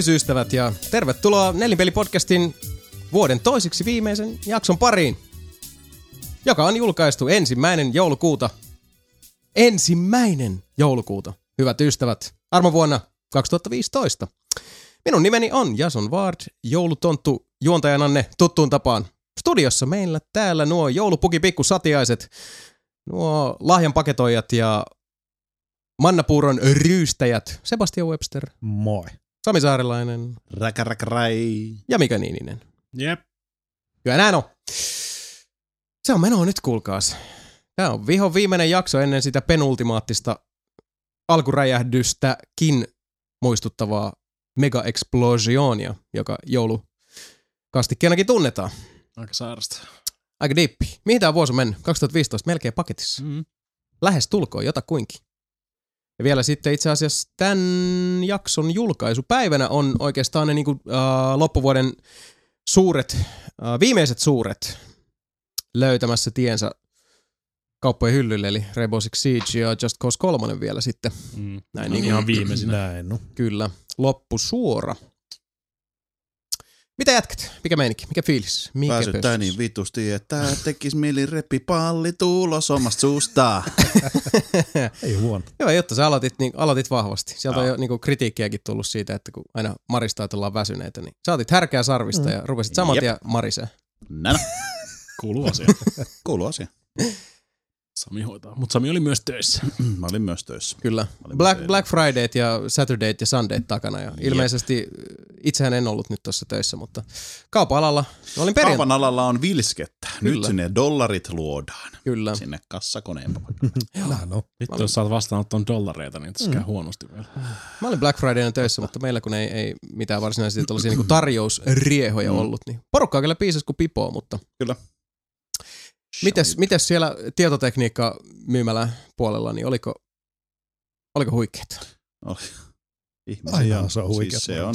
Tervehdys ystävät ja tervetuloa Nelinpeli-podcastin vuoden toiseksi viimeisen jakson pariin, joka on julkaistu ensimmäinen joulukuuta. Ensimmäinen joulukuuta, hyvät ystävät, armovuonna 2015. Minun nimeni on Jason Ward, joulutonttu juontajananne tuttuun tapaan. Studiossa meillä täällä nuo joulupukipikkusatiaiset, nuo lahjanpaketoijat ja mannapuuron ryystäjät Sebastian Webster, Moi. Sami Saarilainen Räkä, räkä, räi. ja Mika Niininen. Jep. Kyllä näin on. Se on menoa nyt, kuulkaas. Tämä on viho viimeinen jakso ennen sitä penultimaattista alkuräjähdystäkin muistuttavaa Mega Explosionia, joka joulukastikkeenakin tunnetaan. Aika sairasta. Aika dippi. Mihin tämä vuosi on mennyt? 2015 melkein paketissa. Mm. Lähes tulkoon, jota kuinkin. Ja vielä sitten itse asiassa tämän jakson julkaisupäivänä on oikeastaan ne niinku, äh, loppuvuoden suuret, äh, viimeiset suuret löytämässä tiensä kauppojen hyllylle, eli Rainbow Six Siege ja Just Cause 3 vielä sitten. Mm. Näin No, niin ihan viimeisinä. Näin, no. Kyllä, loppusuora. Mitä jätkät? Mikä meininki? Mikä fiilis? Mikä pössys? niin vitusti, että tekis mieli repi palli tulos omasta suusta. Ei huono. Hyvä juttu, sä aloitit, niin, aloitit vahvasti. Sieltä on Joo. jo niin kuin, kritiikkiäkin tullut siitä, että kun aina maristaa, että ollaan väsyneitä, niin sä otit härkää sarvista mm. ja rupesit saman tien marisee. Näin, Kuuluu asia. kuuluu asia. Sami hoitaa. Mutta Sami oli myös töissä. Mä olin myös töissä. Kyllä. olin Black. Black Fridayt ja Saturdayt ja Sundayt takana. Ja ilmeisesti itsehän en ollut nyt tuossa töissä, mutta kaupan-alalla olin perjantai. Kaupan alalla on vilskettä. Nyt Kyllä. sinne dollarit luodaan. Kyllä. Sinne kassakoneen. On. Vittu, jos sä oot vastaanottanut dollareita, niin tässä käy huonosti vielä. Mä olin Black Fridayna töissä, mutta meillä kun ei, ei mitään varsinaisia tällaisia niin tarjousriehoja Mm. ollut, niin porukkaa kyllä piisasi kuin pipoa, mutta Kyllä. Mites, mites siellä tietotekniikka myymällä puolella, niin oliko, oliko huikeet? Ihmisiä Ai jaa, se on huikea Siis se on...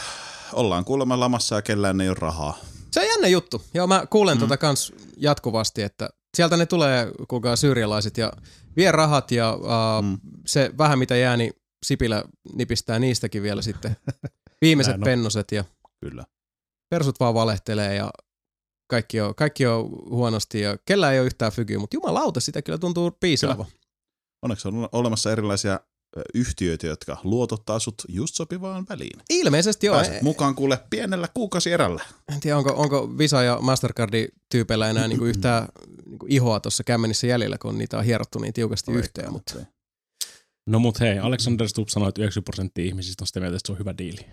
Ollaan kuulemma lamassa ja kellään ei ole rahaa. Se on jännä juttu. Joo, mä kuulen Mm. tota kans jatkuvasti, että sieltä ne tulee, kuulkaa syyrialaiset ja vie rahat ja uh, Mm. se vähän mitä jää, niin Sipilä nipistää niistäkin vielä sitten viimeiset pennoset ja Kyllä. persut vaan valehtelee ja kaikki on, kaikki on huonosti ja kellä ei ole yhtään fygyä, mutta jumalauta sitä kyllä tuntuu piisaava. Onneksi on olemassa erilaisia yhtiöitä, jotka luotottaa sut just sopivaan väliin. Ilmeisesti joo. Pääset mukaan kuule pienellä kuukausierällä. En tiedä, onko, onko Visa ja Mastercardin tyypeillä enää niinku yhtään niinku ihoa tuossa kämmenissä jäljellä, kun niitä on hierottu niin tiukasti yhteen. Mutta No mut hei, Alexander Stubb sanoi, että 90 prosenttia ihmisistä on sitä mieltä, että se on hyvä diili.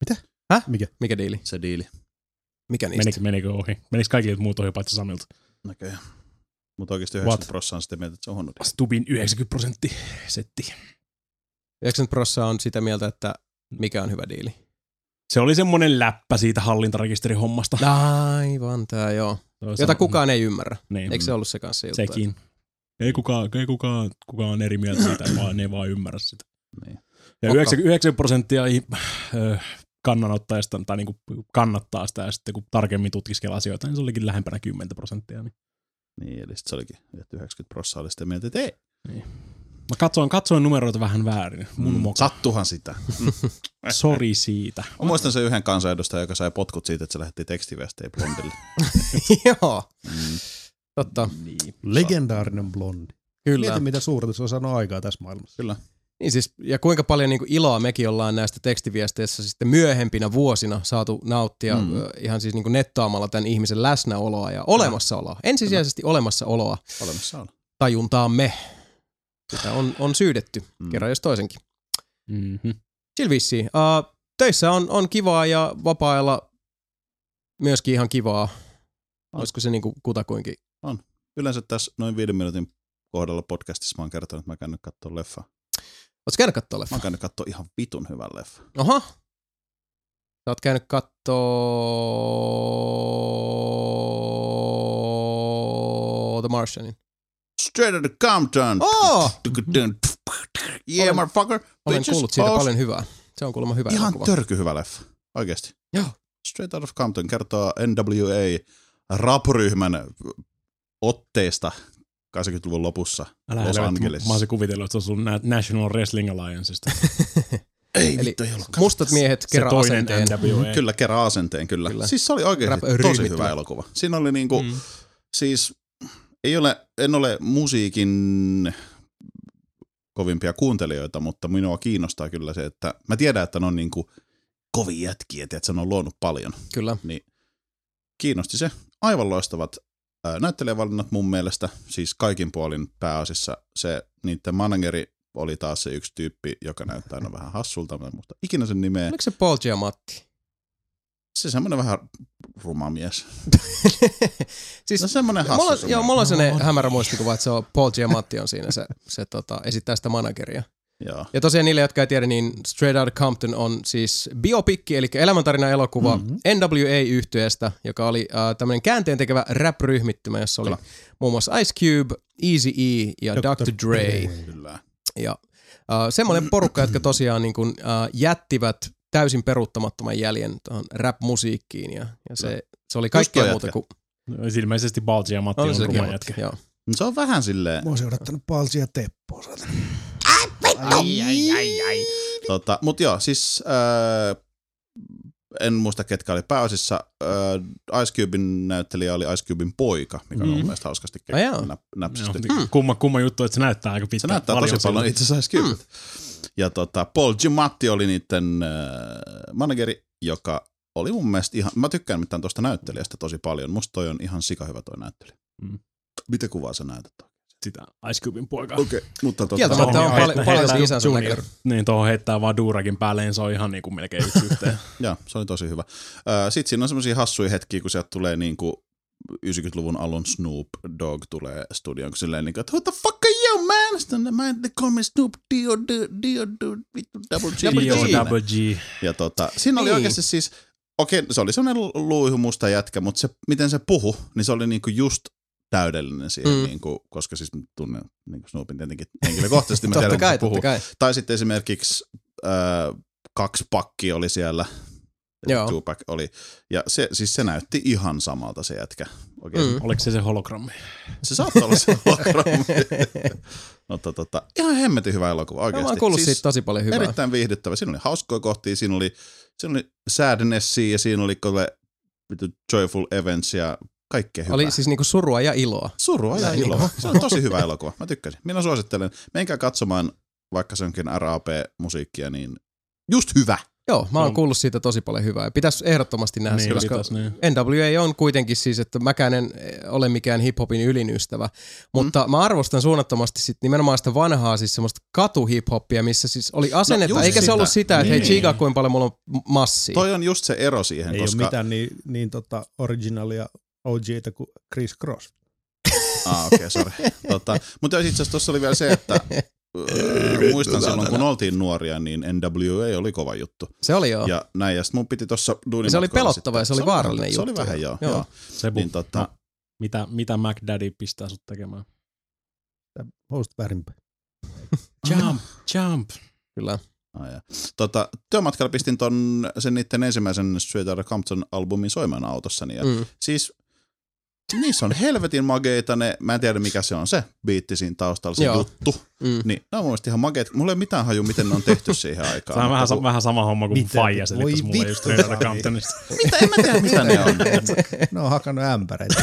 Mikä? mikä diili? Se diili. Mikä niistä? Menikö, menikö ohi? Menikö kaikille muut ohi paitsi Samilta? Näköjään. Mutta oikeasti What? 90 prosenttia on sitä mieltä, että se on huono diili. Stubin 90 prosenttia setti. 90 prosenttia on sitä mieltä, että mikä on hyvä diili. Se oli semmonen läppä siitä hallintarekisterihommasta. Aivan tää joo. Se Jota kukaan ei ymmärrä. Niin, Eikö se ollut se kanssa juttu? Sekin. Ei kukaan, ei kukaan, kukaan on eri mieltä siitä, vaan ne ei vaan ymmärrä sitä. Niin. Ja Okka. 90, 90 prosenttia i- kannanottajista tai niinku kannattaa sitä ja sitten kun tarkemmin tutkiskelee asioita, niin se olikin lähempänä 10 prosenttia. Niin. Niin, eli se olikin, että 90 prosenttia oli sitä mieltä, että ei. Mä katsoin, katsoin numeroita vähän väärin. Mun mm, moka. Sattuhan sitä. Sori siitä. Mä muistan sen yhden kansanedustajan, joka sai potkut siitä, että se lähetti tekstiviestejä blondille. joo, Mm. totta. Niin. Legendaarinen blondi. Kyllä. Mieti, mitä suuret on saanut aikaa tässä maailmassa. Kyllä. Niin siis, ja kuinka paljon niin kuin iloa mekin ollaan näistä tekstiviesteissä sitten myöhempinä vuosina saatu nauttia Mm. ihan siis niin kuin nettaamalla tämän ihmisen läsnäoloa ja olemassaoloa. Ensisijaisesti olemassaoloa Olemassa on. tajuntaamme. Sitä on, on syydetty Mm. kerran jos toisenkin. Mm-hmm. Sillä vissiin. Uh, töissä on, on kivaa ja vapaa-ajalla myöskin ihan kivaa. On. Olisiko se niin kuin kutakuinkin? Yleensä tässä noin viiden minuutin kohdalla podcastissa mä oon kertonut, että mä oon käynyt katsoa leffa. Oletko käynyt katsoa Mä leffa? oon käynyt katsoa ihan vitun hyvän leffa. Oha. Sä oot käynyt kattoo The Martianin. Straight out of Compton. Oh! Yeah, Olen- motherfucker. Olen kuullut siitä oh, paljon hyvää. Se on kuulemma hyvä Ihan elokuva. törky hyvä leffa. Oikeesti. Joo. Straight out of Compton kertoo NWA rapuryhmän otteista 80-luvun lopussa Älä Los Angelesissa. Mä olisin kuvitellut, että se on sun Na- National Wrestling Allianceista. Ei Eli vittu, ei. Mustat miehet kerran asenteen. NWA. Kyllä, kerran asenteen, kyllä. Kyllä. Siis se oli oikeasti Rap- tosi hyvä elokuva. Siinä oli niinku, Mm. siis ei ole, en ole musiikin kovimpia kuuntelijoita, mutta minua kiinnostaa kyllä se, että mä tiedän, että ne on niinku kovin jätkiä, että se on luonut paljon. Kyllä. Niin kiinnosti se. Aivan loistavat näyttelijävalinnat mun mielestä, siis kaikin puolin pääasiassa se niiden manageri oli taas se yksi tyyppi, joka näyttää aina vähän hassulta, muista ikinä sen nimeä. Oliko se Paul Giamatti? Se semmoinen vähän ruma mies. siis No semmoinen hassu. mulla, joo, mulla on sellainen hämärä muistikuva, että se on Paul Giamatti on siinä se, se tota, esittää sitä manageria. Joo. Ja tosiaan niille, jotka ei tiedä, niin Straight Outta Compton on siis biopikki, eli elämäntarina elokuva Mhm. NWA-yhtyeestä, joka oli äh, tämmöinen käänteen tekevä rap-ryhmittimä, jossa oli Kyllä. muun muassa Ice Cube, Easy E ja Dr. Dre. Kyllä. Ja äh, semmoinen porukka, jotka tosiaan niin kuin, äh, jättivät täysin peruuttamattoman jäljen tuohon rap-musiikkiin ja, ja se, se oli kaikkea muuta jätkä. kuin... Ilmeisesti Balti ja Matti on, ruma Matti, jätkä. Joo. Se on vähän silleen, Mä oon odottanut Palsia Teppoa. Ai, ai, ai, ai. tota, mut joo, siis äh, en muista ketkä oli pääosissa. Äh, Ice Cubein näyttelijä oli Ice Cubein poika, mikä on mun mielestä hauskasti Ai jaa. nä- näpsästi. Joo, kumma, kumma juttu, että se näyttää aika Se pitkältä. näyttää tosi paljon itse asiassa Ice Cube. Ja tota, Paul Giamatti oli niiden äh, manageri, joka oli mun mielestä ihan, mä tykkään mitään tuosta näyttelijästä tosi paljon. Musta toi on ihan sikahyvä toi näyttelijä. Mm. Miten kuvaa sä näytät? Sitä Ice Cubein poika. Okei, okay. mutta tota, Kieltämättä on paljon, paljon heittää se isänsä Junior. näköinen. Niin, tuohon heittää vaan duurakin päälle, niin se on ihan niin kuin melkein yksi yhteen. Joo, se oli tosi hyvä. Sitten siinä on semmoisia hassuja hetkiä, kun sieltä tulee niinku 90-luvun alun Snoop Dogg tulee studioon, kun silleen niinku, että what the fuck are you, man? Sitten mä they call me Snoop Dio, Dio, Dio, vittu, double G. Dio? Double G. Ja tota, siinä oli Niin. oikeasti siis, okei, se oli semmoinen luihu musta jätkä, mutta se, miten se puhu, niin se oli niinku just täydellinen siihen, Mm. mm. niinku, koska siis tunnen niinku Snoopin tietenkin henkilökohtaisesti, mä Totta tiedän, kai, puhuu. totta kai. Tai sitten esimerkiksi äh, kaksi pakki oli siellä. Joo. Tupac oli. Ja se, siis se näytti ihan samalta se jätkä. Oikein. Mm. Mm. Oliko se se hologrammi? Se saattaa olla se hologrammi. Mutta tota, ihan hemmetin hyvä elokuva Mä oikeasti. oon kuullut siis siitä tosi paljon hyvää. Erittäin viihdyttävä. Siinä oli hauskoja kohtia, siinä oli, siinä oli sadnessia ja siinä oli kole, joyful events ja kaikkea hyvää. Oli siis niinku surua ja iloa. Surua ja Näin iloa. niinku. Se on tosi hyvä elokuva. Mä tykkäsin. Minä suosittelen. Menkää katsomaan, vaikka se onkin RAP-musiikkia, niin just hyvä. Joo, mä oon On. kuullut siitä tosi paljon hyvää. Ja pitäisi ehdottomasti nähdä se, Niin, koska pitäis, niin. NWA on kuitenkin siis, että mäkään en ole mikään hiphopin ylinystävä, mutta mm. mä arvostan suunnattomasti sit nimenomaan sitä vanhaa siis semmoista katuhiphoppia, missä siis oli asennetta, just eikä se sitä. ollut sitä, että Niin. hei chiikaa kuinka paljon mulla on massia. Toi on just se ero siihen, Ei koska... ole mitään niin, niin tota originalia OGtä kuin Chris Cross. Ah, okei, okay, sorry. tota, mutta itse asiassa tuossa oli vielä se, että öö, muistan silloin, kun oltiin nuoria, niin NWA oli kova juttu. Se oli joo. Ja näin, ja sitten mun piti tuossa Ja se oli pelottava ja se oli vaarallinen Se oli juttu. vähän, joo. Joo. joo. Sebu, Niin tota, no, mitä, mitä McDaddy pistää sut tekemään? Host väärinpäin. Jump, jump. Kyllä. Ah, ja. tota, työmatkalla pistin ton, sen niiden ensimmäisen Straight Outta Compton albumin soimaan autossani. Ja Mm. Siis niissä on helvetin mageita ne, mä en tiedä mikä se on se biitti siinä taustalla, se Joo. juttu. Mm. Niin, ne on mun mielestä ihan mageet. Mulla ei ole mitään haju, miten ne on tehty siihen aikaan. Se on vähän, sa- vähän sama homma kuin Miten? Faija selittäisi mulle vittu, just. Comptonista. Mitä, en mä tiedä mitä ne on. Ne on hakannut ämpäreitä.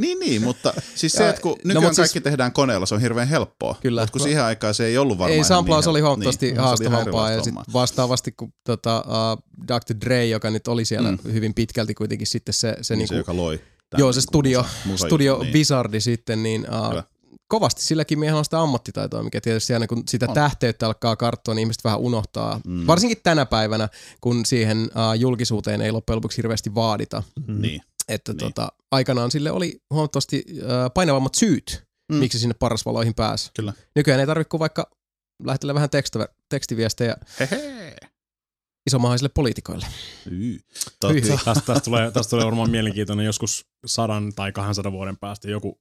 niin, niin, mutta siis se, että kun no, nykyään siis- kaikki tehdään koneella, se on hirveän helppoa. Kyllä. Mutta kun siihen aikaan se ei ollut varmaan Ei, samplaus niin oli huomattavasti niin, se oli haastavampaa ja hommaa. vastaavasti kun tota, uh, Dr. Dre, joka nyt oli siellä mm. hyvin pitkälti kuitenkin sitten se, se, niin niinku, se, joka loi. joo, se niinku studio, musa- musa- studio niin. Wizardi sitten, niin uh, Kyllä. kovasti silläkin miehellä on sitä ammattitaitoa, mikä tietysti aina kun sitä On. tähteyttä alkaa karttua, niin ihmiset vähän unohtaa. Mm. Varsinkin tänä päivänä, kun siihen uh, julkisuuteen ei loppujen lopuksi hirveästi vaadita. Niin. Että Niin. tota, aikanaan sille oli huomattavasti painavammat syyt, Mm. miksi sinne parasvaloihin pääsi. Kyllä. Nykyään ei tarvitse kuin vaikka lähetellä vähän tekstä, tekstiviestejä Hehe. isomahaisille poliitikoille. Tästä, tulee, tästä tulee varmaan mielenkiintoinen joskus sadan tai 200 vuoden päästä joku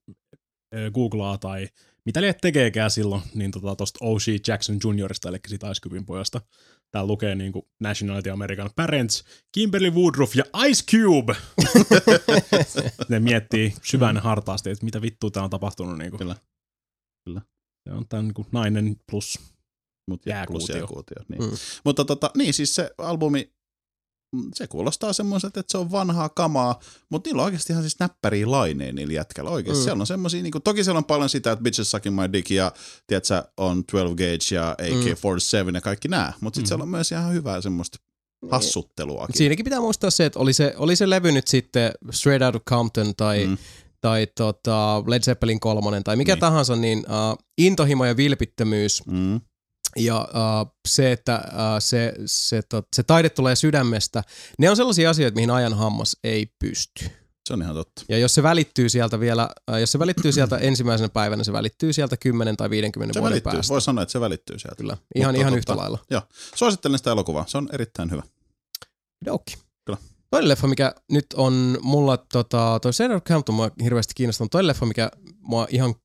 googlaa tai mitä liet tekeekään silloin, niin tota tosta O.C. Jackson Juniorista, eli siitä Ice Cubein pojasta, täällä lukee niin kuin Nationality American Parents, Kimberly Woodruff ja Ice Cube. ne miettii syvään ja hartaasti, että mitä vittua tää on tapahtunut. Niin kuin. Kyllä. Kyllä. Se on tää niin kuin nainen plus Mut Jääkuutio. jääkuutio. Niin. Mm. Mm. Mutta tota, niin siis se albumi, mm, se kuulostaa semmoiselta, että se on vanhaa kamaa, mutta niillä on oikeasti ihan siis näppäriä laineja niillä jätkällä oikeasti. Mm. Mm. Siellä on semmosia, niin toki siellä on paljon sitä, että Bitches Sucking My Dick ja tiedätkö, on 12 Gauge ja AK-47 ja kaikki nämä, mutta sitten Mm. siellä on myös ihan hyvää semmoista hassutteluakin. Siinäkin pitää muistaa se, että oli se, oli se levy nyt sitten Straight Outta Compton tai, mm. Mm. tai tota Led Zeppelin kolmonen tai mikä niin. Niin. tahansa, niin uh, intohimo ja vilpittömyys Mm. Ja uh, se, että uh, se, se, tot, se taide tulee sydämestä, ne on sellaisia asioita, mihin ajan hammas ei pysty. Se on ihan totta. Ja jos se välittyy sieltä vielä, uh, jos se välittyy sieltä ensimmäisenä päivänä, se välittyy sieltä 10 tai 50 Se vuoden välittyy, päästä. voi sanoa, että se välittyy sieltä. Kyllä, ihan, Mutta ihan yhtä lailla. Joo, suosittelen sitä elokuvaa, se on erittäin hyvä. Doki. Kyllä. Toinen leffa, mikä nyt on mulla, tota, toi Sarah Campton mua hirveästi kiinnostanut. Toinen leffa, mikä mua ihan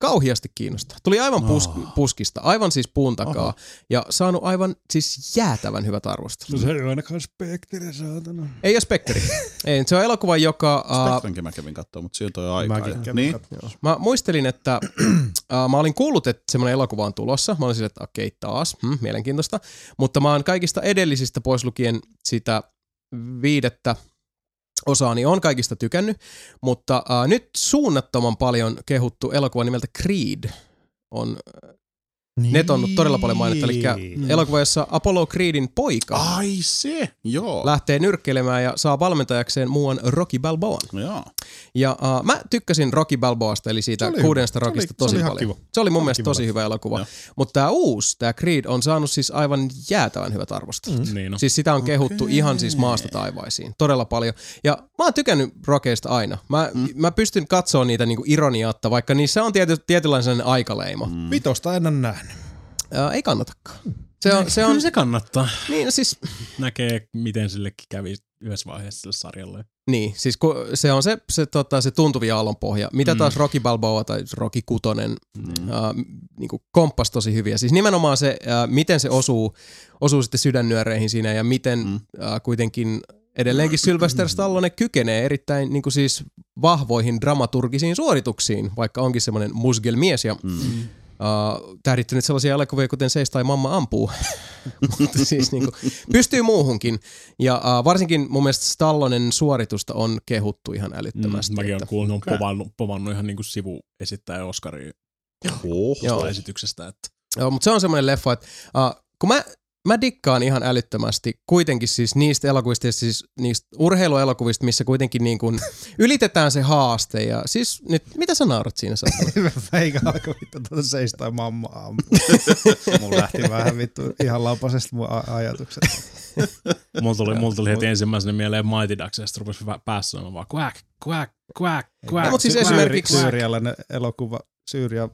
kauhiasti kiinnostaa. Tuli aivan pus, Oh. puskista, aivan siis puun takaa. Oho. Ja saanut aivan siis jäätävän hyvät arvostelut. No se ei ole ainakaan spektri, saatana. Ei ole Spekteri. Ei, se on elokuva, joka... Uh, Spectrenkin mä kävin katsoa, mutta siinä on toi aikaa. Mäkin jo. kävin Niin. Mä muistelin, että äh, mä olin kuullut, että semmoinen elokuva on tulossa. Mä olin sille, että okei, taas, hmm, mielenkiintoista. Mutta mä oon kaikista edellisistä pois lukien sitä viidettä osaa, niin on kaikista tykännyt. Mutta äh, nyt suunnattoman paljon kehuttu elokuva nimeltä Creed on Net on todella paljon mainittu, eli Niin. elokuva, jossa Apollo Creedin poika ai se, joo. lähtee nyrkkeilemään ja saa valmentajakseen muuan Rocky Balboan. joo. Ja uh, mä tykkäsin Rocky Balboasta, eli siitä oli kuudesta Rockista tosi se oli paljon. kiva. Se oli mun mielestä tosi hyvä elokuva. Mutta tämä uusi, tämä Creed, on saanut siis aivan jäätävän hyvät arvostelut. Mm. Niin no. Siis sitä on kehuttu Okei. ihan siis maasta taivaisiin. Todella paljon. Ja mä oon tykännyt Rockeista aina. Mä, mm. mä pystyn katsoa niitä niinku ironiatta, vaikka niissä on tiety, tietynlainen aikaleima. Mm. Vitosta en ole nähnyt. Ää, ei kannatakaan. Se on, se on, Kyllä se kannattaa. niin, no siis, Näkee, miten sillekin kävi yhdessä vaiheessa sille sarjalle. niin, siis kun se on se, se, tota, se tuntuvi aallonpohja. Mitä Mm. taas Rocky Balboa tai Rocky Kutonen Mm. äh, niin kuin komppas tosi hyviä. Siis nimenomaan se, äh, miten se osuu, osuu sitten sydännyöreihin siinä ja miten Mm. äh, kuitenkin edelleenkin Sylvester Stallone kykenee erittäin niin kuin siis vahvoihin dramaturgisiin suorituksiin, vaikka onkin semmoinen musgelmies ja Mm. Uh, tähdittynyt sellaisia elokuvia, kuten Seis tai Mamma ampuu. Mutta siis niin kuin, pystyy muuhunkin. Ja uh, varsinkin mun mielestä Stallonen suoritusta on kehuttu ihan älyttömästi. Mm, mäkin että- olen kuullut, on povannut, povannut ihan niinku sivuesittäjä Oscaria Oho. Joo. esityksestä. Että Joo, mutta se on semmoinen leffa, että uh, kun mä, mä dikkaan ihan älyttömästi kuitenkin siis niistä elokuvista, ja siis niistä urheiluelokuvista, missä kuitenkin niin kuin ylitetään se haaste. Ja siis nyt, mitä sä naurat siinä saatana? Eikä alkoi vittu tuota seis tai mamma aamu. Mun lähti vähän vittu ihan lapasesta mun a- ajatukset. mulla tuli, mulla tuli heti ensimmäisenä mieleen Mighty Ducks, ja sitten rupesi päässä sanomaan vaan quack, quack, quack, quack. No, mut siis esimerkiksi- Syyrialainen elokuva, Syyria,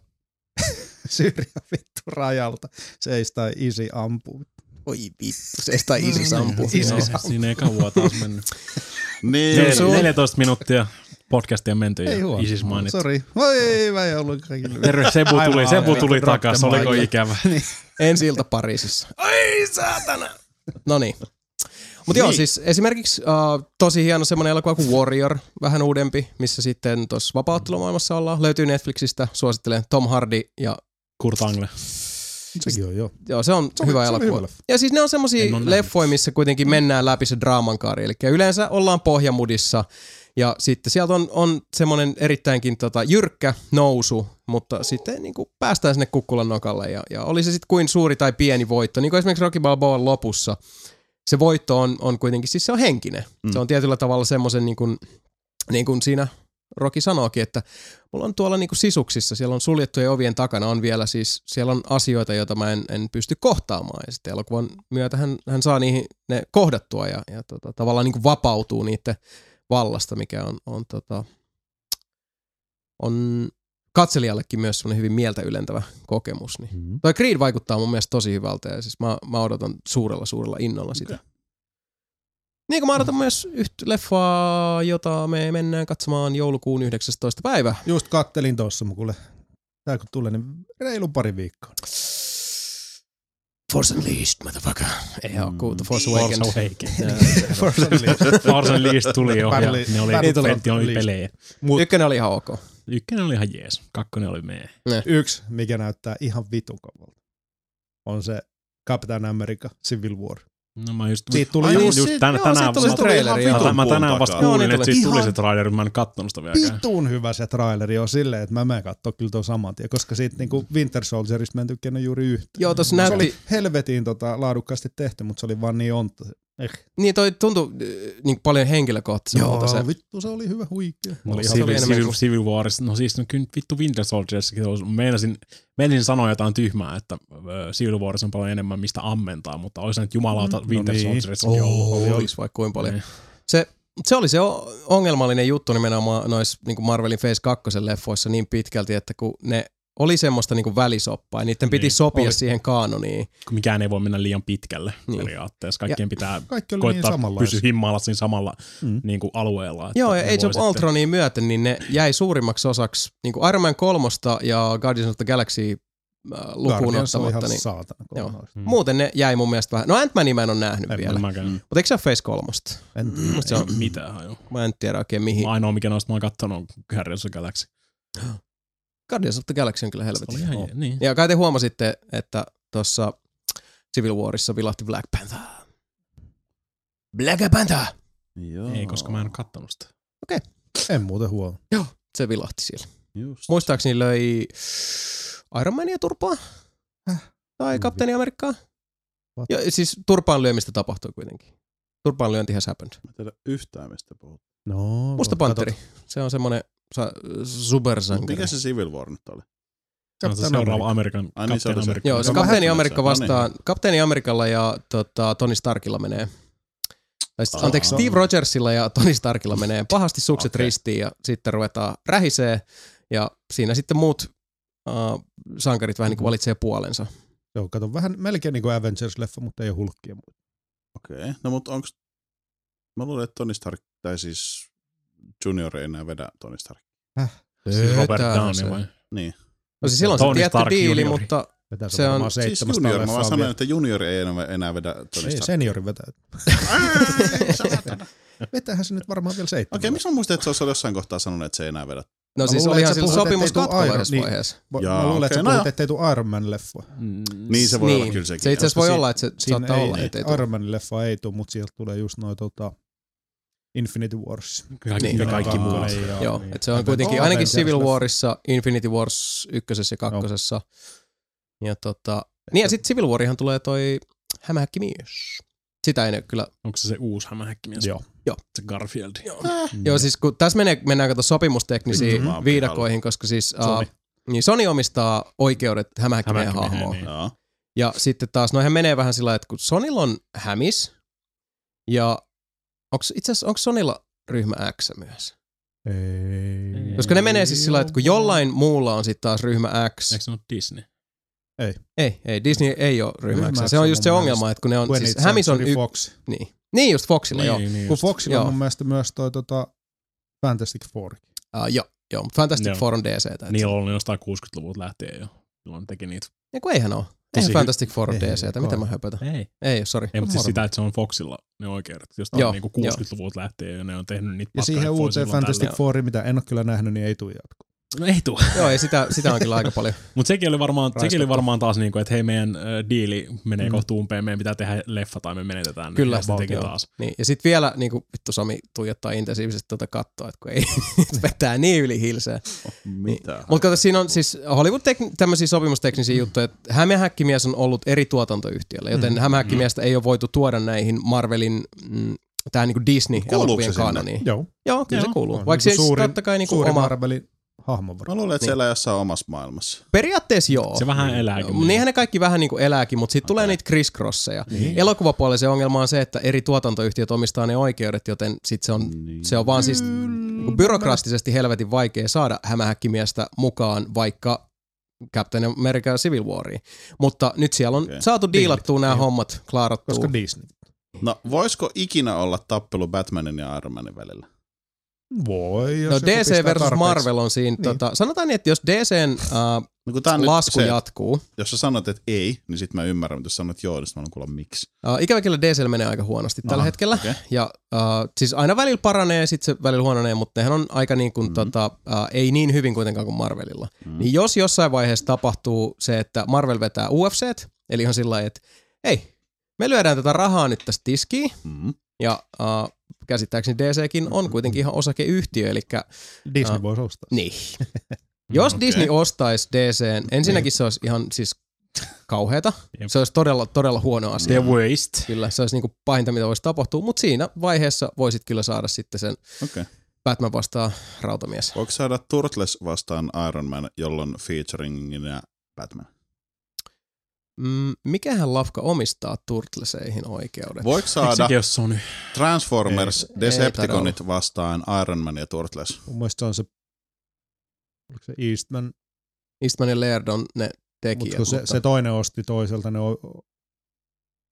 Syyria vittu rajalta. Seis tai isi ampuu. Oi vittu, se tai ISIS ampuu. ISIS. Joo. No, siinä ei kauan taas mennyt. Niin, Nel- sun- 14 minuuttia podcastia menty Ei ja huono. ISIS mainittu. Sori. Voi, mä en ollut kaikille. Terve, Sebu tuli, Aivan Sebu tuli takas, oliko ikävä? Ensi ilta Pariisissa. Ai saatana! No niin. Mutta joo, Niin. siis esimerkiksi uh, tosi hieno semmoinen elokuva kuin Warrior, vähän uudempi, missä sitten tuossa vapauttelumaailmassa ollaan. Löytyy Netflixistä, suosittelen Tom Hardy ja Kurt Angle. Sekin on joo. joo, se on Se hyvä se elokuva. hyvä. Ja siis ne on nähnyt. leffoja, missä kuitenkin mennään läpi se draaman kaari. Eli yleensä ollaan pohjamudissa ja sitten sieltä on, on semmoinen erittäinkin tota, jyrkkä nousu, mutta sitten niin kuin päästään sinne kukkulan nokalle. Ja, ja oli se sitten kuin suuri tai pieni voitto, niin kuin esimerkiksi Rocky Balboa lopussa, se voitto on, on kuitenkin, siis se on henkinen. Mm. Se on tietyllä tavalla semmoisen niin kuin, niin kuin siinä Roki sanookin, että mulla on tuolla niin kuin sisuksissa, siellä on suljettujen ovien takana, on vielä siis, siellä on asioita, joita mä en, en pysty kohtaamaan. Ja sitten elokuvan myötä hän, hän saa niihin ne kohdattua ja, ja tota, tavallaan niin kuin vapautuu niiden vallasta, mikä on, on, tota, on katselijallekin myös semmoinen hyvin mieltä ylentävä kokemus. Niin. Mm. Toi Creed vaikuttaa mun mielestä tosi hyvältä ja siis mä, mä odotan suurella suurella innolla sitä. Okei. Niin kuin mä odotan myös yhtä leffaa, jota me mennään katsomaan joulukuun 19. päivä. Just kattelin tossa, mun kuule. Tää kun tulee, niin reilu pari viikkoa. Force Unleashed, motherfucker. Ei oo kuultu Force Awakens. Force Awakens. Force Unleashed. Force Unleashed tuli jo, ne oli Pentiumin Unleashed. pelejä. Mut Ykkönen oli ihan ok. Ykkönen oli ihan jees, kakkonen oli mee. yksi, mikä näyttää ihan vitun kovalta, on se Captain America Civil War. No mä just, Siitä tuli Ai just, niin, just siitä- tän, joo, tänään, tuli se traileri, mä, mä tänään vasta kuulin, niin että siitä tuli se traileri, mä en kattonut sitä vieläkään. vitun hyvä se traileri on silleen, että mä menen katsoa kyllä tuon saman tien, koska siitä niinku Winter Soldierista mä en tykännyt juuri yhtä. Joo, tossa Se näytti, oli helvetin tota, laadukkaasti tehty, mutta se oli vaan niin ontta. Eh. niin toi tuntui äh, niin paljon henkilökohtaisemmalta se. vittu se oli hyvä huikea. No, Oli ihan se Civil, enemmän Civil, kuin- Civil Warissa, no siis no kyllä vittu Winter Soldierssakin, olisi- meinasin, meinasin sanoa jotain tyhmää, että äh, Civil Warissa on paljon enemmän mistä ammentaa, mutta olisi nyt jumalauta Mm, Winter no niin. Soldierssakin ollut. Oli, olisi vaikka kuinka paljon. Niin. Se, se oli se ongelmallinen juttu nimenomaan noissa niin Marvelin Phase 2 leffoissa niin pitkälti, että kun ne oli semmoista niin välisoppaa, ja niiden piti Niin, sopia oli. siihen kaanoniin. Mikään ei voi mennä liian pitkälle Niin. periaatteessa. Kaikkien pitää Kaikki niin koittaa samanlaisia. pysyä himmalla siinä samalla Mm. niin kuin alueella. että Joo, ja Age of sitten- Ultroniin myöten, niin ne jäi suurimmaksi osaksi niin kuin Iron Man 3 ja Guardians of the Galaxy äh, lukuun ottamatta. Niin, saatana Joo. Mm. Muuten ne jäi mun mielestä vähän. No Ant-Mania mä en ole nähnyt En vielä. Mutta eikö se ole Phase 3? En tiedä. Musta se on, Mitään haju. mä en tiedä oikein mihin. Ainoa mikä noista mä oon kattonut on Guardians of the Galaxy. Guardians of the Galaxy on kyllä Se helvetin. oli ihan niin. Ja kai te huomasitte, että tuossa Civil Warissa vilahti Black Panther. Black Panther! Joo. Ei, koska mä en ole kattonut sitä. En muuten huono. Se vilahti siellä. Just. Muistaakseni löi Iron Mania turpaa? Häh? Tai. Kapteeni Amerikkaa? What? Ja, siis turpaan lyömistä tapahtui kuitenkin. Turpaan lyönti has happened. Mä en tiedä yhtään mistä puhut. No, Musta Panteri. Se on semmonen sa- supersankari. Mikä se Civil War nyt oli? Se on se Captain seuraava. Amerikan, Ai niin, se. Joo, se Kapteeni Amerikka se. No niin. vastaan. Kapteeni Amerikalla ja tota, Tony Starkilla menee. Tai sit, anteeksi, Steve Rogersilla ja Tony Starkilla menee pahasti sukset Okei. ristiin ja sitten ruvetaan rähisee ja siinä sitten muut uh, sankarit vähän niin kuin valitsee puolensa. Joo, kato vähän melkein niin kuin Avengers-leffa, mutta ei ole hulkkia muuta. Okei. Okay. No mutta onks... Mä luulen, että Tony Stark, tai siis Junior ei enää vedä Tony Stark. Siis Robert Downey se. vai? Niin. No siis silloin se Tony tietty Stark diili, juniori. mutta Vetää se, Se on- varmaan Siis 700 Junior, mä vaan sanoin, että Junior ei enää, enää vedä Tony Ei, Stark. seniori vetää. Vetäähän se nyt varmaan vielä seitsemän. Okei, miksi mä muistin, että se olisi jossain kohtaa sanonut, että se ei enää vedä? no Mä siis luulen, olihan että sillä sopimus yhdessä niin. vaiheessa. Mä luulen, että okei, sä no puhut, ettei tuu Iron Man leffa. Niin se voi Niin. olla kyllä sekin. Se itse asiassa voi olla, että se Siinä saattaa ei, olla, ettei tule. Iron Man leffa ei tuu, mutta sieltä tulee just noin tota, Infinity Wars. Kaikki, Niin. niin. kaikki muut. Kakkonen ja- Joo, niin. että se on kuitenkin ainakin Civil. Warissa, Infinity Wars ykkösessä ja kakkosessa. Ja tota, niin ja sitten Civil Warihan tulee toi hämähäkki mies. Sitä ei ne kyllä. Onko se se uusi hämähäkkimies? Joo. Joo. Se Garfield. Joo, Joo siis kun tässä menee, mennään kato sopimusteknisiin Mhm. viidakoihin, koska siis Sony. uh, niin Sony omistaa oikeudet hämähäkkimiehen hahmoon. niin. Joo. Ja sitten taas, noihän menee vähän sillä että kun Sonilla on hämis, ja onks, itse asiassa onko Sonilla ryhmä X myös? Ei. Koska ne menee siis sillä että kun jollain muulla on sitten taas ryhmä X. Eikö se ole Disney? Ei, ei, Disney ei ole ryhmä Ryhmä X. Se on just se ongelma, että kun ne on, 20th siis hämis on y- Fox. niin. niin just Foxilla, joo. niin Kun just. Foxilla Joo. on mun mielestä myös toi tota, Fantastic Four. Uh, joo, joo, mutta Fantastic Joo. Four on DC. Niillä on ollut jostain 60-luvulta lähtien jo. Silloin teki niitä. Ja kun eihän ole. Tosi hy- Fantastic Four on Ei, DC, kai. mitä mä höpötän. Ei. Ei, sori. Ei, mutta siis sitä, että se on Foxilla ne oikeudet. Jostain Joo, niinku 60-luvulta lähtien ja ne on tehnyt niitä Ja siihen uuteen Fantastic. Fouriin, mitä en ole kyllä nähnyt, niin ei tule jatkoa. No ei tuu. Joo, ei sitä, sitä on kyllä aika paljon. Mutta sekin oli varmaan, sekin oli varmaan taas niinku, että hei meidän äh, diili menee Mm. mm. kohta umpeen, meidän pitää tehdä leffa tai me menetetään. ne. Kyllä, ja sitten teki taas. Niin. Ja sitten vielä niin kuin, vittu Sami tuijottaa intensiivisesti tuota kattoa, että kun ei vetää niin yli hilseä. Mitä? Mutta kato, siinä on siis Hollywood tek- tämmöisiä sopimusteknisiä juttuja, että Hämeenhäkkimies on ollut eri tuotantoyhtiöllä, joten Mm. mm. Hämeenhäkkimiestä ei ole voitu tuoda näihin Marvelin, mm, tähän niin Disney-elokuvien se kanoniin. Joo. Joo, kyllä se Joo. kuuluu. On Vaikka niinku se suurin- totta kai niin Suuri oma... Marvelin hahmo Mä varmaan. luulen, että Niin. siellä jossain omassa maailmassa. Periaatteessa joo. Se vähän elääkin. Joo, Niinhän ne kaikki vähän niin kuin elääkin, mutta sitten okay. tulee niitä crisscrosseja. Niin. Elokuvapuolella se ongelma on se, että eri tuotantoyhtiöt omistaa ne oikeudet, joten sit se on, Niin. se on vaan siis niin byrokraattisesti helvetin vaikea saada hämähäkkimiestä mukaan vaikka Captain America Civil Wariin. Mutta nyt siellä on Okei. saatu diilattua nämä Niin. hommat, klaarattua. Koska Disney. No, voisiko ikinä olla tappelu Batmanin ja Iron Manin välillä? Voi, jos No DC versus tarpeeksi. Marvel on siinä, Niin. tota, sanotaan niin, että jos DCn uh, No kun tää lasku se, jatkuu, jos sä sanot, että ei, niin sit mä ymmärrän, mutta jos sanot joo, niin mä haluan kuulla miksi. uh, ikävä kyllä DCllä menee aika huonosti tällä Aha, hetkellä. okei. Ja uh, siis aina välillä paranee, sitten se välillä huononee, mutta nehän on aika niin kuin, mm. tota, uh, ei niin hyvin kuitenkaan kuin Marvelilla. Mm. Niin jos jossain vaiheessa tapahtuu se, että Marvel vetää UFCt, eli ihan sillä lailla, että hei, me lyödään tätä rahaa nyt tästä tiskiin, Mm. ja uh, käsittääkseni DCkin on kuitenkin ihan osakeyhtiö, eli Disney Ah. voisi ostaa. niin. Jos okei. Disney ostaisi DCn, ensinnäkin se olisi ihan siis kauheata. Jep. Se olisi todella, todella huono asia. The waste. Kyllä, se olisi niinku pahinta, mitä voisi tapahtua, mutta siinä vaiheessa voisit kyllä saada sitten sen. Okay. Batman vastaan rautamies. Voiko saada Turtles vastaan Iron Man, jolloin featuringina Batman? Mm, mikähän lafka omistaa Turtleseihin oikeudet? Voiko saada? Transformers, Ei- ei Decepticonit vastaan Iron Man ja Turtles? Mun mielestä se on se, oliko se Eastman, Eastman ja Laird on ne mutta tekijät. kun se, mutta se toinen osti toiselta, ne o,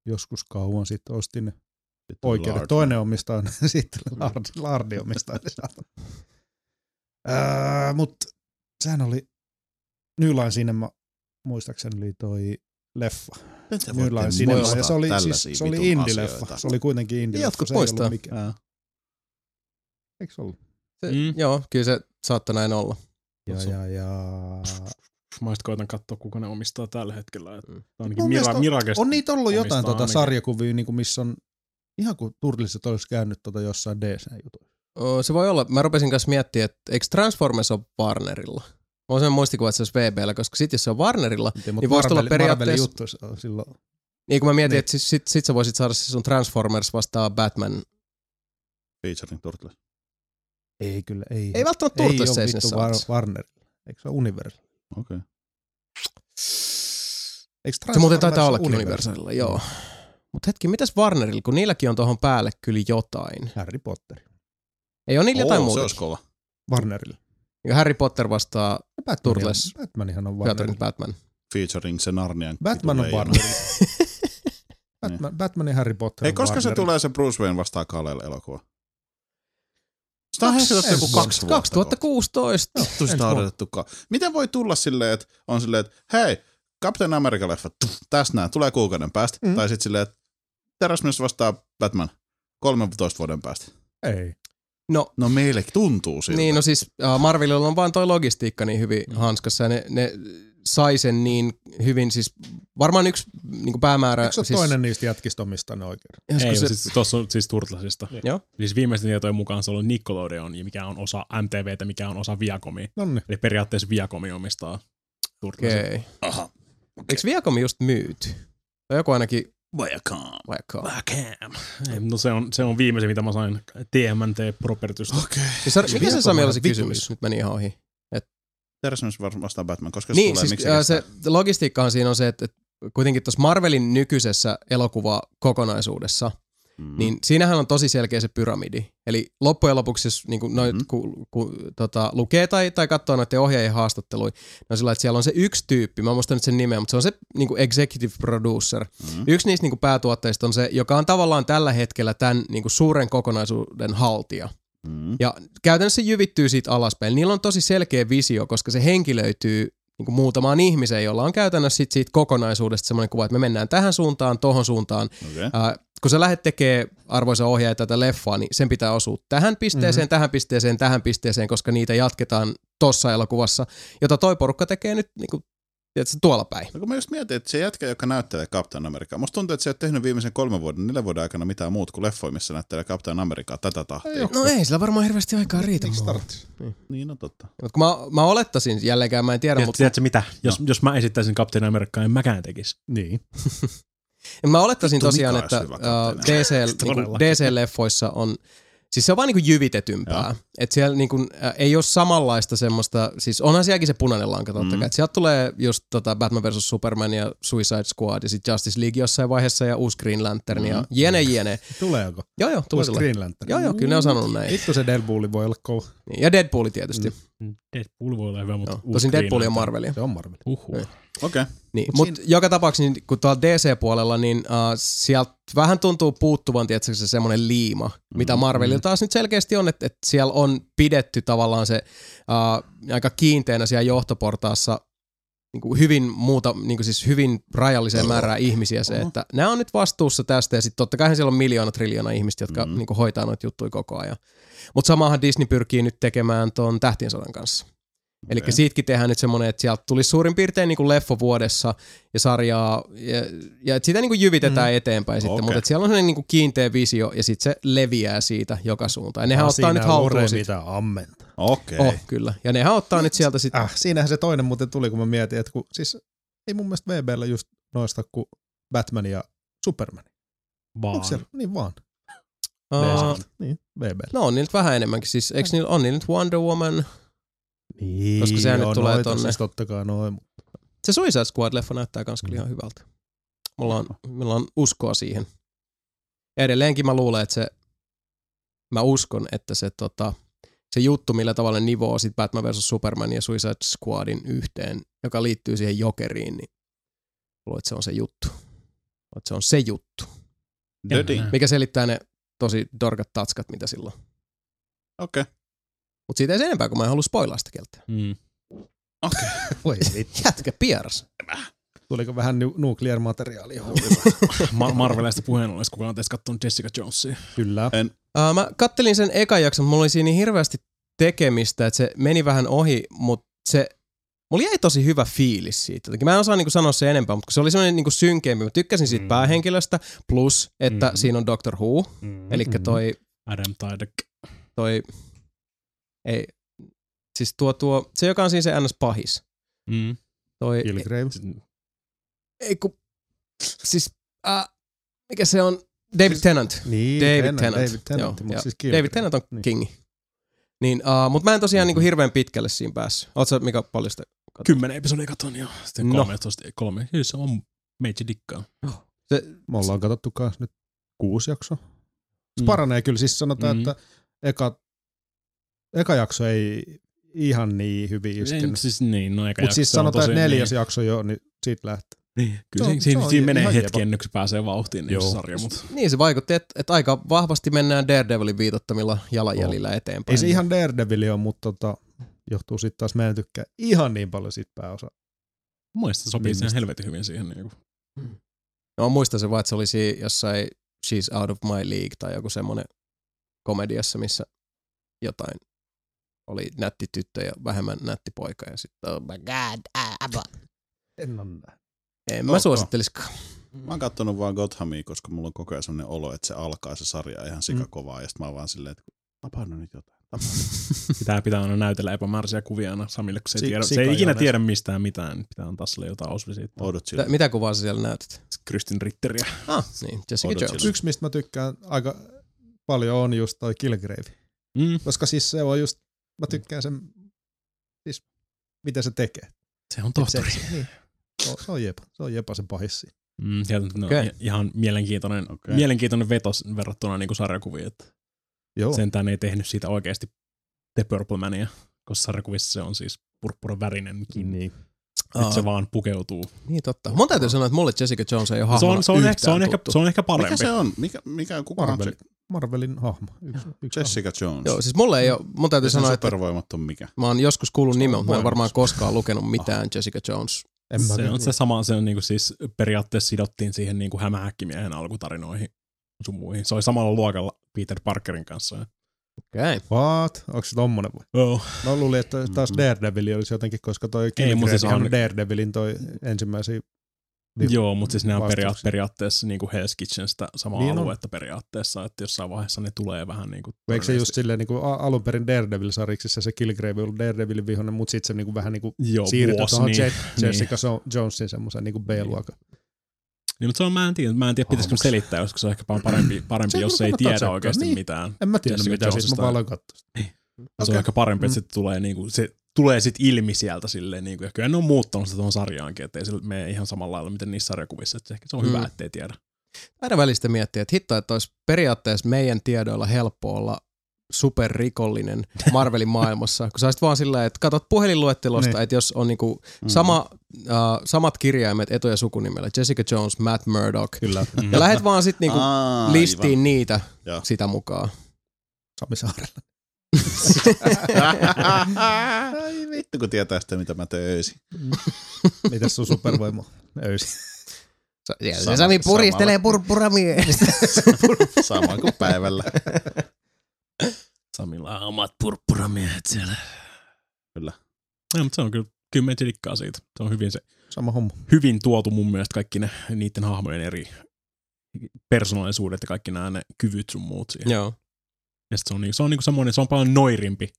joskus kauan sitten osti ne Sitten oikeudet. Lard. Toinen omistaa ne, sitten Lard, Lardi omistaa ne saatana. Ää, mut sehän oli New Line Cinema, muistaakseni oli toi leffa. Cinema, muistaa ja se oli, siis, se oli indie-leffa. asioita? Se oli kuitenkin indie-leffa. Jotkut se ei ollut. Eikö se ollut? se, Mm. Joo, kyllä se saattaa näin olla. Ja, ja, ja... Mä just koitan katsoa, kuka ne omistaa tällä hetkellä. Et Mm. Ainakin Mun Mira, mielestä on- niitä ollut jotain tota ainakin. sarjakuvia, niin kuin missä on ihan kuin Turtliset olisi käynyt tota jossain DC-jutuissa. Se voi olla. Mä rupesin kanssa miettimään, että eikö Transformers ole Warnerilla? Mä oon sen muistikuva, että se olisi VBllä, koska sit jos se on Warnerilla, Mutta voisi tulla periaatteessa- juttu on silloin. niin kun mä mietin, Niin. että sit, sit, sit sä voisit saada se sun Transformers vastaan Batman. Featuring Turtles. Ei kyllä, ei. Ei välttämättä ei Turtles ole ei sinne. War- Warner. Eikö se ole Universal? Okei. Okay. Eikö Se muuten taitaa ollakin Universalilla, joo. Mutta hetki, mitäs Warnerilla, kun niilläkin on tuohon päälle kyllä jotain. Harry Potter. Ei ole niillä jotain Oo, se muuta. olisi kova. Warnerilla. Ja Harry Potter vastaa Batman Turtles. Batmanihan on Featuring Warnerilla. Batman. Featuring se Narnian Batman on leijona. Warnerilla. Batman, Batman ja Harry Potter on koska se Warnerilla. tulee se Bruce Wayne vastaan Kalelle elokuva? Sitä on Kaksi- hehkutettu joku kaksi vuotta. 2016. kohta. Vittu sitä on. Miten voi tulla silleen, että on silleen, että hei, Captain America-leffa, tässä näin, tulee kuukauden päästä. Mm. Mm. Tai sitten silleen, että Terrasmies vastaa Batman 13 vuoden päästä. Ei. No, No meille tuntuu siltä. niin no siis uh, Marvelilla on vaan toi logistiikka niin hyvin Mm. hanskassa ja ne, ne sai sen niin hyvin, siis varmaan yksi niin päämäärä. Eikö siis, toinen niistä jätkistä omistaa ne oikein? Ei, se, siis, tuossa on siis Turtlesista. Joo. Siis viimeisten tietojen mukaan se on ollut Nickelodeon, ja mikä on osa MTVtä, mikä on osa Viacomia. No niin. Eli periaatteessa Viacomi omistaa Turtlesit. Okei. Aha. Eikö Viacom just myyty? Tai joku ainakin Viacom. Viacom. Ei, No se on, se on viimeisin, mitä mä sain TMNT Propertystä. Okei. Okay. Siis, mikä se Viacom Sami on oli se kysymys? Nyt meni ihan ohi. Terrasmies vastaa Batman, koska se Niin, tulee, siis miksi äh, kestää? se logistiikkahan siinä on se, että, että kuitenkin tuossa Marvelin nykyisessä elokuvakokonaisuudessa, Mm. niin siinähän on tosi selkeä se pyramidi. Eli loppujen lopuksi, jos niin kuin noit, Mhm. ku, ku, tota, lukee tai, tai katsoo noiden ohjaajien haastatteluja, no sillä, että siellä on se yksi tyyppi, mä en muista nyt sen nimeä, mutta se on se niin kuin executive producer. Mm. Yksi niistä niin kuin päätuotteista on se, joka on tavallaan tällä hetkellä tämän niin kuin suuren kokonaisuuden haltija. Mm. Ja käytännössä se jyvittyy siitä alaspäin. Niillä on tosi selkeä visio, koska se henkilöityy niin kuin muutamaan ihmiseen, jolla on käytännössä sit siitä kokonaisuudesta semmoinen kuva, että me mennään tähän suuntaan, tohon suuntaan. Okei. Ää, kun sä lähdet tekemään, arvoisa ohjaaja, tätä leffaa, niin sen pitää osua tähän pisteeseen, mm-hmm. tähän pisteeseen, tähän pisteeseen, koska niitä jatketaan tossa elokuvassa, jota toi porukka tekee nyt niin kuin, tiedätkö, tuolla päin. No kun mä just mietin, että se jätkä, joka näyttelee Captain Americaa, musta tuntuu, että se ei ole tehnyt viimeisen kolmen vuoden, neljän vuoden aikana mitään muuta kuin leffoja, missä näyttelee Captain Americaa tätä tahtia. No ei, sillä varmaan hirveästi aikaa riitä. Tarvitsisi? Niin, no totta. Mut kun mä, mä olettaisin, jälleenkään mä en tiedä, Tiedätkö, mutta tiedätkö mitä? Jos, jos mä esittäisin Captain Americaa, en mäkään tekisi. Niin. Mä olettaisin Vittu, tosiaan, että uh. DC, niinku, Todellakin. DC-leffoissa on, siis se on vaan niinku jyvitetympää. Että siellä niinku, uh, ei ole samanlaista semmoista, siis onhan sielläkin se punainen lanka totta Mm. kai. Et sieltä tulee just tota Batman vs. Superman ja Suicide Squad ja sitten Justice League jossain vaiheessa ja uusi Green Lantern ja Mm. jene jene. Tuleeko? Joo joo, tulee. Green Lantern. Joo joo, kyllä ne on sanonut näin. Vittu se Deadpool voi olla kova. Niin, Ja Deadpool tietysti. Mm. Deadpool voi olla hyvä, mutta Joo. Tosin Deadpool on Marvelia. Se on Marvel. Uhuh. Okei. Okay. Niin, Mut mutta joka tapauksessa, niin kun tuolla DC-puolella, niin uh, sieltä vähän tuntuu puuttuvan tietysti se semmoinen liima, mm-hmm. mitä Marvelilla taas nyt selkeästi on, että, että siellä on pidetty tavallaan se uh, aika kiinteänä siellä johtoportaassa niin kuin hyvin muuta, niin kuin siis hyvin rajalliseen määrään ihmisiä se, että nämä on nyt vastuussa tästä ja sitten totta kai siellä on miljoona triljoona ihmistä, jotka mm. niin kuin hoitaa noita juttuja koko ajan. Mutta samahan Disney pyrkii nyt tekemään ton Tähtien sodan kanssa. Eli Okei. siitäkin tehdään nyt semmoinen, että sieltä tulisi suurin piirtein niin kuin leffo vuodessa ja sarjaa, ja, ja sitä niin kuin jyvitetään mm. eteenpäin sitten, mutta et siellä on sellainen niin kuin kiinteä visio ja sitten se leviää siitä joka suuntaan. Ja nehän Ah, ottaa nyt haltuun Lore, sit. Okei. Oh, kyllä. Ja nehän ottaa nyt sieltä sitten. Äh, siinähän se toinen muuten tuli, kun mä mietin, että kun, siis ei mun mielestä VBllä just noista kuin Batman ja Superman. Vaan. Onko siellä? Niin vaan. Uh, Niin, VBllä. no on niiltä vähän enemmänkin. Siis, eikö niillä, on niillä nyt Wonder Woman? Niin, Koska sehän nyt tulee noita, tonne. Siis totta kai noin. Se Suicide Squad-leffa näyttää kans kyllä ihan hyvältä. Mulla on, mulla on uskoa siihen. Ja edelleenkin mä luulen, että se, mä uskon, että se, tota, se juttu, millä tavalla ne nivoo sit Batman vs. Superman ja Suicide Squadin yhteen, joka liittyy siihen jokeriin, niin luulen, että se on se juttu. Luulen, Että se on se juttu, Dödi. mikä selittää ne tosi dorkat tatskat, mitä silloin. Okei. Mutta siitä ei sen enempää, kun mä en halua spoilaa sitä keltä. Mm. Okei. Voi vittu. Jätkä pieras. Tuliko vähän nu- nuclear materiaalia? Ma- Marvelista puheen ollen, kukaan on teistä kattonut Jessica Jonesia. Kyllä. Uh, mä kattelin sen eka jakson, mulla oli siinä niin hirveästi tekemistä, että se meni vähän ohi, mutta se, mulla jäi tosi hyvä fiilis siitä. Jotenkin Mä en osaa niinku sanoa se enempää, mutta se oli semmoinen niinku synkeämpi. Mä tykkäsin siitä Mm. mm. päähenkilöstä, plus että Mm. mm. siinä on Doctor Who, Mm. eli Mhm. toi, Adam Tydek. toi, ei, siis tuo, tuo, se joka on siinä se NS pahis. Mm. Toi, Kilgrave. Ei kun, siis, äh, mikä se on, David Tennant. Niin, David Tennant, Tennant. David Tennant, Joo, mutta ja siis. David Tennant on Niin. kingi. Niin, uh, mutta mä en tosiaan niinku hirveän pitkälle siinä päässyt. Oletko Mika paljon sitä Kymmenen episodia katon jo. Sitten No. 13, kolme. Kyllä se on meitsi dikkaa. Se, Me ollaan katsottu kanssa nyt kuusi jaksoa. Se Mm. paranee kyllä. Siis sanotaan, Mm. että eka, eka jakso ei ihan niin hyvin iskenyt. siis niin, no eikä Mutta siis sanotaan, että neljäs niin. jakso jo, niin siitä lähtee. Niin, Se kyllä on- siinä, siinä, se on siinä menee hetki ennen kuin se pääsee vauhtiin niin se sarja, mutta niin se vaikutti, että, että aika vahvasti mennään Daredevilin viitottamilla jalanjäljillä eteenpäin. Ei se ihan Daredevil ole, mutta tota, johtuu sitten taas, mä en tykkää ihan niin paljon siitä pääosa. se sopii siihen mistä- helvetin hyvin siihen. Niin kuin. No muistan se vaan, että se olisi jossain She's Out of My League tai joku semmoinen komediassa, missä jotain oli nätti tyttö ja vähemmän nätti poika ja sitten oh my god, ah, aba. En ole nähnyt. En mä suosittelisikaan. Mä oon kattonut vaan Gothamia, koska mulla on koko ajan sellainen olo, että se alkaa se sarja ihan sikakovaa. Ja sit mä oon vaan silleen, että tapahdu nyt jotain. Pitää, pitää aina näytellä epämääräisiä kuvia aina Samille, kun se ei, Si- tiedä, se ei ikinä tiedä mistään mitään. niin Pitää antaa sille jotain osvi siitä. Oudot sille. Tä- Mitä kuvaa sä siellä näytät? Kristin Ritteriä. Ah, niin, Jessica Jones. Yksi, mistä mä tykkään aika paljon, on just toi Kilgrave. Mm. Koska siis se on just, mä tykkään sen, siis mitä se tekee. Se on tohtori. se, niin. Se, on, se on jepa, se on jepa se pahissi. Mm, sieltä, no, okay. ihan mielenkiintoinen, okay. mielenkiintoinen vetos verrattuna niin kuin sarjakuviin. Että Joo, sentään ei tehnyt siitä oikeasti The Purple Mania, koska sarjakuvissa se on siis purppura värinenkin. niin. Nyt se vaan pukeutuu. Niin totta. Mun täytyy sanoa, että mulle Jessica Jones ei ole Se hahmona on, se, on ehkä, se, on yhtään ehkä, tuttu. se on ehkä parempi. Mikä se on? Mikä, mikä kuka on Marvel, se? Marvelin hahmo. Yksi, yksi Jessica Jones. Joo, siis mulle ei ole, mun täytyy sen sanoa, että supervoimat on mikä? mä oon joskus kuullut nimen, mutta mä en varmaan koskaan lukenut mitään Jessica Jones. En mä Se on se sama, se on niinku siis periaatteessa sidottiin siihen niinku hämähäkkimiehen alkutarinoihin sun muihin. Se oli samalla luokalla Peter Parkerin kanssa. Okei. Okay. What? Onko se tommonen vai? Oh. Mä luulin, että taas Mhm. Daredevil olisi jotenkin, koska toi Kilgrave siis on on- Daredevilin toi ensimmäisiä Vi- Joo, mutta siis ne on peria- periaatteessa niinku Hell's Kitchenstä samaa Niin niin on. aluetta periaatteessa, että jossain vaiheessa ne tulee vähän niinku... Eikö se just silleen niin kuin alun perin Daredevil-sariksissa se Kilgrave oli Daredevilin vihollinen, mutta sitten se niin kuin vähän niin kuin Joo, vuosi, tuohon niin, niin. Jessica so- Jonesin semmoisen niin kuin B-luokan. Niin, mutta se on, mä en tiedä, mä en tiedä pitäisikö selittää, koska se on ehkä parempi, parempi jos ei tiedä tsekkaa, oikeasti niin. mitään. En mä tiedä Jessica mitä Jonesista. mä vaan aloin katsoa sitä. Se on ehkä parempi, että Mm. se tulee, niinku, se tulee sit ilmi sieltä silleen, niinku, ja kyllä ne on muuttanut sitä tuohon sarjaankin, että ei se mene ihan samalla lailla, miten niissä sarjakuvissa, että ehkä se on Mm. hyvä, ettei tiedä. Aina välistä miettiä, että hitto, että olisi periaatteessa meidän tiedoilla helppo olla superrikollinen Marvelin maailmassa, kun sä olisit vaan sillä, että katsot puhelinluettelosta, Niin. että jos on niinku sama, uh, samat kirjaimet etu- ja sukunimellä, Jessica Jones, Matt Murdock, Kyllä, ja lähet vaan sitten niinku Aa, listiin niitä Joo. sitä mukaan. Sami Saarella. Ai vittu, kun tietää sitä, mitä mä töisin. Mitäs sun supervoima öisi? Sa- ja se Sama- Sami puristelee purppuramiestä. Sama kuin päivällä. Samilla on omat purppuramiehet siellä. Kyllä. No, mutta se on kyllä, me dikkaa siitä. Se on hyvin, se, Sama homma. hyvin tuotu mun mielestä kaikki ne, niiden hahmojen eri persoonallisuudet ja kaikki nämä ne kyvyt sun muut siihen. joo. Ja se on, niin, se on niin semmoinen, se on paljon noirimpi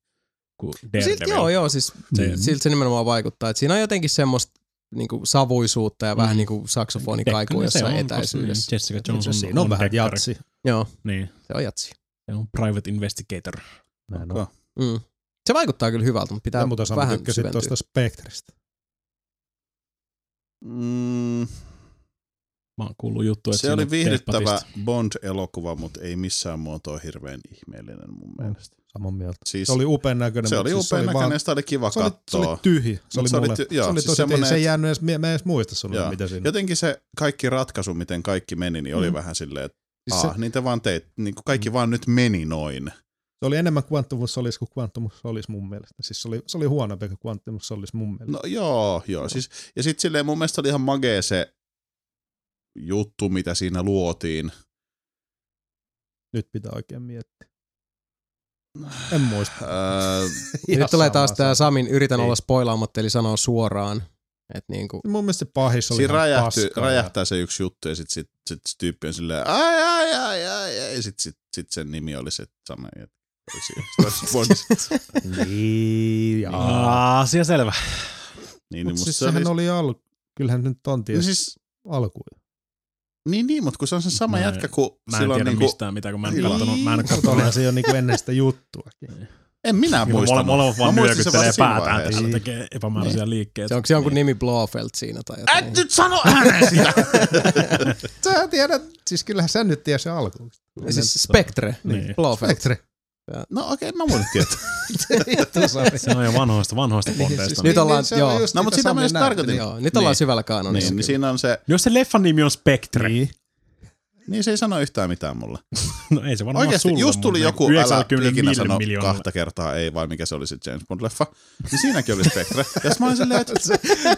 kuin Daredevil. Silti, joo, joo, siis Se- siltä se nimenomaan vaikuttaa. Että siinä on jotenkin semmoista niinku savuisuutta ja vähän Mm. niinku saksofonikaikua Dekkanen se jossain on, koska etäisyydessä. niin Jessica Jones on, Siinä on, vähän dekkari. jatsi. Joo, Niin, se on jatsi. se on private investigator. Näin Okay. on. Mm. Se vaikuttaa kyllä hyvältä, mutta pitää Ja mutta vähän tykkäsit syventyä. tuosta Spectresta. Mm, Mä oon kuullut juttu, että se oli viihdyttävä. Bond-elokuva, mutta ei missään muotoa hirveän ihmeellinen mun mielestä. Saman mieltä. Siis, Se oli upean näköinen. se oli siis upean näköinen vaan- sitä oli kiva se oli, se oli katsoa. tyhjä. Se oli, se oli ty- joo, se oli siis tosi semmonen, se ei jäänyt edes, mä en edes muista sulle, Joo. mitä siinä. Jotenkin se kaikki ratkaisu, miten kaikki meni, niin oli Mm. vähän silleen, että Siis se- ah, niin te vaan teit, niin kuin kaikki vaan nyt meni noin. Se oli enemmän Quantum Solis kuin Quantum Solis mun mielestä. Siis se oli, se oli huonompi kuin Quantum Solis mun mielestä. No joo, joo. Siis, ja sitten silleen mun mielestä oli ihan magee se juttu, mitä siinä luotiin. Nyt pitää oikein miettiä. En muista. Öö, Nyt tulee taas tää sama. Samin, yritän Niin. olla spoilaamatta, eli sanoa suoraan. Että niinku, Mun mielestä se pahis oli siinä räjähty, räjähtää se yksi juttu ja sitten sit, sit, se tyyppi on silleen ai ai ai ai ai ja sitten sit, sit sen nimi oli se sama. Ja. Niin, asia selvä. niin, niin, Mut musta siis se sehän oli, oli alku. Kyllähän nyt on no ties siis, alkuun. Niin, niin, mutta kun se on se sama Mä en- jätkä kuin Mä en silloin tiedä niinku, mistään mitään, kun mä en Niin. kattonut, mä en kattonut olihan se jo niinku ennen sitä juttuakin. en minä muistanut. Molemmat vaan nyökyttelee siinä päätään, että tekee epämääräisiä liikkeitä. onko se jonkun nimi Blofeld siinä tai jotain? Et nyt sano ääneen sitä! Sä tiedät, siis kyllähän sä nyt tiedät se alkuun. Siis Spectre, Niin. Blofeld. Spectre. No okei, okay, mä voin nyt tietää. Se on jo vanhoista, vanhoista bondeista. siis Nyt ollaan- se on joo. just No, mut mitä sitä mä just tarkoitin. Joo, nyt ollaan Niin. syvällä kaanonissa. niin, niin siinä on se, Jos se leffan nimi on Spectre, Niin. niin se ei sano yhtään mitään mulle. no ei se varmaan Oikeasti, sulle, just tuli mutta joku, älä 95 ikinä sano kahta kertaa ei, vai mikä se oli se James Bond-leffa. Niin siinäkin oli Spectre. Ja mä olin silleen, että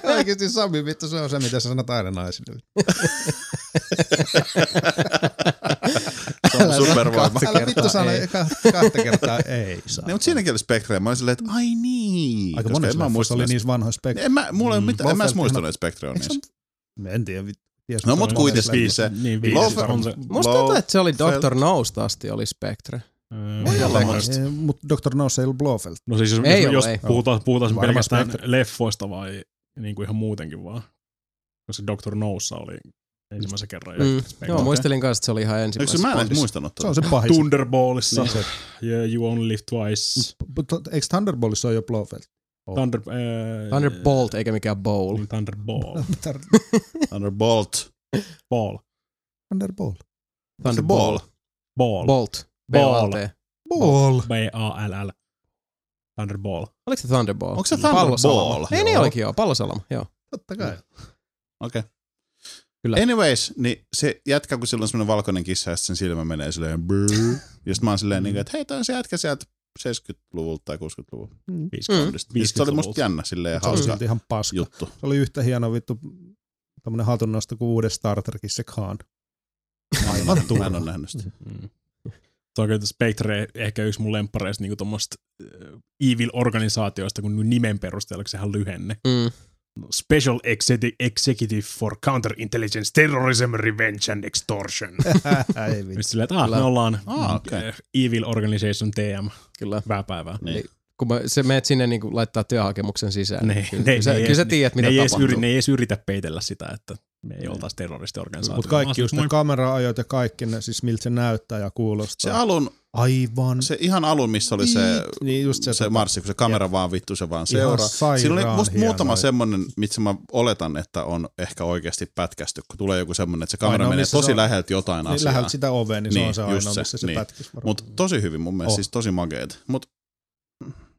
Oikeesti Sami, vittu, se on se, mitä sä sanot aina naisille. se on supervoima. kahta Älä vittu kertaa sano kahta kertaa ei saa. Niin, mutta siinäkin oli Spectre. Ja mä olin silleen, että ai niin. Aika monessa en mä leffassa muistanut oli niissä vanhoissa Spectre. En mä, mulla ei Mm, mitään, en mä edes muistanut, että Spectre on niissä. En tiedä, vittu. Ties, No, mut kuitenkin vanhoissa se- Niin, Blofeld- viisi on se. Musta tuntuu, että se oli. Dr. Noust asti oli Spectre. Voi olla. Eh, Mut Dr. No se ei ollut Blofeld. No siis jos, Ei jos, ole, jos ei. puhutaan, puhutaan pelkästään leffoista vai niin kuin ihan muutenkin vaan. Koska Dr. Noussa oli ensimmäisen kerran. Mm. Joo, muistelin kanssa, että se oli ihan Eikö ensimmäisessä se mä en muistanut Se on tuota? se pahis. Thunderballissa. Niin se- Yeah, you only live twice. Eikö Thunderboltissa ole jo Blofeld? Thunder, äh, Thunderbolt eikä mikään bowl. Thunderball. Thunderbolt. Ball. Thunderball. Thunderball. Ball. Bolt. Ball. Ball. B-A-L-L. Thunderball. Oliko se Thunderball? Onko se Pallosalama. Thunderball? Ei niin Joo. olikin joo, pallosalama, joo. Totta kai. Okei. Kyllä. Anyways, niin se jätkä, kun sillä on semmoinen valkoinen kissa ja sen silmä menee silleen brrr. Ja sit mä oon silleen, niin, että hei, toi on se jätkä sieltä 70-luvulta tai 60-luvulta. Mm. 50. Ja sit se oli musta jännä silleen Se oli hauska silti ihan paska. juttu. Se oli yhtä hieno vittu tämmönen hatunnosto kuin uudessa Star Trekissa se Khan. Aivan Mä en ole nähnyt sitä. Mm. Se on kyllä Spectre ehkä yksi mun lemppareista niinku tommoista äh, evil-organisaatioista, kun nimen perusteella onko se ihan lyhenne. Mm. Special Executive, Executive for Counterintelligence, Terrorism, Revenge and Extortion. Ei silleen, että ah, me ollaan Ah, äh, Evil Organization TM, Kyllä. hyvää päivää. Niin. Kun mä, se meet sinne niin laittaa työhakemuksen sisään. Ne- niin kyllä, ne- kyllä, sä, ne- kyllä sä ne- tiedät, mitä ne, ei edes tapahtuu. yri, ne ei edes yritä peitellä sitä, että me ei oltaisi terroristiorganisaatio. Mutta kaikki just ne kameraajot ja kaikki ne, siis miltä se näyttää ja kuulostaa. Se alun, Aivan. Se ihan alun, missä oli se, niin just se, se, se marssi, kun se kamera vaan vittu se vaan seuraa. Siinä oli musta hieno. muutama semmonen, missä mä oletan, että on ehkä oikeasti pätkästy, kun tulee joku semmonen, että se kamera Ainoa, menee se tosi on- läheltä jotain niin asiaa. läheltä sitä ovea, niin, se Niin, on se ainoa, se, missä se niin. varmaan. Mutta tosi hyvin mun mielestä, Oh. siis tosi makeet. Mut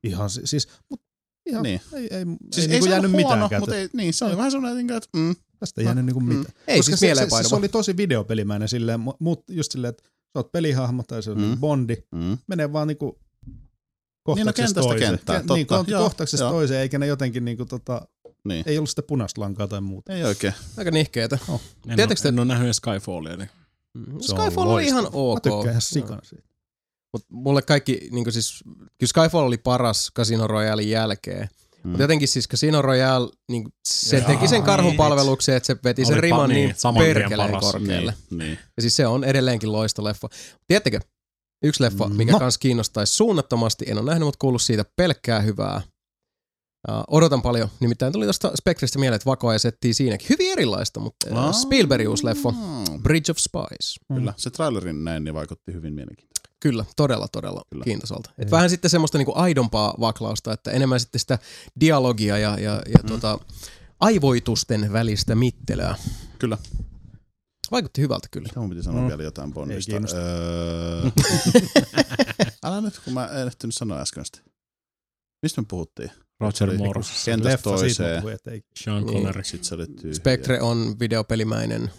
Ihan si- siis, mut ihan, Niin. ei, ei, siis ei, ei, niinku se jäänyt mitään huono, käteen. mutta ei, niin, se oli vähän semmoinen, että mm, Tästä ei jäänyt niinku Mm. mitään. Ei Koska siis se, se, se, oli tosi videopelimäinen silleen, mu- mut just silleen, että sä oot pelihahmo tai se on Mm. mm. bondi, mm. menee vaan niinku Niin, no kohtauksesta kentästä toiseen. kenttään, Ke- niin, totta. ko- Joo, kohtauksesta joo. toiseen, eikä ne jotenkin niinku tota, Niin. ei ollut sitä punaista lankaa tai muuta. Ei oikein. Aika nihkeetä. En, Tiedättekö te- ole, en ole nähnyt Skyfallia. Niin. Mm. Se on Skyfall oli ihan loistava. Mä ok. tykkään ihan sikana siitä. Mutta mulle kaikki, niin siis, kyllä Skyfall oli paras Casino Royalein jälkeen. Mm. Mutta jotenkin siis Casino Royale, niin se Jaa, teki sen karhun niin. palveluksen, että se veti sen riman niin, niin perkeleen paras. korkealle. Niin, niin. Ja siis se on edelleenkin loistoleffa. Tiedättekö, yksi leffa, mikä No. kans kiinnostaisi suunnattomasti, en ole nähnyt, mutta kuullut siitä pelkkää hyvää. Uh, odotan paljon, nimittäin tuli tuosta Spectresta mieleen, että vakoa settiä siinäkin. Hyvin erilaista, mutta uh, Spielberg uusi leffa, Mm. Bridge of Spies. Kyllä, se trailerin näin niin vaikutti hyvin mielenkiintoiselta. Kyllä, todella, todella Kyllä. kiintoisalta. Et vähän sitten semmoista niinku aidompaa vaklausta, että enemmän sitten sitä dialogia ja, ja, ja Mm. tota, aivoitusten välistä mittelöä. Kyllä. Vaikutti hyvältä kyllä. Mun piti sanoa Mm. vielä jotain Bondista? Öö... Älä nyt, kun mä en ehtinyt sanoa äsken sitä. Mistä me puhuttiin? Roger Oli Moore, Kentästä Leffa toiseen. puhuin. Sean Niin. Connery, Sitten se oli tyhjä. Spectre on videopelimäinen,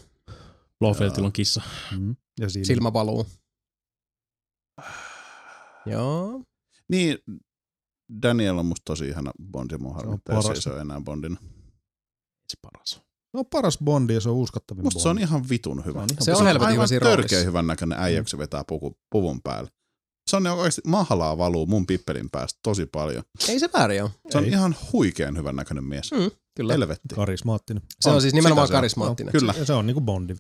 Blofeldilla on kissa. Mm. Ja siinä. silmä valuu. Joo. Niin, Daniel on musta tosi ihana Bondi, mun harmittaa, ei paras. se ole enää Bondin. Se paras. Se on paras Bondi ja se on uskottavin Musta se on Bondi. ihan vitun hyvä. Se on ihan Se on helvetin hyvä siinä törkeä hyvän näköinen äijä, kun se vetää puku, puvun päälle. Se on oikeasti mahalaa valuu mun pippelin päästä tosi paljon. Ei se väärin ole. Se on Ei. ihan huikean hyvän näköinen mies. Mm, kyllä. Helvetti. Karismaattinen. Se on, On, siis nimenomaan se on. karismaattinen. Kyllä. Ja se on niinku Bondi.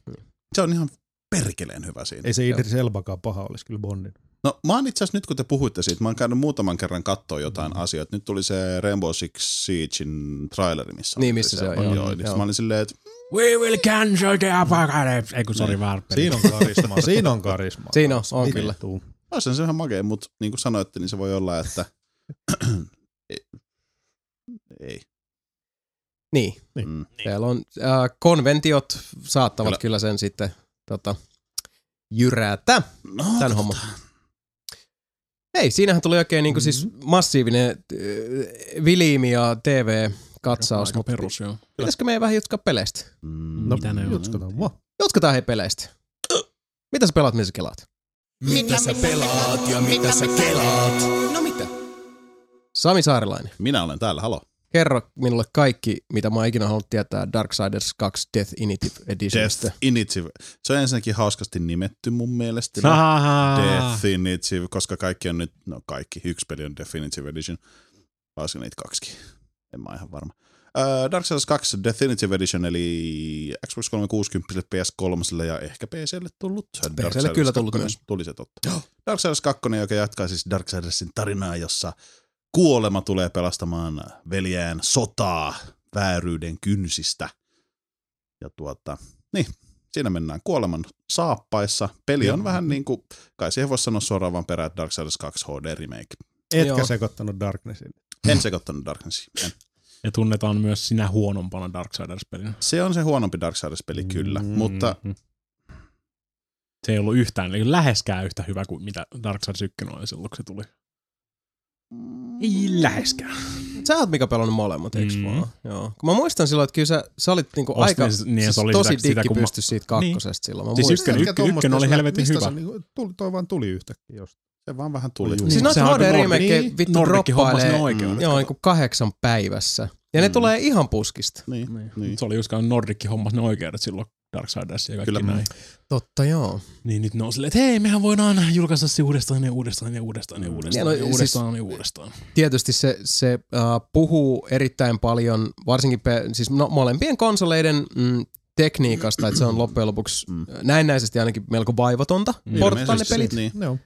Se on ihan perkeleen hyvä siinä. Ei se Idris Elbakaan paha olisi kyllä Bondin. No mä oon itse asiassa nyt kun te puhuitte siitä, mä oon käynyt muutaman kerran katsoa jotain Mm. asioita. Nyt tuli se Rainbow Six Siegein traileri, missä Niin, missä se on, Joo, joo, joo. joo. Niin mä olin silleen, että We will cancel the apocalypse. Ei kun sori, väärä peli. Siinä on karismaa. Siinä on karismaa. Siinä on, on kyllä. vittua? olisi se ihan makea, mutta niin kuin sanoitte, niin se voi olla, että ei. ei. Niin, Mm. siellä on äh, konventiot saattavat Kyllä. kyllä, sen sitten tota, jyrätä. No, Tän homman. Ei, siinähän tuli oikein niinku siis Mm-hmm. massiivinen äh, Vilimi ja TV-katsaus, Aika perus, joo. pitäisikö meidän vähän jutkaa peleistä? Mm. No, Mitä ne on? Jutkataan hei peleistä. Mitä sä pelaat, missä sä kelaat? Mitä sä pelaat ja mitä sä kelaat? No mitä? Sami Saarilainen, Minä olen täällä, halo. Kerro minulle kaikki, mitä mä oon ikinä halunnut tietää Darksiders 2 Death Initiative Editionista. Death Initiative. Se on ensinnäkin hauskasti nimetty mun mielestä. Death Initiative, koska kaikki on nyt, no kaikki, yksi peli on Definitive Edition. Olisiko niitä kaksikin? En mä ihan varma. Uh, Dark Souls 2 Definitive Edition, eli Xbox 360, PS3 ja ehkä PClle tullut. Dark PClle kyllä tullut 2, myös. Tuli se totta. Dark Souls 2, joka jatkaa siis Darksidersin tarinaa, jossa kuolema tulee pelastamaan veljään sotaa vääryyden kynsistä. Ja tuota, niin, siinä mennään kuoleman saappaissa. Peli on vähän niin kuin, kai siihen voisi sanoa suoraan vaan perään Darksiders 2 HD remake. Etkä Joo. sekoittanut Darknessin. En sekoittanut Darknessia. En. Ja tunnetaan myös sinä huonompana Darksiders-pelinä. Se on se huonompi Darksiders-peli kyllä, Mm. mutta Se ei ollut yhtään, eli läheskään yhtä hyvä kuin mitä Darksiders 1 oli silloin, kun se tuli. Ei läheskään. Sä oot Mika pelannut molemmat, eiks Mm. vaan? Joo. Kun mä muistan silloin, että kyllä sä, sä olit niinku Ostin aika se- niin, siis se oli tosi sitä- mä- pysty siitä kakkosesta silloin. Mä Siis muistan. ykkönen- ykkönen tommosta, oli jos helvetin hyvä. Se, niinku, tuli, toi vaan tuli yhtäkkiä jostain. se vaan vähän tuli. Niin. Siis Niin, noita HD remakeja niin, vittu ne droppailee joo, niinku kahdeksan päivässä. Ja ne Mm. tulee ihan puskista. Niin, Niin. niin. Se oli just kun Nordicki hommas ne oikeudet silloin Darksiders ja kaikki Kyllä. näin. Totta joo. Niin nyt ne on silleen, että hei, mehän voidaan julkaista se uudestaan ja uudestaan ja uudestaan ja uudestaan no ja siis- uudestaan ja uudestaan. Tietysti se, se uh, puhuu erittäin paljon, varsinkin pe- siis no, molempien konsoleiden mm, tekniikasta, että se on loppujen lopuksi Mm. näennäisesti ainakin melko vaivatonta Niin, porttaa ne pelit. Niin. Joo.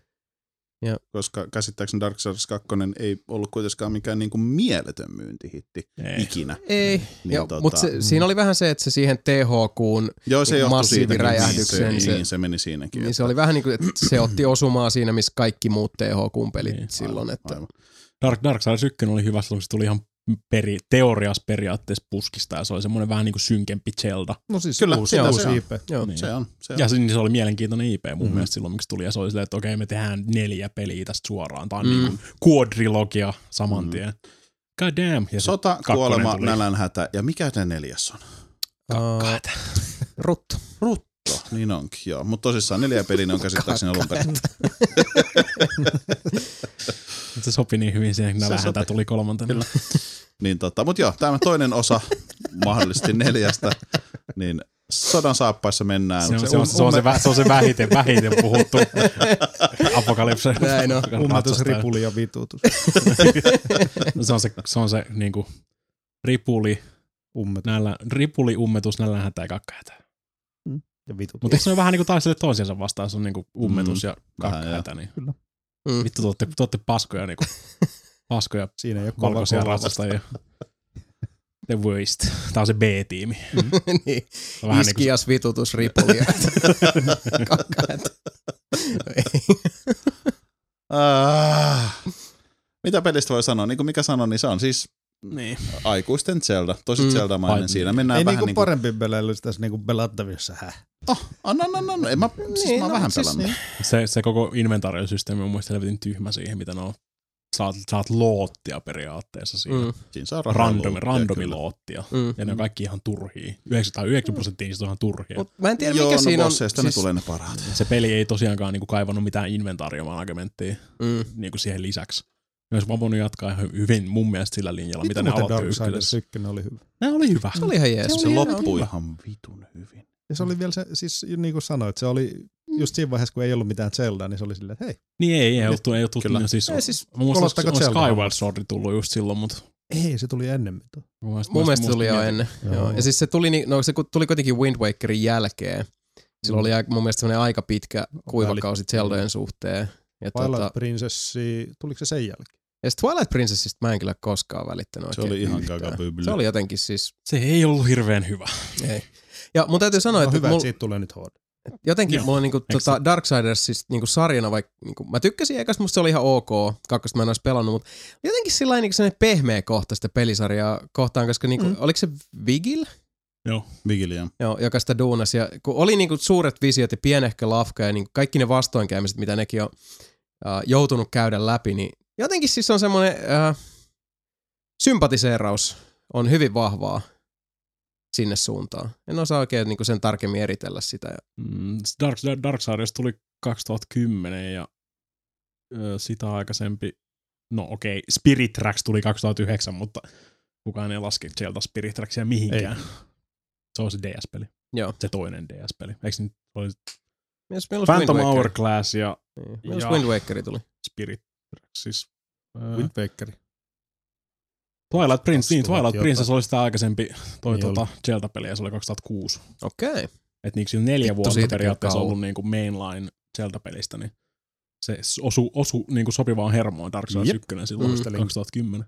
Joo. koska käsittääkseni Dark Souls 2 ei ollut kuitenkaan mikään niinku mieletön myyntihitti Ei. ikinä. Ei, Niin Joo, tota- mutta se, siinä oli vähän se, että se siihen THQun, Joo, se Niin johtui siitäkin. massiiviräjähdyksen Niin, se, se- niin, se meni siinäkin. niin että- se oli vähän niin kuin, että se otti osumaa siinä, missä kaikki muut THQn pelit Niin, silloin. aivan, Että, aivan. Dark, Dark Souls 1 oli hyvä, silloin kun se tuli ihan peri, teoriassa periaatteessa puskista ja se oli semmoinen vähän niin kuin synkempi Zelda. No siis Kyllä, uusi, uusi se on. IP. joo. Niin. Se on. Se on. Ja se, niin se oli mielenkiintoinen IP mun Mhm. mm. mielestä silloin, miksi tuli. Ja se oli silleen, että okei, me tehdään neljä peliä tästä suoraan. Tämä on Mm. mm. niin kuin quadrilogia saman Mm. tien. God damn. Ja Sota, kuolema, nälänhätä. Ja mikä se neljäs on? Uh, rutto. Rutto. Niin onkin, joo. Mutta tosissaan neljä peliä ne on käsittääkseni alun perin. Se sopi niin hyvin siihen, nälänhätä sopi. tuli kolmantena. Kyllä. Niin tota, mutta joo, tämä toinen osa mahdollisesti neljästä, niin sodan saappaissa mennään. Se on se, on, se, on se, vä- se, on se vähiten, vähiten puhuttu apokalypse. Näin on. Ummetus, ripuli ja vitutus. No se on se, se, on se niin kuin, ripuli, Ummetus näillä, ripuli, ummetus, nälänhätä ja kakkahätä. Ja vitutus. Mutta eikö se ole vähän niin kuin taistele toisiansa vastaan, se on niin kuin ummetus Mm, ja kakkahätä. Niin. Mm. Vittu, te olette, te olette paskoja, niin kuin, paskoja Siinä ei ole valkoisia ratsastajia. The worst. Tämä on se B-tiimi. niin. Vähän niin kuin, Iskias, vitutus, ripuli. ja- Kakkaat. Ei. Ah, mitä pelistä voi sanoa? Niin kuin mikä sanoi, niin se on siis niin. aikuisten Zelda. Tosi Mm. Zelda-mainen. Vai- Siinä mennään ei vähän niinku niin kuin... parempi peleily tässä niinku pelattavissa. Häh? Oh, anna, anna, anna. En mä, siis Niin, mä oon no, vähän siis pelannut. niin. Se, se koko inventaariosysteemi on mun mielestä helvetin tyhmä siihen, mitä ne on. Saat, saat loottia periaatteessa siihen. Mm. Mm, Siinä saa rahaa Randomi, loottia. mm. Ja ne on kaikki ihan turhia. 99 prosenttia niistä on ihan turhia. Mut mä en tiedä, Joo, mikä no siinä on. bosseista ne tulee ne parhaat. Se peli ei tosiaankaan niinku kaivannut mitään inventaariomanagementtia Mm. niinku siihen lisäksi. Ne olisi vaan voinut jatkaa ihan hyvin mun mielestä sillä linjalla, mitä Vittu ne muuten aloitti Darksiders ykkösessä. 1 oli hyvä. Ne oli hyvä. Se oli ihan jees. Se Se oli loppui hyvä. ihan vitun hyvin. Ja se oli vielä se, siis niin kuin sanoit, se oli just siinä vaiheessa, kun ei ollut mitään Zeldaa, niin se oli silleen, että hei, Niin ei, ei, oltu, ei oltu, Kyllä. no siis, Ei, siis mun mielestä kolottako on Zeldaa? Skyward Sword tullut just silloin, mutta ei, se tuli ennemmin. tuo. mun mielestä, mun mielestä se tuli jo ennen. Joo. Joo. Ja siis se tuli, ni- no se tuli kuitenkin Wind Wakerin jälkeen. Sillä oli aika- mun mielestä semmoinen aika pitkä kuivakausi Zeldojen suhteen. Ja, Twilight tota, Princessi, tuliko se sen jälkeen? Ja Twilight Princessista mä en kyllä koskaan välittänyt Se oli ihan kagabybly. Se oli jotenkin siis, Se ei ollut hirveän hyvä. ei. Ja mun täytyy sanoa, No, että hyvä, mul, että siitä tulee nyt HD. jotenkin Joo. mulla on niinku, tota Darksiders siis niinku sarjana, vaikka niinku, mä tykkäsin ekas, musta se oli ihan ok, kakkosta mä en olisi pelannut, mutta jotenkin sillä niinku sellainen pehmeä kohta sitä pelisarjaa kohtaan, koska niinku, mm. oliko se Vigil? Joo. Vigilia. Joo, joka sitä duunas. Ja kun oli niinku suuret visiot ja pienehkö lafka ja niinku kaikki ne vastoinkäymiset, mitä nekin on äh, joutunut käydä läpi, niin jotenkin siis on semmoinen äh, sympatiseeraus on hyvin vahvaa sinne suuntaan. En osaa oikein niinku sen tarkemmin eritellä sitä. Ja, Mm, Dark, Darksiders tuli 2010 ja ö, sitä aikaisempi, no okei, okay, Spirit Tracks tuli 2009, mutta kukaan ei laske Zelda Spirit Tracksia mihinkään. Se on se DS-peli, joo. se toinen DS-peli. Eikö nyt oli Phantom. Hourglass ja Niin, ja- Wind Wakeri tuli. Spirit Tracks, siis Wind Wakeri. Twilight Prince, niin 2000 Twilight jotain. Princess oli sitä aikaisempi toi Niin tuota, Zelda-peli ja se oli 2006. Okei. Okay. Että niinku neljä Vittu, vuotta periaatteessa ollut niinku mainline Zelda-pelistä, niin se osu, osu niinku sopivaan hermoon Dark Souls Jep. 1 silloin Mm. 2010.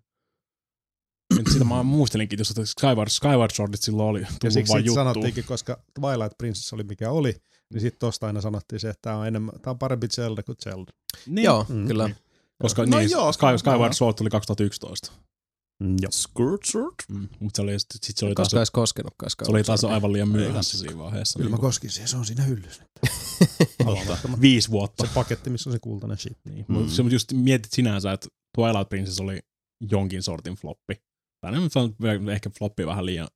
Nyt sitä mä muistelinkin, jos että Skyward, Skyward Swordit silloin oli Ja tullut siksi vaan sit juttu. sanottiinkin, koska Twilight Princess oli mikä oli, niin sitten tosta aina sanottiin se, että tämä on, enemmän, tää on parempi Zelda kuin Zelda. Niin, Joo, Mm, kyllä. niin. Koska No niin, joo, Sky. Skyward Sword tuli 2011. Mm, joo. Squirt Sword? Mm. Mutta se oli, sit, sit se oli taas, koskaan edes koskenutkaan. se oli taas aivan liian myöhässä siinä vaiheessa. Kyllä mä Niin, koskin siihen, se on siinä hyllyssä. Viisi vuotta. Se paketti, missä on se kultainen shit. Niin. Mm. Se just mietit sinänsä, että Twilight Princess oli jonkin sortin floppi. On ehkä floppi vähän liian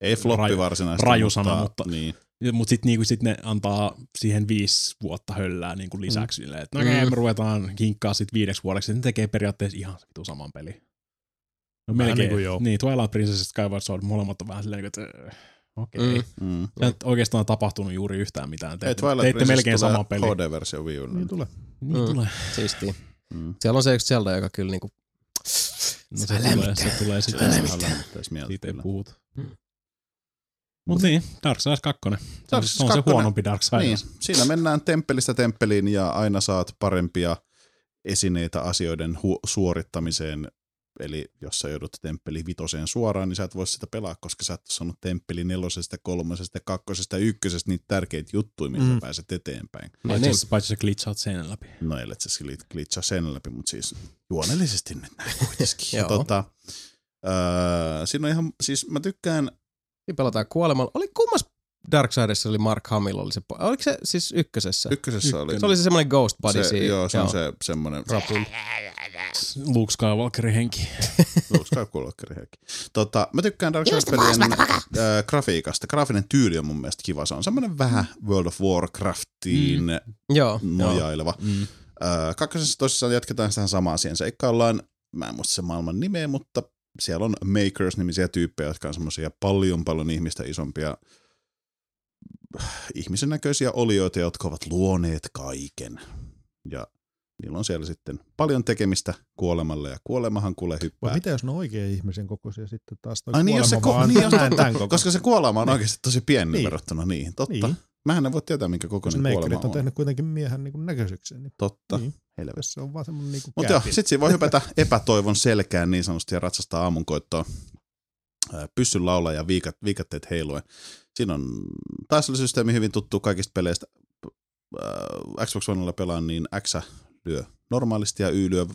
Ei floppi Raju- varsinaisesti. raju sana, mutta- Niin. Mutta sitten niinku, sit ne antaa siihen viisi vuotta höllää niinku lisäksi. Mm. Että no okei, Mm. me ruvetaan kinkkaa sit viideksi vuodeksi. Ne tekee periaatteessa ihan vitu saman peli. No Vähän melkein. niinku joo. Niin, Twilight Princess ja Skyward Sword, molemmat on vähän silleen, niin kuin, että äh, okei. Okay. Mm. Mm. Ja oikeastaan tapahtunut juuri yhtään mitään. Te, Ei, Twilight teitte Princess melkein tulee sama peli. HD-versio Wii Ulle. Niin tulee. Niin Mm. tulee. Siistiä. Mm. Siellä on se yksi Zelda, joka kyllä niinku... No, se, tulee, se tulee Se sitten. lämmittäis mieltä Siitä ei puhuta. Mm. Mut niin, Dark Souls 2. Se on, Dark se, Souls on se 2. huonompi Dark Niin, Souls. siinä mennään temppelistä temppeliin ja aina saat parempia esineitä asioiden hu- suorittamiseen. Eli jos sä joudut temppeli vitoseen suoraan, niin sä et voi sitä pelaa, koska sä et ole saanut temppeli nelosesta, kolmosesta, kakkosesta, ykkösestä niitä tärkeitä juttuja, millä mm. Sä pääset eteenpäin. Paitsi, niin. paitsi sä glitchaat seinän läpi. No ellei se glit- glitchaa sen läpi, mutta siis juonellisesti nyt näin kuitenkin. Tota, öö, siinä on ihan, siis mä tykkään, Siinä pelataan kuolemalla. Oli kummas Darksidessa oli Mark Hamill, oli se, po- oliko se siis ykkösessä? ykkösessä oli se oli se semmoinen Ghost Buddy se, siinä. joo, se on se semmoinen Rapul. Luke Skywalkerin henki. Luke Skywalkerin hetki. Tota, mä tykkään Darksiders-pelien äh, grafiikasta. Graafinen tyyli on mun mielestä kiva. Se on semmoinen vähän World of Warcraftiin mm. Joo, joo. nojaileva. Mm. Äh, kakkosessa tosissaan jatketaan sitä samaa siihen seikkaillaan. Mä en muista sen maailman nimeä, mutta siellä on Makers-nimisiä tyyppejä, jotka on semmoisia paljon paljon ihmistä isompia ihmisen näköisiä olioita, jotka ovat luoneet kaiken. Ja niillä on siellä sitten paljon tekemistä kuolemalle, ja kuolemahan kuule hyppää. Vai mitä jos ne on oikein ihmisen kokoisia sitten taas toi Ai niin, jos se, kuolema ko- niin, jos totta, tämän kokoinen. koska se kuolema on oikeasti tosi pieni niin. Niin. verrattuna niihin. Totta. Niin. Niin. Mähän en voi tietää, minkä kokoinen ne kuolema on on. tehnyt kuitenkin miehen niin näköiseksi. Niin Totta. Niin. Helvetti. se on vaan semmoinen niin Mutta joo, sit siinä voi hypätä epätoivon selkään niin sanotusti ja ratsastaa aamunkoittoa pyssyn laulaa ja viikat, viikatteet heiluen. Siinä on taistelusysteemi hyvin tuttu kaikista peleistä. Xbox Onella pelaan, niin X lyö normaalisti ja Y lyö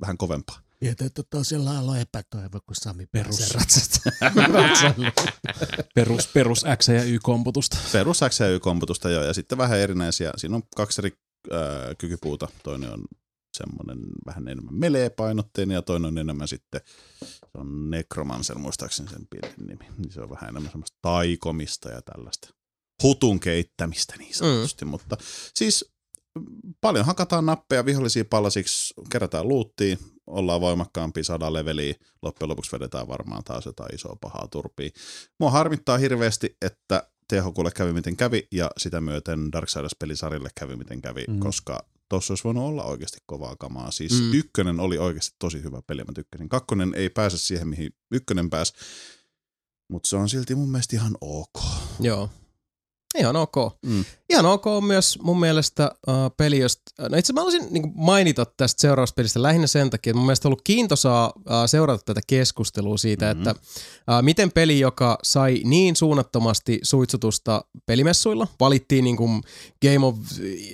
vähän kovempaa. Mietin, että tosiaan on epätoivo, kun Sami Perus. pääsee ratsasta. Perus, perus X- ja Y-komputusta. Perus X ja Y-komputusta joo, ja sitten vähän erinäisiä. Siinä on kaksi eri ää, kykypuuta. Toinen on semmoinen vähän enemmän melee-painotteinen ja toinen on enemmän sitten, se on Necromancer muistaakseni sen pilin nimi. Niin se on vähän enemmän semmoista taikomista ja tällaista hutun keittämistä niin sanotusti. Mm. Mutta siis mm, paljon hakataan nappeja vihollisia palasiksi, kerätään luuttia, ollaan voimakkaampia, saadaan leveliä, loppujen lopuksi vedetään varmaan taas jotain isoa pahaa turpia. Mua harmittaa hirveästi, että THQlle kävi miten kävi ja sitä myöten Darksiders-pelisarjalle kävi miten kävi, mm. Koska tossa olisi voinut olla oikeasti kovaa kamaa. Siis mm. ykkönen oli oikeasti tosi hyvä peli, mä tykkäsin. Kakkonen ei pääse siihen, mihin ykkönen pääsi, mutta se on silti mun mielestä ihan ok. Joo. Ihan ok. Mm. Ihan ok on myös mun mielestä uh, peli, josta... No itse mä haluaisin niin mainita tästä seuraavasta pelistä lähinnä sen takia, että mun mielestä on ollut kiintosaa uh, seurata tätä keskustelua siitä, Mhm. mm-hmm. että uh, miten peli, joka sai niin suunnattomasti suitsutusta pelimessuilla, valittiin niin kuin Game of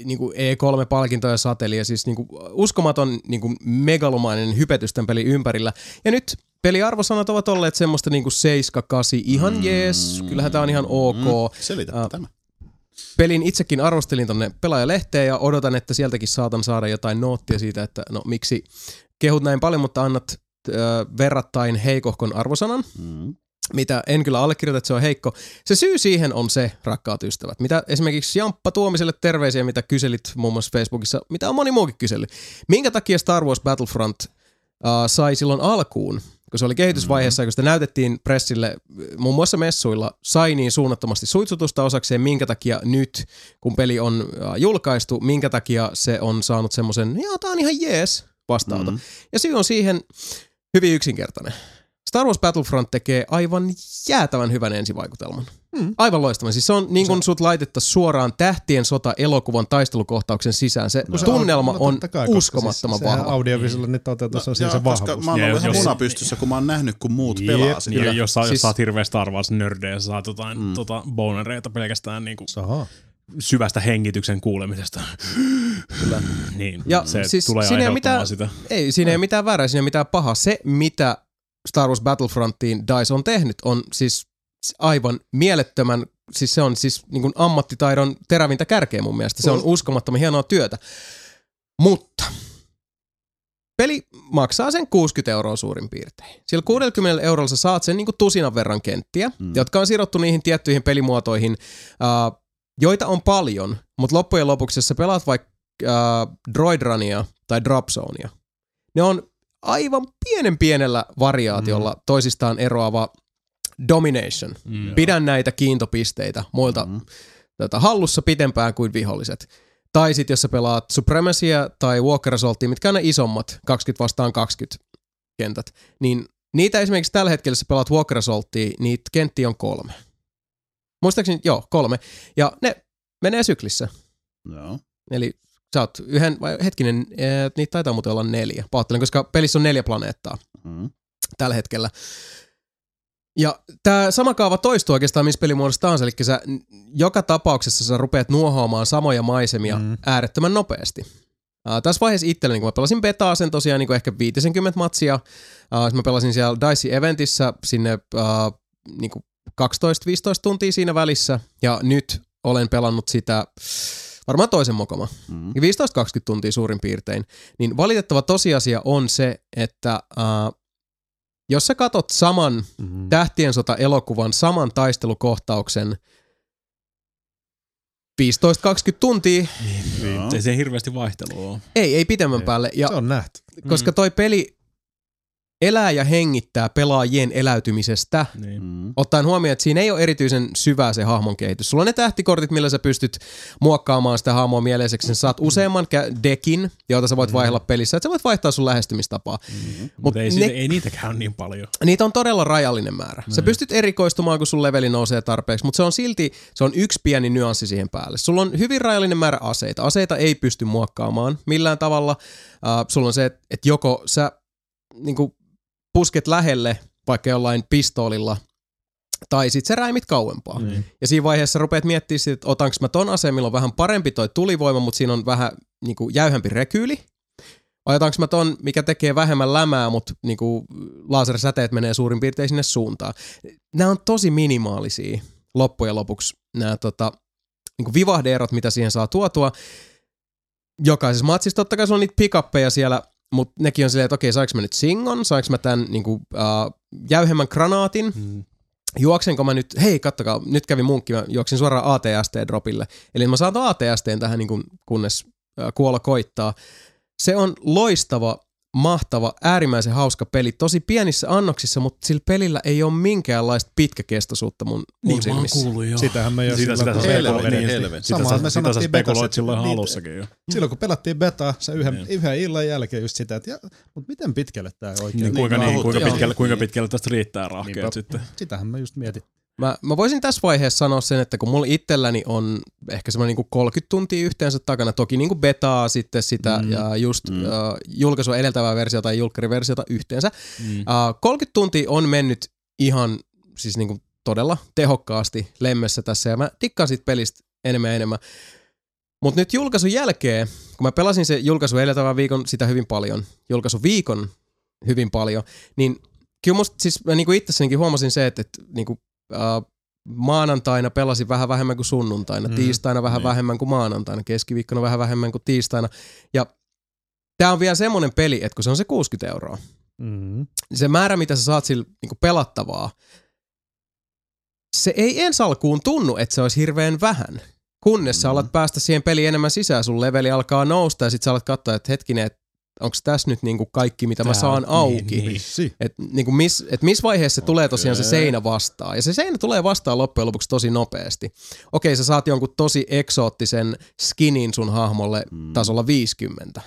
niin kuin E3-palkintoja sateli, siis niin kuin uskomaton niin kuin megalomainen hypetys tämän pelin ympärillä. Ja nyt peliarvosanat ovat olleet semmoista niin kuin 7-8, ihan Mm. jees, kyllähän tämä on ihan ok. Selitä Ah. tämä. Pelin itsekin arvostelin tonne pelaajalehteen ja odotan, että sieltäkin saatan saada jotain noottia siitä, että no miksi kehut näin paljon, mutta annat äh, verrattain heikohkon arvosanan, Mm. mitä en kyllä allekirjoita, että se on heikko. Se syy siihen on se, rakkaat ystävät, mitä esimerkiksi Jamppa Tuomiselle terveisiä, mitä kyselit muun muassa Facebookissa, mitä on moni muukin kysely. Minkä takia Star Wars Battlefront äh, sai silloin alkuun, kun se oli kehitysvaiheessa, mm-hmm. kun sitä näytettiin pressille muun muassa messuilla, sai niin suunnattomasti suitsutusta osakseen, minkä takia nyt, kun peli on äh, julkaistu, minkä takia se on saanut semmoisen, joo, tää on ihan jees, vastaanota. Mm. Ja syy on siihen hyvin yksinkertainen. Star Wars Battlefront tekee aivan jäätävän hyvän ensivaikutelman. Mm. Aivan loistavan. Siis se on niin kuin sut laitettaisiin suoraan Tähtien sota elokuvan taistelukohtauksen sisään. Se No. tunnelma No on totta kai, koska uskomattoman siis vahva. Audiovisuaalinen toteutus on siinä se koska vahvuus. mä oon ollut ihan jos- muna pystyssä, kun mä oon nähnyt, kun muut Jep, pelaa sitä. Niin, jos, sä, Siis- jos sä oot hirveä Star Wars-nördejä, sä saat jotain Mm. tota, bonereita pelkästään niin kuin syvästä hengityksen kuulemisesta. Kyllä. niin, Ja se siis tulee siinä ei aiheuttamaan mitään- sitä. Ei, siinä ei ole mitään väärää, siinä ei ole mitään pahaa. Se, mitä Star Wars Battlefrontiin DICE on tehnyt, on siis aivan mielettömän, siis se on siis niin kuin ammattitaidon terävintä kärkeä mun mielestä. Se on uskomattoman hienoa työtä. Mutta peli maksaa sen 60 euroa suurin piirtein. Sillä 60 eurolla sä saat sen niin kuin tusinan verran kenttiä, Mm. jotka on sidottu niihin tiettyihin pelimuotoihin, joita on paljon, mutta loppujen lopuksi, jos sä pelaat vaikka Droid Runia tai Drop Zonea, ne on aivan pienen pienellä variaatiolla mm. toisistaan eroava Domination. Mm. Pidän näitä kiintopisteitä muilta Mm. tota, hallussa pitempään kuin viholliset. Tai sitten jos sä pelaat Supremacia tai Walker Assaultia, mitkä on ne isommat, 20 vastaan 20 kentät, niin niitä esimerkiksi tällä hetkellä, jos sä pelaat Walker Assaultia, niitä kenttiä on kolme. Muistaakseni, joo, kolme. Ja ne menee syklissä. Joo. Eli Sä oot yhden, vai hetkinen, ee, niitä taitaa muuten olla neljä. Pahoittelen, koska pelissä on neljä planeettaa Mm. tällä hetkellä. Ja tämä sama kaava toistuu oikeastaan missä pelimuodossa tahansa, eli sä joka tapauksessa sä rupeat nuohoamaan samoja maisemia mm. Äärettömän nopeasti. Uh, tässä vaiheessa itselleni, kun mä pelasin betaa sen tosiaan niin ehkä 50 matsia, uh, mä pelasin siellä Dice Eventissä sinne uh, niin kuin 12-15 tuntia siinä välissä, ja nyt olen pelannut sitä varmaan toisen mokoma, Mm. 15-20 tuntia suurin piirtein, niin valitettava tosiasia on se, että uh, jos sä katot saman Mm. Tähtien sota-elokuvan saman taistelukohtauksen 15-20 tuntia, Joo. Ei se hirveästi vaihtelua ole. ei, ei pitemmän Ei. päälle, ja Se on nähty. koska toi peli elää ja hengittää pelaajien eläytymisestä, Niin. Mm. ottaen huomioon, että siinä ei ole erityisen syvää se hahmon kehitys. Sulla on ne tähtikortit, millä sä pystyt muokkaamaan sitä hahmoa mieleiseksi. Sä saat useamman kä- dekin, jota sä voit vaihdella pelissä, että sä voit vaihtaa sun lähestymistapaa. Mutta Mut ei, ne- ei niitäkään ole niin paljon. Niitä on todella rajallinen määrä. Sä Niin. pystyt erikoistumaan, kun sun leveli nousee tarpeeksi, mutta se on silti, se on yksi pieni nyanssi siihen päälle. Sulla on hyvin rajallinen määrä aseita. Aseita ei pysty muokkaamaan millään tavalla. Uh, sulla on se, että et joko sä niinku, pusket lähelle vaikka jollain pistoolilla, tai sit sä räimit kauempaa. Niin. Ja siinä vaiheessa rupeat miettimään, sit, että otanko mä ton aseen, millä on vähän parempi toi tulivoima, mutta siinä on vähän niinku, jäyhempi rekyyli. Vai otanko mä ton, mikä tekee vähemmän lämää, mutta niinku, lasersäteet menee suurin piirtein sinne suuntaan. Nämä on tosi minimaalisia loppujen lopuksi nämä tota, niinku vivahdeerot, mitä siihen saa tuotua. Jokaisessa matsissa totta kai sulla on niitä pickuppeja siellä, mutta nekin on silleen, että okei, saanko mä nyt singon, saanko mä tämän niinku, uh, jäyhemmän granaatin, Mm. juoksenko mä nyt, hei kattokaa, nyt kävi munkki, mä juoksin suoraan ATST-dropille. Eli mä saan ATSTn tähän niin kuin, kunnes äh, kuolla koittaa. Se on loistava, mahtava, äärimmäisen hauska peli, tosi pienissä annoksissa, mutta sillä pelillä ei ole minkäänlaista pitkäkestoisuutta mun, mun Niin, mä oon silmissä. kuullut jo. Sitähän me jo Sitä, sitä, sitä, Helvetti, niin, sitä, sitä, me sitä sanottiin spekuloit silloin niitä- alussakin jo. silloin kun pelattiin betaa, se yhden, Niin. yhden illan jälkeen just sitä, että ja, mutta miten pitkälle tämä oikein Niin, kuinka, Niin, niin, mä kuinka, pitkälle, kuinka Niin. pitkälle tästä riittää rahkeet sitten. Sitähän mä just mietin. Mä, mä voisin tässä vaiheessa sanoa sen, että kun mulla itselläni on ehkä semmoinen niin 30 tuntia yhteensä takana, toki niin kuin betaa sitten sitä Mm. ja just Mm. uh, julkaisua edeltävää versiota ja julkkariversiota yhteensä. Mm. Uh, 30 tuntia on mennyt ihan siis niin kuin todella tehokkaasti lemmessä tässä ja mä tikkaan siitä pelistä enemmän ja enemmän. Mutta nyt julkaisun jälkeen, kun mä pelasin se julkaisu edeltävän viikon sitä hyvin paljon, julkaisu viikon hyvin paljon, niin kyllä musta siis mä niinku itsessänikin huomasin se, että, että niinku, uh, maanantaina pelasin vähän vähemmän kuin sunnuntaina, Mm, mm, tiistaina vähän niin. vähemmän kuin maanantaina, keskiviikkona vähän vähemmän kuin tiistaina. Ja tämä on vielä semmoinen peli, että kun se on se 60 euroa, Mm. se määrä, mitä sä saat sillä niin pelattavaa, se ei ensi alkuun tunnu, että se olisi hirveän vähän. Kunnes sä Mm. alat päästä siihen peliin enemmän sisään, sun leveli alkaa nousta ja sit sä alat katsoa, että hetkinen, että onko tässä nyt niinku kaikki, mitä mä Tää- saan niin, auki. niin. Vissi. Että niinku miss, et missä vaiheessa se tulee tosiaan se seinä vastaan. Ja se seinä tulee vastaan loppujen lopuksi tosi nopeasti. Okei, sä saat jonkun tosi eksoottisen skinin sun hahmolle Mm. tasolla 50.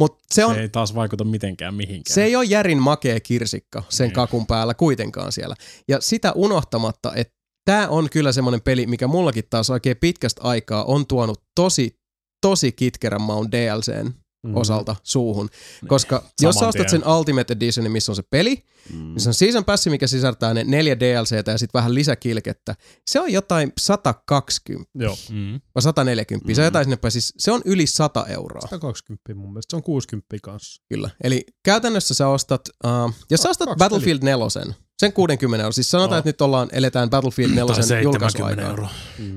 Mutta se on, Se ei taas vaikuta mitenkään mihinkään. se ei ole järin makea kirsikka sen Niin. kakun päällä kuitenkaan siellä. Ja sitä unohtamatta, että tämä on kyllä semmoinen peli, mikä mullakin taas oikein pitkästä aikaa on tuonut tosi, tosi kitkerän maun DLCn Mm. osalta suuhun. Niin. Koska jos sä Saman ostat sen Ultimate Editionin, missä on se peli, Mm. niin se on Season Pass, mikä sisältää ne neljä DLCtä ja sitten vähän lisäkilkettä. Se on jotain 120 Joo. Mm. vai 140, se on Mm. jotain sinne päin. Siis se on yli 100 euroa. 120 mun mielestä, se on 60 kanssa. Kyllä. Eli käytännössä sä ostat, uh, jos sä ostat kaksi Battlefield 4, sen 60 euroa, siis sanotaan, Joo. että nyt ollaan, eletään Battlefield 4 Tai 70 julkaisuaikaa. euroa.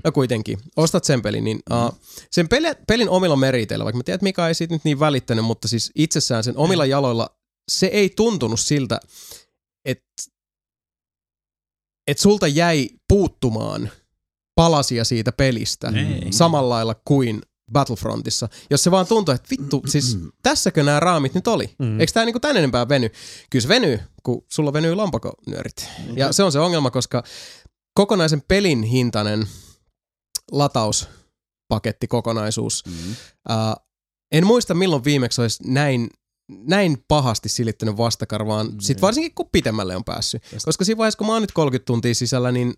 No kuitenkin, ostat sen pelin, niin uh, sen peli, pelin omilla meriteillä, vaikka mä tiedän, että Mika ei siitä nyt niin välittänyt, mutta siis itsessään sen omilla jaloilla, se ei tuntunut siltä, että et sulta jäi puuttumaan palasia siitä pelistä Ei. samalla lailla kuin Battlefrontissa. Jos se vaan tuntui, että vittu, siis tässäkö nämä raamit nyt oli? Mm. Mm. Eikö tämä niinku tän enempää veny? Kyllä se venyy, kun sulla venyy lompakonyörit. Ja se on se ongelma, koska kokonaisen pelin hintainen latauspaketti kokonaisuus. Mm. Uh, en muista milloin viimeksi olisi näin, näin pahasti silittänyt vastakarvaan, sit varsinkin kun pitemmälle on päässyt. Koska siinä vaiheessa, kun mä oon nyt 30 tuntia sisällä, niin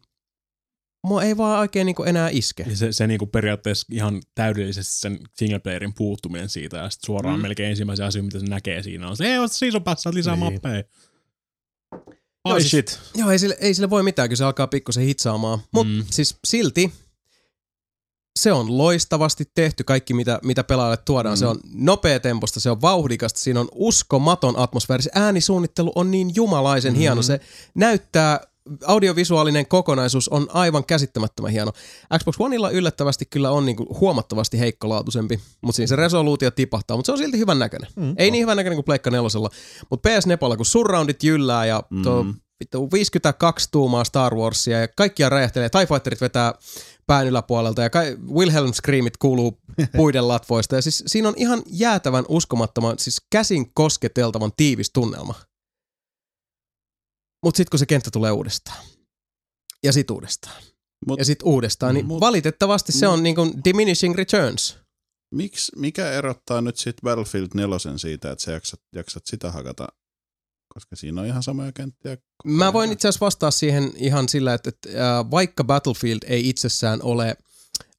mua ei vaan oikein niinku enää iske. Ja se, se niinku periaatteessa ihan täydellisesti sen singleplayerin puuttuminen siitä ja suoraan Mm. mm. melkein ensimmäisen asia, mitä se näkee siinä on se, ei ole season passaa lisää Niin. mappeja. Joo, Ai siis- shit. Joo, ei sille, ei sille voi mitään, kun se alkaa pikkusen hitsaamaan. Mutta mm. Mm. siis silti se on loistavasti tehty kaikki, mitä, mitä pelaajalle tuodaan. Mm. Se on nopea temposta, se on vauhdikasta, siinä on uskomaton atmosfääri. Se äänisuunnittelu on niin jumalaisen mm. hieno. Se näyttää, audiovisuaalinen kokonaisuus on aivan käsittämättömän hieno. Xbox Oneilla yllättävästi kyllä on niinku huomattavasti heikkolaatuisempi, mutta siinä se resoluutio tipahtaa, mutta se on silti hyvän näköinen. Mm. Ei niin hyvän näköinen kuin Pleikka nelosella, mutta PS Nepalla kun surroundit jyllää ja tuo Mm. vittu 52 tuumaa Star Warsia ja kaikkia räjähtelee, TIE Fighterit vetää pään yläpuolelta ja kai Wilhelm Screamit kuuluu puiden latvoista ja siis siinä on ihan jäätävän uskomattoman, siis käsin kosketeltavan tiivis tunnelma. Mutta sitten kun se kenttä tulee uudestaan ja sit uudestaan Mut ja sit uudestaan, niin Mut- valitettavasti se on niin kuin diminishing returns. miksi, mikä erottaa nyt sit Battlefield 4 siitä, että sä jaksat, jaksat sitä hakata? Koska siinä on ihan samoja kenttiä. Mä voin itse asiassa vastaa siihen ihan sillä, että, että äh, vaikka Battlefield ei itsessään ole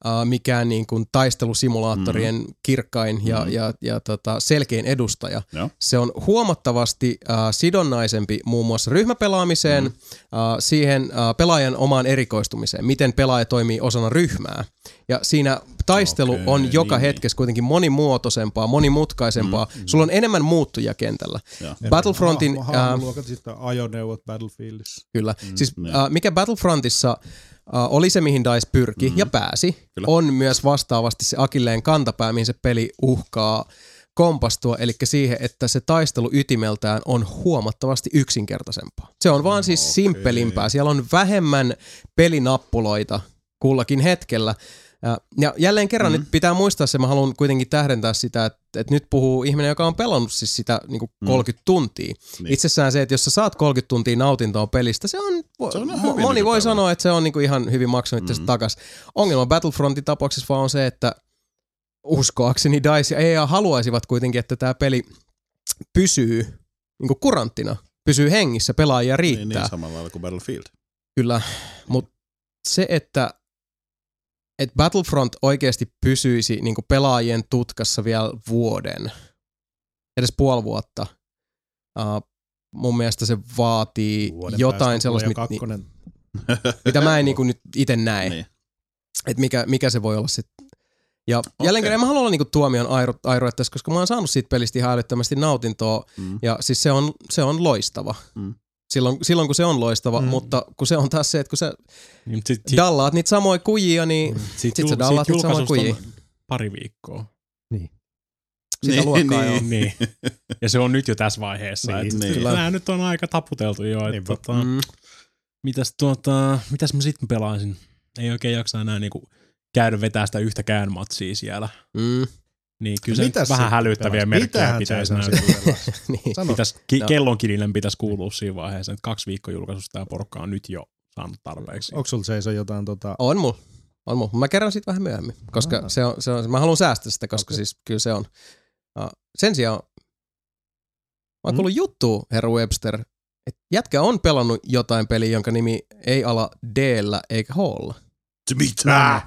äh, mikään niin kuin taistelusimulaattorien mm. kirkkain ja, Mhm. ja, ja tota, selkein edustaja, Joo. se on huomattavasti äh, sidonnaisempi muun muassa ryhmäpelaamiseen, mm. äh, siihen äh, pelaajan omaan erikoistumiseen, miten pelaaja toimii osana ryhmää. Ja siinä taistelu Okei, on joka niin, hetkessä kuitenkin monimuotoisempaa, monimutkaisempaa. Mm. Sulla on enemmän muuttujia kentällä. Joo. Battlefrontin... Äh, hahmoluokat, sitten ajoneuvot Battlefieldissa. Kyllä. Mm, siis niin. äh, mikä Battlefrontissa äh, oli se, mihin DICE pyrki mm. ja pääsi, Kyllä. on myös vastaavasti se akilleen kantapää, mihin se peli uhkaa kompastua, eli siihen, että se taistelu ytimeltään on huomattavasti yksinkertaisempaa. Se on vaan siis Okei. simppelimpää. Siellä on vähemmän pelinappuloita kullakin hetkellä. Ja, ja jälleen kerran mm. nyt pitää muistaa se, mä haluan kuitenkin tähdentää sitä, että, että nyt puhuu ihminen, joka on pelannut siis sitä niin kuin 30 tuntia. Niin. Itsessään se, että jos sä saat 30 tuntia nautintoa pelistä, se on, Se on mo- moni voi sanoa, että se on niinku ihan hyvin maksanut itse Mm. takas. Ongelma Battlefrontin tapauksessa vaan on se, että uskoakseni DICE ja EA haluaisivat kuitenkin, että tämä peli pysyy niinku kuranttina, pysyy hengissä, pelaajia riittää. Niin, niin, samalla lailla kuin Battlefield. Kyllä, mutta se, että et Battlefront oikeasti pysyisi niinku pelaajien tutkassa vielä vuoden, edes puoli vuotta, uh, mun mielestä se vaatii Vuoden jotain sellaista, mit, ni, mitä mä en niinku nyt itse näe, Niin. että mikä, mikä se voi olla sitten. Ja okay. Jälleen kerran en mä halua olla niinku tuomion airu, airu tässä, koska mä oon saanut siitä pelistä ihan älyttömästi nautintoa, Mm. ja siis se on, se on loistava. Mm. Silloin, silloin kun se on loistava, Mm. mutta kun se on taas se, että kun sä Niin, sit, sit, dallaat niitä samoja kujia, niin sit, sit sä jul- dallaat sit niitä samoja kujia. pari viikkoa. Sitä Niin, luokkaa niin. joo. Niin. Ja se on nyt jo tässä vaiheessa. Niin, että niin. Kyllä. Nämä nyt on aika taputeltu jo. Että, Niinpä. tota, Mm. mitäs, tuota, mitäs mä sitten pelaisin? Ei oikein jaksa enää niinku käydä vetää sitä yhtäkään matsia siellä. Mm. Niin kyllä se vähän hälyttäviä merkkejä Mitähän pitäisi näyttää. niin. Pitäis, ki- No. kellonkilinen pitäisi kuulua siinä vaiheessa, että kaksi viikkoa julkaisusta tämä porukka on nyt jo saanut tarpeeksi. Onko sulla seiso jotain tota... On mulla. On mulla. Mä kerron siitä vähän myöhemmin, koska se on, se on, mä haluan säästää sitä, koska Okei. siis kyllä se on. Uh, sen sijaan, mä oon Mm. kuullut juttu, herra Webster, että jätkä on pelannut jotain peliä, jonka nimi ei ala d eikä h Mitä?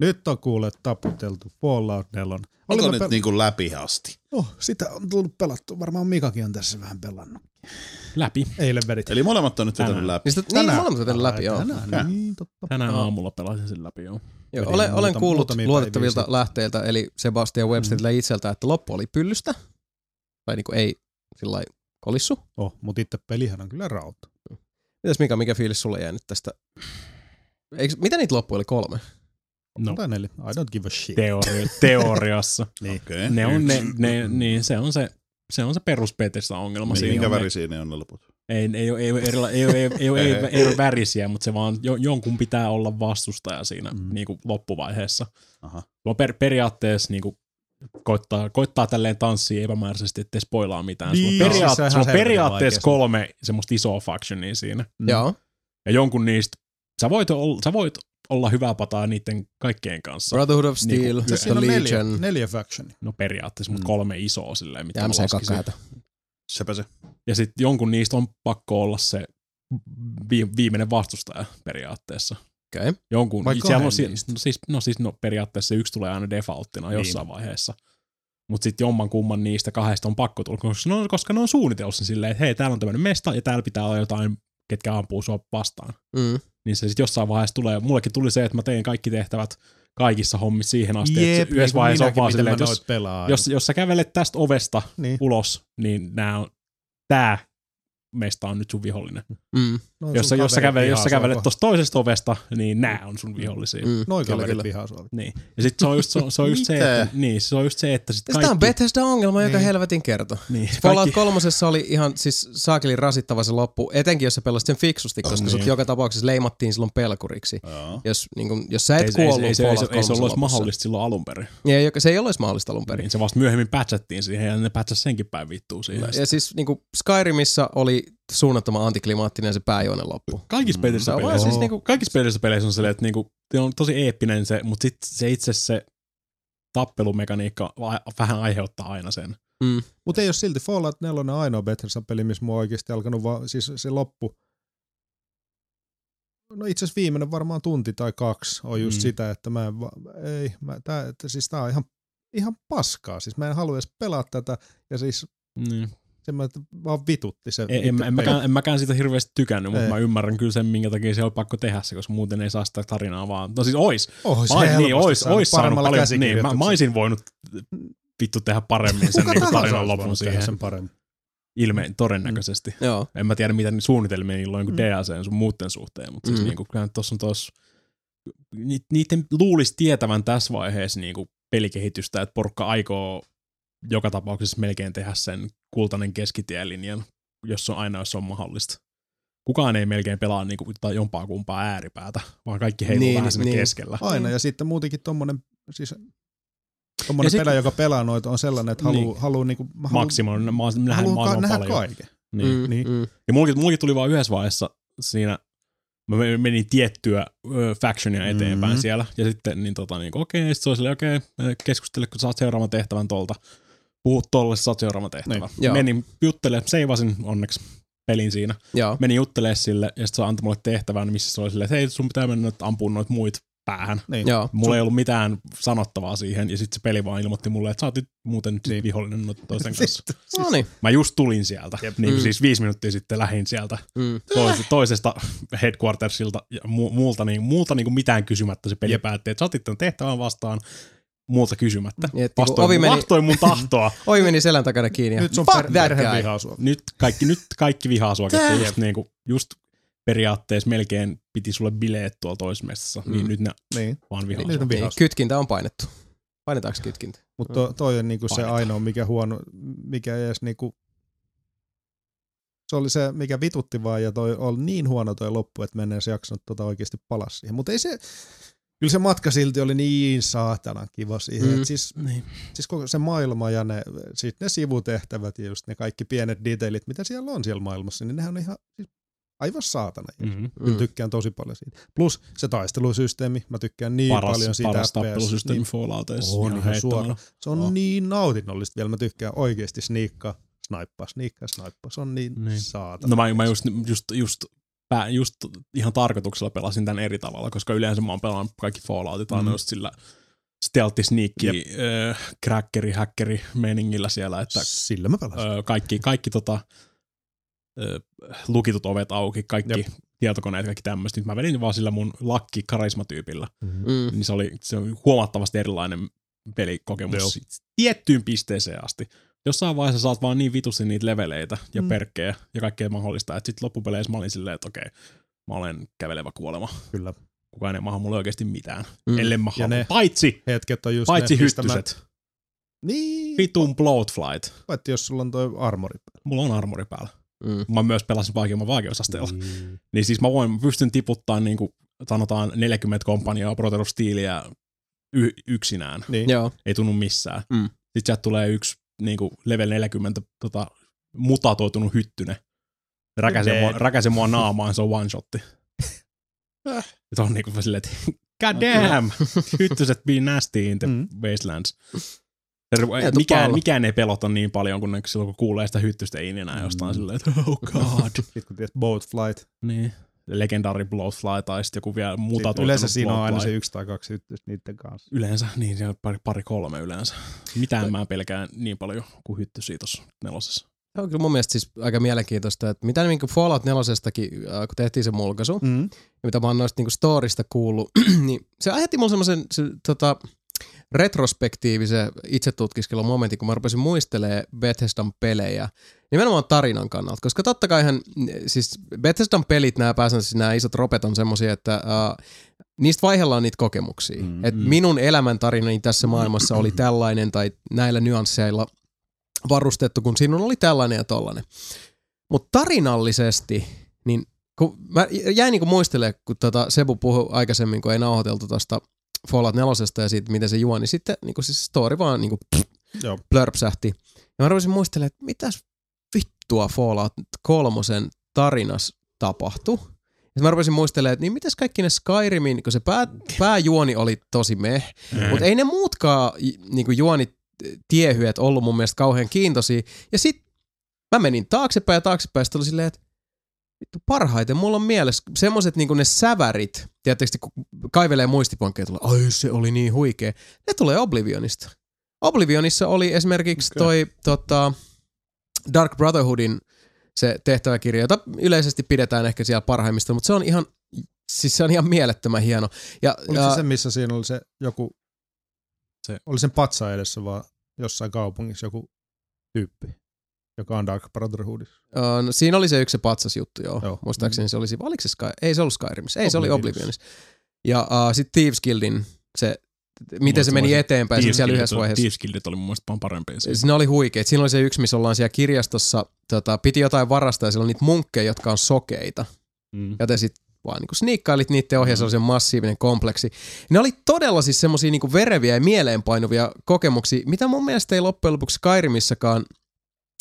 Nyt on kuule taputeltu Fallout 4. Onko nyt pel- niinku läpi asti? oh, sitä on tullut pelattu. Varmaan Mikakin on tässä vähän pelannut. Läpi. Eilen vedit. Eli molemmat on nyt vetänyt Tänään. läpi. Niin, sitä, niin molemmat on läpi, joo. Tänään, niin, totta. Tänään aamulla pelasin sen läpi, joo. Joo, olen, olen muutam- kuullut luotettavilta lähteiltä, eli Sebastian Websteriltä itseltä, että loppu oli pyllystä. Tai niinku ei sillä lailla kolissu. Oh, mutta itse pelihän on kyllä rauta. Mitäs Mika, mikä fiilis sulle jäi nyt tästä? Eikö, mitä niitä loppuja oli kolme? No, Tai neljä. I don't give a shit. teoria, teoriassa. Niin. Okei. ne on ne, ne, niin se on se, se on se perus Bethesda ongelma. Niin, siinä minkä on värisiä ne on ne loput? Ei, ei, ole, ei, ole erila, ei, ole, ei, ole, ei, ole, ei, ole, ei ole värisiä, mutta se vaan jo, jonkun pitää olla vastustaja siinä Mm. mm. niin kuin loppuvaiheessa. Aha. Tuo per, periaatteessa niin kuin, koittaa, koittaa tälleen tanssia epämääräisesti, ettei spoilaa mitään. Niin, sulla on, periaat, se on sulla on periaatteessa kolme semmoista isoa factionia siinä. Mm. Joo. Ja jonkun niistä, sä voit, olla, sä voit olla hyvä pataa niiden kaikkien kanssa. Brotherhood of Steel, Niinku, The Siinä on neljä, Legion neljä factionia. No periaatteessa, mutta Mm. kolme isoa silleen, mitä ja mä laskisin. MC2. Sepä se. Ja sitten jonkun niistä on pakko olla se vi- viimeinen vastustaja periaatteessa. Okei. Okay. Jonkun, Vai siellä on, si- no, siis, no siis no, periaatteessa se yksi tulee aina defaulttina jossain vaiheessa. Mutta sitten jomman kumman niistä kahdesta on pakko tulla, koska ne on, koska ne on suunnitellut sen silleen, että hei, täällä on tämmöinen mesta ja täällä pitää olla jotain, ketkä ampuu sua vastaan. Mm. Niin se sitten jossain vaiheessa tulee. Mullekin tuli se, että mä tein kaikki tehtävät kaikissa hommissa siihen asti, Jep, että yhdessä vaiheessa on vaan silleen, että jos, pelaa. jos, jos sä kävelet tästä ovesta niin. ulos, niin nää on, tää mesta on nyt sun vihollinen. Mm. No, Jos, sä, jos, sä kävelet, jos sä kävelet tuosta toisesta ovesta, niin nää on sun vihollisia. Mm. Noin kaverit kyllä. vihaa sua. Niin. Ja sitten se on just, se on, se on just se, että, niin, se on just se, että sit Siis kaikki... Tämä on Bethesda-ongelma, joka Niin. helvetin kertoo. Niin, Fallout kaikki, kolmosessa oli ihan siis saakeli rasittava se loppu, etenkin jos sä pelasit sen fiksusti, koska Niin. sut joka tapauksessa leimattiin silloin pelkuriksi. Joo. Jos, niin kun, jos sä et ei, kuollut ei, ei, se, ei, se, Fallout ei se ollut 3 edes lopussa. mahdollista silloin alun perin. Niin, ei- se ei edes mahdollista alun perin. Niin, se vasta myöhemmin patchattiin siihen ja ne patchas senkin päin vittuun siihen. Ja siis niin oli suunnattoman antiklimaattinen se pääjuonen loppu. Kaikissa pelissä vaan peleissä, siis siis niinku- kaikissa pelissä peleissä on silleen, että niinku, se on tosi eeppinen se, mutta sitten se itse se tappelumekaniikka vähän aiheuttaa aina sen. Mm. Mutta ei ole silti Fallout 4 on ainoa Bethesda-peli, missä mua oikeasti alkanut vaan, siis se loppu. No itse asiassa viimeinen varmaan tunti tai kaksi on just Mm. mm. sitä, että mä en va- ei, mä, tää, että siis tää on ihan, ihan paskaa. Siis mä en halua edes pelaa tätä ja siis Niin. Se mä, vaan vitutti se. En, en, mäkään, en mäkään siitä hirveästi tykännyt, mutta Ei. mä ymmärrän kyllä sen, minkä takia se on pakko tehdä se, koska muuten ei saa sitä tarinaa vaan. No siis ois. Se Mä, niin, ois, ois saanut paremmalla paljon. Niin, mä, mä olisin voinut vittu tehdä paremmin sen niin tarinan lopun siihen. Sen paremmin. Ilmeen todennäköisesti. Joo. En mä tiedä, mitä ni- suunnitelmia niillä on niin Mm. DLC sun muuten suhteen, mutta siis Mm. niin kuin, kyllä tuossa on tuossa, ni, niiden luulisi tietävän tässä vaiheessa niin kuin pelikehitystä, että porukka aikoo joka tapauksessa melkein tehdä sen kultainen keskitielinjan, jos on aina, jos on mahdollista. Kukaan ei melkein pelaa niin kuin, tai jompaa kumpaa ääripäätä, vaan kaikki heiluu Niin, vähän sinne niin. keskellä. Aina, ja sitten muutenkin tommonen, siis tommonen pelaaja, joka pelaa noita, on sellainen, että haluu, Niin. haluu niinku, haluu, Maksimoi, mä nähdä maailman nähdä paljon. kaiken. Niin. Mm, niin. Mm. Ja mullakin, mullakin tuli vaan yhdessä vaiheessa siinä, mä men- menin tiettyä ö, factionia eteenpäin Mhm. siellä, ja sitten niin tota niin okei, sit se oli okei, keskustele, kun saat seuraavan tehtävän tolta. Puhut tolle, saat seuraavan tehtävän. Niin. Joo. Menin juttelemaan, seivasin onneksi pelin siinä. Joo. Menin juttelemaan sille, ja sitten se antoi mulle tehtävän, missä se oli silleen, että hei, sun pitää mennä nyt ampumaan noita muita päähän. Niin. Joo. Mulla ei ollut mitään sanottavaa siihen, ja sitten se peli vaan ilmoitti mulle, että sä oot muuten nyt Niin. vihollinen toisten kanssa. No niin. Mä just tulin sieltä, Jep. niin Mm. siis viisi minuuttia sitten lähin sieltä Mm. tois, toisesta headquartersilta ja mu, muulta, niin, muulta niin kuin mitään kysymättä se peli Jep. päätti, että sä otit tämän tehtävän vastaan muulta kysymättä. Niin, Vastoin, ovi meni- vastoin mun tahtoa. Ovi meni selän takana kiinni. ja Nyt sun per, perhe vihaa sua. nyt, kaikki, nyt kaikki vihaa sua, että just, niin kuin, just periaatteessa melkein piti sulle bileet tuolla toismestassa, mm. niin Mm. nyt ne Niin. vaan vihaa on Niin, vihaa. kytkintä on painettu. Painetaanko kytkintä? Mutta to, toi on niinku se ainoa, mikä huono, mikä ei edes niinku, se oli se, mikä vitutti vaan, ja toi oli niin huono toi loppu, että mä en edes jaksanut tota oikeasti palas siihen. Mutta ei se, kyllä se matka silti oli niin saatanan kiva siihen. Mm. Siis, Niin. siis koko se maailma ja ne, siis ne sivutehtävät ja just ne kaikki pienet detailit, mitä siellä on siellä maailmassa, niin nehän on ihan siis aivan saatana. Mm. Mm-hmm. Kyllä tykkään tosi paljon siitä. Plus se taistelusysteemi, mä tykkään niin Paras, paljon siitä paras FPS. tappelusysteemi Niin, Fallouteissa. On ihan suora. Se on Oh. niin nautinnollista vielä. Mä tykkään oikeasti sniikkaa, snaippaa, sniikkaa, snaippaa. Se on niin, Niin. niin. saatana. No mä, mä just, just, just, pää, just ihan tarkoituksella pelasin tämän eri tavalla, koska yleensä mä oon pelannut kaikki Falloutit aina Mm. just sillä stealthy, sneaky, äh, crackeri, hackeri meningillä siellä, että Sillä mä pelasin. ö, kaikki, kaikki tota, ö, lukitut ovet auki, kaikki Jep. tietokoneet, kaikki tämmöistä. Nyt mä vedin vaan sillä mun lakki karismatyypillä. Mm-hmm. Mm. Niin se oli, se oli huomattavasti erilainen pelikokemus Joo. tiettyyn pisteeseen asti. Jossain vaiheessa saat vaan niin vitusti niitä leveleitä ja mm. Perkkejä ja kaikkea mahdollista, että sitten loppupeleissä mä olin silleen, että okei, mä olen kävelevä kuolema. Kyllä. Kukaan ei maha mulle oikeasti mitään. Mm. Ellei mä halua. ne- Paitsi, Hetket on just paitsi ne, hyttyset. Mä... Niin. Vitun bloatflight. Paitsi jos sulla on toi armori päällä. Mulla on armori päällä. Mm. Mä myös pelasin vaikeamman vaikeusasteella. Mm. Niin. Niin siis mä voin, mä pystyn tiputtaa niin kuin, sanotaan 40 kompanjaa Proterus-stiiliä y- yksinään. Niin. Joo. Ei tunnu missään. Mm. Sitten sieltä tulee yksi niin kuin level 40 tota, mutatoitunut hyttyne. Räkäse mua, Dead. räkäse mua naamaan, se on one shotti. Se on niinku silleen, että god damn, hyttyset be nasty in the Mm. wastelands. Mikään, mikään ei pelota niin paljon, kun silloin kun kuulee sitä hyttystä ininää jostain silleen, että oh god. Sitten kun tiedät boat flight. niin. Legendary Blowfly tai sitten joku vielä Sitten mutatoitunut yleensä siinä on aina se yksi tai kaksi hyttystä niiden kanssa. Yleensä, niin siellä on pari, pari kolme yleensä. Mitään mä pelkään niin paljon kuin hytty siitä tuossa nelosessa. Se on kyllä mun mielestä siis aika mielenkiintoista, että mitä niin kuin Fallout 4 kun tehtiin se mulkaisu, Mm. ja mitä mä oon noista niinku storista kuullut, niin se aiheutti mulle semmoisen se, tota, retrospektiivisen itsetutkiskelun momentin, kun mä rupesin muistelemaan Bethesdan pelejä, nimenomaan tarinan kannalta, koska totta kaihan, siis Bethesdan pelit, nämä pääsääntöisesti nämä isot ropet on semmoisia, että uh, niistä vaihellaan niitä kokemuksia. Mm, Mm, Et mm. minun elämäntarinani tässä maailmassa oli tällainen tai näillä nyansseilla varustettu, kun sinun oli tällainen ja tollainen. Mutta tarinallisesti, niin kun mä jäin niinku muistelemaan, kun tota Sebu puhui aikaisemmin, kun ei nauhoiteltu tuosta Fallout 4 ja siitä, miten se juoni, sitten niinku siis story vaan niinku Joo. plörpsähti. Ja mä rupesin muistelemaan, että mitäs vittua Fallout kolmosen tarinas tapahtui. Ja mä rupesin muistelemaan, että niin mitäs kaikki ne Skyrimin, kun se pää, pääjuoni oli tosi meh, mutta ei ne muutkaan niin juonit tiehyet ollut mun mielestä kauhean kiintoisia. Ja sit mä menin taaksepäin ja taaksepäin, ja oli silleen, että vittu parhaiten mulla on mielessä semmoset niinku ne sävärit, tiedättekö, kun kaivelee muistipankkeja, tulee, ai se oli niin huikea. Ne tulee Oblivionista. Oblivionissa oli esimerkiksi Okei. toi tota, Dark Brotherhoodin se tehtäväkirja, jota yleisesti pidetään ehkä siellä parhaimmista, mutta se on ihan, siis se on ihan mielettömän hieno. Ja, Oliko ja se se, missä siinä oli se joku, se. oli sen patsa edessä vaan jossain kaupungissa joku tyyppi, joka on Dark Brotherhoodissa. Uh, no, siinä oli se yksi se patsas juttu, joo. joo. Muistaakseni se olisi, vai oliko se Sky, ei se ollut Skyrimissa, ei se oli Oblivionissa. Ja uh, sitten Thieves Guildin se, miten se meni eteenpäin se siellä yhdessä vaiheessa. Thieves Guildit oli mun mielestä paljon parempia. siinä. Siinä oli huikeet. Siinä oli se yksi, missä ollaan siellä kirjastossa, tota, piti jotain varastaa ja siellä on niitä munkkeja, jotka on sokeita. Mm. Ja te sitten vaan niinku sniikkailit niiden ohjeessa, oli se massiivinen kompleksi. Ne oli todella siis semmosia niinku vereviä ja mieleenpainuvia kokemuksia, mitä mun mielestä ei loppujen lopuksi Skyrimissakaan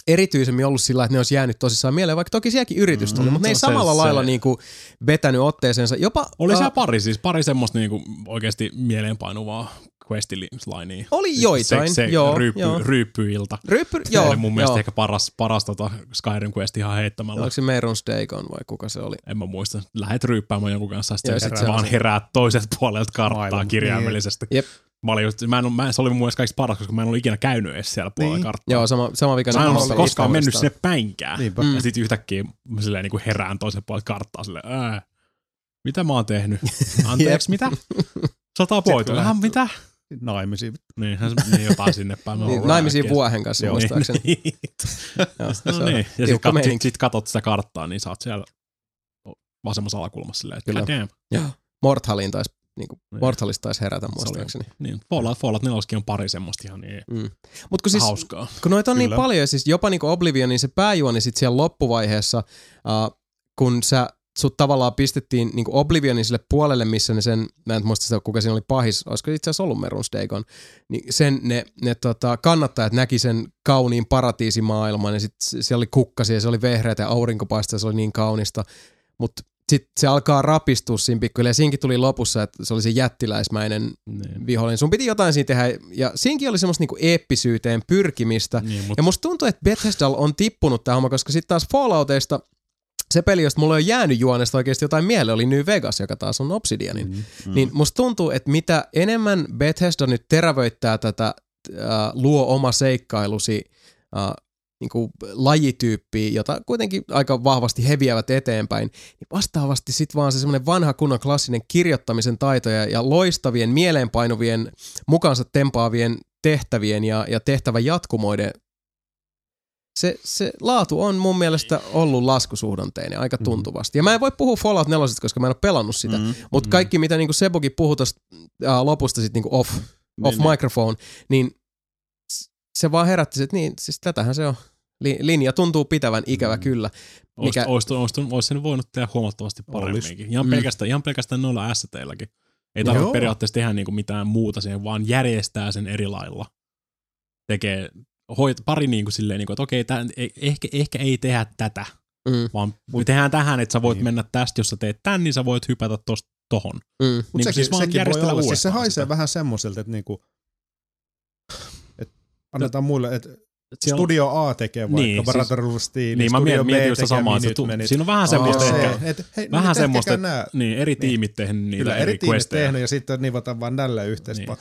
erityisemmin ollut sillä, että ne olisi jäänyt tosissaan mieleen, vaikka toki sielläkin yritys tuli, Mm, mutta ne ei se- samalla se- lailla niinku vetänyt otteeseensa. Jopa, Oli äh, siellä pari siis, pari semmoista niinku oikeasti mieleenpainuvaa questilinia. Oli joitain, se, se joo, ryyppy, joo. ryyppyilta. Ryppy, Joo, oli mun mielestä joo. ehkä paras, paras tota Skyrim Quest ihan heittämällä. Oliko se Merons Dagon vai kuka se oli? En mä muista. Lähet ryyppäämään jonkun kanssa, sitten sit sit se on vaan se- heräät toiselta puolelta karttaa kirjaimellisesti. Jep. Mä olin just, mä en, mä, se oli mun mielestä kaikista paras, koska mä en ollut ikinä käynyt edes siellä puolella Niin. karttaa. Joo, sama, sama vika. Mä en on koskaan ollut mennyt sinne päinkään. Niinpä. Mm. Ja sitten yhtäkkiä mä silleen niin kuin herään toisen puolelta karttaa silleen, ää, mitä mä oon tehnyt? Anteeksi, mitä? Sata poitua. lähdet- mitä? Naimisiin. Niin, hän niin jotain sinne päin. Niin, naimisiin vuohen kanssa Joo. muistaakseni. Joo, se No niin, ja sitten kat, sit, sit katot sitä karttaa, niin sä oot siellä vasemmassa alakulmassa silleen, että Kyllä. Damn. Joo. Morthalin taisi, niinku, Niin. Morthalista taisi herätä Se oli- muistaakseni. Niin, Fallout, Fallout 4 on pari semmoista ihan niin Mm. Mut kun siis, hauskaa. kun noita on niin Kyllä. paljon, ja siis jopa niinku Oblivion, niin se pääjuoni sit siellä loppuvaiheessa, uh, kun sä sut tavallaan pistettiin niinku Oblivionin sille puolelle, missä ne sen, mä en muista sitä, kuka siinä oli pahis, olisiko itse asiassa ollut Merun Dagon, niin sen ne, ne tota, kannattajat näki sen kauniin paratiisimaailman, ja sit se- siellä oli kukkasia, se oli vehreätä, ja aurinko paistoi, ja se oli niin kaunista, mutta sitten se alkaa rapistua siinä pikkuhiljaa. Siinkin tuli lopussa, että se oli se jättiläismäinen Niin. vihollinen. Sun piti jotain siinä tehdä, ja siinkin oli semmoista niinku eeppisyyteen pyrkimistä. Niin, mut, Ja musta tuntuu, että Bethesda on tippunut tämä homma, koska sitten taas Fallouteista se peli, josta mulla on jäänyt juonesta oikeasti jotain mieleen, oli New Vegas, joka taas on Obsidianin. Mm. Mm. Niin musta tuntuu, että mitä enemmän Bethesda nyt terävöittää tätä, äh, luo oma seikkailusi äh, niin kuin lajityyppiä, jota kuitenkin aika vahvasti heviävät eteenpäin, niin vastaavasti sitten vaan se semmoinen vanha kunnon klassinen kirjoittamisen taito ja, ja loistavien, mieleenpainuvien, mukaansa tempaavien tehtävien ja, ja tehtävän jatkumoiden se, se laatu on mun mielestä ollut laskusuhdanteinen aika tuntuvasti. Ja mä en voi puhua Fallout 4, koska mä en ole pelannut sitä, Mm. mutta Mm. kaikki, mitä niinku Sebokin puhui tosta ää, lopusta sit niinku off, off Niin, microphone, niin se vaan herätti, että niin, siis tätähän se on. Li- linja tuntuu pitävän ikävä Mm. kyllä. Mikä... Olisi, olisi, olisi, sen voinut tehdä huomattavasti paremminkin. Ihan, Mm. pelkästään, ihan pelkästään noilla asseteilläkin. Ei tarvitse Joo. periaatteessa tehdä niinku mitään muuta siihen, vaan järjestää sen eri lailla. Tekee hoit, pari niinku silleen, niinku, että okei, tää, e- ehkä, ehkä ei tehdä tätä, Mm, vaan Mut, tehdään tähän, että sä voit Niin. mennä tästä, jos sä teet tän, niin sä voit hypätä tosta tohon. mm, Niin Mutta sekin, siis sekin voi olla. Siis se haisee sitä. vähän semmoiselta, että niinku, annetaan muille, että Siellä on- Studio A tekee vaikka Niin, niin, siis- Brother of Steel, Niin, mä Studio mietin, B mietin just tekee samaa, että se tu- siinä on vähän semmoista, se, että et, hei, vähän nyt semmoista, nää. niin, eri tiimit tehnyt niitä Kyllä, eri eri tiimit questeja. tehnyt ja sitten nivotaan vaan näillä yhteistä. Niin. Niin.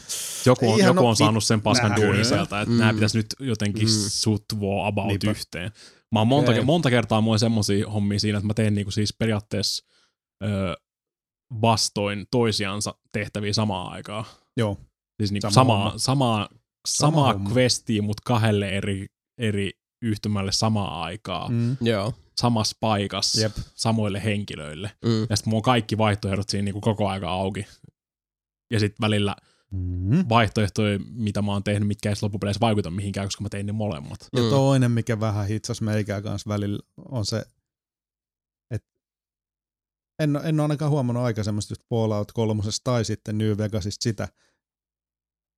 Joku on, joku no- on saanut sen paskan duunin sieltä, että Mm. nämä pitäisi nyt jotenkin Mm. sutvoa about Niinpä. yhteen. Mä oon monta, monta kertaa mulla semmosia hommia siinä, että mä teen niinku siis periaatteessa ö, vastoin toisiansa tehtäviä samaan aikaan. Joo, Siis niinku Sama samaa, homma. Samaa, Sama samaa questia, mutta kahdelle eri, eri yhtymälle samaan aikaan, mm. Joo. samassa paikassa, Jep. samoille henkilöille. Mm. Ja sitten mulla on kaikki vaihtoehdot siinä niinku koko aika auki. Ja sitten välillä Mm. vaihtoehtoja, mitä mä oon tehnyt, mitkä ei loppupeleissä vaikuta mihinkään, koska mä tein ne molemmat. Ja Mm. toinen, mikä vähän hitsas meikää kanssa välillä, on se, että en, en ole ainakaan huomannut aikaisemmasta just Fallout 3 tai sitten New Vegasista sitä,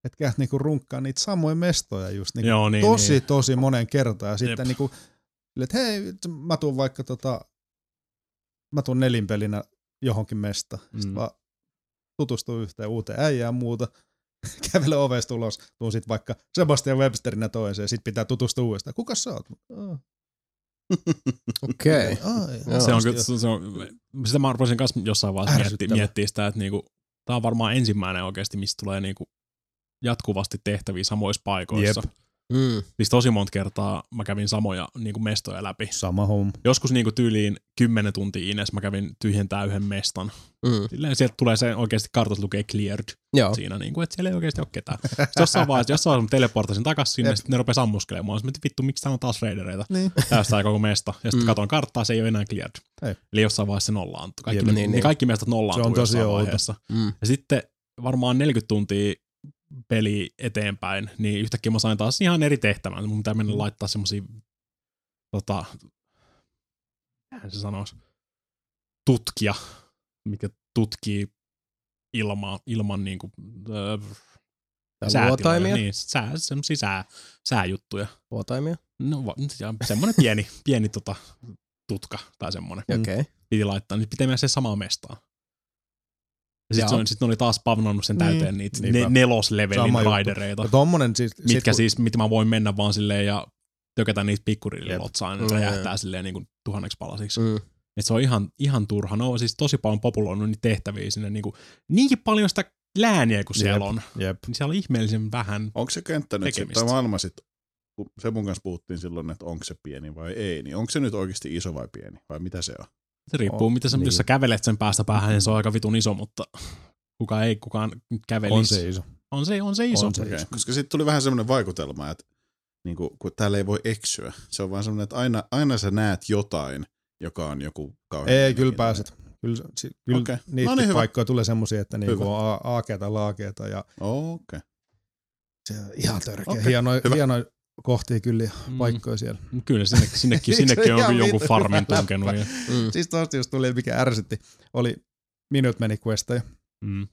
että käyt niinku runkkaa niitä samoja mestoja just niinku Joo, niin, tosi, niin. tosi monen kertaan. Ja sitten Jep. niinku, että hei, mä tuun vaikka tota, mä tuun nelinpelinä johonkin mesta. Sitten Mm. vaan tutustuu yhteen uuteen äijään ja muuta. Kävele ovesta ulos, tuun sit vaikka Sebastian Websterinä toiseen, sit pitää tutustua uudestaan. Kuka sä oot? Oh, Okei. ai, Joo. Se on, se, on, sitä mä rupesin kanssa jossain vaiheessa miettiä, miettiä sitä, että niinku, tää on varmaan ensimmäinen oikeasti, mistä tulee niinku jatkuvasti tehtäviä samoissa paikoissa. Jep. Mm. Siis tosi monta kertaa mä kävin samoja niinku mestoja läpi. Sama homma. Joskus niinku tyyliin 10 tuntia ines mä kävin tyhjentää yhden mestan. Mm. Silleen sieltä tulee se oikeasti kartasta lukee cleared Joo. siinä, niinku, että siellä ei oikeasti ole ketään. Sitten jossain vaiheessa, jossain vaiheessa mä teleportasin takaisin sinne, sitten ne rupesi ammuskelemaan. Että vittu, miksi täällä on taas raidereita? Niin. Tästä koko mesta. Ja sitten Mm. katsoin karttaa, se ei ole enää cleared. Ei. Eli jossain vaiheessa se nollaantui. Kaikki, Jep. niin, Niin, niin, niin. kaikki mestat nollaantuu Se on tosi jossain outo. vaiheessa. Mm. Ja sitten varmaan 40 tuntia peli eteenpäin, niin yhtäkkiä mä sain taas ihan eri tehtävän. Mun pitää mennä laittaa semmosia, tota, se sanoisi, tutkia, mikä tutkii ilmaa, ilman niinku, öö, säätiloja. Niin, sää, semmosia sää, sääjuttuja. Luotaimia. No va- semmonen pieni, pieni tota, tutka tai semmonen. Mm. Okei. Piti laittaa, niin pitää mennä se samaan mestaan. Ja sitten Joo. sit ne oli taas spavnannut sen Niin. täyteen niitä Niinpä. ne, neloslevelin raidereita, Ja tommonen siis, mitkä sit, siis, mitä mä voin mennä vaan silleen ja tökätä niitä pikkurille lotsaan, Mm, ne räjähtää silleen niin kuin tuhanneksi palasiksi. Mm. Et se on ihan, ihan turha. Ne on siis tosi paljon populoinut niitä tehtäviä sinne niin kuin, niinkin paljon sitä lääniä kuin siellä Jep. on. Jep. Niin siellä on ihmeellisen vähän. Onko se kenttä nyt sitten, maailma sitten, kun se mun kanssa puhuttiin silloin, että onko se pieni vai ei, niin onko se nyt oikeasti iso vai pieni, vai mitä se on? Se riippuu, On, mitä sä, niin. jos sä kävelet sen päästä päähän, niin se on aika vitun iso, mutta kuka ei kukaan kävelisi. On se iso. On se, on se iso. On se. Okay. Koska sitten tuli vähän semmoinen vaikutelma, että niin kuin, kun täällä ei voi eksyä. Se on vaan semmoinen, että aina, aina sä näet jotain, joka on joku kauhean... Ei, kyllä mielenkiintoinen. pääset. Kyllä, kyllä Okei. okay. No niitä niin, hyvä. paikkoja tulee semmosia, että niinku Hyvä. on a- aakeeta, laakeeta ja Okei. Okay. se on ihan törkeä. Okay. Hienoja, hyvä. hienoja kohtia kyllä Mm. paikkoja siellä. Kyllä, sinne, sinnekin, sinnekin on jonkun farmin tunkenut. Ja, Mm. Siis tosta just tuli, mikä ärsytti, oli minut meni questeja. mm.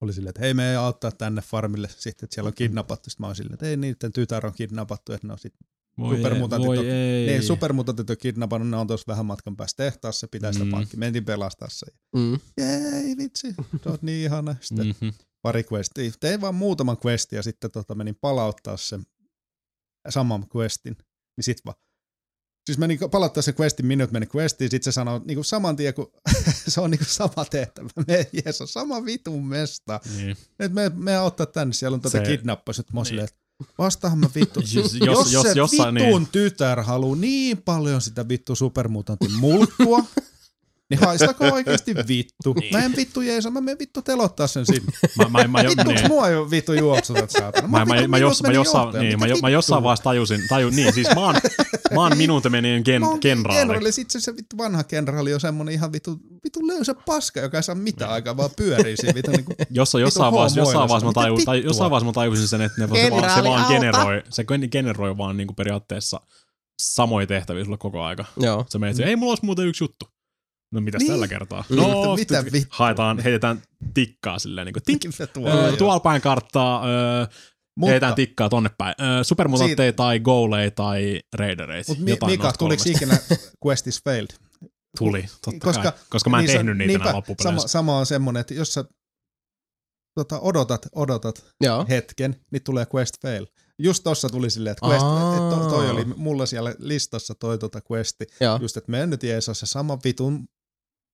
Oli silleen, että hei me ei auttaa tänne farmille sitten, että siellä on kidnappattu. Sitten mä oon silleen, että ei niiden tytär on kidnappattu, että ne on sit, Voi, Supermutantit voi on- ei. ei supermutantit on kidnappannut, ne on tuossa vähän matkan päässä tehtaassa, pitää sitä Mm. pankki. Mentiin pelastaa se. Mm. Jei vitsi, sä oot niin ihana. Sitten Mm-hmm. pari questia. Tein vaan muutaman questin ja sitten tota, menin palauttaa sen saman questin. Niin sit vaan. Siis menin palauttaa sen questin, minut meni questiin, sit se sanoo niinku saman tien, kun se on niinku sama tehtävä. Me jees, on sama vitun mesta. Niin. Et me, me auttaa tänne, siellä on tätä Se- kidnappus. Sit mä oon Niin. silleen, että vastaahan mä vittu. Jos- jos, jos- jos, jos- se jossain vitun niin. tytär haluu niin paljon sitä vittu supermutantin mulkkua, niin haistakaa oikeesti vittu. Niin. Mä en vittu jeesa, mä menen vittu telottaa sen sinne. Mä, mä, mä, Vittuks niin. mua jo vittu juoksutat saatana? Mä, mä, vittu mä, jos, mä, jossain, niin, mä, mä jossain vaiheessa tajusin, tajun, niin, siis mä oon, mä oon minuutemenien gen, Mä oon kenraali. kenraali. Sit se, vittu vanha kenraali on semmonen ihan vittu, vittu löysä paska, joka ei saa mitään aikaa, vaan pyörii siinä vittu niinku. Jossa, jossain, vaiheessa, jossain, vaiheessa mä mitä tai, jossain vaiheessa mä tajusin sen, että ne, se, vaan, se Kenraali, vaan generoi, se generoi vaan niinku periaatteessa samoja tehtäviä sulle koko aika. Joo. Sä menet, ei mulla olisi muuten yksi juttu. No mitäs Niin. tällä kertaa? Mm. No, Mitä nyt vittua? haetaan, heitetään tikkaa silleen niinku tink, tuo Öö, on? tuolla päin karttaa, öö, heitetään tikkaa tonne päin. Öö, supermutantteja tai goaleja tai raidereita. Mut Mi- Mika, tuliko ikinä Quest is failed? Tuli, totta koska, kai. Koska mä en niin tehnyt niitä niinpä, enää loppupeleissä. sama, sama on semmonen, että jos sä tota, odotat, odotat Joo. hetken, niin tulee quest fail. Just tossa tuli silleen, että quest, Aa. et to, toi oli mulla siellä listassa toi tota questi. Joo. Just, että me nyt jees on se sama vitun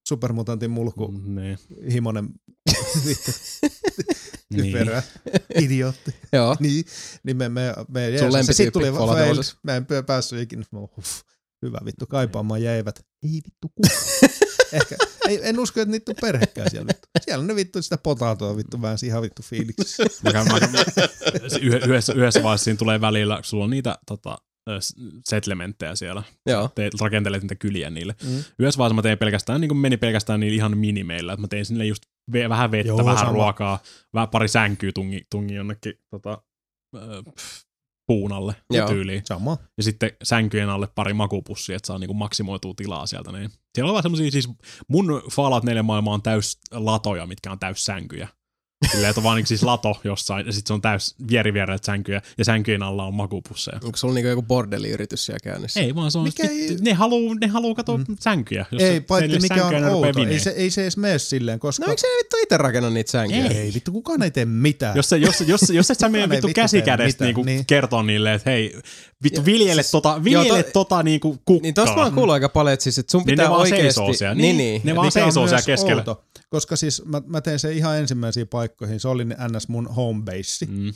supermutantin mulku, mm. Niin. himonen Niin. typerä, idiootti. Joo. niin, niin me, me, me jees, Sun se lempityyppi sit tuli fail, mä en päässyt ikinä, mä oon, uff, hyvä vittu, kaipaamaan jäivät. Ei vittu kuka. Ehkä, ei, en usko, että niitä on perhekään siellä vittu. Siellä ne vittu sitä potatoa vittu väänsi ihan vittu fiiliksissä. Yh- yhdessä, yhdessä vaiheessa siinä tulee välillä, sulla on niitä tota, settlementtejä siellä. Joo. Teet, rakentelet niitä kyliä niille. Mm. Yhdessä vaiheessa mä tein pelkästään, niin kuin meni pelkästään niillä ihan minimeillä. Että mä tein sinne just ve- vähän vettä, Joo, vähän sama. ruokaa, vähän pari sänkyä tungi, tungi jonnekin tota, ö, pff, puun alle Joo. tyyliin. Sama. Ja sitten sänkyjen alle pari makupussia, että saa niinku maksimoitua tilaa sieltä. Niin. Siellä on vaan semmosia, siis mun Fallout 4 maailma on täys latoja, mitkä on täys sänkyjä. Silleen, että on vaan niinku siis lato jossain, ja sitten se on täys vieri vierellä sänkyjä, ja sänkyjen alla on makupusseja. Onko sulla niinku joku bordelliyritys siellä käynnissä? Ei vaan se on, Mikä ei- ne haluu, ne haluu katsoa mm. sänkyjä. Jos ei, se- paitsi mikä on ne outo. Ei se, ei se edes mene silleen, koska... No eikö se vittu itse rakenna niitä sänkyjä? Ei. ei vittu, kukaan ei tee mitään. Jos, se, jos, jos, jos et sä mene vittu tee niinku niin. kertoa niille, että hei, vittu viljele siis- tota, viljele to- tota niinku kukkaa. Niin tosta mä oon kuullut aika paljon, että, siis, että sun Niin pitää ne vaan oikeesti... seisoo siellä. Niin, Niin, niin. ne vaan seisoo siellä keskellä. koska siis mä, mä tein sen ihan ensimmäisiin paikkoihin, se oli ns. mun home base. Mm.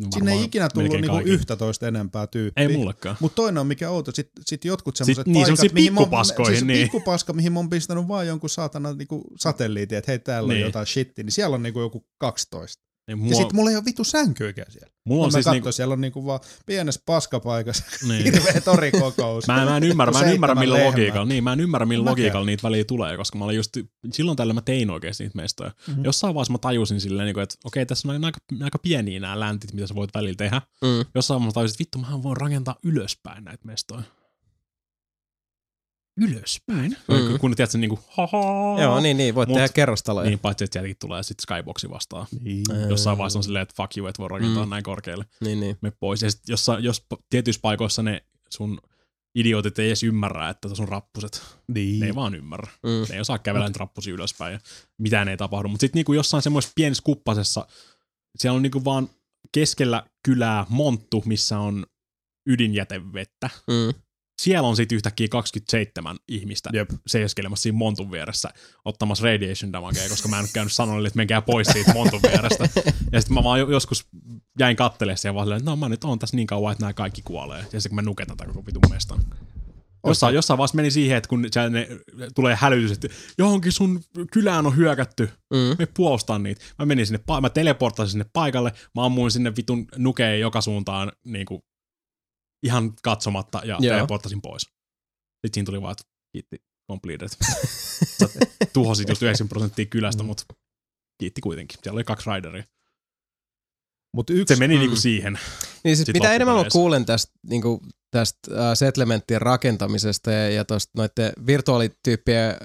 No Sinne ei ikinä tullut niinku kaikilla. 11 enempää tyyppiä. Ei mullekaan. Mutta toinen on mikä outo, sit, sit jotkut semmoiset niin, paikat, semmosia mihin pikkupaskoihin, siis niin. pikkupaska, mihin mä oon pistänyt vaan jonkun saatana niinku satelliitin, että hei täällä niin. Niin. on jotain shitti, niin siellä on niinku joku 12. Ei, Mua... mulla, Ja sit mulla ei ole vittu sänkyykään siellä. mulla On mä siis katsoin, niinku, siellä on niinku vaan pienessä paskapaikassa niin. hirveä torikokous. Mä, mä en ymmärrä, mä en ymmärrä millä lehmää. logiikalla, niin mä en ymmärrä millä Mäkään. logiikalla niitä väliä tulee, koska mä olin just, silloin tällä mä tein oikeesti niitä mestoja. Mhm. Mm-hmm. Jossain vaiheessa mä tajusin silleen, niinku, että okei, tässä on aika, aika pieniä nämä läntit, mitä sä voit välillä tehdä. Mm. Jossain vaiheessa mä tajusin, että vittu, mä voin rakentaa ylöspäin näitä mestoja. Ylöspäin? Mm. Mm. Kun tiedät sen niinku, haha. Joo, niin, niin. Voit Mut- tehdä kerrostaloja. Niin, paitsi että sieltäkin tulee sitten Skyboxi vastaan. Niin. Jossain vaiheessa on silleen, että fuck you, et voi rakentaa Mm. näin korkealle. Niin, niin. Me pois. Ja sit jos p- tietyissä paikoissa ne sun idiotit ei edes ymmärrä, että on rappuset. Niin. Ne ei vaan ymmärrä. Mm. Ne ei osaa kävellä niitä rappusia ylöspäin ja mitään ei tapahdu. Mutta sitten niinku jossain semmoisessa pienessä kuppasessa, siellä on niinku vaan keskellä kylää monttu, missä on ydinjätevettä. Mm. Siellä on sitten yhtäkkiä 27 ihmistä Jep. seiskelemassa siinä montun vieressä ottamassa radiation damagea, koska mä en nyt käynyt sanoa, että menkää pois siitä montun vierestä. Ja sitten mä vaan jo- joskus jäin kattelemaan siihen vaan silleen, että no mä nyt oon tässä niin kauan, että nämä kaikki kuolee. Ja sitten kun mä nuken tätä koko vitun mestan. Jossain, jossain vaiheessa meni siihen, että kun ne, tulee hälytys, että johonkin sun kylään on hyökätty, Mm. me puolustaa niitä. Mä menin sinne, mä teleporttasin sinne paikalle, mä ammuin sinne vitun nukeen joka suuntaan niin kuin, ihan katsomatta ja teleporttasin pois. Sitten siinä tuli vaan, että kiitti, completed. Tuhosit just 90 prosenttia kylästä, Mm. mutta kiitti kuitenkin. Siellä oli kaksi rideria. Mut yksi, Se meni Mm. mm. niinku siihen. Niin sit Sit mitä enemmän mä kuulen tästä, niinku, tästä uh, settlementtien rakentamisesta ja, ja tosta noiden virtuaalityyppien äh,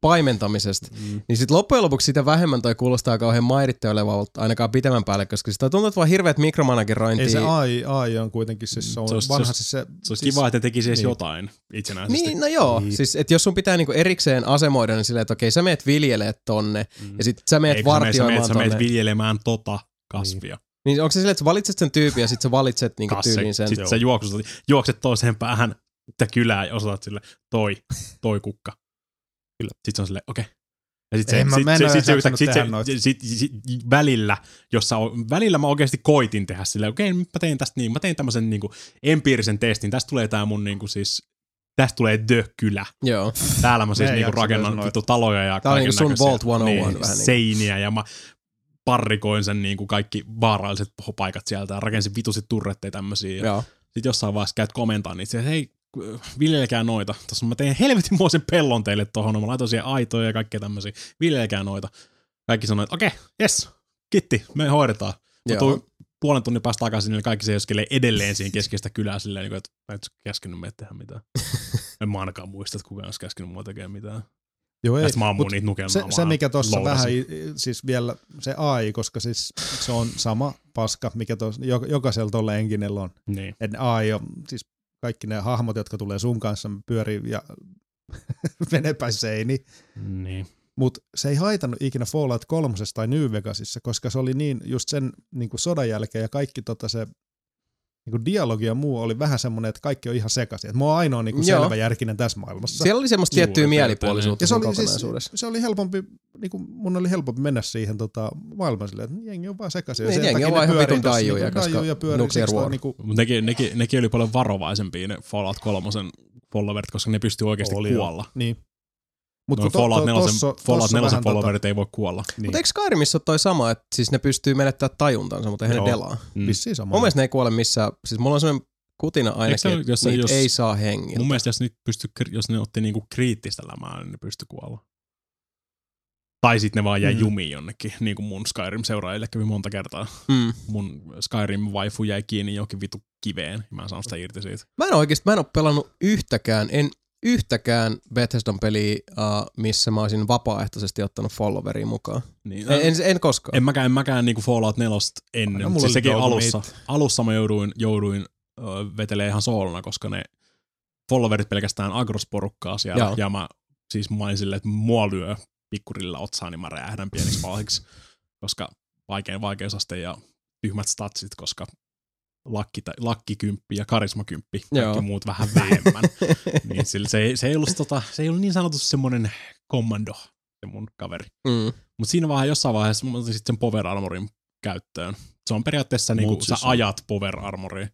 paimentamisesta, Mm. niin sit loppujen lopuksi sitä vähemmän toi kuulostaa kauhean mairittelevältä ainakaan pitemmän päälle, koska sitä tuntuu, että vaan hirveät mikromanagerointia. ei se AI, AI on kuitenkin siis se on Se olisi- vanha se siis se... Se olisi siis, kiva, että tekisi edes niin. jotain itsenäisesti. Niin, no joo. Niin. Siis, että jos sun pitää niinku erikseen asemoida, niin silleen, että okei, sä meet viljelee tonne, Mm. ja sit sä meet Ei, kun sä meet- vartioimaan sä meet, sä meet tonne. viljelemään tota kasvia. Niin onko se silleen, että sä valitset sen tyypin ja sit sä valitset niinku Kassi. tyyliin sen? Sitten sä juokset, juokset toiseen päähän sitä kylää ja osoitat sille, toi, toi kukka. Kyllä. Sitten se on silleen, okei. Ja sit se, En sit, se, sit se, jaksanut sit, tehdä se, sit, sit, välillä, jossa on, välillä mä oikeasti koitin tehdä silleen, okei, nyt mä tein tästä niin, mä tein tämmöisen niinku empiirisen testin, tästä tulee tää mun niinku siis, tästä tulee The Kylä. Joo. Täällä mä siis niinku rakennan vittu taloja ja Tää on niinku sun kaikennäköisiä, Vault 101 niin, vähän niinku. seiniä ja mä parrikoin sen niinku kaikki vaaralliset paikat sieltä ja rakensin vitusit turretteja tämmösiä. Ja Joo. sit jossain vaiheessa käyt komentaa niitä, että hei, viljelkää noita. Tuossa mä tein helvetinmoisen pellon teille tohon, mä laitoin siihen aitoja ja kaikkea tämmöisiä. Viljelkää noita. Kaikki sanoi, että okei, jes, kitti, me hoidetaan. Tuun puolen tunnin päästä takaisin, niin kaikki se joskelee edelleen siinä keskeistä kylää silleen, niin kuin, että et käskenyt meitä tehdä mitään. en mä ainakaan muista, että kukaan olisi käskenyt mua tekemään mitään. Joo, ei, mä ammuin mut niitä se, se, mikä tuossa vähän, siis vielä se AI, koska siis se on sama paska, mikä tuossa, jo- jokaisella tuolla enginellä on. Niin. Et AI on, siis kaikki ne hahmot, jotka tulee sun kanssa, pyörii ja menee päin seini. Niin. Mutta se ei haitannut ikinä Fallout 3 tai New Vegasissa, koska se oli niin just sen niin kuin sodan jälkeen ja kaikki tota se niin dialogi ja muu oli vähän semmoinen, että kaikki on ihan sekaisin. Että mä oon ainoa niin Joo. selväjärkinen tässä maailmassa. Siellä oli semmoista tiettyä mielipuolisuutta ja se oli, siis, se oli helpompi, niin kuin mun oli helpompi mennä siihen tota, maailmaan silleen, että jengi on vaan sekaisin. Niin, sen jengi on takia vaan ihan vitun tossa daijuja, niinku koska Nuclear toi War. Niinku, Mutta nekin, nekin, nekin oli paljon varovaisempia ne Fallout 3 followerit, koska ne pystyy oikeasti oli jo. kuolla. Niin. Mut Noin kun to- Fallout to- 4, tossa- Fallout tossa 4 vähän followerit ei voi kuolla. Tota, niin. Mutta eikö Skyrimissa ole toi sama, että siis ne pystyy menettää tajuntansa, mutta eihän ne delaa? Mm. Vissiin sama. Mun mielestä ne ei kuole missään, siis mulla on sellainen kutina ainakin, että jos- niitä jos- ei saa hengiltä. Mun mielestä jos, nyt pysty, jos ne otti niinku kriittistä lämää, niin ne pysty kuolla. Tai sitten ne vaan jäi Mm. jumiin jonnekin, niin kuin mun Skyrim-seuraajille kävi monta kertaa. Mm. Mun Skyrim-waifu jäi kiinni johonkin vitu kiveen, ja mä en saanut sitä irti siitä. Mä en oikeesti, mä en ole pelannut yhtäkään, en yhtäkään Bethesdan peliä, uh, missä mä olisin vapaaehtoisesti ottanut followeria mukaan. Niin, En, en, en koskaan. En mäkään, en mäkään niinku Fallout 4 ennen. No, No, mulla siis sekin alussa. Alussa mä jouduin, jouduin ö, vetelee ihan soolona, koska ne followerit pelkästään agrosporukkaa siellä. Joo. Ja mä siis mä olin silleen, että mua lyö pikkurilla otsaan, niin mä räjähdän pieniksi pahiksi. koska vaikein vaikeusaste ja tyhmät statsit, koska lakki, lakkikymppi ja karismakymppi, kaikki Joo. muut vähän vähemmän. niin sillä se, ei- se, ei ollut, tota, se ei ollut niin sanotusti semmoinen kommando, se mun kaveri. Mm. Mutta siinä vaiheessa jossain vaiheessa mä otin sitten sen Power Armorin käyttöön. Se on periaatteessa niinku, Mut sä siis ajat Power Armoria.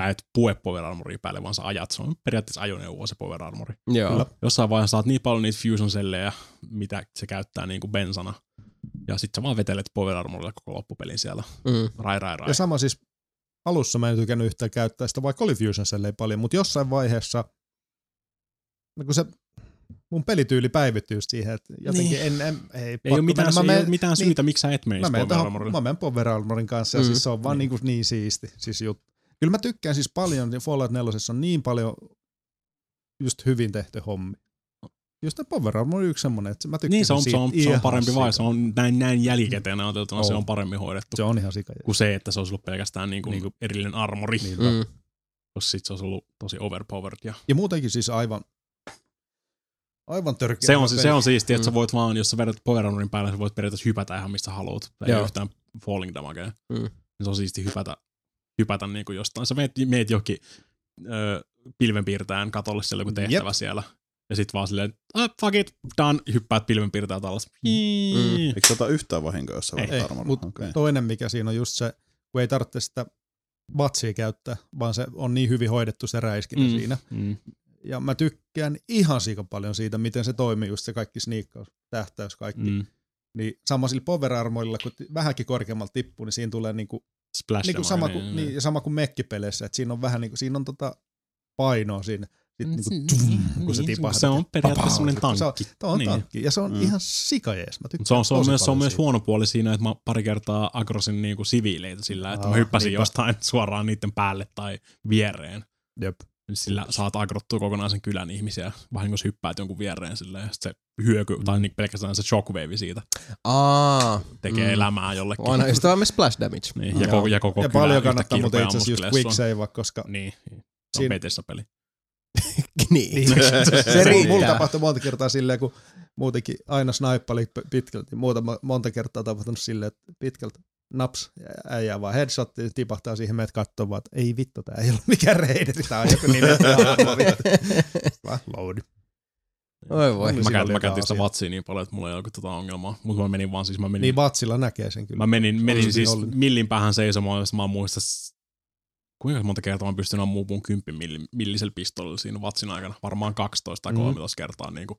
Sä et pue Power Armoria päälle, vaan sä ajat. Se on periaatteessa ajoneuvo se Power Armori. Joo. Kyllä. Jossain vaiheessa saat niin paljon niitä fusion sellejä, mitä se käyttää niinku bensana. Ja sit sä vaan vetelet Power Armorilla koko loppupelin siellä. Mm. Rai, rai, rai. Ja sama siis alussa mä en tykännyt yhtään käyttää sitä, vaikka oli Fusion Cell paljon, mutta jossain vaiheessa, no kun se mun pelityyli päivittyy just siihen, että jotenkin Niin. en, en, ei, ei ole mitään, mennä. sy- Mä ei menen- ole mitään niin, syytä, miksi sä et menisi Mä menen, tohon, mä menen Power Armorin kanssa ja Mm. siis se on vaan niin. Niin, niin siisti. Siis juttu. Kyllä mä tykkään siis paljon, niin Fallout 4 on niin paljon just hyvin tehty hommi. Just ne Power Armor on yksi semmonen, että mä tykkään Niin, se on, se on, se on parempi vai, se on näin, näin jälkikäteen ajateltuna, se On. paremmin hoidettu Se on ihan sika. kuin se, että se olisi ollut pelkästään niin kuin Niinku- erillinen armori, Niin. Mm. koska sit se olisi ollut tosi overpowered. Ja Ja muutenkin siis aivan, aivan törkeä. se on, hyvä se on siistiä, että Mm. sä voit vaan, jos sä vedät Power Armorin päälle, sä voit periaatteessa hypätä ihan mistä haluat. Ei Joo. yhtään falling damagea. Mm. Niin Se on siisti hypätä, hypätä niin kuin jostain. Sä meet, meet johonkin ö, pilvenpiirtäjän katolle siellä joku tehtävä Jep. siellä. Ja sit vaan silleen, ah, fuck it, done, hyppäät pilvenpiirtäjät alas. Mm. Eikö se ota yhtään vahinkoa, jos sä Ei, Ei, mutta Okei. toinen mikä siinä on just se, kun ei tarvitse sitä vatsia käyttää, vaan se on niin hyvin hoidettu se räiskintä Mm. siinä. Mm. Ja mä tykkään ihan sika paljon siitä, miten se toimii, just se kaikki sniikkaus, tähtäys, kaikki. Mm. Niin sama sillä power armoilla, kun vähänkin korkeammalta tippuu, niin siinä tulee niinku, Splash niinku sama, niin, kuin, niin. niin, ja sama kuin mekkipeleissä, että siinä on vähän niinku, siinä on tota painoa siinä. Sit niinku, Mm, kun se tipahtaa. Se on periaatteessa semmoinen Se on- tankki. On Niin. tankki, ja se on Mm. ihan sikajees. Mä se on, se on, myös, se on myös huono puoli siinä, että mä pari kertaa agrosin niinku siviileitä sillä, että mä Aa, hyppäsin niinpä. jostain suoraan niiden päälle tai viereen. Jep. Sillä saat agrottua kokonaisen kylän ihmisiä, vahingossa hyppäät jonkun viereen sillä ja se hyöky, tai niin pelkästään se shockwave siitä Aa, tekee Mm. elämää jollekin. aina ystävämme splash damage. Niin, ja, koko, ja koko Ja paljon kannattaa muuten rupeaa itse asiassa just quick save, koska Niin, niin. se on Siinä- Bethesda-peli. niin. se, se riittää. mulla tapahtui monta kertaa silleen, kun muutenkin aina snaippali p- pitkälti. niin Muuta monta kertaa tapahtunut silleen, että pitkältä naps, ja äijää vaan headshot, tipahtaa siihen, meet kattoo vaan, että ei vittu, tää ei ollut mikään reideri, tää on joku vittu. Vaan load. Oi voi. Mä, käytin, mä käytin sitä vatsia niin paljon, että mulla ei ollut tota ongelmaa. Mutta mä menin vaan siis, mä menin, Niin vatsilla näkee sen kyllä. mä menin, menin siis millin päähän seisomaan, jos mä en muista, s- kuinka monta kertaa mä pystyn ammumaan mun 10 milli, millisellä pistollilla siinä vatsin aikana. Varmaan 12 tai Mm. 13 kertaa niin kuin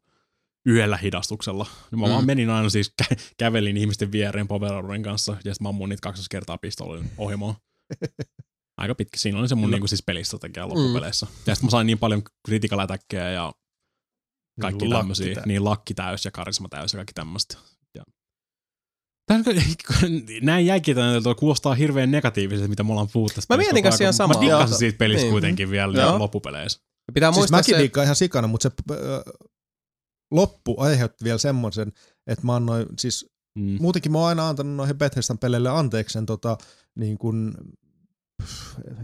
yhdellä hidastuksella. Niin mä Mm. vaan menin aina siis, kä- kävelin ihmisten viereen Power Armorin kanssa, ja sitten mä ammuin niitä 12 kertaa pistollin ohimoon. Aika pitkä. Siinä oli se mun Kyllä. niinku siis pelistrategia loppupeleissä. Ja sitten mä sain niin paljon critical attackeja ja kaikki Lakki tämmöisiä. Niin lakki täys ja karisma täys ja kaikki tämmöistä. On- Näin jälkikäteen kuulostaa hirveän negatiivisesti, mitä me ollaan puhuttu tästä Mä mietin kanssa ihan ajan. Mä samaa. dikkasin siitä pelistä Niin. kuitenkin vielä Joo. loppupeleissä. Pitää Siis muistaa mäkin se, diikkaan ihan sikana, mutta se äh, loppu aiheutti vielä semmoisen, että mä annoin, siis Mm. muutenkin mä oon aina antanut noihin Bethesdan peleille anteeksi sen tota, niin kuin,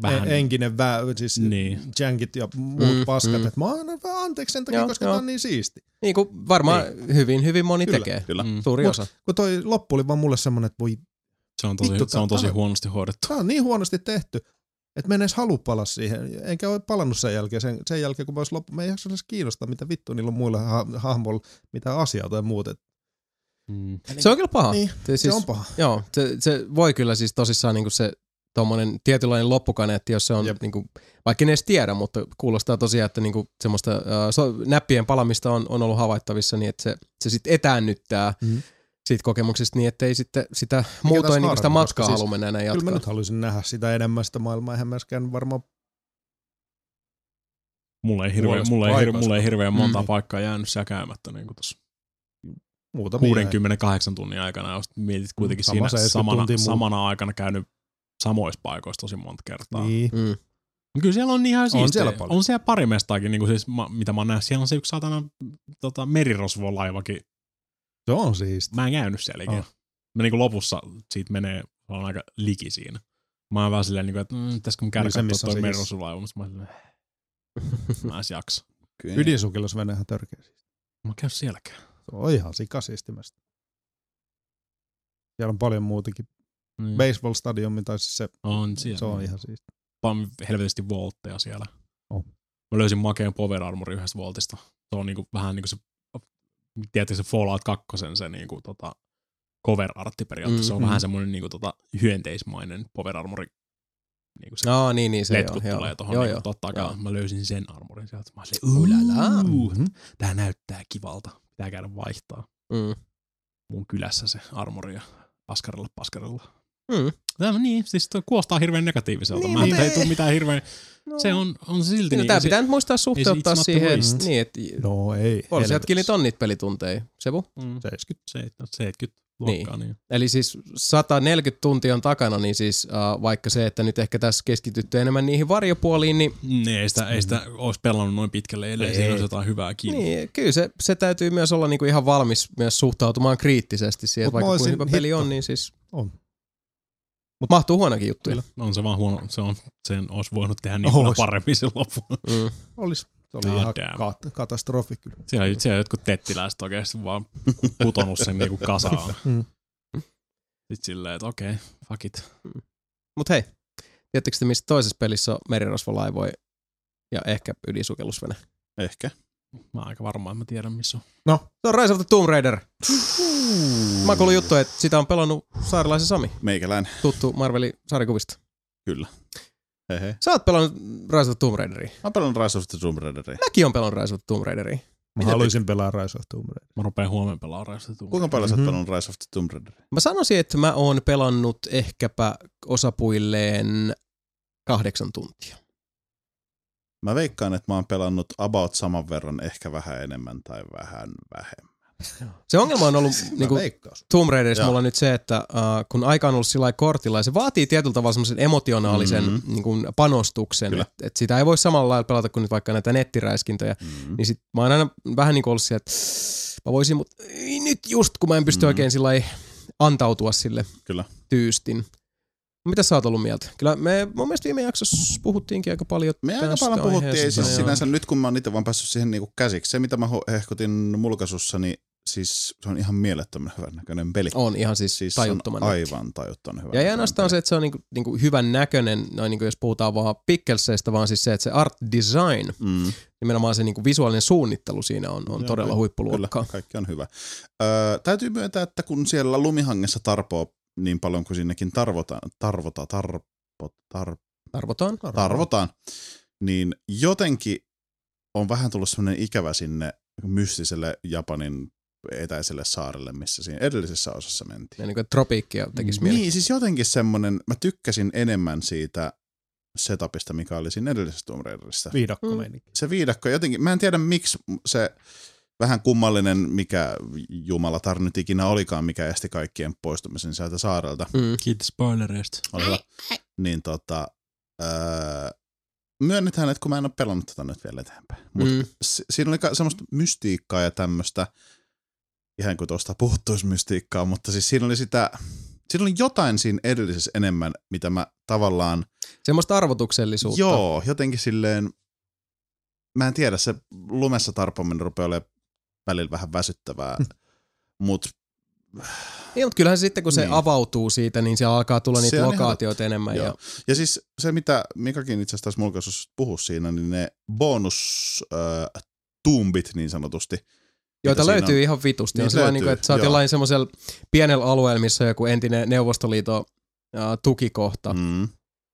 Vähän. e- enkinen vä, siis Niin. niin. jankit ja muut Mm, paskat, mm. että mä annan vähän anteeksi sen takia, Joo, koska joo. tää on niin siisti. niin kuin varmaan hyvin, hyvin moni Kyllä, tekee. Kyllä. Mm. Suuri Mut- osa. Kun toi loppu oli vaan mulle semmonen, että voi, Se on tosi, Vittu, se on tosi tää- huonosti hoidettu. tää on niin huonosti tehty. Että mä en edes halua palaa siihen, enkä ole palannut sen jälkeen. Sen, sen jälkeen, kun mä olisi loppu, mä en jaksa edes kiinnostaa, mitä vittu niillä on muilla ha- hahmoilla, mitä asiaa tai muuta. Mm. Se on kyllä paha. Niin, se, se on paha. Joo, se, se voi kyllä siis tosissaan niinku se tuommoinen tietynlainen loppukaneetti, jos se on, Jep. niinku, vaikka en edes tiedä, mutta kuulostaa tosiaan, että niinku semmoista äh, so, näppien palamista on, on ollut havaittavissa niin, että se, se sitten etäännyttää Mhm. siitä kokemuksesta niin, ettei sitten sitä muutoin niinku sitä matkaa siis halua mennä enää Kyllä mä jatkaa. nyt haluaisin nähdä sitä enemmän sitä maailmaa. Eihän myöskään varmaan Mulla ei, hirveä, Puolesta mulla, ei, mulla ei hirveän monta Mm. paikkaa jäänyt siellä käymättä niin kuin tuossa muutamia. 68 tunnin aikana, jos mietit kuitenkin Sama siinä 70 samana, samana aikana käynyt samoissa paikoissa tosi monta kertaa. Niin. Mm. Kyllä siellä on ihan siistiä. siellä paljon. On siellä pari mestaakin, niin kuin siis, mitä mä oon nähnyt. Siellä on se yksi saatana tota, merirosvolaivakin. Se on siisti. Mä en käynyt siellä ikinä. Oh. Mä niin kuin lopussa siitä menee, on aika liki siinä. Mä oon vähän silleen, niin kuin, että mm, pitäisikö mun käydä Niin katsoa missä on toi se merirosvolaiva, mutta mä oon silleen, mä en jaksa. Kyllä. Ydinsukellos menee ihan törkeä. siisti. Mä oon käynyt sielläkään. Se on ihan sikasistimästä. Siellä on paljon muutakin. Mm. Baseball stadiumi, tai siis se, On siellä. se on ihan siisti. Vaan helvetisti voltteja siellä. Oh. Mä löysin makeen power armori yhdestä voltista. Se on niinku, vähän niinku se, tiedätkö se Fallout 2, se niinku, tota, cover artti periaatteessa. Se on Mm, vähän mm. semmoinen niinku, tota, hyönteismainen power armori. Niinku se No niin, niin se letkut joo, tulee joo. tohon joo, niinku, joo. totta joo. kai. Mä löysin sen armorin sieltä. Mä olin Mhm. tää näyttää kivalta. Pitää käydä vaihtaa Mm. mun kylässä se armori ja paskarilla paskarilla. Mm. Tämä, niin, siis toi kuulostaa hirveän negatiiviselta. Niin, mä ei ei- tule mitään hirveän, No. se on, on silti Niin, niin. tää se- pitää nyt muistaa suhteuttaa siihen, worst. niin, että No ei. Polsiatkin helvetissä. on niitä pelitunteja, Sebu. Mm. 70. Se- 70 luokkaa, niin. niin. Eli siis 140 tuntia on takana, niin siis uh, vaikka se, että nyt ehkä tässä keskitytty enemmän niihin varjopuoliin, niin, Niin, ei sitä, ei sitä olisi pelannut noin pitkälle, ellei Ei. siinä olisi jotain hyvää kiinni. niin kyllä se, se täytyy myös olla niinku ihan valmis myös suhtautumaan kriittisesti siihen, Mut vaikka kuinka olisin hyvä peli on, niin siis On. Mut mahtuu huonokin juttuja. Kyllä. On se vaan huono, se on, sen olisi voinut tehdä niin paljon Ois. paremmin sen lopun. Mm. Olis. Se oli God ihan damn. kat- katastrofi kyllä. Siellä, siellä jotkut tettiläiset oikeasti vaan putonut sen niinku kasaan. Mm. Sitten silleen, että okei, okay, fuck it. Mut hei, tiedättekö te, missä toisessa pelissä on merirosvolaivoja ja ehkä ydinsukellusvene? Ehkä. Mä oon aika varma, että mä tiedän missä on. No, Se on Rise of the Tomb Raider. Mä oon kuullut juttu, että sitä on pelannut saarilaisen Sami, Meikäläinen. tuttu Marvelin sarjakuvista. Kyllä. Hei hei. Sä oot pelannut Rise of the Tomb Raideria. Mä oon pelannut Rise of the Tomb Raideria. Mäkin on pelannut Rise of the Tomb Raideria. mä Mitä haluaisin pelaa Rise of Tomb Raider. Mä rupean huomenna pelaamaan Raistetun. Kuinka paljon sä Mhm. oot pelannut Rise of the Tomb Raideria? Mä sanoisin, että mä oon pelannut ehkäpä osapuilleen kahdeksan tuntia. Mä veikkaan, että mä oon pelannut about saman verran, ehkä vähän enemmän tai vähän vähemmän. Se ongelma on ollut Niin veikkaus. Tomb Raiderissa mulla nyt se, että uh, kun aika on ollut sillä kortilla, ja se vaatii tietyllä tavalla semmoisen emotionaalisen Mhm. mm-hmm. niin panostuksen, Kyllä. että et sitä ei voi samalla lailla pelata kuin nyt vaikka näitä nettiräiskintöjä, Mm. niin sit mä oon aina vähän niin kuin ollut siellä, että mä voisin, mutta nyt just kun mä en pysty Mhm. oikein sillä antautua sille Kyllä. tyystin. Mitä sä oot ollut mieltä? Kyllä me mun mielestä viime jaksossa puhuttiinkin aika paljon Me aika paljon puhuttiin, ei siis joo. sinänsä nyt kun mä oon itse vaan päässyt siihen niinku käsiksi. Se mitä mä hehkutin mulkaisussa, niin siis se on ihan mielettömän hyvän näköinen peli. On ihan siis, Siis on tajuttoman näköinen. aivan tajuttoman hyvä. Ja ei ainoastaan se, että se on niinku, niinku hyvän näköinen, noin niinku jos puhutaan vaan pikkelseistä, vaan siis se, että se art design, Mm, nimenomaan se niinku visuaalinen suunnittelu siinä on, on Joo, todella kyllä, huippuluokkaa. Kyllä, kaikki on hyvä. Öö, täytyy myöntää, että kun siellä lumihangessa tarpoo niin paljon kuin sinnekin tarvotaan, tarvota, tarpo, tar, Arvotaan. tarvotaan, niin jotenkin on vähän tullut semmoinen ikävä sinne mystiselle Japanin etäiselle saarelle, missä siinä edellisessä osassa mentiin. Ja niinku, että tropiikkia tekisi mieli. Niin, siis jotenkin semmoinen, mä tykkäsin enemmän siitä setupista, mikä oli siinä edellisessä Tomb Raiderissa. Viidakko Mm. Se viidakko jotenkin, mä en tiedä miksi se vähän kummallinen, mikä jumalatar nyt ikinä olikaan, mikä esti kaikkien poistumisen sieltä saarelta. Mm. Kiitos spoilereista. Ole hyvä. Niin tota, öö, myönnetään, että kun mä en ole pelannut tätä nyt vielä eteenpäin. Mutta Mm. si- siinä oli ka- semmoista mystiikkaa ja tämmöistä, ihan kuin tuosta puuttuisi mystiikkaa, mutta siis siinä oli sitä, siinä oli jotain siinä edellisessä enemmän, mitä mä tavallaan, Semmoista arvotuksellisuutta. joo, jotenkin silleen, mä en tiedä, se lumessa tarpominen rupeaa olemaan välillä vähän väsyttävää, mutta Niin, mutta kyllähän se sitten kun se Niin. avautuu siitä, niin siellä alkaa tulla niitä Se on ihan lokaatioita enemmän. Joo. Ja, Ja siis se, mitä Mikakin itse asiassa tässä mulkaisussa puhuu siinä, niin ne bonus äh, tuumbit niin sanotusti. joita löytyy on. ihan vitusti. Niitä on sellainen, löytyy, niin kuin, että sä oot jollain semmoisella pienellä alueella, missä on joku entinen Neuvostoliiton uh, tukikohta. Mm. Mm.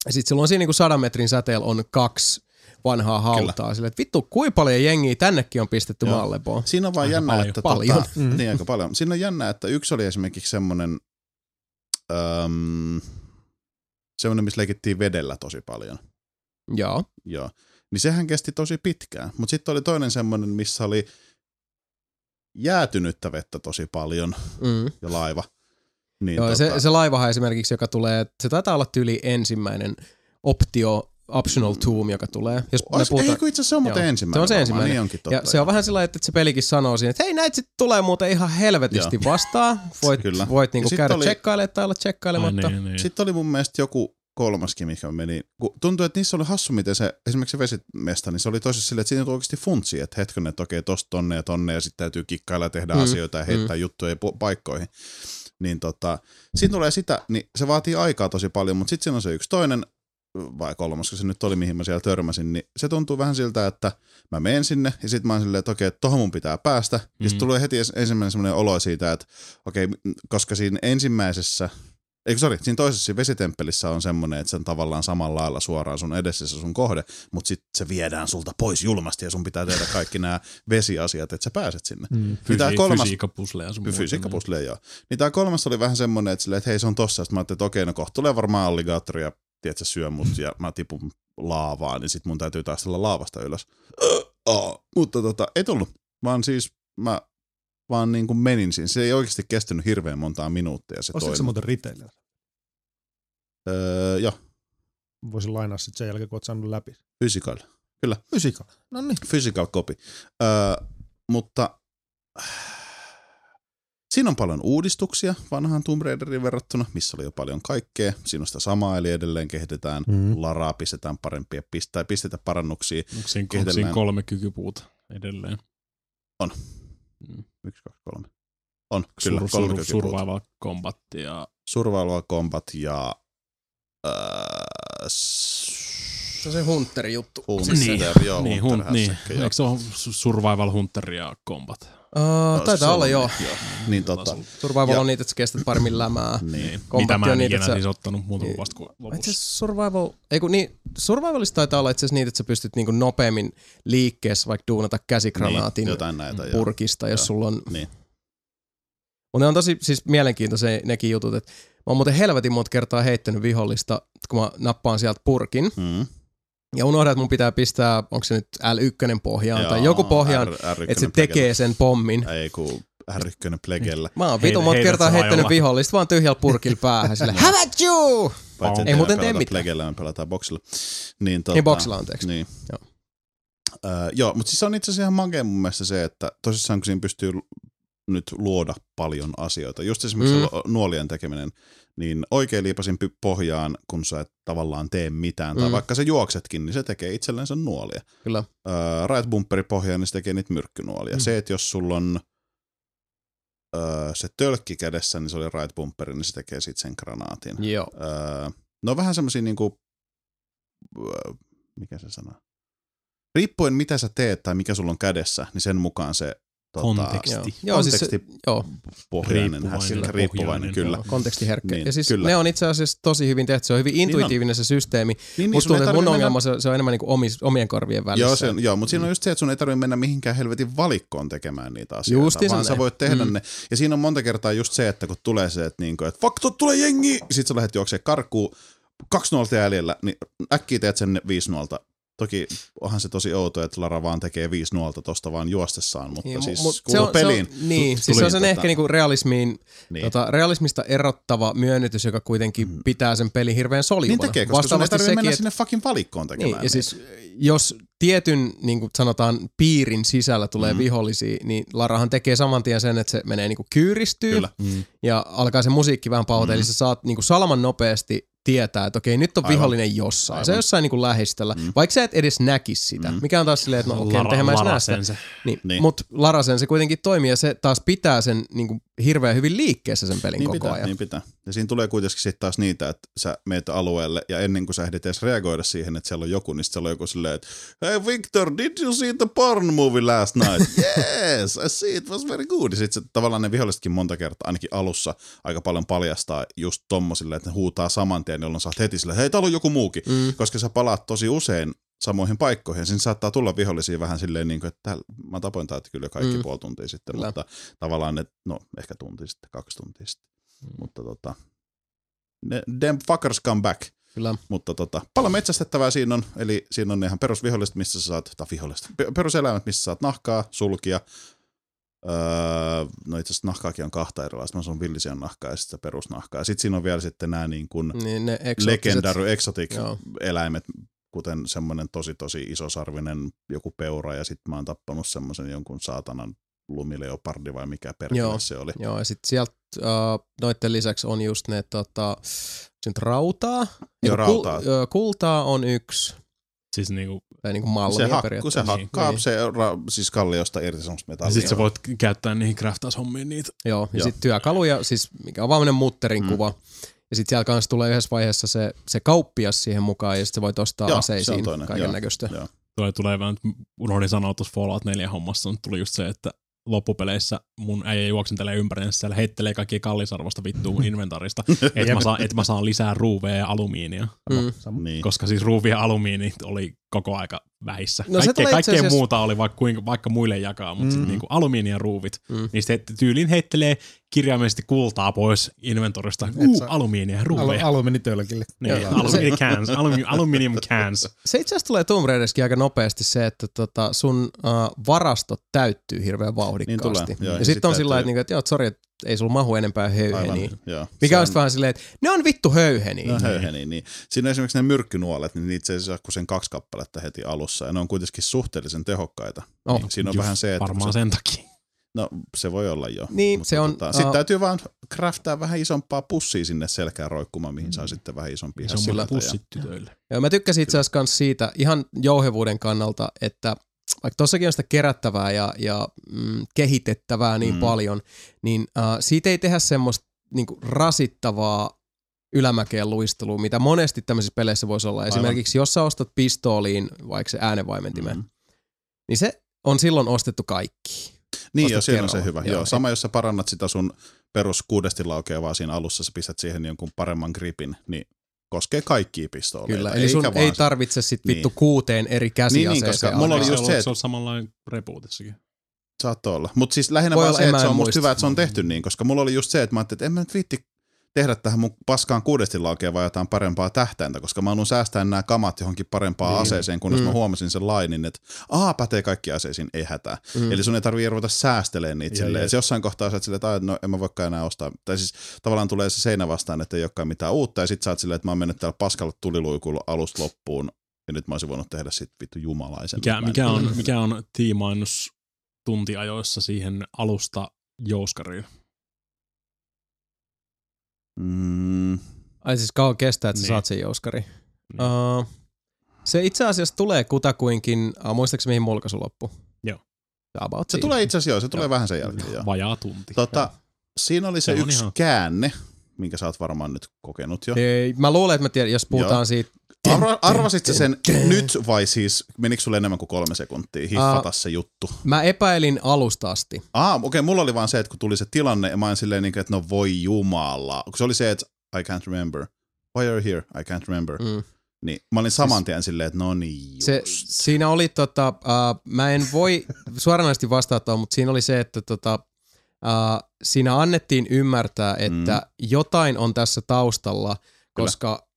Ja sitten silloin siinä niin kuin sadan metrin säteellä on kaksi vanhaa hautaa. Sille, että vittu, kuinka paljon jengiä tännekin on pistetty Joo. maallepoon. Siinä on vaan Aika jännä, paljon. että Paljon. Tota, Mm. niin aika paljon. Siinä on jännä, että yksi oli esimerkiksi semmoinen, äm, semmoinen, missä leikittiin vedellä tosi paljon. Joo. Joo. Niin sehän kesti tosi pitkään. Mutta sitten oli toinen semmoinen, missä oli jäätynyttä vettä tosi paljon Mm. ja laiva. Niin Joo, tota, se, se laivahan esimerkiksi, joka tulee, se taitaa olla tyyli ensimmäinen optio optional tomb, joka tulee. Jos me Ois, puhutaan, ei, kun itse asiassa se on muuten Joo. ensimmäinen. Se on se varmaan, ensimmäinen. Niin onkin totta. ja se on vähän sillä että se pelikin sanoo siinä, että hei näitä sitten tulee muuten ihan helvetisti vastaan. Voit, Kyllä. voit niinku käydä oli- tsekkailemaan tai olla Ai, tsekkailematta. niin, niin. Sitten oli mun mielestä joku kolmaskin, mikä meni. Kun tuntuu, että niissä oli hassu, miten se, esimerkiksi se vesimesta, niin se oli tosi silleen, että siinä oikeasti funtsi, että hetken, että okei, tosta tonne ja tonne, ja sitten täytyy kikkailla ja tehdä Mm, mm. asioita ja heittää mm. juttuja paikkoihin. Niin tota, siinä tulee sitä, niin se vaatii aikaa tosi paljon, mutta sitten siinä on se yksi toinen, vai kolmas, kun se nyt oli, mihin mä siellä törmäsin, niin se tuntuu vähän siltä, että mä menen sinne, ja sitten mä oon silleen, että okei, tohon mun pitää päästä. Mm. Ja Mm. sitten tulee heti ens- ensimmäinen semmoinen olo siitä, että okei, koska siinä ensimmäisessä Eikö sori, siinä toisessa siinä vesitemppelissä on semmoinen, että se on tavallaan samalla lailla suoraan sun edessä sun kohde, mutta sitten se viedään sulta pois julmasti ja sun pitää tehdä kaikki nämä vesiasiat, että sä pääset sinne. Mm. Niin Fysi- kolmas- Fysiikkapusleja sun muuta. Fysiikkapusle, joo. Niin tää kolmas oli vähän semmoinen, että, silleen, että hei se on tossa, sitten mä ajattelin, että okei, no kohta tulee varmaan alligaattori ja tiedätkö, syö mut ja mä tipun laavaan, niin sit mun täytyy taistella laavasta ylös. Oh, mutta tota, ei tullut, vaan siis mä vaan niin kuin menin siinä. Se ei oikeasti kestänyt hirveän montaa minuuttia se Ostitko se muuten retailer? Öö, joo, Voisin lainaa sitten sen jälkeen, kun oot saanut läpi. physical. Physical. No niin. Physical copy. Öö, mutta siinä on paljon uudistuksia vanhaan Tomb Raideriin verrattuna, missä oli jo paljon kaikkea. Siinä on sitä samaa, eli edelleen kehitetään Mm. laraa, pistetään parempia, pistää, pistetä parannuksia. Onko siinä, onko Kehitellään. siinä kolme kykypuuta edelleen? On. Mm. Yksi, kaksi, kolme. On, kyllä, Sur, kolme sur, kykypuuta. survival combat ja Survival Combat ja... Öö, Se on se Hunterin juttu. Hunter, Niin. joo, niin, Hunter hun, niin. Eikö se ole su- survival hunter ja combat? Uh, taitaa olla joo. joo. Niin tota, Survival Ja- on niitä, että sä kestät paremmin lämää. niin. Mitä mä en niitä, ikinä sä- siis ottanut muuta kuin Niin. vasta kuin Itse lopussa. asiassa survival, ei kun niin, survivalista taitaa olla itse asiassa niitä, että sä pystyt niinku nopeammin liikkeessä vaikka duunata käsikranaatin Niin, näitä, joo. purkista, jos Joo. sulla on... Niin. Mutta ne on tosi siis mielenkiintoisia nekin jutut, että mä oon muuten helvetin monta kertaa heittänyt vihollista, kun mä nappaan sieltä purkin, Mm. Ja unohdan, että mun pitää pistää, onko se nyt L1 pohjaan tai Joo, joku pohjaan, R- R1 että se plegellä. tekee sen pommin. Ei kun R1 plegellä. Mä oon vitun monta kertaa heittänyt vihollista vaan tyhjällä purkilla päähän. Sille, have at you! Paitsi, Ei muuten tee mitään. Plegellä, me pelataan boksilla. Niin, tota, Ei boksilla, anteeksi. Niin. Joo. Öö, joo, mutta siis se on itse asiassa ihan makea mun mielestä se, että tosissaan kun siinä pystyy nyt luoda paljon asioita. Just esimerkiksi Mm. nuolien tekeminen, niin oikein liipasin pohjaan, kun sä et tavallaan tee mitään. Tai Mm. vaikka sä juoksetkin, niin se tekee itsellensä nuolia. Kyllä. Öö, right bumperi pohjaan, niin se tekee niitä myrkkynuolia. Mm. Se, että jos sulla on öö, se tölkki kädessä, niin se oli right bumperi, niin se tekee sitten sen granaatin. Joo. Öö, no vähän semmosia niinku, öö, mikä se sana? Riippuen mitä sä teet tai mikä sulla on kädessä, niin sen mukaan se tota, Konteksti. Joo, joo siis konteksti joo, pohjainen, Riippuvainen, hässäkkä, pohjainen, riippuvainen, kyllä. joo, kontekstiherkkä. Niin, ja siis kyllä. ne on itse asiassa tosi hyvin tehty. Se on hyvin intuitiivinen se systeemi. Niin, niin, Musta tuntuu, että mun ongelma se, se on enemmän niinku omis, omien korvien välissä. Joo, se, on- joo mutta siinä on just se, että sun ei tarvitse mennä mihinkään helvetin valikkoon tekemään niitä asioita, Justiinsa vaan sä voit tehdä Mm. ne. Ja siinä on monta kertaa just se, että kun tulee se, että, niinku, että fuck, tulee jengi, sit sä lähdet juokseen karkuun, kaksi nuolta jäljellä, niin äkkiä teet sen viisi nuolta. Toki onhan se tosi outo, että Lara vaan tekee viisi nuolta tosta vaan juostessaan, mutta Niin, siis mut se on, peliin. Se on, niin, siis se on sen tota- ehkä niinku realismiin, Niin. tota, realismista erottava myönnytys, joka kuitenkin Mm. pitää sen pelin hirveän soljuvana. Niin tekee, koska sun ei tarvitse mennä sekin, sinne fucking valikkoon Niin, tekemään. ja niitä. siis jos tietyn, niin kuin sanotaan, piirin sisällä tulee Mm. vihollisia, niin Larahan tekee saman tien sen, että se menee niin kuin kyyristyy Kyllä. Mm. ja alkaa se musiikki vähän pauta, Mm. eli sä saat niin kuin salaman nopeasti tietää, että okei, nyt on Aivan. vihollinen jossain. Aivan. Se on jossain niin kuin lähistöllä, Mm. vaikka sä et edes näkisi sitä, Mm. mikä on taas silleen, että no okei, okay, Lara, mä Lara näe sitä. sen se. Niin. niin. Mutta Larasen se kuitenkin toimii ja se taas pitää sen niin kuin hirveän hyvin liikkeessä sen pelin Niin koko pitää, ajan. niin pitää. Ja siinä tulee kuitenkin sitten taas niitä, että sä meet alueelle ja ennen kuin sä ehdit edes reagoida siihen, että siellä on joku, niin siellä on joku silleen, että Hey Victor, did you see the porn movie last night? yes, I see, it was very good. Ja sitten se, tavallaan ne vihollisetkin monta kertaa, ainakin alussa, aika paljon paljastaa just tommosille, että ne huutaa saman tien, jolloin sä oot heti silleen, hei täällä on joku muukin. Mm. Koska sä palaat tosi usein samoihin paikkoihin. Siinä saattaa tulla vihollisia vähän silleen, niin kuin, että mä tapoin täältä kyllä kaikki Mm. puoli tuntia sitten, Kyllä. mutta tavallaan ne, no ehkä tunti sitten, kaksi tuntia sitten. Mm. Mutta tota, ne, them fuckers come back. Kyllä. Mutta tota, paljon metsästettävää siinä on, eli siinä on ne ihan perusviholliset, missä sä saat, tai viholliset, pe- peruseläimet, missä saat nahkaa, sulkia. Öö, no itse asiassa nahkaakin on kahta erilaista, mä sanon villisian nahkaa ja sitten se perusnahkaa. Sitten siinä on vielä sitten nämä niin kuin Niin ne exotic Joo. eläimet, kuten semmoinen tosi tosi isosarvinen joku peura ja sitten mä oon tappanut semmoisen jonkun saatanan lumileopardi vai mikä perkele se oli. Joo, ja sitten sieltä uh, noiden lisäksi on just ne tota, nyt rautaa. Joo, rautaa. Kul, kultaa on yksi, Siis niinku, tai niinku malmia Se, hakku, se hakkaa Niin. se ra, siis kalliosta irti semmoista ja metallia. sit sä voit käyttää niihin craftaushommiin niitä. Joo, ja sitten työkaluja, siis mikä on vaan mutterin Mm. kuva. Ja sitten siellä kanssa tulee yhdessä vaiheessa se, se kauppias siihen mukaan, ja sitten voit ostaa Joo, aseisiin kaiken näköistä. Joo. Tulee, tulee vähän, unohdin sanoa tuossa Fallout 4 hommassa, mutta tuli just se, että loppupeleissä mun äijä juoksentelee ympäriinsä siellä, heittelee kaikkia kallisarvosta vittua mun inventaarista, että mä, saan, et mä saan lisää ruuveja ja alumiinia. Mm. Koska siis ruuvi ja alumiini oli koko aika vähissä. No se Kaikkea, asiassa- muuta oli vaikka, kuinka, vaikka muille jakaa, mutta mm. Mm. sitten niinku alumiini ja ruuvit, Mm. niin sitten tyyliin heittelee kirjaimellisesti kultaa pois inventorista. Et Uh, sä- alumiinia ja Alu, ruuveja. alumiinitölkille. niin, alumiini cans, alumi, aluminium cans. Se itse asiassa tulee Tomb Raiderskin aika nopeasti se, että tota sun uh, varastot täyttyy hirveän vauhdikkaasti. Niin tulee, joo, ja sitten sit on sillä lailla, että, niinku, että joo, sori, että ei sulla mahu enempää höyheniä. Aivan, joo. Mikä on vähän silleen, että ne on vittu höyheniä. No höyheni, niin. Siinä on esimerkiksi ne myrkkynuolet, niin niitä ei saa kuin sen kaksi kappaletta heti alussa, ja ne on kuitenkin suhteellisen tehokkaita. Oh. Siinä on Just vähän se, että... Varmaan se, sen takia. no, se voi olla jo. Niin, se on, Tota, Sitten uh, täytyy vaan craftaa vähän isompaa pussia sinne selkään roikkumaan, mihin saa sitten vähän isompia Se on hässäköitä mulle ja- pussit tytöille. Joo, mä tykkäsin itse asiassa kans siitä ihan jouhevuuden kannalta, että vaikka tossakin on sitä kerättävää ja, ja mm, kehitettävää niin Mm. paljon, niin uh, siitä ei tehdä semmoista niinku rasittavaa ylämäkeen luistelua, mitä monesti tämmöisissä peleissä voisi olla. Aivan. Esimerkiksi jos sä ostat pistooliin vaikka se äänenvaimentimen, Mm. niin se on silloin ostettu kaikki. Niin, joo, siinä on se hyvä. Joo. Joo, sama, jos sä parannat sitä sun perus kuudesti laukeavaa siinä alussa, sä pistät siihen jonkun paremman gripin, niin koskee kaikkia pistooleita. Kyllä, eli sun eikä ei tarvitse sit vittu Niin. kuuteen eri käsiaseeseen. koska alkaa. mulla oli se just on, se, että- se on samanlainen rebootissakin. Saattoi olla. Mutta siis lähinnä Voi vaan se, että se on musta hyvä, että se on tehty niin, koska mulla oli just se, että mä ajattelin, että en mä nyt viitti tehdä tähän mun paskaan kuudesti laukea jotain parempaa tähtäintä, koska mä haluan säästää nämä kamat johonkin parempaan niin. aseeseen, kunnes mm. mä huomasin sen lainin, että aa, pätee kaikki aseisiin, ei hätää. Mm. Eli sun ei tarvii ruveta säästelemään niitä silleen. Et jossain kohtaa sä oot silleen, että "Ai, no en mä voikaan enää ostaa. Tai siis tavallaan tulee se seinä vastaan, että ei olekaan mitään uutta, ja sit sä oot silleen, että mä oon mennyt täällä paskalla tuliluikulla alusta loppuun, ja nyt mä olisin voinut tehdä sit vittu jumalaisen. Mikä, mikä, on, Mm. mikä on tiimaannus tuntiajoissa siihen alusta jouskariin? Mm, Ai siis kauan kestää, että sä Niin. saat sen jouskari. Niin. Uh, se itse asiassa tulee kutakuinkin, uh, muistaakseni mihin mulkaisu loppu? Joo. About se siinä. tulee itse asiassa joo, se tulee Joo. vähän sen jälkeen joo. Vajaa tunti. Tota, siinä oli se, Se yksi ihan- käänne, minkä sä oot varmaan nyt kokenut jo. Ei, mä luulen, että mä tiedän, jos puhutaan Joo. siitä. Arva, arvasit sä sen nyt vai siis, menikö sulle enemmän kuin kolme sekuntia hiffata Ah. se juttu? Mä epäilin alusta asti. Ah, okei, okay, mulla oli vaan se, että kun tuli se tilanne, ja mä olin silleen, niin kuin, että no voi jumala. Kun se oli se, että I can't remember. Why are you here? I can't remember. Mm. Niin mä olin saman tien silleen, että no niin just. Se, siinä oli tota, uh, mä en voi suoranaisesti vastata, mutta siinä oli se, että tota, uh, siinä annettiin ymmärtää, että mm. jotain on tässä taustalla, koska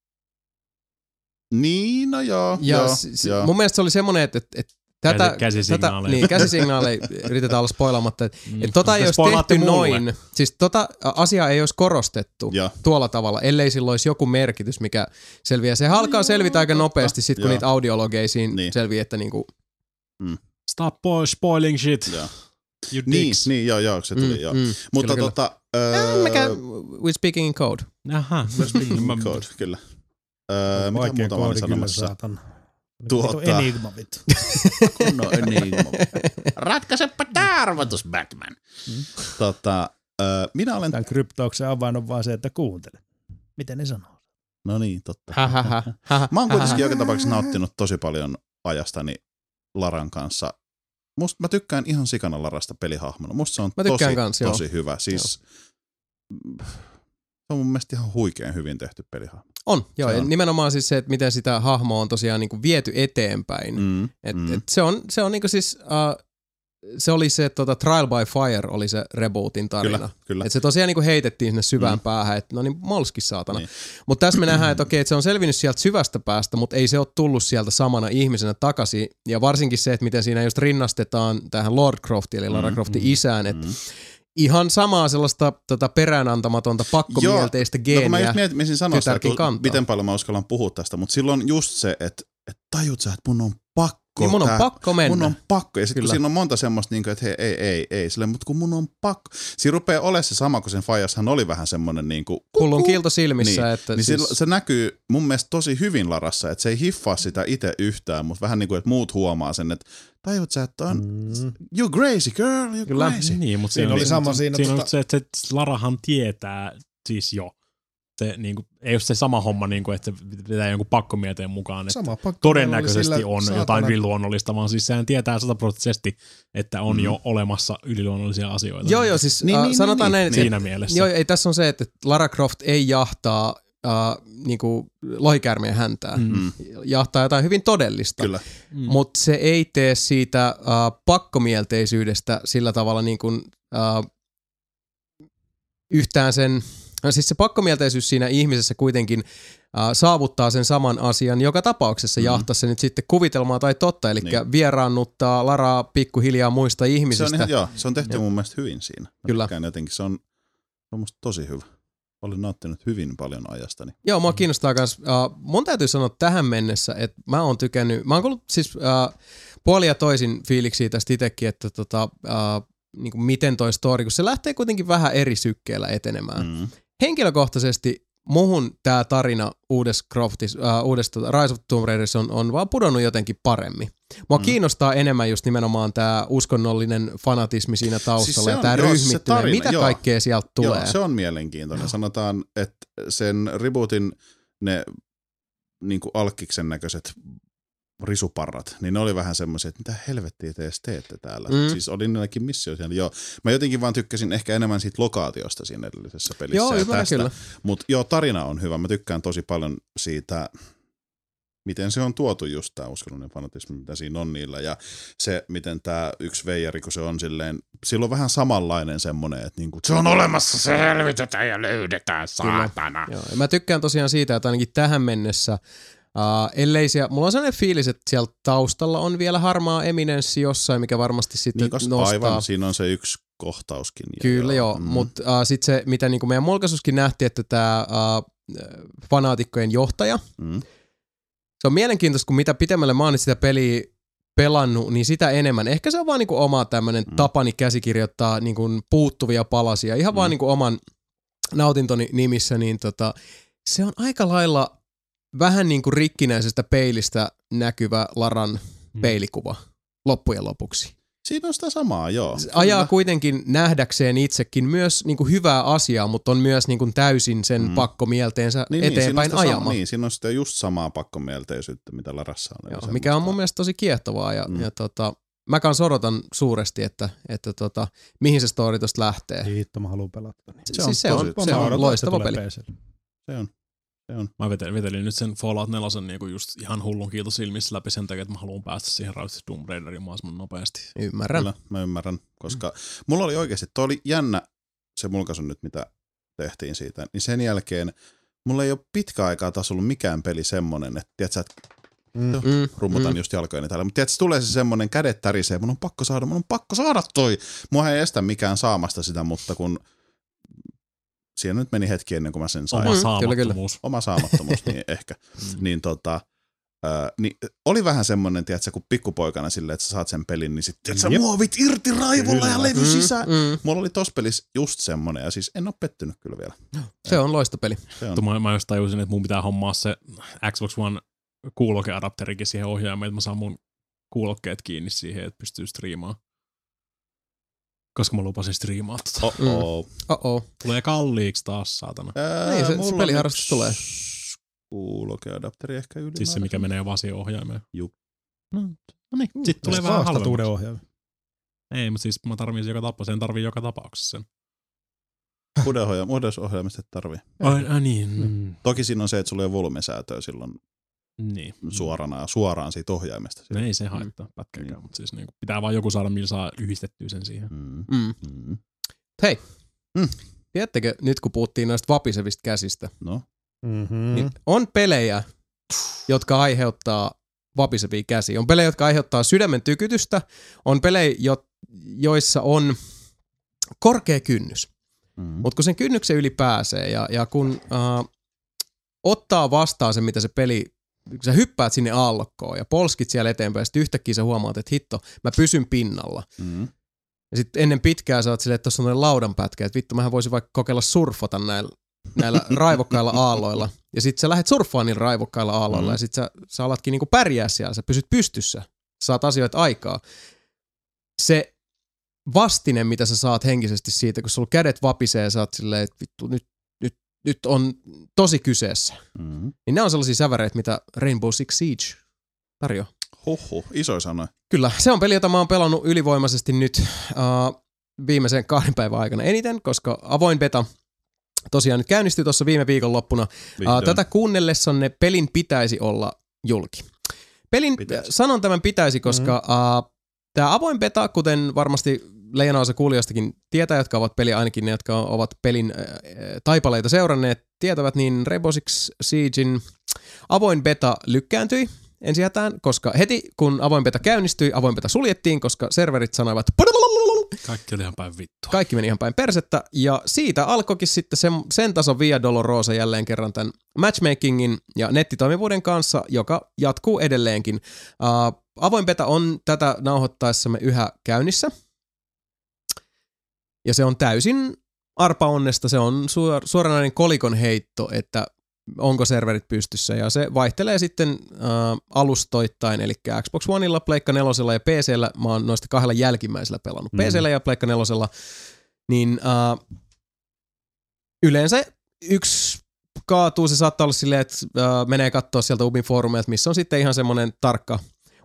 Niin, no joo, ja joo, s- joo. mun mielestä se oli semmoinen, että, että, että tätä, Käsi- käsisignaaleja. Tätä, niin, käsisignaaleja yritetään olla spoilaamatta. Että, Mm. että tota ei olisi tehty mulle. noin, siis tota asiaa ei olisi korostettu Joo. tuolla tavalla, ellei sillä olisi joku merkitys, mikä selviää. Se alkaa selvitä aika nopeasti, sit kun Joo. niitä audiologeisiin Niin. niin. selviää, että niinku, Stop boy spoiling shit. joo. You Niin, dicks. niin, joo, joo, se tuli, mm, joo. mm, Mutta kyllä, tota... kyllä. Öö, Mikä, we're speaking in code. Aha. Mä- code, kyllä. Öö, mitä muuta mä olin sanomassa? saatan. Tuota-. Enigma vittu. No enigma. Ratkaisepa tämä arvotus, Batman. Tota, Öö, minä olen... Tämän kryptauksen avain on vaan se, että kuuntele. Miten ne sanoo? No niin, totta. Hähähä, hähä, Mä oon kuitenkin joka tapauksessa nauttinut tosi paljon ajastani Laran kanssa. Musta mä tykkään ihan sikana Larasta pelihahmona. Musta se on Mä tykkään tosi, kans, joo. tosi hyvä. Siis se on mun mielestä ihan huikean hyvin tehty pelihahmo. On, joo. Se ja on. nimenomaan siis se, että miten sitä hahmoa on tosiaan niin kuin viety eteenpäin. Mm, Et, mm. et se on, se on niinku siis, uh, se oli se tota, Trial by Fire oli se rebootin tarina. Kyllä, kyllä. Et se tosiaan niinku heitettiin sinne syvään Mm. päähän, että no niin molski saatana. Niin. Niin. Mutta tässä me nähdään, että okei, että se on selvinnyt sieltä syvästä päästä, mutta ei se ole tullut sieltä samana ihmisenä takaisin. Ja varsinkin se, että miten siinä just rinnastetaan tähän Lord Croftiin, eli Lara Mm, Croftin mm, isään, että Mm. Ihan samaa sellaista tota, peräänantamatonta pakkomielteistä No, kun mä geeniä. just mietin, mietin sanoa sitä, että kantaa. miten paljon mä uskallan puhua tästä, mutta silloin just se, että, että tajut sä, että mun on pakko. Niin mun on tää- pakko mennä. Mun on pakko. Ja sitten siinä on monta semmoista, niin kuin, että hei, ei, ei, ei, sille, mutta kun mun on pakko. Siinä rupeaa olemaan se sama, kun sen Fajashan oli vähän semmoinen niin kuin, Hullun kiilto silmissä. Niin, että niin siis, se näkyy mun mielestä tosi hyvin Larassa, että se ei hiffaa sitä itse yhtään, mutta vähän niin kuin, että muut huomaa sen, että tajut sä, että on, Mm. you crazy girl, you Kyllä. crazy. Niin, mutta Siinä siinä, oli sama siinä Siinä on tota- just se, että Larahan tietää siis jo. Se, niin kuin, ei ole se sama homma, niin kuin, että se pitää jonkun pakkomieteen mukaan. Että Sama pakko. todennäköisesti on saatana- jotain yliluonnollista, vaan siis sehän tietää sataprosenttisesti, että on Mm. jo olemassa yliluonnollisia asioita. Joo, joo, siis Niin, niin, niin, niin, sanotaan niin, näin, että Siinä mielessä. Joo, ei tässä on se, että Lara Croft ei jahtaa uh, niinku lohikäärmeen häntää. Mm. Mm. Jahtaa jotain hyvin todellista. Kyllä. Mm. Mutta se ei tee siitä uh, pakkomielteisyydestä sillä tavalla niin kuin, uh, yhtään sen, no siis se pakkomielteisyys siinä ihmisessä kuitenkin uh, saavuttaa sen saman asian joka tapauksessa, mm. jahtaa se nyt sitten kuvitelmaa tai totta, eli Niin. vieraannuttaa Laraa pikkuhiljaa muista Se ihmisistä. on, ihan, joo, se on tehty Joo. mun mielestä hyvin siinä. Mä Kyllä. Jotenkin, se on, se on musta tosi hyvä. Olen nauttinut hyvin paljon ajastani. Joo, mua kiinnostaa myös. Uh, mun täytyy sanoa tähän mennessä, että mä oon tykännyt, mä oon kuullut siis uh, puoli ja toisin fiiliksiä tästä itsekin, että tota, uh, niin kuin miten toi story, kun se lähtee kuitenkin vähän eri sykkeellä etenemään. Mm. Henkilökohtaisesti muhun tämä tarina uudessa Croftis, uh, uudesta Rise of Tomb Raiders on, on vaan pudonnut jotenkin paremmin. Mua Mm. kiinnostaa enemmän just nimenomaan tämä uskonnollinen fanatismi siinä taustalla Siis se ja on- tämä ryhmittyminen. Mitä joo. kaikkea sieltä tulee? Joo, se on mielenkiintoinen. Sanotaan, että sen rebootin ne niin kuin alkkiksen näköiset risuparrat, niin ne oli vähän semmoisia, että mitä helvettiä te edes teette täällä. Mm. Siis oli niilläkin missio siellä. Joo. Mä jotenkin vaan tykkäsin ehkä enemmän siitä lokaatiosta siinä edellisessä pelissä. Joo, ja ymmärrän kyllä. Mutta joo, tarina on hyvä. Mä tykkään tosi paljon siitä, miten se on tuotu just tämä uskonnollinen fanatismi, mitä siinä on niillä. Ja se, miten tämä yksi veijari, kun se on silleen, sillä on vähän samanlainen semmoinen, että niinku, se on olemassa, se helvitetään ja löydetään, saatana. Joo, ja mä tykkään tosiaan siitä, että ainakin tähän mennessä, uh, ellei siellä, mulla on sellainen fiilis, että siellä taustalla on vielä harmaa eminenssi jossain, mikä varmasti sitten Niin, nostaa. aivan, siinä on se yksi kohtauskin. Kyllä joo, mm. mm. mutta uh, sitten se, mitä niinku meidän mulkaisuskin nähtiin, että tämä uh, fanaatikkojen johtaja, Mm. se on mielenkiintoista, kun mitä pitemmälle mä oon sitä peliä pelannut, niin sitä enemmän. Ehkä se on vaan niinku oma tämmöinen Mm. tapani käsikirjoittaa niinku puuttuvia palasia, ihan mm. vaan niinku oman nautintoni nimissä, niin tota, se on aika lailla vähän niinku rikkinäisestä peilistä näkyvä Laran Mm. peilikuva loppujen lopuksi. Siinä on sitä samaa, joo. Se ajaa Kyllä. kuitenkin nähdäkseen itsekin myös niinku hyvää asiaa, mutta on myös niinku täysin sen Mm. pakkomielteensä niin, niin, niin, eteenpäin sitä ajama. Sama, niin, siinä on sitä just samaa pakkomielteisyyttä, mitä Larassa on. Joo, mikä on mun mielestä tosi kiehtovaa ja, Mm. ja tota, mä kans odotan suuresti, että, että tota, mihin se story tosta lähtee. Hitto, mä haluan pelata. Niin. Se, Se on siis se on, se se on on loistava peli. Se on. Se on. Mä vetelin, vetelin nyt sen Fallout 4 niinku just ihan hullun kiitos silmissä läpi sen takia, että mä haluan päästä siihen Rise of Tomb Raideriin mahdollisimman nopeasti. Ymmärrän. Kyllä, mä ymmärrän, koska mulla oli oikeasti, toi oli jännä se mulkaisu nyt, mitä tehtiin siitä, niin sen jälkeen mulla ei ole pitkä aikaa taas ollut mikään peli semmonen, että tiedätkö, että Mm. Mm, rummutan mm. just jalkojeni täällä, mutta tiedätkö, tulee se semmonen kädet tärisee, mun on pakko saada, mun on pakko saada toi. Mua ei estä mikään saamasta sitä, mutta kun siinä nyt meni hetki ennen kuin mä sen sain. Oma Mm, kyllä, kyllä. saamattomuus. oma saamattomuus, niin ehkä. niin tota, ää, niin oli vähän semmoinen, tiedätkö, kun pikkupoikana silleen, että sä saat sen pelin, niin sitten sä muovit irti raivolla ja Kyllä. levy sisään. Mm, Mulla oli tossa pelissä just semmonen, ja siis en ole pettynyt kyllä vielä. se on loistopeli. Se on. Mä, mä just tajusin, että mun pitää hommaa se Xbox One kuulokkeadapterikin siihen ohjaamaan, että mä saan mun kuulokkeet kiinni siihen, että pystyy striimaamaan. Koska mä lupasin striimaa tota. Oh-oh. Oh-oh. Tulee kalliiksi taas, saatana. Ää, Niin, se- se peliharrastus tulee. Kuulokeadapteri ehkä yli. Siis se, mikä menee vasiohjaimeen. Jup. No, no niin, sitten tulee vähän halvemmaksi. ohjaajan. Ei, mutta siis mä tarvitsen joka tapauksessa, sen tarvii joka tapauksessa sen. Uuden ohja- uuden ohjaamista et tarvii. Ai, ai niin. Mm. Toki siinä on se, että sulla ei ole volumesäätöä silloin Niin. suorana, suoraan siitä ohjaimesta. No ei se haittaa pätkääkään, Niin. mutta siis niinku, pitää vaan joku saada, millä saa yhdistettyä sen siihen. Mm. Mm. Mm. Hei, Mm. tiedättekö nyt kun puhuttiin noista vapisevista käsistä, No, Mm-hmm. niin on pelejä, jotka aiheuttaa vapisevia käsiä. On pelejä, jotka aiheuttaa sydämen tykytystä. On pelejä, jo, joissa on korkea kynnys. mm. Mutta kun sen kynnyksen yli pääsee ja, ja kun äh, ottaa vastaan sen, mitä se peli, kun sä hyppäät sinne aallokkoon ja polskit siellä eteenpäin, sitten yhtäkkiä sä huomaat, että hitto, mä pysyn pinnalla. Mm. Ja sitten ennen pitkää sä oot silleen, että tuossa on laudanpätkä, että vittu, mähän voisin vaikka kokeilla surfata näillä, näillä raivokkailla aalloilla. Ja sitten sä lähdet surffaan niillä raivokkailla aalloilla Mm. ja sitten sä, sä alatkin niinku pärjää siellä, sä pysyt pystyssä, sä saat asioita aikaa. Se vastine, mitä sä saat henkisesti siitä, kun sulla kädet vapisee ja sä oot silleen, että vittu, nyt, nyt, on tosi kyseessä. Mm. Niin ne on sellaisia säväreitä, mitä Rainbow Six Siege tarjoaa. Huhhuh, isoja sanoja. Kyllä, se on peli, jota mä oon pelannut ylivoimaisesti nyt uh, viimeisen kahden päivän aikana eniten, koska avoin beta tosiaan nyt käynnistyi tuossa viime viikon loppuna. Uh, tätä kuunnellessanne pelin pitäisi olla julki. Pelin, Pitäisi. sanon tämän pitäisi, koska uh, tämä avoin beta, kuten varmasti leijona osa kuulijoistakin tietää, jotka ovat peli, ainakin ne, jotka ovat pelin äh, taipaleita seuranneet, tietävät, niin Rainbow Six Siegein avoin beta lykkääntyi ensi hätään, koska heti kun avoin beta käynnistyi, avoin beta suljettiin, koska serverit sanoivat Kaikki oli ihan päin vittua. kaikki meni ihan päin persettä, ja siitä alkoikin sitten sen, sen tason Via Dolorosa jälleen kerran tämän matchmakingin ja nettitoimivuuden kanssa, joka jatkuu edelleenkin. Uh, avoin beta on tätä nauhoittaessamme yhä käynnissä, ja se on täysin arpaonnesta, se on suor- suoranainen kolikon heitto, että onko serverit pystyssä, ja se vaihtelee sitten äh, alustoittain, eli Xbox Oneilla, Pleikka nelosella ja PCllä, mä oon noista kahdella jälkimmäisellä pelannut, Mm. PCllä ja Pleikka nelosella, niin äh, yleensä yksi kaatuu, se saattaa olla silleen, että äh, menee katsoa sieltä Ubin foorumeilta, missä on sitten ihan semmoinen tarkka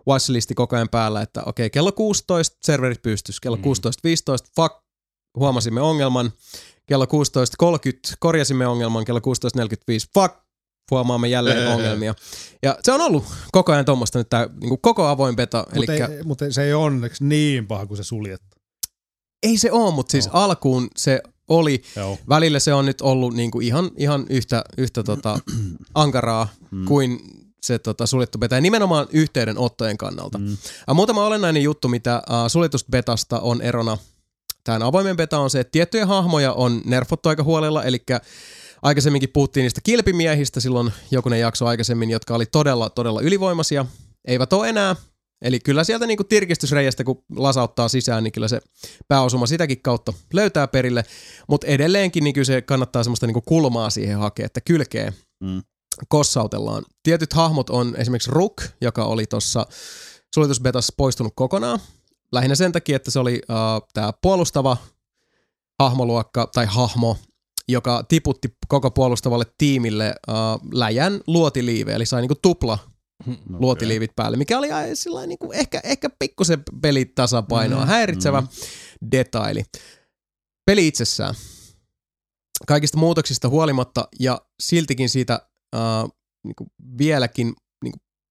watchlisti koko ajan päällä, että okei, kello 16 serverit pystys, kello Mm. 16.15, fuck, huomasimme ongelman, kello 16.30 korjasimme ongelman, kello 16.45, fuck, huomaamme jälleen ongelmia. Ja se on ollut koko ajan tuommoista nyt tämä niin koko avoin beta, Mutta ei, mut se ei onneksi niin paha kuin se suljettu. ei se ole, mutta siis Joo. alkuun se oli, Joo. välillä se on nyt ollut niin kuin ihan, ihan yhtä, yhtä tota, ankaraa Mm. kuin se tota, suljettu beta, ja nimenomaan yhteydenottojen kannalta. Mm. Mm. Muutama olennainen juttu, mitä uh, suljetusta betasta on erona tähän avoimen beta on se, että tiettyjä hahmoja on nerfottu aika huolella, eli aikaisemminkin puhuttiin niistä kilpimiehistä silloin jokunen jakso aikaisemmin, jotka oli todella, todella ylivoimaisia, eivät ole enää, Eli kyllä sieltä niinku tirkistysreiästä, kun lasauttaa sisään, niin kyllä se pääosuma sitäkin kautta löytää perille. Mutta edelleenkin niin kyllä se kannattaa semmoista niinku kulmaa siihen hakea, että kylkee Mm. kossautellaan. Tietyt hahmot on esimerkiksi Rook, joka oli tuossa suljetusbetassa poistunut kokonaan. Lähinnä sen takia, että se oli uh, tämä puolustava hahmoluokka tai hahmo, joka tiputti koko puolustavalle tiimille uh, läjän luotiliive, eli sai niinku tupla Okay. luotiliivit päälle, mikä oli sillä niinku ehkä, ehkä pikkusen pelitasapainoa Mm, häiritsevä mm. detaili. Peli itsessään. Kaikista muutoksista huolimatta ja siltikin siitä uh, niinku vieläkin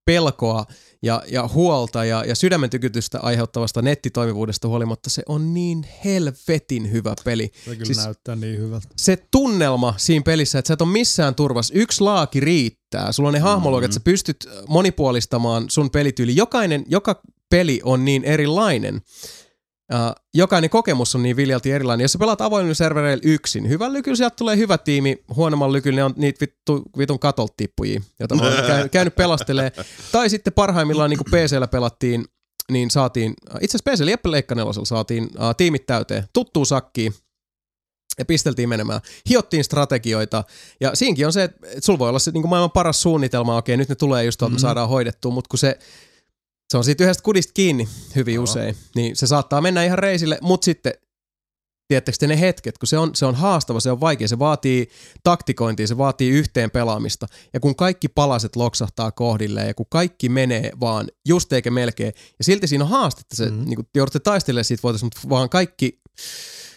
pelkoa ja, ja huolta ja, ja sydämen tykytystä aiheuttavasta nettitoimivuudesta huolimatta se on niin helvetin hyvä peli Se kyllä Siis- näyttää niin hyvältä. se tunnelma siinä pelissä, että sä et ole missään turvassa. Yksi laaki riittää. Sulla on ne hahmoluokat, Mhm. sä pystyt monipuolistamaan sun pelityyli. Jokainen, joka peli on niin erilainen. Uh, jokainen kokemus on niin viljalti erilainen. Jos sä pelaat avoimilla servereillä yksin, hyvän lykyllä sieltä tulee hyvä tiimi, huonomman lykyllä ne on niitä vittu, vitun katolta tippujia, joita mä oon käy, käynyt pelastelee. Tai sitten parhaimmillaan niin kuin PCllä pelattiin, niin saatiin, itse asiassa PCllä Jeppe Leikka nelosella saatiin uh, tiimit täyteen, tuttuu sakkiin, ja pisteltiin menemään. Hiottiin strategioita, ja siinkin on se, että että sulla voi olla se niin kuin maailman paras suunnitelma, okei, nyt ne tulee just tuolta, mm-hmm. saadaan hoidettua, mutta kun se, se on siitä yhdestä kudista kiinni hyvin Joo. usein, niin se saattaa mennä ihan reisille, mutta sitten tiedättekö te ne hetket, kun se on, se on haastava, se on vaikea, se vaatii taktikointia, se vaatii yhteen pelaamista. Ja kun kaikki palaset loksahtaa kohdilleen ja kun kaikki menee vaan just eikä melkein, ja silti siinä on haastetta, se, mm-hmm. niin kuin, joudutte taistelemaan siitä voitaisiin, mutta vaan kaikki,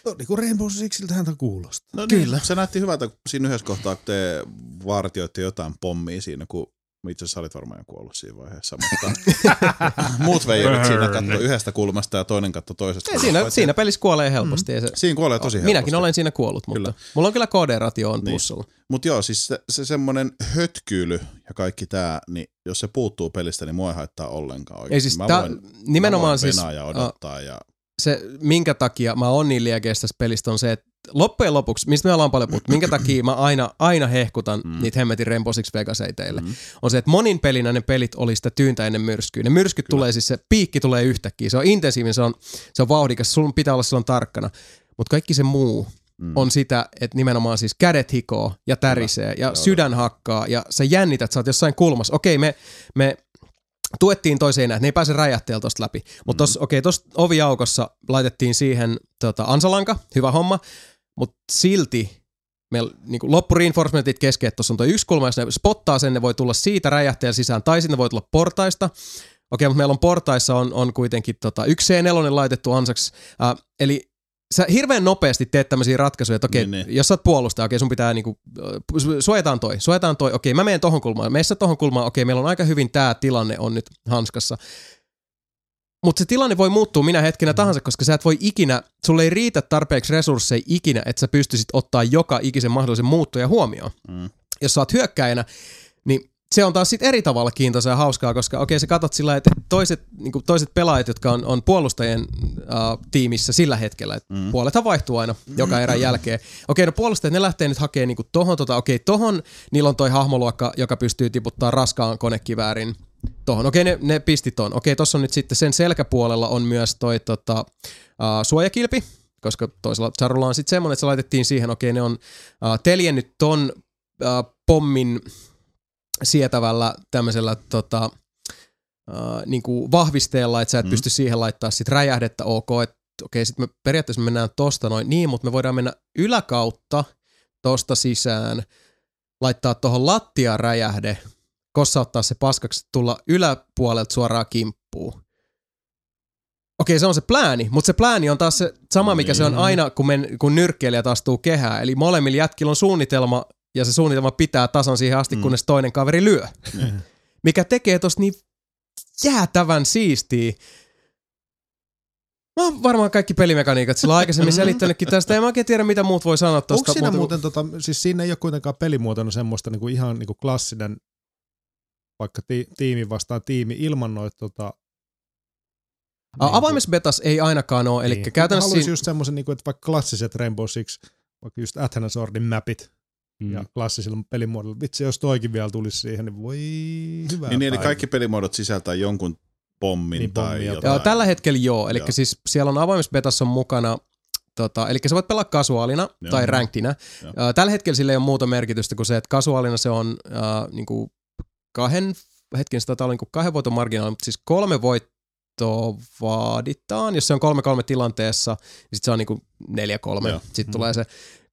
No, niin kuin Rainbow Sixiltä häntä kuulostaa. No Kyllä. Niin, se näytti hyvältä kun siinä yhdessä kohtaa, kun te vartioitte jotain pommia siinä, kun itse asiassa olit varmaan jo kuollut siinä vaiheessa, mutta muut veijarit siinä katsoi yhdestä kulmasta ja toinen katsoi toisesta ei, siinä, siinä pelissä kuolee helposti. Mm-hmm. Se, Siinä kuolee tosi helposti. minäkin olen siinä kuollut, mutta Kyllä. mulla on kyllä KD-ratio on Niin. plussalla. Mutta joo, siis se, se semmoinen hötkyily ja kaikki tää, niin jos se puuttuu pelistä, niin mua ei haittaa ollenkaan oikein. Ei siis tää- nimenomaan siis, Venää ja odottaa ja se, minkä takia mä oon niin liekeistä pelistä on se, että loppujen lopuksi, mistä me ollaan paljon puhuttu, minkä takia mä aina, aina hehkutan mm. niitä hemmetin Rainbow Six Vegasia teille, mm. on se, että monin pelinä ne pelit oli sitä tyyntä ennen myrskyä. Ne myrskyt Kyllä. tulee siis, se piikki tulee yhtäkkiä, se on intensiivinen, se on, se on vauhdikas, sun pitää olla silloin tarkkana. Mutta kaikki se muu mm. on sitä, että nimenomaan siis kädet hikoo ja tärisee ja Joo, sydän hakkaa ja sä jännität, sä oot jossain kulmassa. Okei, me, me tuettiin toiseen näin, että ne ei pääse räjähteellä tosta läpi. Mutta mm. okei, tuossa oviaukossa laitettiin siihen tota, ansalanka, hyvä homma, mutta silti meillä niin loppureinforcementit kesken, että tuossa on tuo yksi kulma, jos ne spottaa sen, ne voi tulla siitä räjähteellä sisään, tai sitten ne voi tulla portaista. Okei, mutta meillä on portaissa on, on kuitenkin tota, yksi C4 laitettu ansaksi, äh, eli sä hirveän nopeasti teet tämmöisiä ratkaisuja, että okei, Niin, niin, jos sä oot puolustaja, okei, sun pitää niinku, suojataan toi, suojataan toi, okei, mä menen tohon kulmaan, meissä tohon kulmaan, okei, meillä on aika hyvin tää tilanne on nyt hanskassa. Mutta se tilanne voi muuttua minä hetkenä tahansa, koska sä et voi ikinä, sulle ei riitä tarpeeksi resursseja ikinä, että sä pystyisit ottaa joka ikisen mahdollisen muuttuja huomioon. Mm. Jos sä oot hyökkäjänä, niin se on taas sitten eri tavalla kiintoisaa ja hauskaa, koska okei, sä katsot sillä, että toiset, niin toiset pelaajat, jotka on, on puolustajien äh, tiimissä sillä hetkellä, että mm. puolethan vaihtuu aina joka erän jälkeen. Okei, no puolustajat, ne lähtee nyt hakemaan niin tohon, tota, okei, tohon niillä on toi hahmoluokka, joka pystyy tiputtaa raskaan konekiväärin tohon. Okei, ne, ne pisti ton. Okei, tossa on nyt sitten sen selkäpuolella on myös toi tota, äh, suojakilpi, koska toisella charulla on sitten semmoinen, että se laitettiin siihen, okei, ne on äh, teljennyt ton äh, pommin sietävällä tämmöisellä tota, äh, niin kuin vahvisteella, että sä et mm. pysty siihen laittaa sit räjähdettä ok, että okei, sitten me periaatteessa me mennään tosta noin, niin, mutta me voidaan mennä yläkautta tosta sisään, laittaa tuohon lattia räjähde, kossauttaa se paskaksi, tulla yläpuolelta suoraan kimppuun. Okei, se on se plääni, mutta se plääni on taas se sama, mikä se on aina, kun, men, kun nyrkkeilijät astuu kehään. Eli molemmilla jätkillä on suunnitelma, ja se suunnitelma pitää tasan siihen asti, mm. kunnes toinen kaveri lyö. Mikä tekee tosta niin jäätävän siistiä. Mä oon varmaan kaikki pelimekaniikat sillä aikaisemmin selittänytkin tästä, ja mä oikein tiedä, mitä muut voi sanoa tosta. Onko siinä muuten, tota, siis siinä ei ole kuitenkaan pelimuotona semmoista niinku ihan niinku klassinen, vaikka ti, tiimi vastaan tiimi ilman noita tota, A- Avoimessa betas ei ainakaan ole, eli niin. käytännössä... Haluaisin siinä- just semmoisen, niinku, että vaikka klassiset Rainbow Six, vaikka just Athena Swordin mapit mm. ja klassisilla pelimuodolla, vitsi jos toikin vielä tulisi siihen, niin voi hyvää Niin, niin, eli päivää. kaikki pelimuodot sisältää jonkun pommin Niin, tai pommia jotain. Joo, tällä hetkellä joo. Eli Joo. siis siellä on avoimessa betassa on mukana, tota, eli sä voit pelaa kasuaalina Joo. tai. Joo. Ää, Tällä hetkellä sillä ei ole muuta merkitystä kuin se, että kasuaalina se on äh, niinku kahden, hetken sitä on niinku kahden voiton marginaali, mutta siis kolme voittoa vaaditaan. Jos se on kolme kolme tilanteessa, niin sit se on niinku neljä kolme. Joo. Sitten mm. tulee se,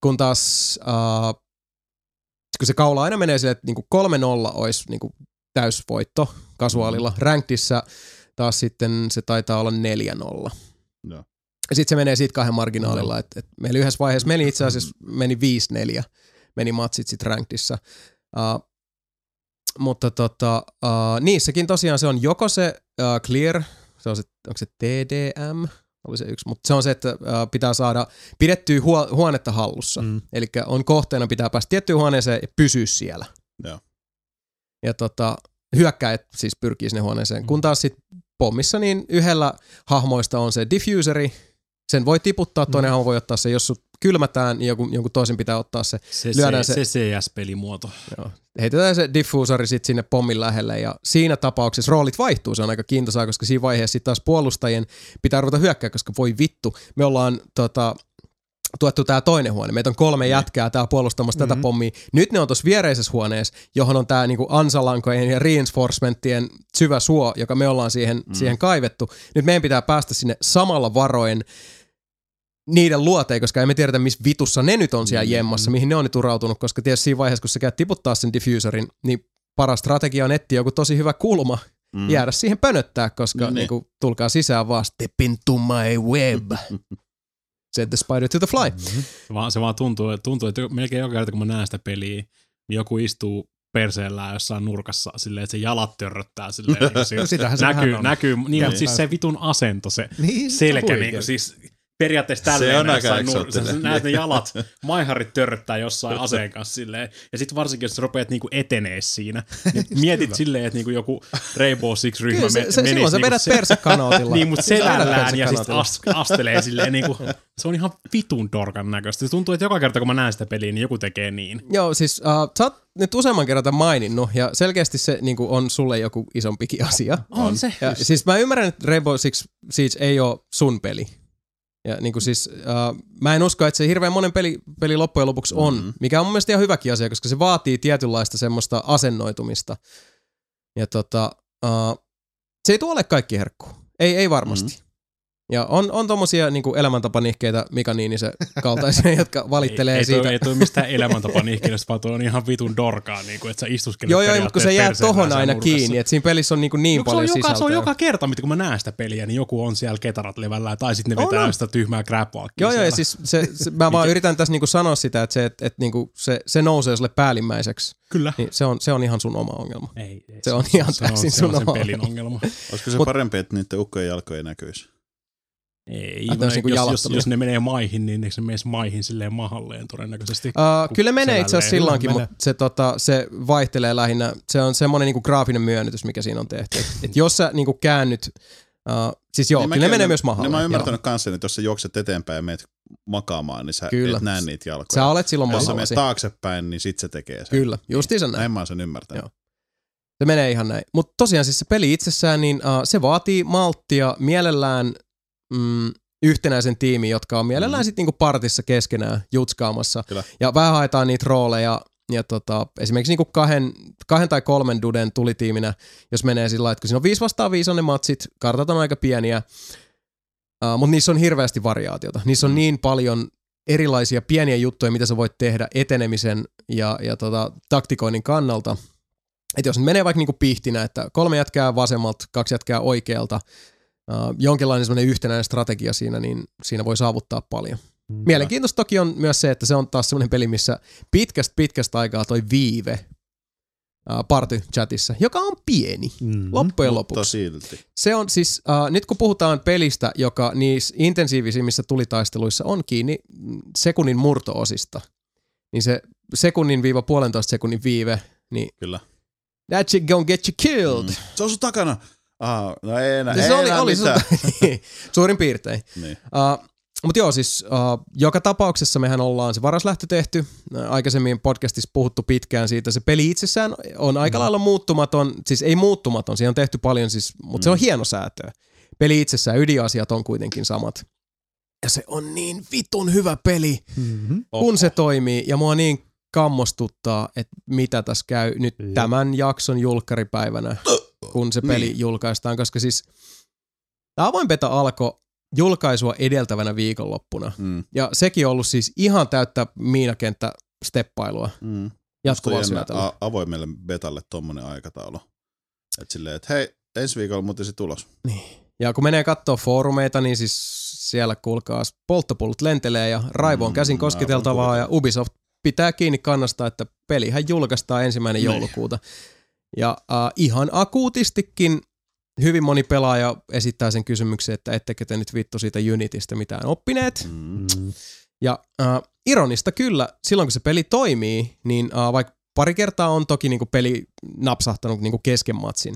kun taas äh, kun se kaula aina menee sille, että niinku kolme nolla olisi niinku täysvoitto kasuaalilla. Mm-hmm. Rankedissa taas sitten se taitaa olla 4-0. Joo. Ja sitten se menee siitä kahden marginaalilla. Et, et meillä yhdessä vaiheessa meni itse asiassa meni 5-4, meni matsit sitten rankedissa. Uh, mutta tota, uh, niissäkin tosiaan se on joko se uh, clear, se on se, onko se TDM, oli se yksi, mutta se on se, että uh, pitää saada pidettyä huo, huonetta hallussa. Mm. Eli on kohteena, pitää päästä tiettyyn huoneeseen ja pysyä siellä. Joo. Ja tota, hyökkäjät siis pyrkii sinne huoneeseen. Kun taas sitten pommissa, niin yhdellä hahmoista on se diffuseri, sen voi tiputtaa, toinen hahmo voi ottaa se, jos sut kylmätään, niin jonkun, jonkun toisen pitää ottaa se. Se, Lyödään se, se- se CS-pelimuoto. Joo. Heitetään se diffusori sitten sinne pommin lähelle ja siinä tapauksessa roolit vaihtuu, se on aika kiintoisaa, koska siinä vaiheessa sitten taas puolustajien pitää ruveta hyökkää, koska voi vittu, me ollaan tota, tuettu tämä toinen huone. Meitä on kolme jätkää täällä puolustamassa mm-hmm. tätä pommia. Nyt ne on tuossa viereisessä huoneessa, johon on tämä niinku ansalankojen ja reinforcementtien syvä suo, joka me ollaan siihen, mm. siihen kaivettu. Nyt meidän pitää päästä sinne samalla varoen niiden luoteen, koska emme tiedetä, missä vitussa ne nyt on siellä Mm. jemmassa, mihin ne on nyt turautunut, koska tietysti siinä vaiheessa, kun sä käyt tiputtaa sen diffuserin, niin paras strategia on etsiä joku tosi hyvä kulma, Mm. jäädä siihen pönöttää, koska No niin. niin. Niin kuin, tulkaa sisään vaan step into my web. Set the spider to the fly. Mm-hmm. Se vaan, se vaan tuntuu, tuntuu, että melkein joka kerta kun mä näen sitä peliä, niin joku istuu perseellään jossain nurkassa silleen, että se jalat törröttää silleen. niin No sitähän se näkyy, näkyy, niin, Niin. mutta siis se vitun asento, se Niin, selkä, niin siis periaatteessa Se tälleen on aika jossain nur- eksoottinen. sä näet ne jalat, maiharit törröttää jossain aseen kanssa silleen, ja sitten varsinkin, jos sä rupeat niinku etenee siinä, niin mietit silleen, että niinku joku Rainbow Six-ryhmä Kyllä se, me, se, menisi silloin sä niinku vedät se- persekanootilla. niin, mutta sä selällään ja sitten as, astelee silleen niinku, se on ihan vitun dorkan näköistä. Se tuntuu, että joka kerta kun mä näen sitä peliä, niin joku tekee niin. Joo, siis uh, sä oot nyt useamman kerran tämän maininnut, ja selkeästi se niin kuin, on sulle joku isompikin asia. On se. Ja, siis mä ymmärrän, että Rainbow Six Siege ei ole sun peli. Ja niin kuin siis, uh, mä en usko, että se hirveän monen peli, peli loppujen lopuksi on, Mhm. mm-hmm. mikä on mun mielestä ihan hyväkin asia, koska se vaatii tietynlaista semmoista asennoitumista. Ja tota, uh, se ei tule kaikki herkku. Ei, ei varmasti. Mhm. Mm-hmm. Ja on, on tommosia niin elämäntapanihkeitä Mika Niinisen kaltaisia, jotka valittelee ei, ei siitä. Toi, ei toi mistään elämäntapa nihkeistä, vaan toi on ihan vitun dorkaa, niin kuin, että sä istuskelet Joo, joo, mutta kun se jää tohon aina siellä nurkassa. kiinni, että siinä pelissä on niin, kuin niin No, se paljon on joka, sisältöä. se on joka kerta, mitä kun mä näen sitä peliä, niin joku on siellä ketarat levällään, tai sitten ne vetää on. sitä tyhmää crap Joo, joo, ja siis se, se, mä vaan yritän tässä niinku sanoa sitä, että se, et, et niinku se, se nousee sulle päällimmäiseksi, Kyllä. niin se on, se on ihan sun oma ongelma. Ei, ei, Se on ihan se on, täysin se on sun sen oma pelin ongelma. ongelma. Olisiko se parempi, että niiden ukkojen jalkoja ei näkyisi? Ei, ne, kuin jos, jos, jos, ne menee maihin, niin eikö se menisi maihin silleen mahalleen todennäköisesti. Uh, kyllä menee itse asiassa silloinkin, Menee. mutta se, tota, se vaihtelee lähinnä. Se on semmoinen niinku graafinen myönnytys, mikä siinä on tehty. Et, et jos sä niinku käännyt, uh, siis joo, Niin kyllä ne menee myös Niin mahalle. mä oon joo. ymmärtänyt kanssa, että jos sä juokset eteenpäin ja meet makaamaan, niin sä Kyllä. et näe niitä jalkoja. Sä olet silloin jos sä menet taaksepäin, niin sit se tekee sen. Kyllä, justiinsa näin. Näin mä oon sen ymmärtänyt. Joo. Se menee ihan näin. Mutta tosiaan siis se peli itsessään, niin uh, se vaatii malttia mielellään mm, yhtenäisen tiimin, jotka on mielellään mm. sitten niinku partissa keskenään jutskaamassa. Kyllä. Ja vähän haetaan niitä rooleja, ja tota, esimerkiksi niinku kahden, kahden tai kolmen duden tulitiiminä, jos menee sillä että kun siinä on viisi vastaan viisi on ne matsit, kartat on aika pieniä, uh, mutta niissä on hirveästi variaatiota. Niissä on Mm. niin paljon erilaisia pieniä juttuja, mitä sä voit tehdä etenemisen ja, ja tota, taktikoinnin kannalta. Että jos menee vaikka niinku pihtinä, että kolme jätkää vasemmalta, kaksi jätkää oikealta, uh, jonkinlainen semmoinen yhtenäinen strategia siinä, niin siinä voi saavuttaa paljon. Mm. Mielenkiintoista toki on myös se, että se on taas semmoinen peli, missä pitkästä pitkästä aikaa toi viive uh, party-chatissa, joka on pieni Mm. loppujen Mutta lopuksi. silti. Se on siis, uh, nyt kun puhutaan pelistä, joka niissä intensiivisimmissä tulitaisteluissa on kiinni mm, sekunnin murtoosista, niin se sekunnin viiva puolentoista sekunnin viive, niin Kyllä. that shit gonna get you killed. Mm. Se on sun takana. Ah, no ei enää, ei se oli, enää oli mitään. sun, suurin piirtein. Niin. Uh, mutta joo, siis uh, joka tapauksessa mehän ollaan se varaslähtö tehty. Uh, aikaisemmin podcastissa puhuttu pitkään siitä. Se peli itsessään on aika lailla muuttumaton, siis ei muuttumaton, siihen on tehty paljon, siis, mutta se on Mm. hieno säätö. Peli itsessään, ydinasiat on kuitenkin samat. Ja se on niin vitun hyvä peli, Mm-hmm. kun se toimii. Ja mua niin kammostuttaa, että mitä tässä käy nyt Jep. tämän jakson julkkaripäivänä, kun se peli Niin. julkaistaan, koska siis tämä avoin beta alkoi julkaisua edeltävänä viikonloppuna. Mm. Ja sekin on ollut siis ihan täyttä miinakenttä steppailua, Mm. jatkuvaa syötelyä. a- avoimelle betalle tommonen aikataulu. Et silleen, että hei, ensi viikolla muuten se tulos. Ja kun menee katsoa foorumeita, niin siis siellä kuulkaa polttopullut lentelee ja raivo on Mm, käsin aivan kosketeltavaa ja. Ubisoft pitää kiinni kannasta, että pelihän julkaistaan ensimmäinen Niin. joulukuuta. Ja äh, ihan akuutistikin hyvin moni pelaaja esittää sen kysymyksen, että ettekö te nyt vittu siitä Unitista mitään oppineet. Mm. Mm. Ja äh, ironista kyllä, silloin kun se peli toimii, niin äh, vaikka pari kertaa on toki niinku peli napsahtanut niinku kesken matsin,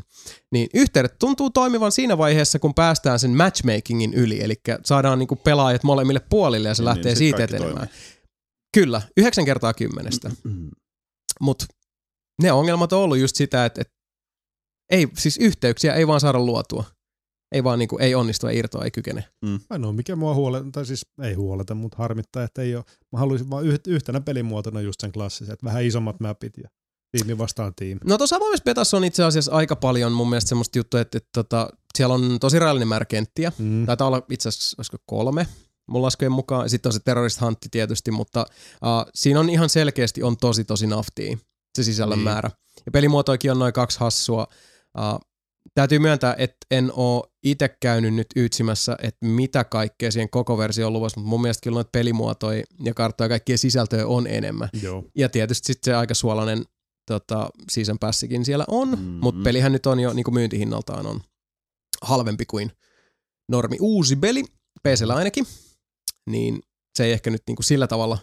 niin yhteydet tuntuu toimivan siinä vaiheessa, kun päästään sen matchmakingin yli, eli saadaan niinku pelaajat molemmille puolille ja se Niin, lähtee niin, siitä etenemään. toimii. Kyllä, yhdeksän kertaa kymmenestä. Mm. Mutta ne ongelmat on ollut just sitä, että, että ei, siis yhteyksiä ei vaan saada luotua. Ei vaan niinku, ei onnistu, ei irtoa, ei kykene. Ainoa mikä mua huoleta, tai siis ei huoleta, mutta harmittaa, että ei ole. Mä haluaisin vaan yht- yhtenä pelimuotona just sen klassisen, että vähän isommat mapit ja tiimi vastaan tiimi. No tuossa avoimessa betassa on itse asiassa aika paljon mun mielestä semmoista juttua, että, että, että siellä on tosi rajallinen määrä kenttiä. Mm. Taitaa olla itse asiassa, olisiko kolme. mun laskujen mukaan. Sitten on se terrorist huntti tietysti, mutta uh, siinä on ihan selkeästi on tosi tosi naftia se sisällön Niin. määrä. Ja pelimuotoikin on noin kaksi hassua. Uh, täytyy myöntää, että en oo itse käynyt nyt ytsimässä, että mitä kaikkea siihen koko versio on luvassa, mutta mun mielestä kyllä noita pelimuotoja ja karttoja ja kaikkia sisältöjä on enemmän. Joo. Ja tietysti sitten se aika suolainen tota, season passikin siellä on, Mhm. mm-hmm. mutta pelihän nyt on jo niin kuin myyntihinnaltaan on halvempi kuin normi uusi peli, PCllä ainakin, niin se ei ehkä nyt niin kuin sillä tavalla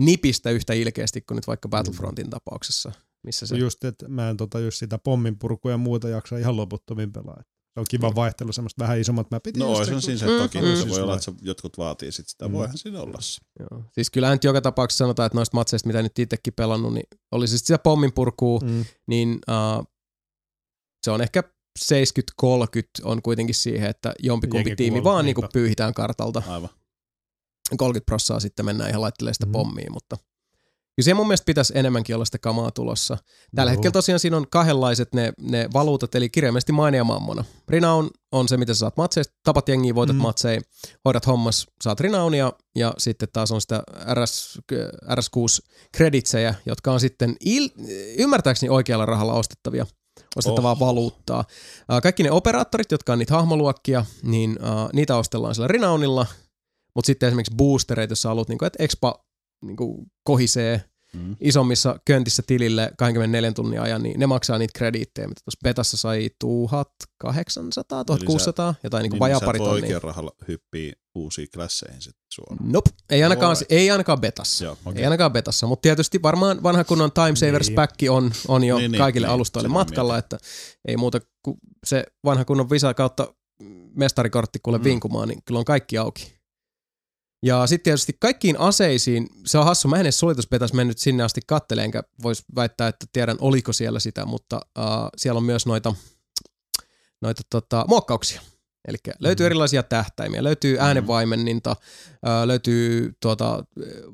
nipistä yhtä ilkeästi kuin nyt vaikka Battlefrontin tapauksessa, missä se... Just, että mä en tota, just sitä pomminpurkua ja muuta jaksa ihan loputtomin pelaa. Se on kiva vaihtelu, semmoista vähän isommat mäpit. No on siinä se Mm, toki, mm. se voi olla, että se jotkut vaatii sit sitä. Mm. Voihan siinä olla se. Joo. Siis kyllähän nyt joka tapauksessa sanotaan, että noista matseista, mitä nyt itsekin pelannut, niin oli se sit sitä pomminpurkua, Mm. niin uh, se on ehkä 70-30 on kuitenkin siihen, että jompikumpi Jengi tiimi kuolee, vaan niinku niinpä. pyyhitään kartalta. Aivan. 30 prossaa sitten mennään ihan laittelemaan sitä Mhm. pommia, mutta kyllä siihen mun mielestä pitäisi enemmänkin olla sitä kamaa tulossa. Tällä Joo. hetkellä tosiaan siinä on kahdenlaiset ne, ne valuutat, eli kirjaimellisesti maine ja mammona. Rinaun on se, mitä sä saat matseista, tapat jengiä, voitat Mm. mm. matseja, hoidat hommas, saat rinaunia, ja sitten taas on sitä RS, RS6 kreditsejä, jotka on sitten il, ymmärtääkseni oikealla rahalla ostettavia ostettavaa Oho. valuuttaa. Kaikki ne operaattorit, jotka on niitä hahmoluokkia, niin uh, niitä ostellaan sillä rinaunilla, mutta sitten esimerkiksi boostereita, jos sä haluat, niin kuin, että expa niin kuin, kohisee Mm. isommissa köntissä tilille 24 tunnin ajan, niin ne maksaa niitä krediittejä, mitä tuossa betassa sai 1800, 1600, jotain niin kuin vajaa sä pari tonnia. oikein rahalla hyppii uusiin klasseihin sit suoraan. Nope, ei ainakaan, Alright. ei ainakaan betassa. Joo, Okay. Ei ainakaan betassa, mutta tietysti varmaan vanha kunnon Time Savers Niin. Pack on, on jo Niin, niin, niin, kaikille niin, alustoille mä matkalla, että ei muuta kuin se vanha kunnon Visa kautta mestarikortti kuule mm. vinkumaan, niin kyllä on kaikki auki. Ja sitten tietysti kaikkiin aseisiin, se on hassu, mä en edes mennyt sinne asti katteleen, enkä vois väittää, että tiedän oliko siellä sitä, mutta uh, siellä on myös noita, noita tota, muokkauksia. Eli löytyy Mhm. erilaisia tähtäimiä, löytyy äänenvaimenninta, ää, löytyy tuota,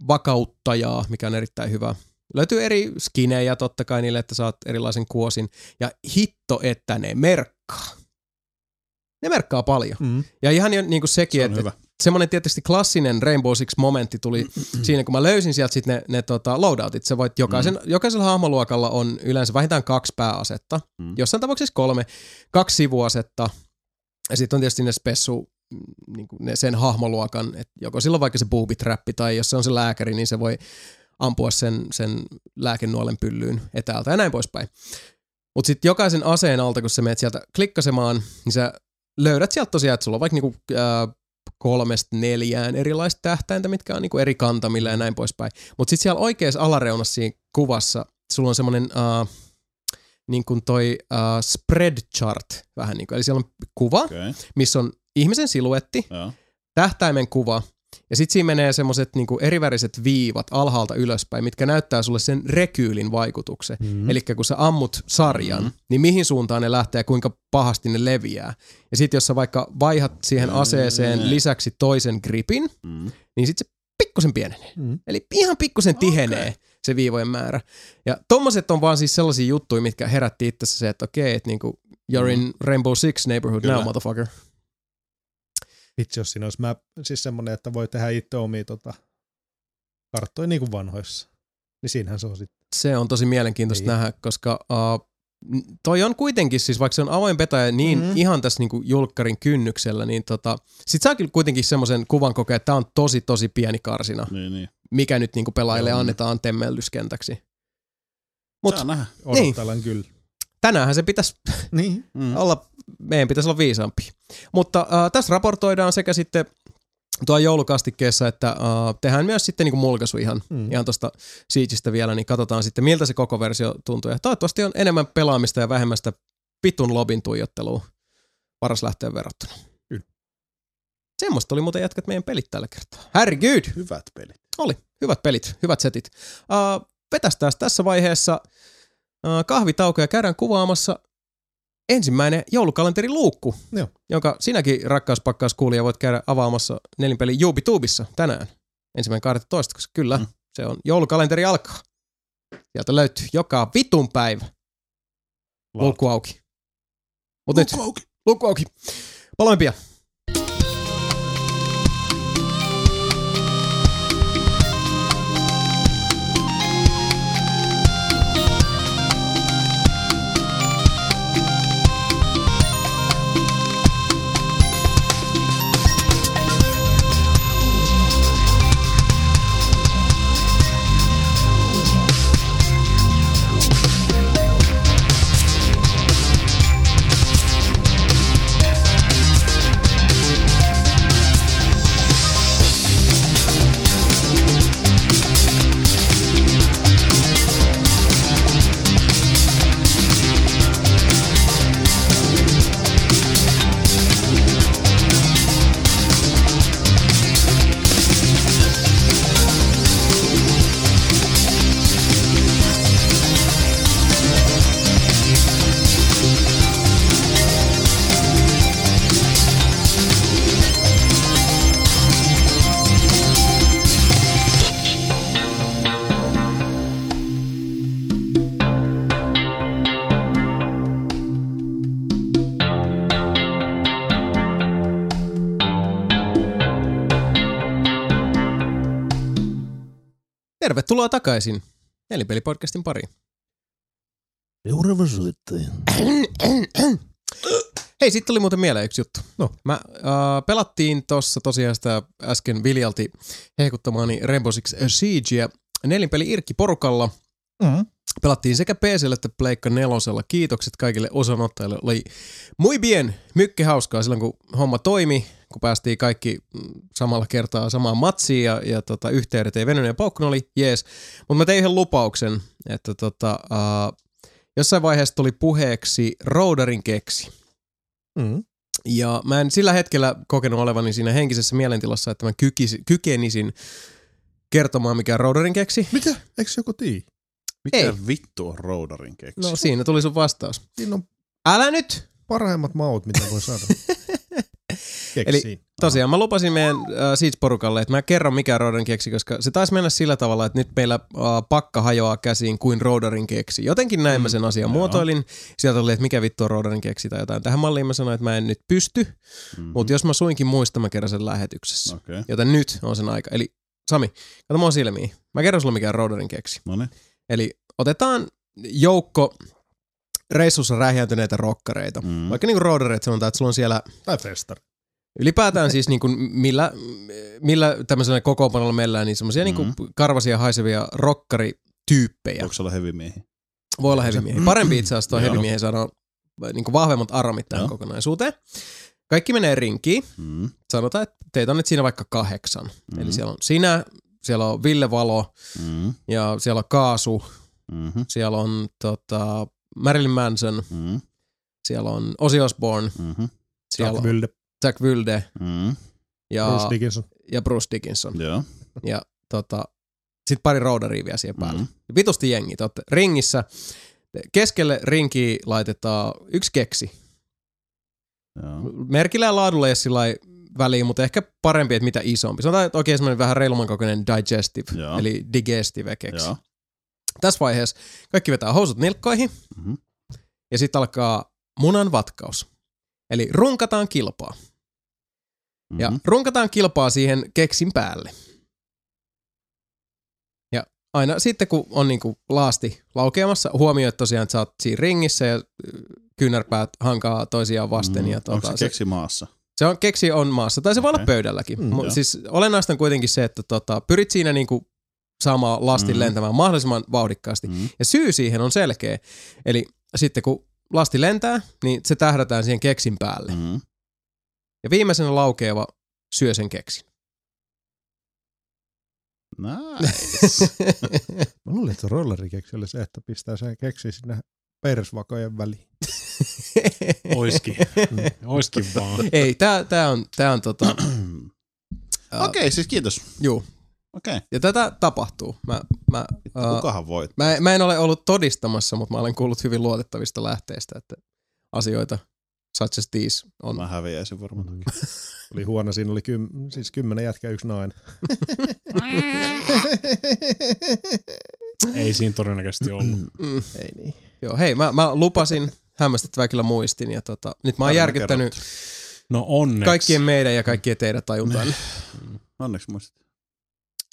vakauttajaa, mikä on erittäin hyvä. Löytyy eri skinejä totta kai niille, että saat erilaisen kuosin. Ja hitto, että ne merkkaa. Ne merkkaa paljon. Mm. Ja ihan niin kuin sekin, Se että hyvä. Semmoinen tietysti klassinen Rainbow Six-momentti tuli siinä, kun mä löysin sieltä sitten ne, ne tota, loadoutit. Sä voit jokaisen, mm. jokaisella hahmoluokalla on yleensä vähintään kaksi pääasetta. Mm. Jossain tapauksessa kolme, kaksi sivuasetta. Ja sitten on tietysti ne spessu, niin ne sen hahmoluokan, että joko sillä on vaikka se booby-trappi tai jos se on se lääkäri, niin se voi ampua sen, sen lääkenuolen pyllyyn etäältä ja näin poispäin. Mutta sitten jokaisen aseen alta, kun sä menet sieltä klikkasemaan, niin sä löydät sieltä tosiaan, että sulla on vaikka niinku, ää, kolmesta neljään erilaista tähtäintä, mitkä on niinku eri kantamilla ja näin poispäin. Mutta sitten siellä oikeassa alareunassa siinä kuvassa sulla on semmoinen uh, niin kuin toi uh, spread chart vähän niin kuin, eli siellä on kuva, okay. Missä on ihmisen siluetti, joo. tähtäimen kuva, ja sitten siinä menee semmoiset niinku eriväriset viivat alhaalta ylöspäin, mitkä näyttää sulle sen rekyylin vaikutuksen. Mm. Mm. Eli kun sä ammut sarjan, Mhm. mm. niin mihin suuntaan ne lähtee ja kuinka pahasti ne leviää. Ja sitten jos sä vaikka vaihat siihen aseeseen Mm. lisäksi toisen gripin, Mm. niin sitten se pikkusen pienenee. Mm. Eli ihan pikkusen tihenee okay. se viivojen määrä. Ja tommoset on vaan siis sellaisia juttuja, mitkä herätti itsessä se, että okei, että niinku, you're in Rainbow Six neighborhood Kyllä. now, motherfucker. Vitsi, jos siinä olisi map, siis semmoinen, että voi tehdä itse omia tota, karttoja niin kuin vanhoissa. Niin siinähän se on sitten. Se on tosi mielenkiintoista Niin. nähdä, koska uh, toi on kuitenkin, siis vaikka se on avoin beta niin Mhm. mm. ihan tässä niinku julkkarin kynnyksellä, niin tota, sit saa kyllä kuitenkin semmoisen kuvan kokea, että tää on tosi tosi pieni karsina, Niin, niin. mikä nyt niinku pelaajille Joo. annetaan temmellyskentäksi. Mut Saa nähdä. Odottelen niin. kyllä. tänäänhän se pitäisi Niin. Mm. olla, meidän pitäisi olla viisaampi. Mutta uh, tässä raportoidaan sekä sitten tuo joulukastikkeessa, että uh, tehdään myös sitten niinku mulkaisu ihan, Mm. ihan tuosta Siegeistä vielä, niin katsotaan sitten miltä se koko versio tuntuu. Ja toivottavasti on enemmän pelaamista ja vähemmästä pitun lobin tuijottelua paras lähteen verrattuna. Kyllä. Semmoista oli muuten jätkät meidän pelit tällä kertaa. Herregud! Hyvät pelit. Oli. Hyvät pelit, hyvät setit. Uh, vetästään tässä vaiheessa uh, kahvitauko ja käydään kuvaamassa ensimmäinen joulukalenteriluukku, Joo. jonka sinäkin rakkauspakkaus kuulija voit käydä avaamassa nelinpeli YouTubessa tänään. Ensimmäinen 12, koska kyllä, Mm. se on joulukalenteri alkaa. Sieltä löytyy joka vitun päivä luukku auki. Nyt, Luukku auki. luukku auki. Paloimpia. Tervetuloa takaisin Nelinpelipodcastin pariin. Seuraava soittaja. Hei, sitten tuli muuten mieleen yksi juttu. No. Mä äh, pelattiin tuossa tosiaan sitä äsken Viljalti hehkuttamaani Rainbow Six Siegea nelinpeli Irkki porukalla. Mm. Pelattiin sekä PCllä että Pleikka nelosella. Kiitokset kaikille osanottajille. Oli muy bien, mykki hauskaa silloin kun homma toimi, kun päästiin kaikki mm, samalla kertaa samaan matsiin ja, ja tota, yhteydet ei venynyt ja paukkuna oli jees. Mutta mä tein yhden lupauksen, että tota, uh, jossain vaiheessa tuli puheeksi Roudarin keksi. Mm. Ja mä en sillä hetkellä kokenut olevani siinä henkisessä mielentilassa, että mä kykisi, kykenisin kertomaan, mikä Roudarin keksi. Mitä? Eikö joku tii? Mikä Ei. vittu on roudarin keksi? No siinä tuli sun vastaus. Siinä on Älä nyt! parhaimmat maut, mitä voi saada. Eli tosiaan mä lupasin meidän äh, Siege-porukalle, että mä kerron mikä on Roudarin keksi, koska se taisi mennä sillä tavalla, että nyt meillä äh, pakka hajoaa käsiin kuin Roudarin keksi. Jotenkin näin mä sen asian joo. muotoilin. Sieltä oli, että mikä vittu on Roudarin keksi tai jotain. Tähän malliin mä sanoin, että mä en nyt pysty, Mhm. mutta jos mä suinkin muistan, mä kerron sen lähetyksessä. Okay. Joten nyt on sen aika. Eli Sami, kato mua silmiin. Mä kerron sulle mikä on Roudarin keksi. no niin. Eli otetaan joukko reissussa räjäytyneitä rokkareita. Mm. Vaikka niinku roadareita sanotaan, että sulla on siellä Tai festari. ylipäätään siis niinku millä, millä tämmöisellä kokoonpanolla meillä niin semmoisia niinku Mm. karvasia haisevia rokkarityyppejä. Onko sulla hevimiehiä? Voi olla hevimiehiä. Parempi itse asiassa tuo Joo. hevimiehiä saada niinku vahvemmat armit tähän Joo. kokonaisuuteen. Kaikki menee rinkiin. Mm. Sanotaan, että teitä on nyt siinä vaikka kahdeksan. Mm. Eli siellä on sinä, siellä on Ville Valo Mm. ja siellä on Kaasu, Mm-hmm. siellä on tota, Marilyn Manson, Mm. siellä on Ozzy Osbourne, Mm-hmm. siellä Jack on Wilde, Jack Wilde Mm. ja Bruce Dickinson. ja Bruce Dickinson. Joo. Ja tota, sitten pari roudaria vielä siihen päälle. Mm. Mm. Vitusti jengi, te ootte ringissä. Keskelle rinkiä laitetaan yksi keksi. Joo. Merkillä ja laadulla ei ole väliä, mutta ehkä parempi, että mitä isompi. Sanotaan, että oikein semmoinen vähän reilumman kokoinen digestive, Joo. eli digestive keksi. Joo. Tässä vaiheessa kaikki vetää housut nilkkoihin Mhm. ja sitten alkaa munan vatkaus. Eli runkataan kilpaa. Ja Mhm. runkataan kilpaa siihen keksin päälle. Ja aina sitten kun on niinku laasti laukeamassa, huomioit tosiaan, että sä oot siinä ringissä ja ö, kyynärpäät hankaa toisiaan vasten. Mhm. Ja Onko tota, se keksi maassa? Se on keksi on maassa, tai se voi olla pöydälläkin. Mm, joo. siis olennaista on kuitenkin se, että tota, pyrit siinä niinku saamaan lastin Mm. lentämään mahdollisimman vauhdikkaasti. Mm. Ja syy siihen on selkeä. Eli sitten kun lasti lentää, niin se tähdätään siihen keksin päälle. Mm. Ja viimeisenä laukeava syö sen keksin. Nice. Mä luulin, että rollerikeksi oli se, että pistää sen keksi sinne persvakojen väliin. Oiskin. Oiskin vaan. Ei, tää, tää on, tää on tota, Okei, okay, siis kiitos. juu. Okei. Okay. Ja tätä tapahtuu. Mä, mä, uh, Kukahan voit? mä, mä en ole ollut todistamassa, mutta mä olen kuullut hyvin luotettavista lähteistä, että asioita such as these on. Mä häviäisin varmaan. Mm. Oli huono, siinä oli kym, siis kymmenen jätkää yksi nainen. Ei siinä todennäköisesti ollut. Mm. Ei niin. Joo, hei, mä, mä lupasin, hämmästyttävää kyllä muistin, ja tota, nyt mä oon Tarina järkyttänyt No onneksi. kaikkien meidän ja kaikkien teidän tajuntaan. Onneksi muistat.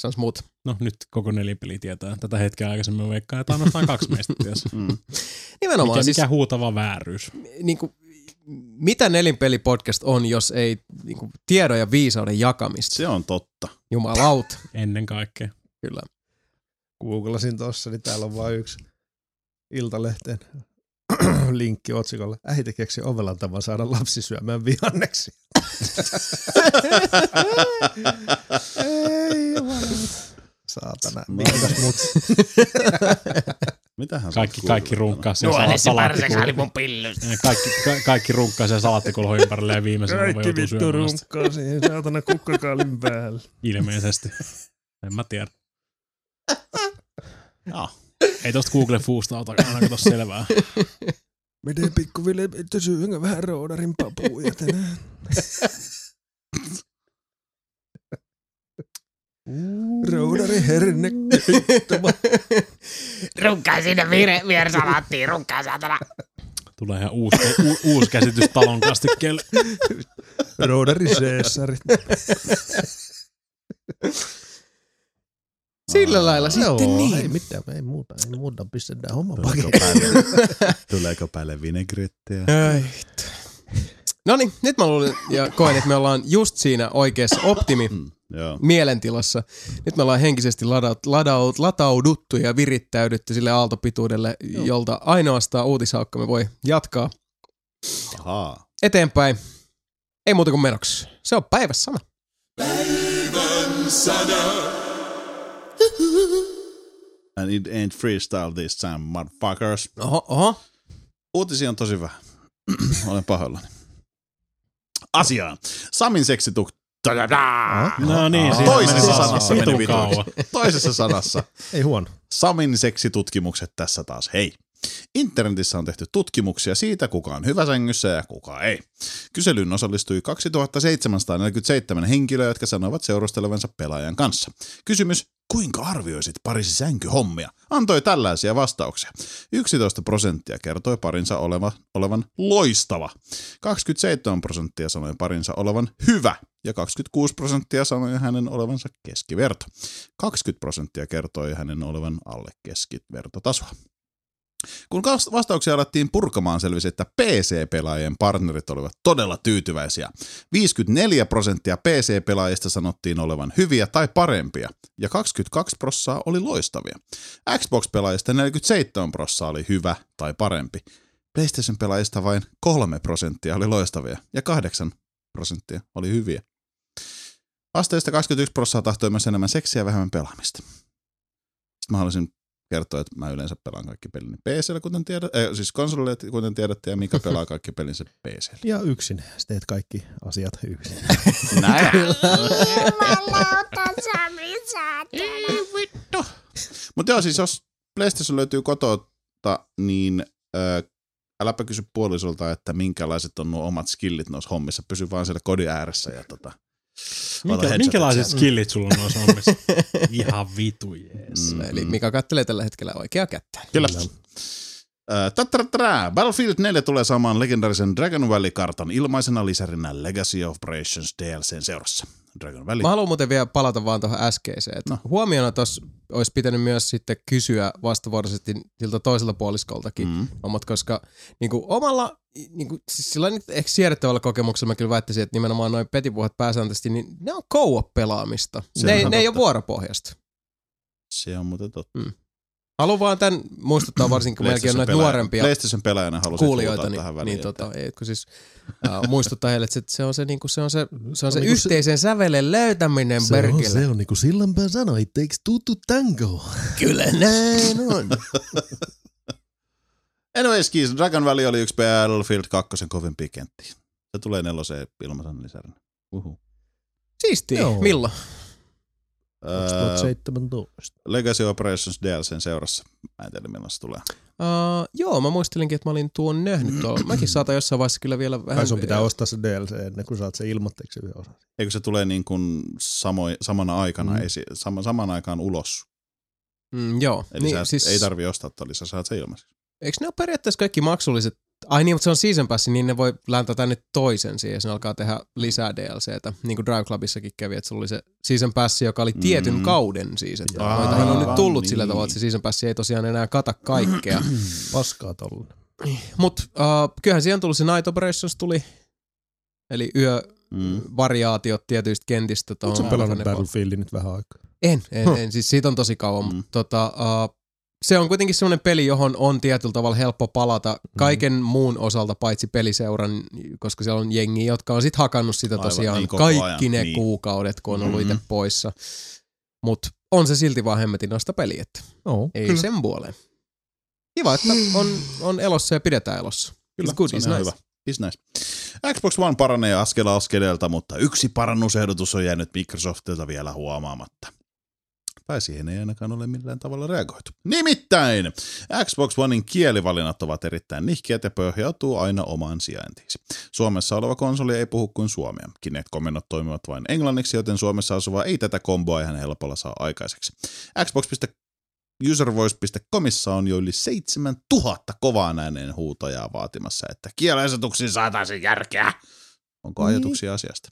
Sans muut. No nyt koko nelipeli tietää. Tätä hetkeä aikaisemmin veikkaa, että ainoastaan kaksi meistä ties. Mm. Nimenomaan Mikä, siis, mikä huutava vääryys. niin kuin, mitä nelinpelipodcast on, jos ei niin kuin, tiedon ja viisauden jakamista? Se on totta. Jumalauta, Ennen kaikkea. kyllä. Googlasin tossa, niin täällä on vain yksi Iltalehteen linkki otsikolle. Äiti keksi ovelan tavan saada lapsi syömään vihanneksi. Ei. Saatana. Mikäs mut? Mitähän Kaikki, kaikki runkkaa sen sala- salaattikulla. kaikki, ka, kaikki runkkaa sen salaattikulho ympärille ja viimeisenä voi Kaikki joutua vittu syömään sitä. runkkaa siihen saatana kukkakaalin päälle. Ilmeisesti. En mä tiedä. Joo. Ei tosta Google Foosta ota aina kato selvää. Miten pikkuville vittu syöngä vähän roodarin papuja tänään? Roodari herne. Runkkaa sinne vire, viersalaattiin, runkkaa saatana. Tulee ihan uusi, u, uusi käsitys talon kastikkeelle. Roodari Caesarit. Sillä lailla sitten Joo, niin. ei mitään, ei muuta, ei muuta, pistetään homma Tuleeko pakettiin. päälle, tuleeko päälle vinegrettiä? Vittu. No niin, nyt mä luulen ja koen, että me ollaan just siinä oikeassa optimi Mm, joo. mielentilassa. Nyt me ollaan henkisesti ladaut, ladaut, latauduttu ja virittäydytty sille aaltopituudelle, jolta ainoastaan uutishaukkamme voi jatkaa Ahaa. eteenpäin. Ei muuta kuin menoksi. Se on päivässä sana. And it ain't freestyle this time, motherfuckers. Oho, oho. Uutisia on tosi vähän. Olen pahoillani. Asiaan. Samin seksituk... No niin, siinä Toisessa sanassa meni vituiksi. Toisessa sanassa. Ei huono. Samin seksitutkimukset tässä taas. Hei. Internetissä on tehty tutkimuksia siitä, kuka on hyvä sängyssä ja kuka ei. Kyselyyn osallistui 2747 henkilöä, jotka sanoivat seurustelevansa pelaajan kanssa. Kysymys, kuinka arvioisit parisi sänkyhommia? Antoi tällaisia vastauksia. 11 prosenttia kertoi parinsa oleva, olevan loistava. 27 prosenttia sanoi parinsa olevan hyvä ja 26 prosenttia sanoi hänen olevansa keskiverto. 20 prosenttia kertoi hänen olevan alle keskivertotasoa. Kun vastauksia alettiin purkamaan, selvisi, että PC-pelaajien partnerit olivat todella tyytyväisiä. 54 prosenttia PC-pelaajista sanottiin olevan hyviä tai parempia, ja 22 prossaa oli loistavia. Xbox-pelaajista 47 prossaa oli hyvä tai parempi. PlayStation-pelaajista vain 3 prosenttia oli loistavia, ja 8 prosenttia oli hyviä. Vastaajista 21 prossaa tahtoi myös enemmän seksiä ja vähemmän pelaamista. Sitten mä haluaisin kertoa, että mä yleensä pelaan kaikki pelini PCllä, kuten tiedät, äh, siis konsolille, kuten tiedätte, ja Mika pelaa kaikki pelinsä PCllä. Ja yksin. Sä teet kaikki asiat yksin. Näin. Jumalauta, Sami, saatana. Mutta joo, siis jos PlayStation löytyy kotota, niin äh, äläpä kysy puolisolta, että minkälaiset on nuo omat skillit noissa hommissa. Pysy vaan siellä kodin ääressä ja tota, ota Minkä, minkälaiset sieltä. skillit sulla on noissa hommissa? Ihan vitu jees. Mm. Eli Mika kattelee tällä hetkellä oikeaa kättä. Kyllä. Tattarattara. Battlefield 4 tulee saamaan legendarisen Dragon Valley-kartan ilmaisena lisärinä Legacy Operations DLCn seurassa. Dragon Valley. Mä haluan muuten vielä palata vaan tuohon äskeiseen. Että No. Huomiona tuossa olisi pitänyt myös sitten kysyä vastavuoroisesti siltä toiselta puoliskoltakin Mm. hommat, koska niin kuin omalla, niin kuin, siis sillä nyt ehkä siedettävällä kokemuksella mä kyllä väittäisin, että nimenomaan noin petipuhat pääsääntöisesti, niin ne on co-op-pelaamista. Se Ne, ne ei ole vuoropohjasta. Se on muuten totta. Haluan vaan tämän muistuttaa varsinkin, kun meilläkin on noita PlayStation-pelaaja- nuorempia PlayStation pelaajana halusin kuulijoita, niin, tähän väliin. niin tota, ei, kun siis äh, muistuttaa heille, että se, se on se, niin kuin, se, on se, se, on se se- yhteisen sävelen löytäminen Se on, perkele. se on niin kuin Sillanpää sanoi, it takes two to tango. Kyllä näin on. Anyways, kiis, Dragon Valley oli yksi Battlefield 2 kovimpia kenttiä. Se tulee neloseen ilmaisen lisäränä. Uhu. Siistiä. Joo. Milloin? Öö, 2017. Legacy Operations DLCn seurassa. Mä en tiedä milloin se tulee. Uh, joo, mä muistelinkin, että mä olin tuon nähnyt tuolla. Mäkin saatan jossain vaiheessa kyllä vielä vähän... Kai sun pitää ostaa se DLC ennen kuin saat sen ilmoitteeksi yhden osan. Eikö se tulee niin kuin samoi, samana aikana, Mm. esi, sama, saman aikaan ulos? Mm, joo. Eli niin, sä siis, ei tarvi ostaa tätä lisää, saat se ilmaiseksi. Eikö ne ole periaatteessa kaikki maksulliset? Ai niin, mutta se on season pass, niin ne voi lääntää tänne toisen siihen, ja se alkaa tehdä lisää DLCtä. Niin kuin Drive Clubissakin kävi, että sulla oli se season pass, joka oli tietyn Mm. kauden siis. Että Jaa, noitahan on nyt tullut niin. sillä tavalla, että se season pass ei tosiaan enää kata kaikkea. Paskaa tollanen. Mutta uh, kyllähän siihen on tullut se Night Operations tuli, eli Mm. yövariaatiot tietyistä kentistä. Oletko pelannut Battlefield Battlefieldin nyt vähän aikaa? En, en, en. Siis siitä on tosi kauan. Mm. Mm. Tota, uh, se on kuitenkin semmoinen peli, johon on tietyllä tavalla helppo palata kaiken mm. muun osalta paitsi peliseuran, koska siellä on jengi, jotka on sitten hakannut sitä Aivan, tosiaan niin koko kaikki ajan, ne niin. kuukaudet, kun on ollut Mhm. itse poissa. Mutta on se silti vaan hemmetin noista peliä, että Joo. ei Kyllä. sen puoleen. Kiva, että on, on elossa ja pidetään elossa. Kyllä, It's good, se on it's nice. hyvä. Is nice. Xbox One paranee askel askeleelta, mutta yksi parannusehdotus on jäänyt Microsoftilta vielä huomaamatta. Tai siihen ei ainakaan ole millään tavalla reagoitu. Nimittäin Xbox Onein kielivalinnat ovat erittäin nihkeät ja pohjautuu aina omaan sijaintiinsa. Suomessa oleva konsoli ei puhu kuin suomea. Kinect-komennot toimivat vain englanniksi, joten Suomessa asuva ei tätä komboa ihan helpolla saa aikaiseksi. Xbox.uservoice.comissa on jo yli 7000 kovaan ääneen huutajaa vaatimassa, että kieleasetuksiin saataisiin järkeä. Onko Niin. ajatuksia asiasta?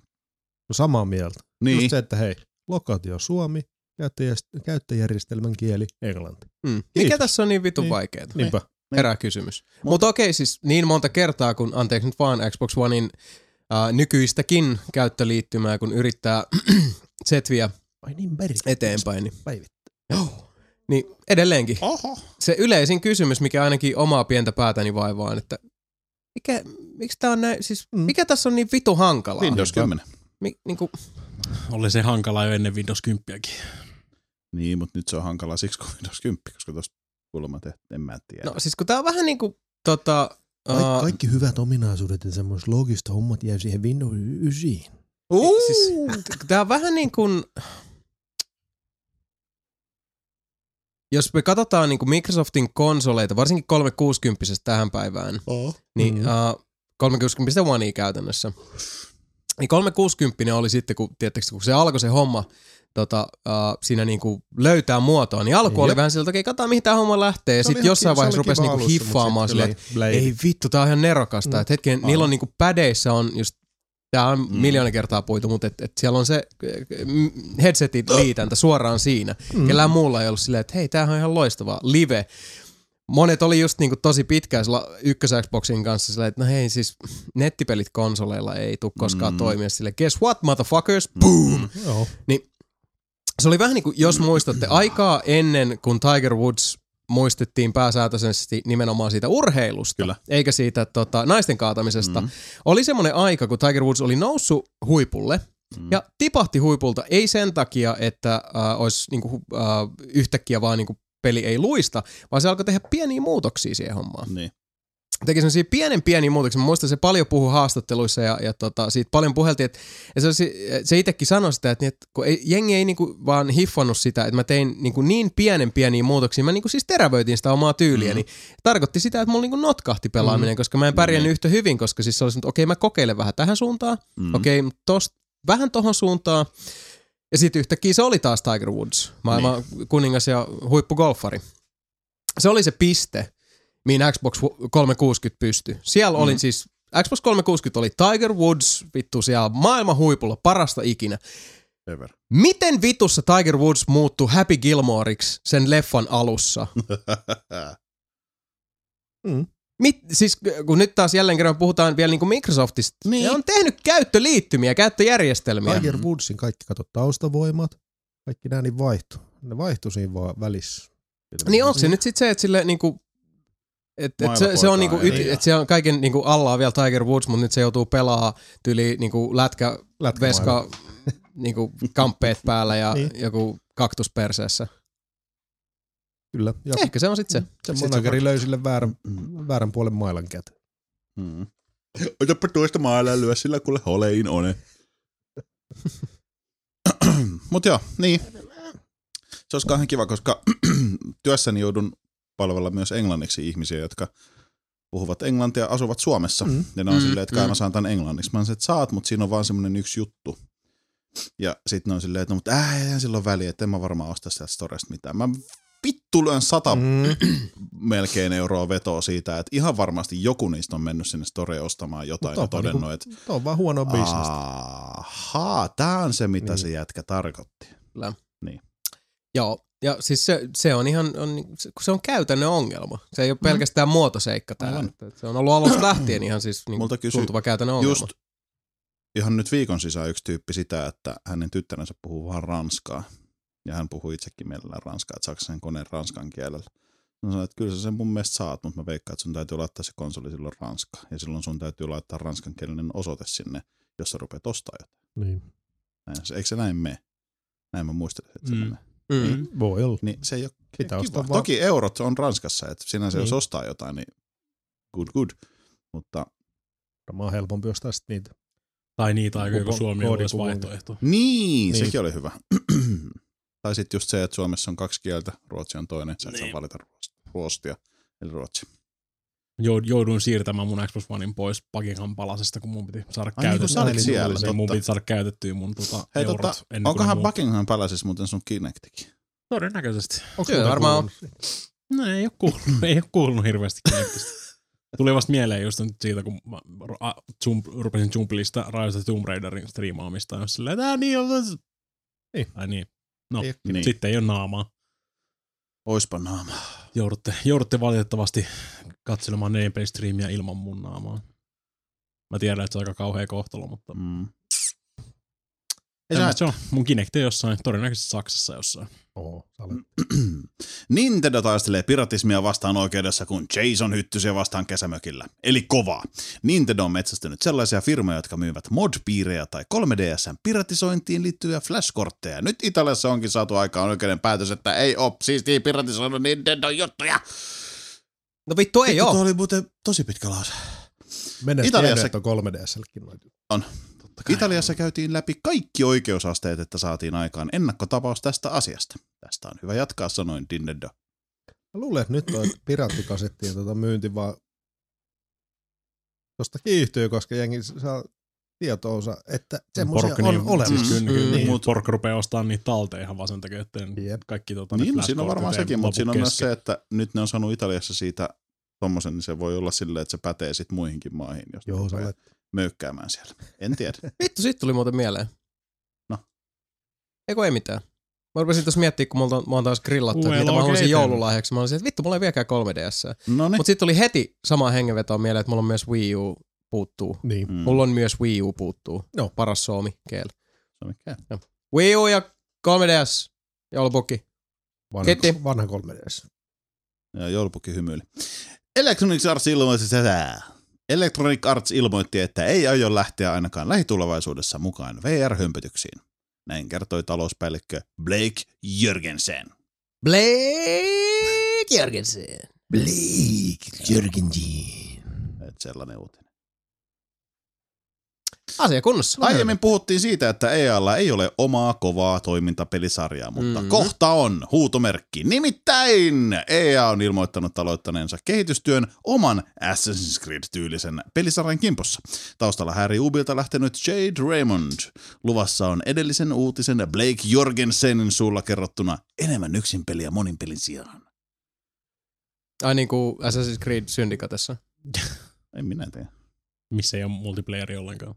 No samaa mieltä. Niin. Just se, että hei, lokaatio Suomi, käyttöjärjestelmän kieli englanti. Mm. Mikä Kiitos. tässä on niin vitun Niin. vaikeaa? Niinpä. Herää kysymys. Mutta okei, siis niin monta kertaa, kun anteeksi nyt vaan Xbox Onein äh, nykyistäkin käyttöliittymää, kun yrittää setviä Ai niin, eteenpäin, niin, Päivittää. niin edelleenkin Oho. se yleisin kysymys, mikä ainakin omaa pientä päätäni vaivaa, on, että mikä, miksi tää on näin, siis Mm. mikä tässä on niin vitu hankalaa? Windows 10. Mi, niinku, Oli se hankala jo ennen Windows 10 Niin, mutta nyt se on hankala siksi, kun Windows 10, koska tuosta kuulemma tehty, en mä tiedä. no siis kun tää on vähän niinku tota... Kaik, Uh, kaikki hyvät ominaisuudet ja semmoiset loogista hommat jää siihen Windows 9. uh, siis, tää on vähän niin kuin... Jos me katsotaan niin kuin Microsoftin konsoleita, varsinkin 360 tähän päivään, Oh. niin Mm. mm. uh, 360 One käytännössä. Niin 360 oli sitten, kun, tiedättekö, kun se alkoi se homma tota, uh, siinä niinku löytää muotoa, niin alku oli Jep. vähän siltä, että katsotaan mihin tämä homma lähtee. Ja oli sitten jossain kiva- vaiheessa rupesi niinku alussa, hiffaamaan silleen, että ei vittu, tää on ihan nerokasta. Mm. Mm. Hetken, niillä on niinku pädeissä on just Tämä on mm. miljoona kertaa puitu, mutta et, et siellä on se mm, headsetin liitäntä suoraan siinä. Mm. Kellään muulla ei ollut silleen, että hei, tämähän on ihan loistava live. Monet oli just niinku tosi pitkäisellä ykkös Xboxin kanssa silleen, että no hei siis nettipelit konsoleilla ei tule koskaan Mm. mm. toimia sille. Guess what, motherfuckers? Boom! Joo. Se oli vähän niin kuin, jos muistatte, aikaa ennen kun Tiger Woods muistettiin pääsääntöisesti nimenomaan siitä urheilusta, Kyllä. eikä siitä tota, naisten kaatamisesta. Mm. Mm. Oli semmoinen aika, kun Tiger Woods oli noussut huipulle Mm. ja tipahti huipulta, ei sen takia, että äh, olisi niinku, äh, yhtäkkiä vaan niinku, peli ei luista, vaan se alkoi tehdä pieniä muutoksia siihen hommaan Niin. teki sellaisia pienen pieniä muutoksia. Mä muistan, se paljon puhui haastatteluissa ja, ja tota, siitä paljon puheltiin. Että, ja se, se, se itsekin sanoi sitä, että, niin, että kun ei, jengi ei niinku vaan hiffannut sitä, että mä tein niinku niin pienen pieniä muutoksia. Mä niinku siis terävöitin sitä omaa tyyliä. Mm. Mm. Tarkoitti sitä, että mulla niinku notkahti pelaaminen, mm. koska mä en pärjännyt Niin. yhtä hyvin, koska siis se olisi, että okei mä kokeilen vähän tähän suuntaan. Mm. Okei, okay, tosta vähän tohon suuntaan. Ja sitten yhtäkkiä se oli taas Tiger Woods, maailman niin. kuningas ja huippugolfari. Se oli se piste, mihin Xbox 360 pystyi. Siellä mm. siis, Xbox 360 oli Tiger Woods, vittu siellä maailman huipulla, parasta ikinä. Ever. Miten vitussa Tiger Woods muuttui Happy Gilmoreiksi sen leffan alussa? Mm. Mit, siis kun nyt taas jälleen kerran puhutaan vielä niinku Microsoftista, Niin. ne on tehnyt käyttöliittymiä, käyttöjärjestelmiä. Tiger Woodsin kaikki kato taustavoimat, kaikki nämä niin vaihtu. Ne vaihtui siinä vaan välissä. Niin onko se nyt sitten se, että sille niinku, et, et se, se on niinku, ei. et se on kaiken niinku alla on vielä Tiger Woods, mutta nyt se joutuu pelaa tyyli niinku lätkä, Lätkämaailma. veska, niinku kamppeet päällä ja Niin. joku kaktus perseessä. Kyllä. Joku, Ehkä se on sitten se. se Sit manageri se- löi sille väärän, Mm. väärän puolen mailan käteen. Mm. Otapa toista mailla lyö sillä kuule holein one. Mut joo, niin. Se olisi kauhean kiva, koska työssäni joudun palvella myös englanniksi ihmisiä, jotka puhuvat englantia, asuvat Suomessa. Mm. Ja ne on Mm, silleen, että kai mm. mä saan tän englanniksi. Mä se, että saat, mutta siinä on vaan semmonen yksi juttu. Ja sitten ne on silleen, että no, mutta äh, eihän sillä ole väliä, että en mä varmaan osta sieltä storesta mitään. Mä vittu lyön sata Mm. melkein euroa vetoa siitä, että ihan varmasti joku niistä on mennyt sinne storeen ostamaan jotain ja todennut, niinku- että Tuo on vaan huono bisnestä. ahaa, tää on se, mitä Niin. se jätkä tarkoitti. Joo, ja siis se, se on ihan, on, se- kun se on käytännön ongelma. Se ei ole pelkästään muotoseikka täällä. Aivan. Että Se on ollut alusta lähtien ihan siis niin Multa kysy- tuntuva käytännön ongelma. Just ihan nyt viikon sisään yksi tyyppi sitä, että hänen tyttärensä puhuu vaan ranskaa. Ja hän puhuu itsekin mielellään ranskaa, että saako sen koneen ranskan kielellä. Mä sanoin, että kyllä sä sen mun mielestä saat, mutta mä veikkaan, että sun täytyy laittaa se konsoli silloin ranskaa. Ja silloin sun täytyy laittaa ranskankielinen osoite sinne, jos sä rupeat ostaa jotain. Niin. Näin, se- eikö se näin mene? Näin mä muistelin, että se Mm. menee. Mm. Voi olla. Niin se ei ole Pitää kiva. ostaa vaan- Toki eurot on Ranskassa, että sinänsä jos Niin. ostaa jotain, niin good good. Mutta Varmaan helpompi ostaa sit niitä. Tai niitä aikoja, kun Suomi olisi koodipuvun. vaihtoehto. niin, niin. Niin. sekin oli hyvä. Tai sitten just se, että Suomessa on kaksi kieltä, Ruotsi on toinen, sä et saa Niin. valita ruos- ruostia, eli ruotsi. Joud- Jouduin siirtämään mun Xbox Onein pois Buckingham palasesta, kun mun piti saada Ai niin, käytettyä. siellä, Se mun totta. piti saada käytettyä mun tota, Hei, eurot tota, ennen kuin onkohan Buckingham Palaceissa muuten sun Kinectikin? Todennäköisesti. Onko Kyllä, varmaan on. No ei ole kuulunut, ei ole kuulunut hirveästi Kinectistä. Tuli vasta mieleen just nyt siitä, kun mä a, jump, rupesin Jumplista Rise of Tomb Raiderin striimaamista. Ja silleen, että "Ää, niin on. Niin. Ai niin. No, Niin. sitten ei ole naamaa. Oispa naama. Joudutte, joudutte valitettavasti katselemaan Nameplay-striimiä ilman mun naamaa. Mä tiedän, että se on aika kauhea kohtalo, mutta Mm. Ei sä, se on. Mun Kinect on jossain, todennäköisesti Saksassa jossain. Oo, olet Nintendo taistelee piratismia vastaan oikeudessa kuin Jason Hyttysiä vastaan kesämökillä. Eli kovaa. Nintendo on metsästänyt sellaisia firmoja, jotka myyvät mod-piirejä tai 3DSn piratisointiin liittyviä flashkortteja. Nyt Italiassa onkin saatu aikaan oikeuden päätös, että ei ole siistiä piratisoinut Nintendo juttuja. No vittu ei Vittu, oo. Tuo oli muuten tosi pitkä lause. Mennessä Italiassa- Italiassa... on 3DSlläkin noita. Italiassa käytiin läpi kaikki oikeusasteet, että saatiin aikaan ennakkotapaus tästä asiasta. Tästä on hyvä jatkaa, sanoin Nintendo. Mä luulen, että nyt on piraattikasettien tota myynti vaan tosta kiihtyy, koska jengi saa tietoonsa, että semmoisia on niin- olemassa. Siis kyllä, Mm. kyllä, niin, Mut- porukka rupeaa ostamaan niitä talteen ihan vaan sen takia, että Jep. kaikki tota, ne Niin, siinä on varmaan sekin, mutta siinä on myös se, että nyt ne on saanut Italiassa siitä tommosen, niin se voi olla silleen, että se pätee sit muihinkin maihin, jos Joo, sä olet. Möykkäämään siellä. En tiedä. Vittu, sit tuli muuten mieleen. No. Eikö ei mitään. Mä rupesin tuossa miettimään, kun mulla on, mä oon taas grillattu, että mitä mä haluaisin okay, joululahjaksi. Mä olisin, että vittu, mulla ei vieläkään 3DS. No niin. Mutta sitten tuli heti sama hengenvetoon mieleen, että mulla on myös Wii U puuttuu. Niin. Mm. Mulla on myös Wii U puuttuu. No. Paras suomi keel. Se on mikä. Wii U ja 3DS. Joulupukki. Vanha, Kiitti. vanha 3DS. Ja joulupukki hymyili. Electronic Arts ilmoitti tätä. Electronic Arts ilmoitti, että ei aio lähteä ainakaan lähitulevaisuudessa mukaan VR-hömpötyksiin. Näin kertoi talouspäällikkö Blake Jörgensen. Blake Jörgensen. Blake Jörgensen. Et sellainen uutinen. Asia kunnossa. Aiemmin puhuttiin siitä, että EAlla ei ole omaa kovaa toimintapelisarjaa, mutta Mm. kohta on huutomerkki. Nimittäin EA on ilmoittanut aloittaneensa kehitystyön oman Assassin's Creed-tyylisen pelisarjan kimpossa. Taustalla Harry Ubilta lähtenyt Jade Raymond. Luvassa on edellisen uutisen Blake Jorgensenin suulla kerrottuna enemmän yksin peliä monin pelin sijaan. Ai niin kuin Assassin's Creed Syndicatessa. En minä tiedä. Missä ei ole multiplayeri ollenkaan.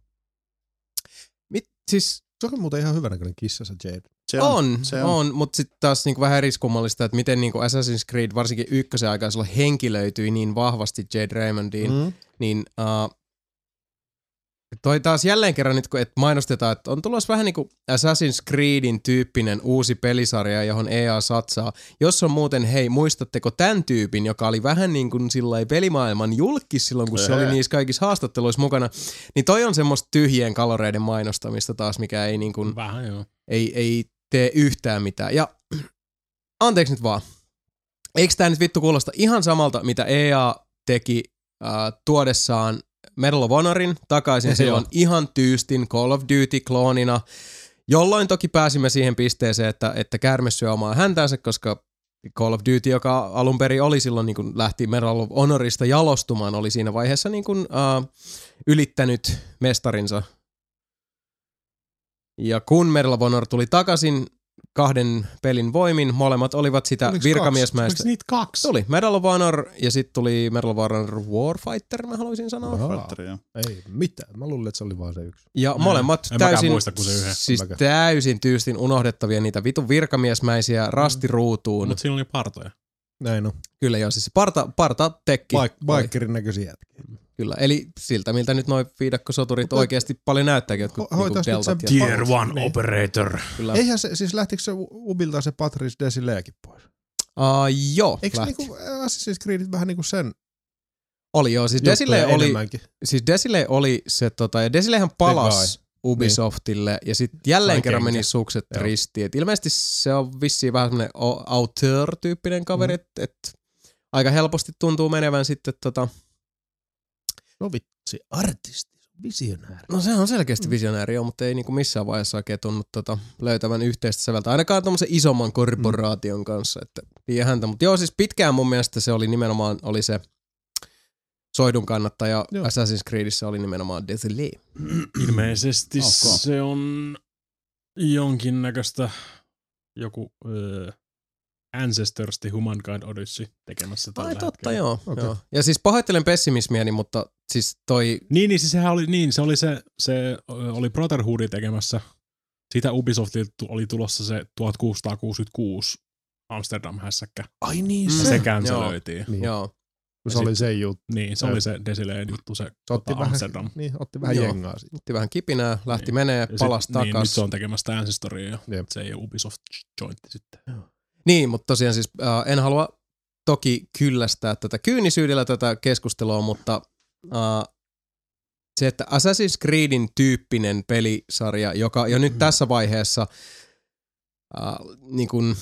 Siis Se on muuten ihan hyvän näköinen kissa se Jade. Se on, se on, on mutta sitten taas niinku vähän eriskummallista, että miten niinku Assassin's Creed varsinkin ykkösen aikaa silloin henkilöityi niin vahvasti Jade Raymondiin. Mm. niin uh, toi taas jälleen kerran nyt, kun et mainostetaan, että on tulossa vähän niinku Assassin's Creedin tyyppinen uusi pelisarja, johon EA satsaa. Jos on muuten, hei, muistatteko tämän tyypin, joka oli vähän niin kuin sillai pelimaailman julkis silloin, kun se oli niissä kaikissa haastatteluissa mukana, niin toi on semmoista tyhjien kaloreiden mainostamista taas, mikä ei niin kuin, Vähän joo. ei, ei tee yhtään mitään. Ja anteeksi nyt vaan. Eikö tämä nyt vittu kuulosta ihan samalta, mitä EA teki äh, tuodessaan Medal of Honorin takaisin silloin ihan tyystin Call of Duty-kloonina, jolloin toki pääsimme siihen pisteeseen, että, että käärme syö omaa häntänsä, koska Call of Duty, joka alun perin oli silloin, niin kun lähti Medal of Honorista jalostumaan, oli siinä vaiheessa niin kun, äh, ylittänyt mestarinsa. Ja kun Medal of Honor tuli takaisin kahden pelin voimin, molemmat olivat sitä Oliks virkamiesmäistä. Oliko niitä kaksi? Tuli Medal of Honor ja sitten tuli Medal of Honor Warfighter, mä haluaisin sanoa. Ahaa. Fighter, joo. Ei mitään. Mä luulen, että se oli vaan se yksi. Ja Mm. molemmat En täysin, muista kuin se yhden. siis Mäkään. täysin tyystin unohdettavia niitä vitun virkamiesmäisiä rastiruutuun. Mutta siinä oli partoja. Näin on. Kyllä joo, siis parta, parta tekki. Bikerin näköisiä jätkiä. Kyllä, eli siltä miltä nyt noin viidakkosoturit Mutta- oikeasti paljon näyttääkin, jotkut Ho- niinku deltat ja Tier one Niin. operator. kyllä. Eihän se, siis lähtikö se Ubilta se Patrice Desileekin pois? Uh, joo, Eikö lähti. niinku Assassin's Creed vähän niinku sen Oli joo, siis Desile oli, siis Desile oli se tota, ja Desilehän palasi Ubisoftille ja sitten jälleen kerran meni sukset Joo. ristiin. Et ilmeisesti se on vissiin vähän semmoinen auteur-tyyppinen kaveri, Mm. mm. että et aika helposti tuntuu menevän sitten tota, No vitsi, artisti, visionääri. No se on selkeästi visionääri, joo, mutta ei niinku missään vaiheessa oikein tunnu tota, löytävän yhteistä säveltä, ainakaan tuommoisen isomman korporaation kanssa, että tiedä häntä. Mutta joo, siis pitkään mun mielestä se oli nimenomaan oli se soidun kannattaja Joo. Assassin's Creedissä oli nimenomaan Desile. Ilmeisesti Ok. se on jonkinnäköistä joku öö, Ancestors the Humankind Odyssey tekemässä tällä Ai totta, hetkellä. joo, Okei. okay. joo. Ja siis pahoittelen pessimismiäni, mutta siis toi, Niin, niin siis sehän oli niin, se oli se, se oli Brotherhoodi tekemässä Sitä Ubisoftilta oli tulossa se 1666 Amsterdam-hässäkkä. Ai niin, Ja Mm. se. se canceloitiin. Niin. Joo. Kun se oli se juttu. Niin, se Joo. oli se Desileen juttu, se Se otti tota, vähän, Amsterdam. niin, otti vähän Joo. jengaa siitä. Otti vähän kipinää, lähti Niin. menee, Ja sit- palasi Niin, nyt se on tekemässä Ancestoria ja Jep. se ei ole Ubisoft jointti sitten. Niin, mutta tosiaan siis äh, en halua toki kyllästää tätä kyynisyydellä tätä keskustelua, mutta äh, se, että Assassin's Creedin tyyppinen pelisarja, joka jo nyt Mm. tässä vaiheessa äh, niin kun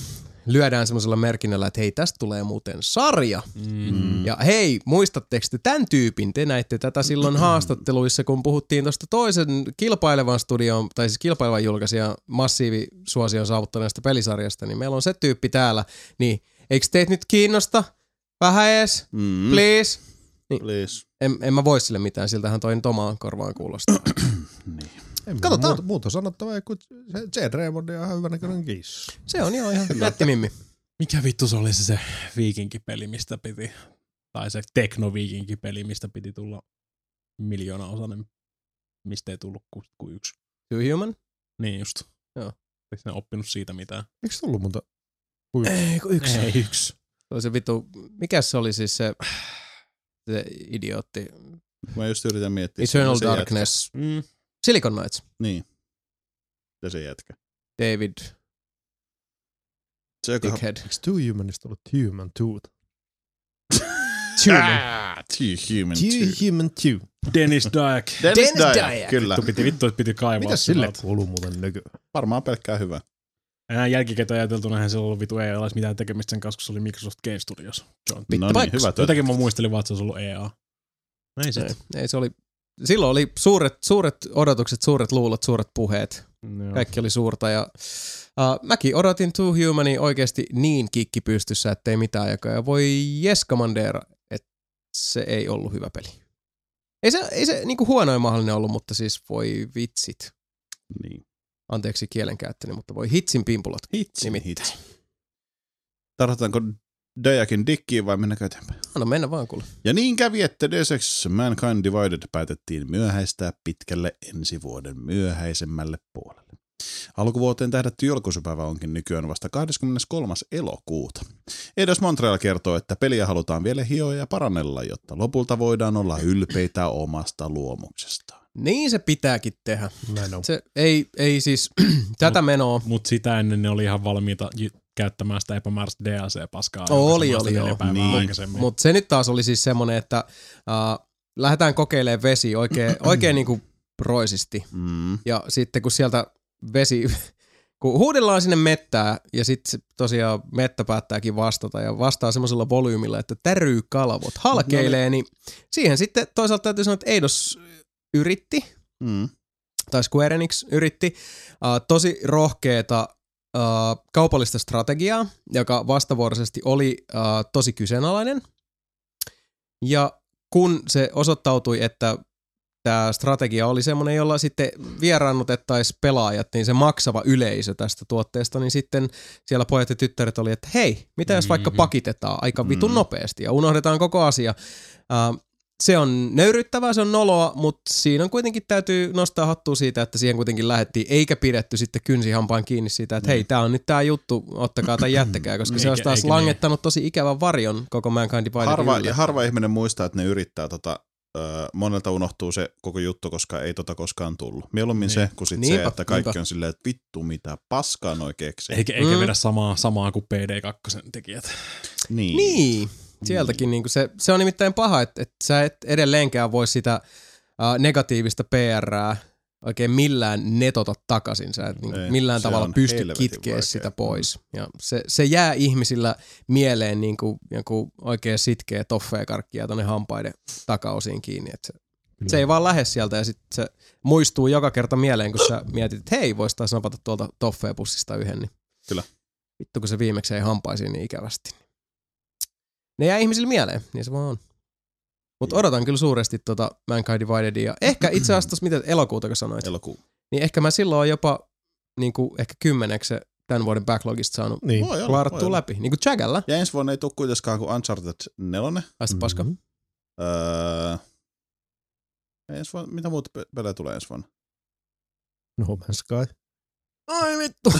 lyödään semmoisella merkinnällä, että hei, tästä tulee muuten sarja. Mm. Ja hei, muistatteko te tämän tyypin? Te näitte tätä silloin haastatteluissa, kun puhuttiin tuosta toisen kilpailevan studion, tai siis kilpailevan julkaisijan massiivisuosion saavuttaneesta pelisarjasta, niin meillä on se tyyppi täällä. Niin, eikö teitä nyt kiinnosta? Vähän ees, Mm. please. Please. En, en mä voi sille mitään, siltähän toi nyt omaan korvaan kuulostaa. Niin. En Katsotaan. Muuta, muuta sanottavaa, kun se J. Raymond on ihan hyvänäköinen kissa. Se on jo ihan nätti mimmi. Mikä vittu se oli se, se viikinkipeli, mistä piti, tai se teknoviikinkipeli, mistä piti tulla miljoona osainen, mistä ei tullut kuin, kuin yksi. Too human? Niin just. Joo. Eikö ne oppinut siitä mitään? Eikö tullut muuta? Kuin Ei, kun yksi. Ei yksi. Se oli se vitu, mikä se oli siis se, se idiootti? Mä just yritän miettiä. Eternal jätkä. Darkness. Mm. Silicon Knights. Niin. Ja se jätkä. David Se, joka... Dickhead. Eikö Two Humanista ollut Human Tooth? Ah, too human Two too. Human Two. Dennis Dyack. Dennis Dennis Dyack, Dyack. Kyllä. Vittu piti, vittu, että piti kaivaa. Mitä sille kuuluu muuten nykyään? Varmaan pelkkää hyvää. Enää jälkikäteen ajateltuna eihän se ollut vitu EA, olisi mitään tekemistä sen kanssa, kun se oli Microsoft Game Studios. John. No niin, vaikka. hyvä työ. Jotenkin mä muistelin vaan, että se olisi ollut EA. Ei Ei, ei, se oli, silloin oli suuret, suuret odotukset, suuret luulot, suuret puheet. Joo. Kaikki oli suurta ja uh, mäkin odotin Too Humani oikeasti niin kikki pystyssä, ettei mitään aikaa. Ja voi jes Commander, että se ei ollut hyvä peli. Ei se, ei se niinku huonoin mahdollinen ollut, mutta siis voi vitsit. Niin. Anteeksi kielenkäyttöni, mutta voi hitsin pimpulot. Hitsi, Nimittäin. hitsi. Tarvitaanko Dayakin dikkiin vai mennäänkö eteenpäin? Anna mennä vaan kuule. Ja niin kävi, että Deus Ex Mankind Divided päätettiin myöhäistää pitkälle ensi vuoden myöhäisemmälle puolelle. Alkuvuoteen tähdätty julkaisupäivä onkin nykyään vasta 23. elokuuta. Eidos Montreal kertoo, että peliä halutaan vielä hioa ja parannella, jotta lopulta voidaan olla ylpeitä omasta luomuksestaan. Niin se pitääkin tehdä. Näin on. Se ei, ei siis tätä menoa. Mutta sitä ennen ne oli ihan valmiita j- käyttämään sitä epämääräistä DLC-paskaa. Oli, oli, joo. Niin. Mutta se nyt taas oli siis semmoinen, että uh, lähdetään kokeilemaan vesi oikein, oikein niinku roisisti. Mm. Ja sitten kun sieltä vesi, kun huudellaan sinne mettää ja sitten tosiaan mettä päättääkin vastata ja vastaa semmoisella volyymilla, että täryy kalvot, halkeilee, niin siihen sitten toisaalta täytyy sanoa, että Eidos yritti, Mm. tai Square Enix yritti, uh, tosi rohkeeta kaupallista strategiaa, joka vastavuoroisesti oli uh, tosi kyseenalainen. Ja kun se osoittautui, että tämä strategia oli semmoinen, jolla sitten vieraannutettaisiin pelaajat, niin se maksava yleisö tästä tuotteesta, niin sitten siellä pojat ja tyttäret oli, että hei, mitä jos vaikka Mhm. pakitetaan aika vitun Mm. nopeasti ja unohdetaan koko asia. Uh, se on nöyryttävää, se on noloa, mutta siinä on kuitenkin täytyy nostaa hattua siitä, että siihen kuitenkin lähettiin, eikä pidetty sitten kynsihampaan kiinni siitä, että hei, tämä on nyt tämä juttu, ottakaa tai jättäkää, koska se Eikä- olisi taas niin. langettanut tosi ikävän varjon koko Mankind Dividedin Harva, ja harva ihminen muistaa, että ne yrittää tota, ö, monelta unohtuu se koko juttu, koska ei tota koskaan tullut. Mieluummin Niin. se, kuin sit se, Niinpä, että kaikki niinpä. on silleen, että vittu mitä paskaa noi keksii. Eikä, eikä Mm. vedä samaa, samaa kuin PD2 tekijät. Niin. Niin, sieltäkin niin se, se on nimittäin paha, että, että sä et edelleenkään voi sitä uh, negatiivista PRää oikein millään netota takaisin. Sä et niin Ei, millään tavalla pysty kitkeä vaikea. sitä pois. Ja se, se jää ihmisillä mieleen niin kuin joku oikein sitkeä toffeekarkkia tonne hampaiden takaosiin kiinni. Et se, se ei vaan lähde sieltä ja sitten se muistuu joka kerta mieleen, kun sä mietit, että hei, vois taas napata tuolta toffeepussista yhden. Niin Kyllä. Vittu, kun se viimeksi ei hampaisiin niin ikävästi. Ne jää ihmisille mieleen, niin se vaan on. Mutta odotan kyllä suuresti tota Mankind Dividedia. Ja ehkä itse asiassa mitä elokuuta kun sanoit, Elokuu. niin ehkä mä silloin on jopa niin kuin ehkä kymmeneksi tämän vuoden backlogista saanut Niin. Voi olla, voi klaarattua olla. läpi. Niin kuin Jagalla. Ja ensi vuonna ei tule kuitenkaan kuin Uncharted 4. Aista paska. Mhm. Öö, ensi vuonna, mitä muuta pe- pelejä tulee ensi vuonna? No Man's Sky. Ai vittu.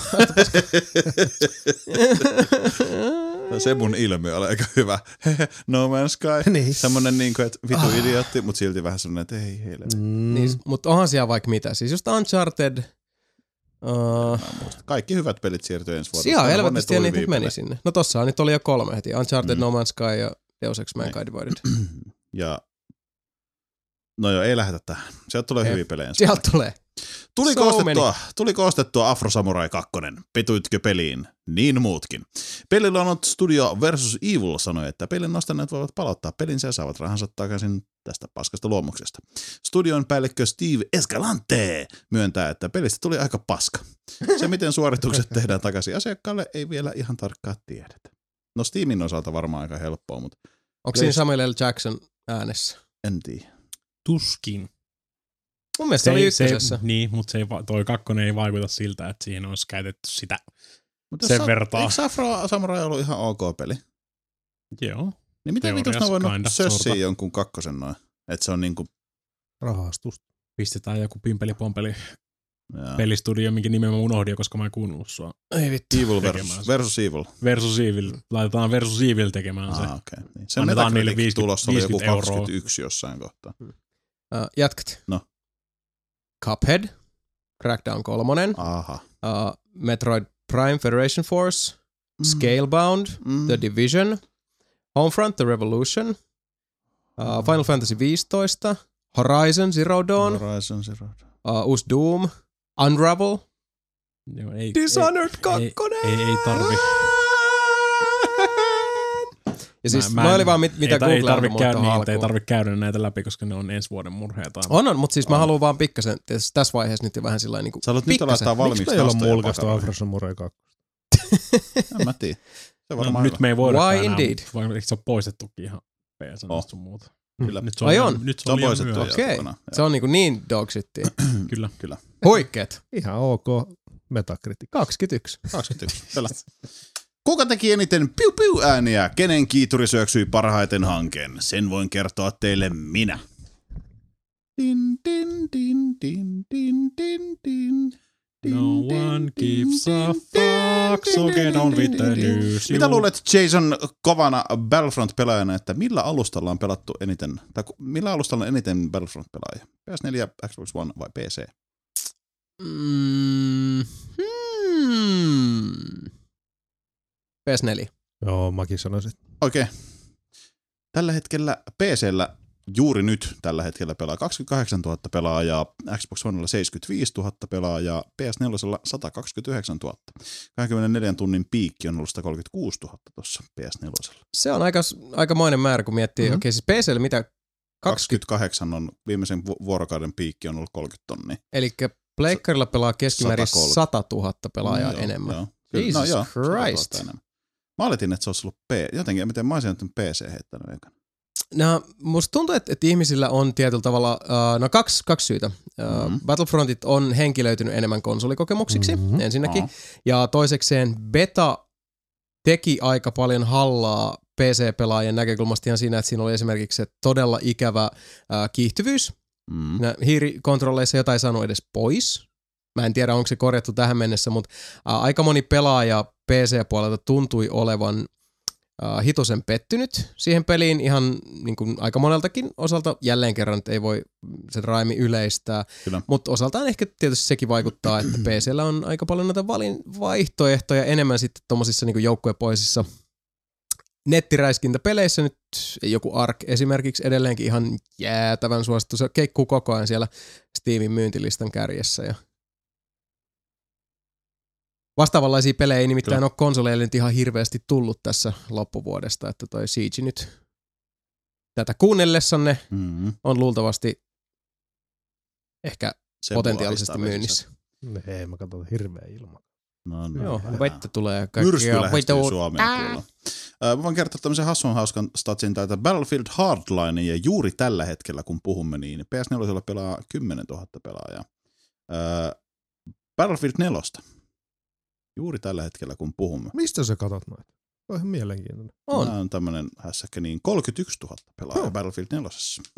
Se mun ilme oli aika hyvä. no Man's Sky. Niin. Semmonen niin kuin, että vitu idiootti, mutta silti vähän semmonen, että ei heille. Mm. niin, mutta onhan siellä vaikka mitä. Siis just Uncharted. Uh, Kaikki hyvät pelit siirtyy ensi vuodesta. ihan helvetisti ja niitä nyt meni sinne. No tossahan nyt oli jo kolme heti. Uncharted, Mm. No Man's Sky ja Deus Ex Mankind Divided. Ja No joo, ei lähetä tähän. Sieltä tulee Ei. hyviä pelejä. ensi Sieltä tulee. Tuli, So koostettua, tuli koostettua Afro Samurai 2. Petuitkö peliin? Niin muutkin. Pelillä on Studio versus Evil sanoi, että pelin nostaneet voivat palauttaa pelinsä ja saavat rahansa takaisin tästä paskasta luomuksesta. Studion päällikkö Steve Escalante myöntää, että pelistä tuli aika paska. Se, miten suoritukset tehdään takaisin asiakkaalle, ei vielä ihan tarkkaan tiedetä. No Steamin osalta varmaan aika helppoa, mutta Onko siinä Samuel L. Jackson äänessä? en tiedä. Tuskin. Mun mielestä se oli ykkösessä. Se, niin, mutta se ei, va- toi kakkonen ei vaikuta siltä, että siihen olisi käytetty sitä. Mut Sen sa- vertaa. Eikö Afro Samurai ollut ihan ok peli? Joo. Niin miten vitus ne on voinut sössiä sorta. jonkun kakkosen noin? Että se on niinku... Rahastus. Pistetään joku pimpeli pompeli Jaa. pelistudio, minkä nimen mä unohdin, koska mä en kuunnellut sua. Ei vittu. Evil versus, se. versus Evil. Versus Evil. Laitetaan Versus Evil tekemään se. Ah, okei. Okay. Niin. Sen Annetaan niille Metacritic 50 tulos oli joku 50 euroa. 21 jossain kohtaa. Uh, jatkat. No. Cuphead. Crackdown 3. Aha. Uh, Metroid Prime Federation Force. Mm. Scalebound. Mm. The Division. Homefront The Revolution. Uh, Final Fantasy 15. Horizon Zero Dawn. Horizon Zero Dawn. Uh, uusi Doom. Unravel. Joo, ei, Dishonored 2. ei, ei, ei tarvi. Ja siis mä, Mä- mä mä en- oli vaan mit, mitä ei, ta- ei googlailin tarvi muuta käydä, niin, alkuun. ei tarvi käydä näitä läpi, koska ne on ensi vuoden murheita. On, on, mutta siis mä On. haluan vaan pikkasen, tässä tässä vaiheessa nyt vähän sillä niin kuin Sä haluat nyt laittaa Miksi valmiiksi me ei olla mulkaistu pakaroihin? Afro Samurai 2? En mä tiedä. Se on No, varmaan nyt me ei voida Why enää, indeed? vai- eikö se on poistettukin ihan PSN Oh. sun muuta. Kyllä. Nyt se Ai liian- on? Nyt se Se on on poistettu myöhäistä. jo Okei. Se on niinku niin dog. Kyllä. Kyllä. Huikeet. Ihan ok Metacritic. 21. 21. Kyllä. Kuka teki eniten piu-piu-ääniä? Kenen kiituri syöksyi parhaiten hankkeen? Sen voin kertoa teille minä. Din, din, din, din, din, din, din. No one gives a fuck, so get on with the news. Mitä luulet Jason kovana Battlefront-pelaajana, että millä alustalla on pelattu eniten, tai millä alustalla on eniten Battlefront-pelaajia? PS4, Xbox One vai PC? Mm, hmm. PS4. Joo, mäkin sanoisin. Oikein. Tällä hetkellä PCllä juuri nyt tällä hetkellä pelaa 28 000 pelaajaa, Xbox Onella 75 000 pelaajaa, PS4 129 000. 24 tunnin piikki on ollut 136 000 tuossa PS4. Se on aika, aikamoinen määrä, kun miettii. Mhm. Mm-hmm. Okei, siis PClle mitä 20, 28 on viimeisen vu- vuorokauden piikki on ollut 30 tonnia. eli pleikkarilla pelaa keskimäärin 130. 100 000 pelaajaa Joo, enemmän. Joo. Kyllä, Jesus no joo, 100 000 Christ. Mä oletin, että se olisi ollut P. Jotenkin, miten mä olisin nyt PC heittänyt ekana. No, musta tuntuu, että, että ihmisillä on tietyllä tavalla, uh, no kaksi, kaksi syytä. Uh, Mhm. Battlefrontit on henkilöitynyt enemmän konsolikokemuksiksi, Mhm. mm-hmm. ensinnäkin. Aa. Ja toisekseen beta teki aika paljon hallaa PC-pelaajien näkökulmasta ihan siinä, että siinä oli esimerkiksi se todella ikävä äh, kiihtyvyys. Mm. Nä, hiirikontrolleissa jotain saanut edes pois. Mä en tiedä, onko se korjattu tähän mennessä, mutta äh, aika moni pelaaja PC-puolelta tuntui olevan äh, hitosen pettynyt siihen peliin ihan niin kuin aika moneltakin osalta. Jälleen kerran että ei voi sen raimi yleistää, mutta osaltaan ehkä tietysti sekin vaikuttaa, että PCllä on aika paljon näitä valin vaihtoehtoja enemmän sitten tuommoisissa niin joukkuepoisissa nettiräiskintäpeleissä nyt joku Ark esimerkiksi edelleenkin ihan jäätävän suosittu. Se keikkuu koko ajan siellä Steamin myyntilistan kärjessä. Ja Vastaavanlaisia pelejä ei nimittäin Kyllä. ole konsoleille nyt ihan hirveästi tullut tässä loppuvuodesta, että toi Siege nyt tätä kuunnellessanne Mm. on luultavasti ehkä Sen potentiaalisesti myynnissä. Ei, mä katson hirveä ilma. No, no, Joo, hyvä. vettä tulee Myrsky kaikkia. lähestyy Suomea kuulla. Mä voin kertoa tämmöisen hassun hauskan statsin täältä Battlefield Hardline, ja juuri tällä hetkellä, kun puhumme, niin PS4 pelaa 10 000 pelaajaa. Battlefield 4. Juuri tällä hetkellä, kun puhumme. Mistä sä katot noita? Se on ihan mielenkiintoinen. On. Tämä on tämmöinen hässäkkä, niin 31 000 pelaajaa Huh. Battlefield 4.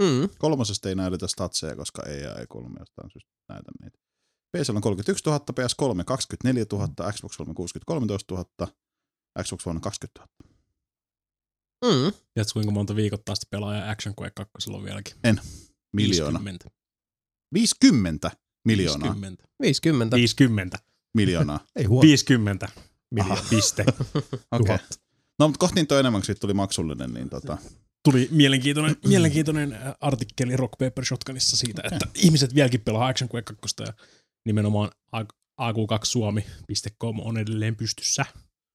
Mm. Kolmosesta ei näytetä statseja, koska ei ei kuulemma jostain syystä näytä niitä. PC on 31 000, PS3 24 000, Xbox 360 13 000, Xbox One 20 000. Mm. Tiedätkö kuinka monta viikoittaista pelaajaa Action Quake 2 on vieläkin? Miljoona. 50. 50 miljoonaa. 50. 50. 50. Miljoonaa. Ei huono. 50. Miljoona. Piste. Okei. Okay. No, mutta kohta niitä on enemmän, kun siitä tuli maksullinen, niin tota... Tuli mielenkiintoinen, mielenkiintoinen äh, artikkeli Rock Paper Shotgunissa siitä, Okei. että ihmiset vieläkin pelaa Action Quake 2 ja nimenomaan AQ2suomi.com on edelleen pystyssä.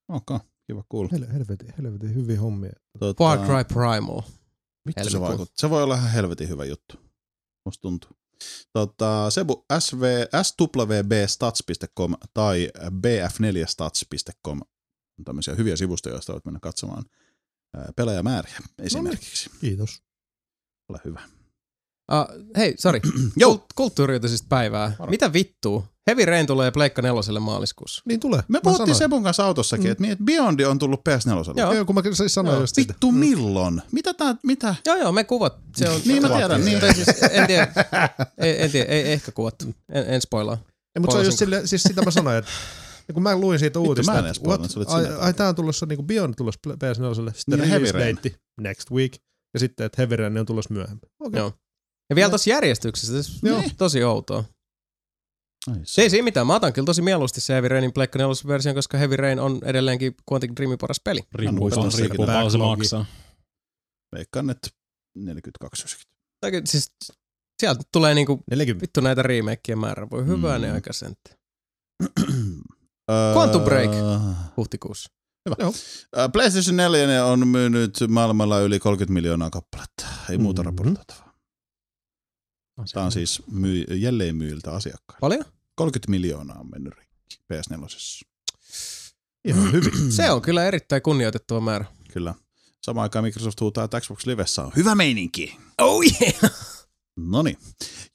Okay. Kiva kuulla. Hel- helvetin, helvetin hyviä hommia. Tota, Far Cry Primal. Vittu se vaikuttaa. Se voi olla ihan helvetin hyvä juttu. Musta tuntuu. Tota, Sebu SV, swbstats.com tai bf4stats.com on tämmöisiä hyviä sivustoja, joista voit mennä katsomaan ää, pelaajamääriä esimerkiksi. Kiitos. Ole hyvä. Uh, hei, sorry. Joo. Kult- kulttuuriutisista päivää. Varo. Mitä vittua? Heavy Rain tulee Pleikka neloselle maaliskuussa. Niin tulee. Me Mä puhuttiin sanoin. Sebun kanssa autossakin, Mm. että mm. Beyond on tullut PS4. Joo. Joo, kun mä siis sanoin Joo. just sitä. Vittu milloin? Mitä tää, mitä? Joo, joo, me kuvat. Se on, Niin mä tiedän, niin. Tai Siis, en tiedä, ei, en tiedä, ei ehkä kuvattu. En, en spoilaa. Ei, mutta se on just sille, siis sitä mä sanoin, että ja kun mä luin siitä Vittu, uutista, mä en spoilannut, olit ai, ai, tää on tulossa niinku Beyond tulossa PS4, sitten Niin, Heavy release Rain. date next week, ja sitten, että Heavy Rain on tulossa myöhemmin. Okei. Joo. Ja vielä tuossa järjestyksessä, tosi outoa. Se ei siinä mitään. Mä otan kyllä tosi mieluusti se Heavy Rainin Pleikka 4 version, koska Heavy Rain on edelleenkin Quantic Dreamin paras peli. Riippuu, paljon se maksaa. Veikkaan, että 42 Tai kyllä Siis, sieltä tulee niinku 40. vittu näitä remakeja määrä. Voi hyvää Mm. ne aika sentti. Quantum Break. Huhtikuussa. Ö, PlayStation 4 on myynyt maailmalla yli 30 miljoonaa kappaletta. Ei muuta Mhm. raportoitavaa. Tämä on siis myy- jälleen myyltä asiakkaille. Paljon? 30 miljoonaa on mennyt rikki PS4. Ihan hyvin. Se on kyllä erittäin kunnioitettava määrä. Kyllä. Samaan aikaan Microsoft huutaa, että Xbox Livessä on hyvä meininki. Oh yeah! Noni.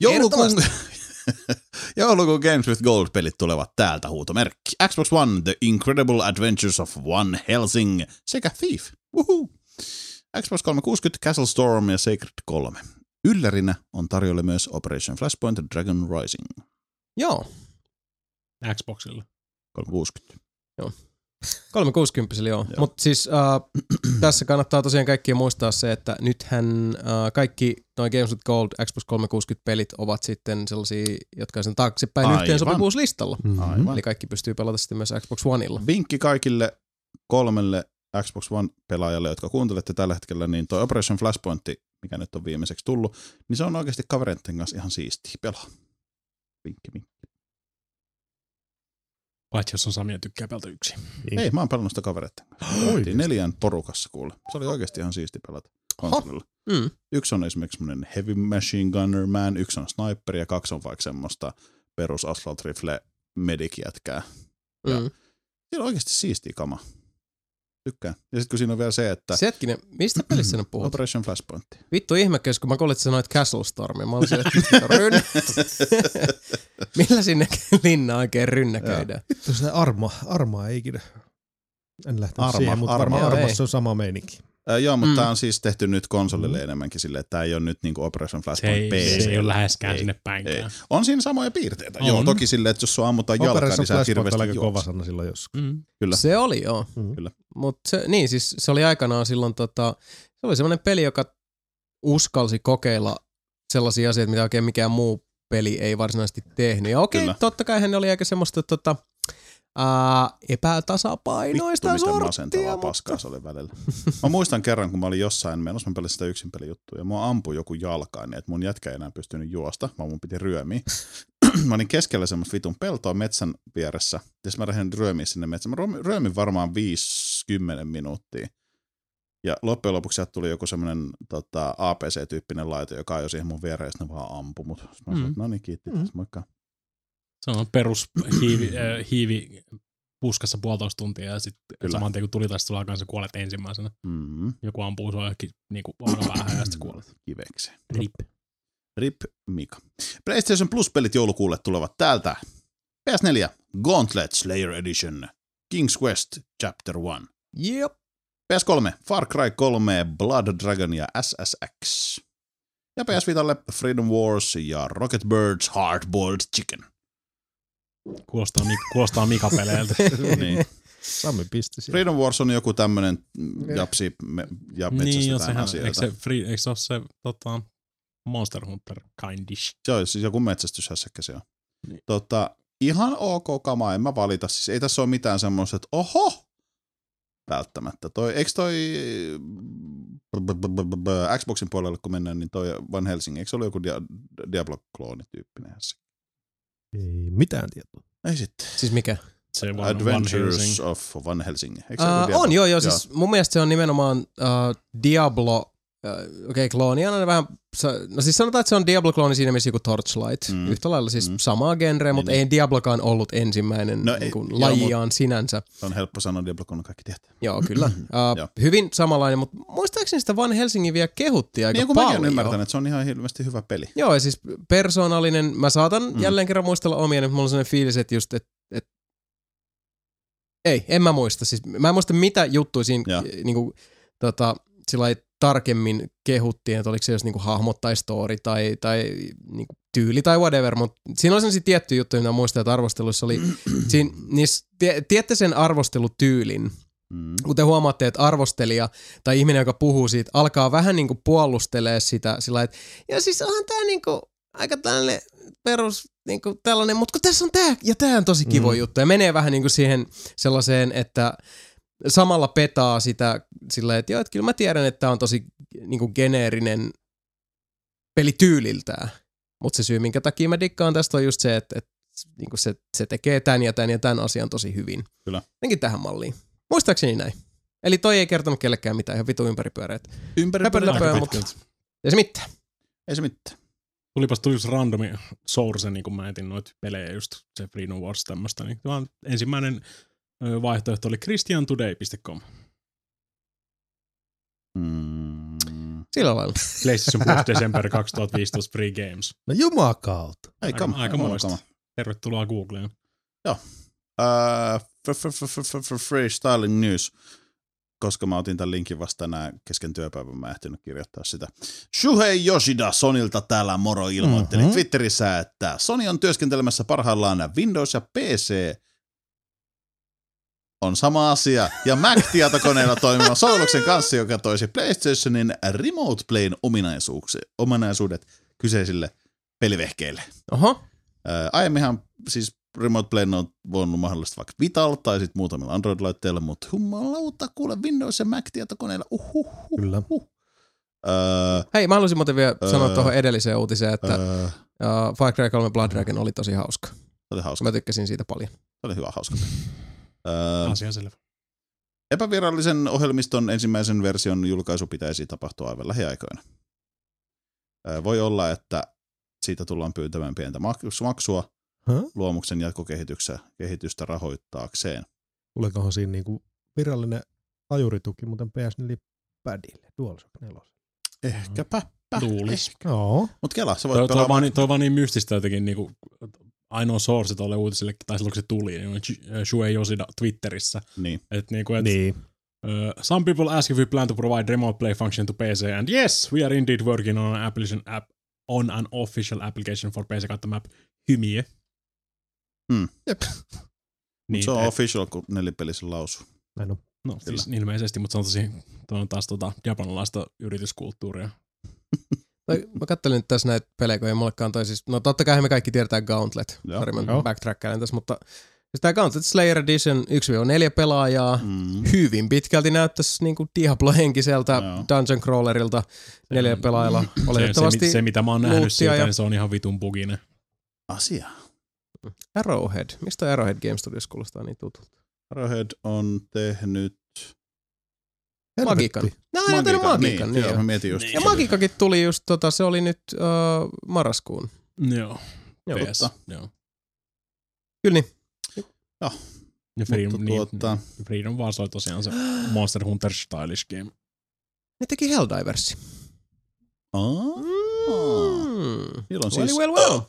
Joulukuun, Joulukuun Games with Gold-pelit tulevat täältä huutomerkki. Xbox One, The Incredible Adventures of One Helsing sekä Thief. Woohoo. Xbox 360, Castle Storm ja Sacred 3. Yllärinä on tarjolla myös Operation Flashpoint ja Dragon Rising. Joo. Xboxilla. 360. 360 joo. Joo. Mutta siis äh, tässä kannattaa tosiaan kaikkien muistaa se, että nythän äh, kaikki noin Games with Gold Xbox 360 pelit ovat sitten sellaisia, jotka on sen taaksepäin Aivan. yhteensopivuuslistalla. Mhm. Aivan. Eli kaikki pystyy pelata sitten myös Xbox Oneilla. Vinkki kaikille kolmelle Xbox One-pelaajalle, jotka kuuntelette tällä hetkellä, niin toi Operation Flashpoint, mikä nyt on viimeiseksi tullut, niin se on oikeasti kavereiden kanssa ihan siistiä pelaa. Vinkki, vinkki. Paitsi jos on Sami ja tykkää pelata yksin. Ei, mä oon pelannut sitä kavereiden kanssa. Neljän porukassa kuule. Se oli oikeasti ihan siisti pelata konsolilla. Mm. Yksi on esimerkiksi semmonen heavy machine gunner man, yksi on sniper ja kaksi on vaikka semmoista perus assault rifle medic jätkää. Ja- Mm. Siinä on oikeasti siistiä kama. Tykkään. Ja sitten kun siinä on vielä se, että Se hetkinen, mistä pelissä ne puhut? Operation Flashpoint. Vittu ihmekäs, kun mä kuulin, että sanoit Castle Stormia. Mä olin siellä, että rynnä. Millä sinne linna oikein rynnäköidään? Vittu se arma, arma ei ikinä. En lähtenyt Arma, siihen, mutta arma. varmaan ei. armassa on sama meininki. Ää, joo, mutta Mm. mm. tämä on siis tehty nyt konsolille Mm. enemmänkin silleen, että tämä ei ole nyt niinku Operation Se Flashpoint ei, PC. se ei ole läheskään Ei, sinne Ei. päinkään. On siinä samoja piirteitä. On. Joo, toki silleen, että jos sua ammutaan jalkaan, niin sä et Flashpoint oli hirveästi aika kova sana silloin joskus. Mm. Kyllä. Se oli joo. Mhm. Kyllä. Mutta se, niin, siis se oli aikanaan silloin, tota, se oli semmoinen peli, joka uskalsi kokeilla sellaisia asioita, mitä oikein mikään muu peli ei varsinaisesti tehnyt. Ja okei, Kyllä. totta kai hän oli aika semmoista tota, ää, epätasapainoista Vittu, miten masentavaa mutta- paskaa se oli välillä. Mä muistan kerran, kun mä olin jossain menossa, mä pelasin sitä yksin pelijuttua, ja mua ampui joku jalkaan, niin että mun jätkä ei enää pystynyt juosta, vaan mun piti ryömiä. mä olin keskellä semmoista vitun peltoa metsän vieressä, ja sit mä lähdin ryömiä sinne metsään. Mä ryömin- varmaan 5-10 minuuttia. Ja loppujen lopuksi sieltä tuli joku semmoinen tota, APC-tyyppinen laite, joka ajoi siihen mun viereen, ja vaan ampui mut. Mä sanoin, Mm. no niin, kiitti, Mm. moikka. Se on perus hiivi, äh, hiivi puskassa puolitoista tuntia ja sitten saman tien kun tuli taas tulee sä kuolet ensimmäisenä. Mm, Joku ampuu sua johonkin niinku olkapäähän ja sitten kuolet. kiveksi. Rip. Rip Mika. PlayStation Plus-pelit joulukuulle tulevat täältä. PS4, Gauntlet Slayer Edition, King's Quest Chapter 1. Jep. PS3, Far Cry 3, Blood Dragon ja SSX. Ja PS Vitalle Freedom Wars ja Rocket Birds Hardboiled Chicken. Kuulostaa, Mi- kuulostaa Mika-peleiltä. niin. Sami pisti siihen. Freedom Wars on joku tämmönen japsi me, ja niin, jo, metsästetään sehän, eikö asioita. se, free, eikö se ole se tota, Monster Hunter kindish? Se on siis joku metsästyshässäkkä se on. Niin. Tota, ihan ok kama, en mä valita. Siis ei tässä ole mitään semmoista, että oho, välttämättä. Toi, eikö toi Xboxin puolelle kun mennään, niin toi Van Helsing, eikö se ole joku Dia- Diablo-klooni tyyppinen hässäkkä? Ei mitään tietoa. Ei sitten. Siis mikä? Se Van, Van Adventures Helsing. of Van Helsing. Eikö se Uh, on, joo, joo, siis mun mielestä se on nimenomaan uh, Diablo, okei, okay, klooni on vähän, no siis sanotaan, että se on Diablo-klooni siinä missä joku Torchlight, Mm. yhtä lailla siis Mm. samaa genreä, mutta niin. ei Diablokaan ollut ensimmäinen No ei- niin kuin, joo, lajiaan sinänsä. Se on helppo sanoa Diablo, kun kaikki tietää. Joo, kyllä. Joo. Uh, hyvin samanlainen, mutta muistaakseni sitä Van Helsingin vielä kehuttiin aika Niin kun paljon. olen ymmärtänyt, että se on ihan hirveästi hyvä peli. Joo, ja siis persoonallinen, mä saatan Mm. jälleen kerran muistella omia, niin mulla on sellainen fiilis, että just, että et... ei, en mä muista. Siis mä en muista mitä juttuja siinä Joo. niinku, tota, sillä lailla tarkemmin kehuttiin, että oliko se jos niinku hahmot tai story tai, tai niinku tyyli tai whatever, mutta siinä oli sellaisia tiettyjä juttuja, mitä muistan, että arvosteluissa oli, siinä, niissä, tie, tiedätte sen arvostelutyylin, Mm. kun te huomaatte, että arvostelija tai ihminen, joka puhuu siitä, alkaa vähän niin kuin puolustelee sitä sillä että ja siis onhan tämä niin kuin aika tällainen perus niin kuin tällainen, mutta kun tässä on tämä ja tämä on tosi kivo mm. juttu ja menee vähän niin kuin siihen sellaiseen, että samalla petaa sitä sillä että joo, että kyllä mä tiedän, että tämä on tosi niin kuin geneerinen peli tyyliltään, mutta se syy, minkä takia mä dikkaan tästä on just se, että, että niin kuin se, se tekee tämän ja tämän ja tämän asian tosi hyvin. Kyllä. Jotenkin tähän malliin. Muistaakseni näin. Eli toi ei kertonut kellekään mitään, ihan vitu ympäripyöreät. Ympäri Höpöllä aika pöö, pitkä. mutta- Ei se mitään. Ei se mitään. Tulipas tulipas randomi source, niin kun mä etin noita pelejä, just se Freedom Wars tämmöstä, niin vaan ensimmäinen vaihtoehto oli christiantoday.com. Mm. Sillä lailla. PlayStation Plus December 2015 Free Games. No jumakautta. Ei Aika, kama, aika huono moista. kama. Tervetuloa Googleen. Uh, f- f- freestyling news. Koska mä otin tämän linkin vasta tänään kesken työpäivän, mä en ehtinyt kirjoittaa sitä. Shuhei Yoshida Sonilta täällä moro ilmoitteli Mhm. mm-hmm. Twitterissä, että Sony on työskentelemässä parhaillaan Windows ja PC on sama asia, ja Mac-tietokoneella toimivan sovelluksen kanssa, joka toisi PlayStationin Remote Playn ominaisuudet kyseisille pelivehkeille. Oho. Ää, aiemminhan siis Remote Play on voinut mahdollista vaikka Vital tai sitten muutamilla Android-laitteilla, mutta jumalauta, kuule Windows ja Mac-tietokoneilla, uhuh. Kyllä. Öö, Hei, mä haluaisin muuten vielä Öö. sanoa tuohon edelliseen uutiseen, että öö, uh, Far Cry 3 Blood Dragon oli tosi hauska. oli hauska. Mä tykkäsin siitä paljon. Se oli hyvä hauska. Öö, Asia selvä. epävirallisen ohjelmiston ensimmäisen version julkaisu pitäisi tapahtua aivan lähiaikoina. Öö, voi olla, että siitä tullaan pyytämään pientä maks- maksua Huh? luomuksen jatkokehitystä kehitystä rahoittaakseen. Olikohan siinä niinku virallinen ajurituki muuten PS4 padille, DualShock 4? Ehkäpä. Luulis. Joo. Mutta kela, sä voit Toi, toi, pelaa on vaan, niin- toi on vaan niin mystistä jotenkin niinku, ainoa source tuolle uutiselle, tai silloin kun se tuli, niin on Shuei Yoshida Twitterissä. Niin. Et niinku, et, Niin. Uh, some people ask if we plan to provide remote play function to PC, and yes, we are indeed working on an application app on an official application for PC kautta map hymiö. Hmm. Jep. Niin, se on et- official, kun nelipelissä lausuu. On. No siis ilmeisesti, mutta se on tosi, on taas tota japanilaista yrityskulttuuria. Toi, mä kattelin nyt tässä näitä pelejä, kun ei mullekaan toi siis, no totta kai me kaikki tiedetään Gauntlet. Joo. Sori, mä backtrackkailen tässä, mutta siis tää Gauntlet Slayer Edition 1-4 pelaajaa, Mm. hyvin pitkälti näyttäisi niinku Diablo-henkiseltä Joo. Dungeon Crawlerilta neljä pelaajalla. Se, se, Oletettavasti se, se, mitä mä oon nähnyt siitä, ja- niin se on ihan vitun buginen. Asia. Arrowhead. Mistä Arrowhead Game Studios kuulostaa niin tutulta? Arrowhead on tehnyt... Magikan. No, on tehnyt Magikan, niin, joo, joo. mä mietin just. Niin. Ja Magikakin tuli just, tota, se oli nyt uh, marraskuun. Joo. Joo, PS. totta. Joo. Kyllä niin. Ja Freedom, Mutta niin, tuota- niin, Freedom Wars oli tosiaan se Monster Hunter Stylish game. Ne teki Helldiversi. Aa, Mm. Niillä on Well, siis well, well.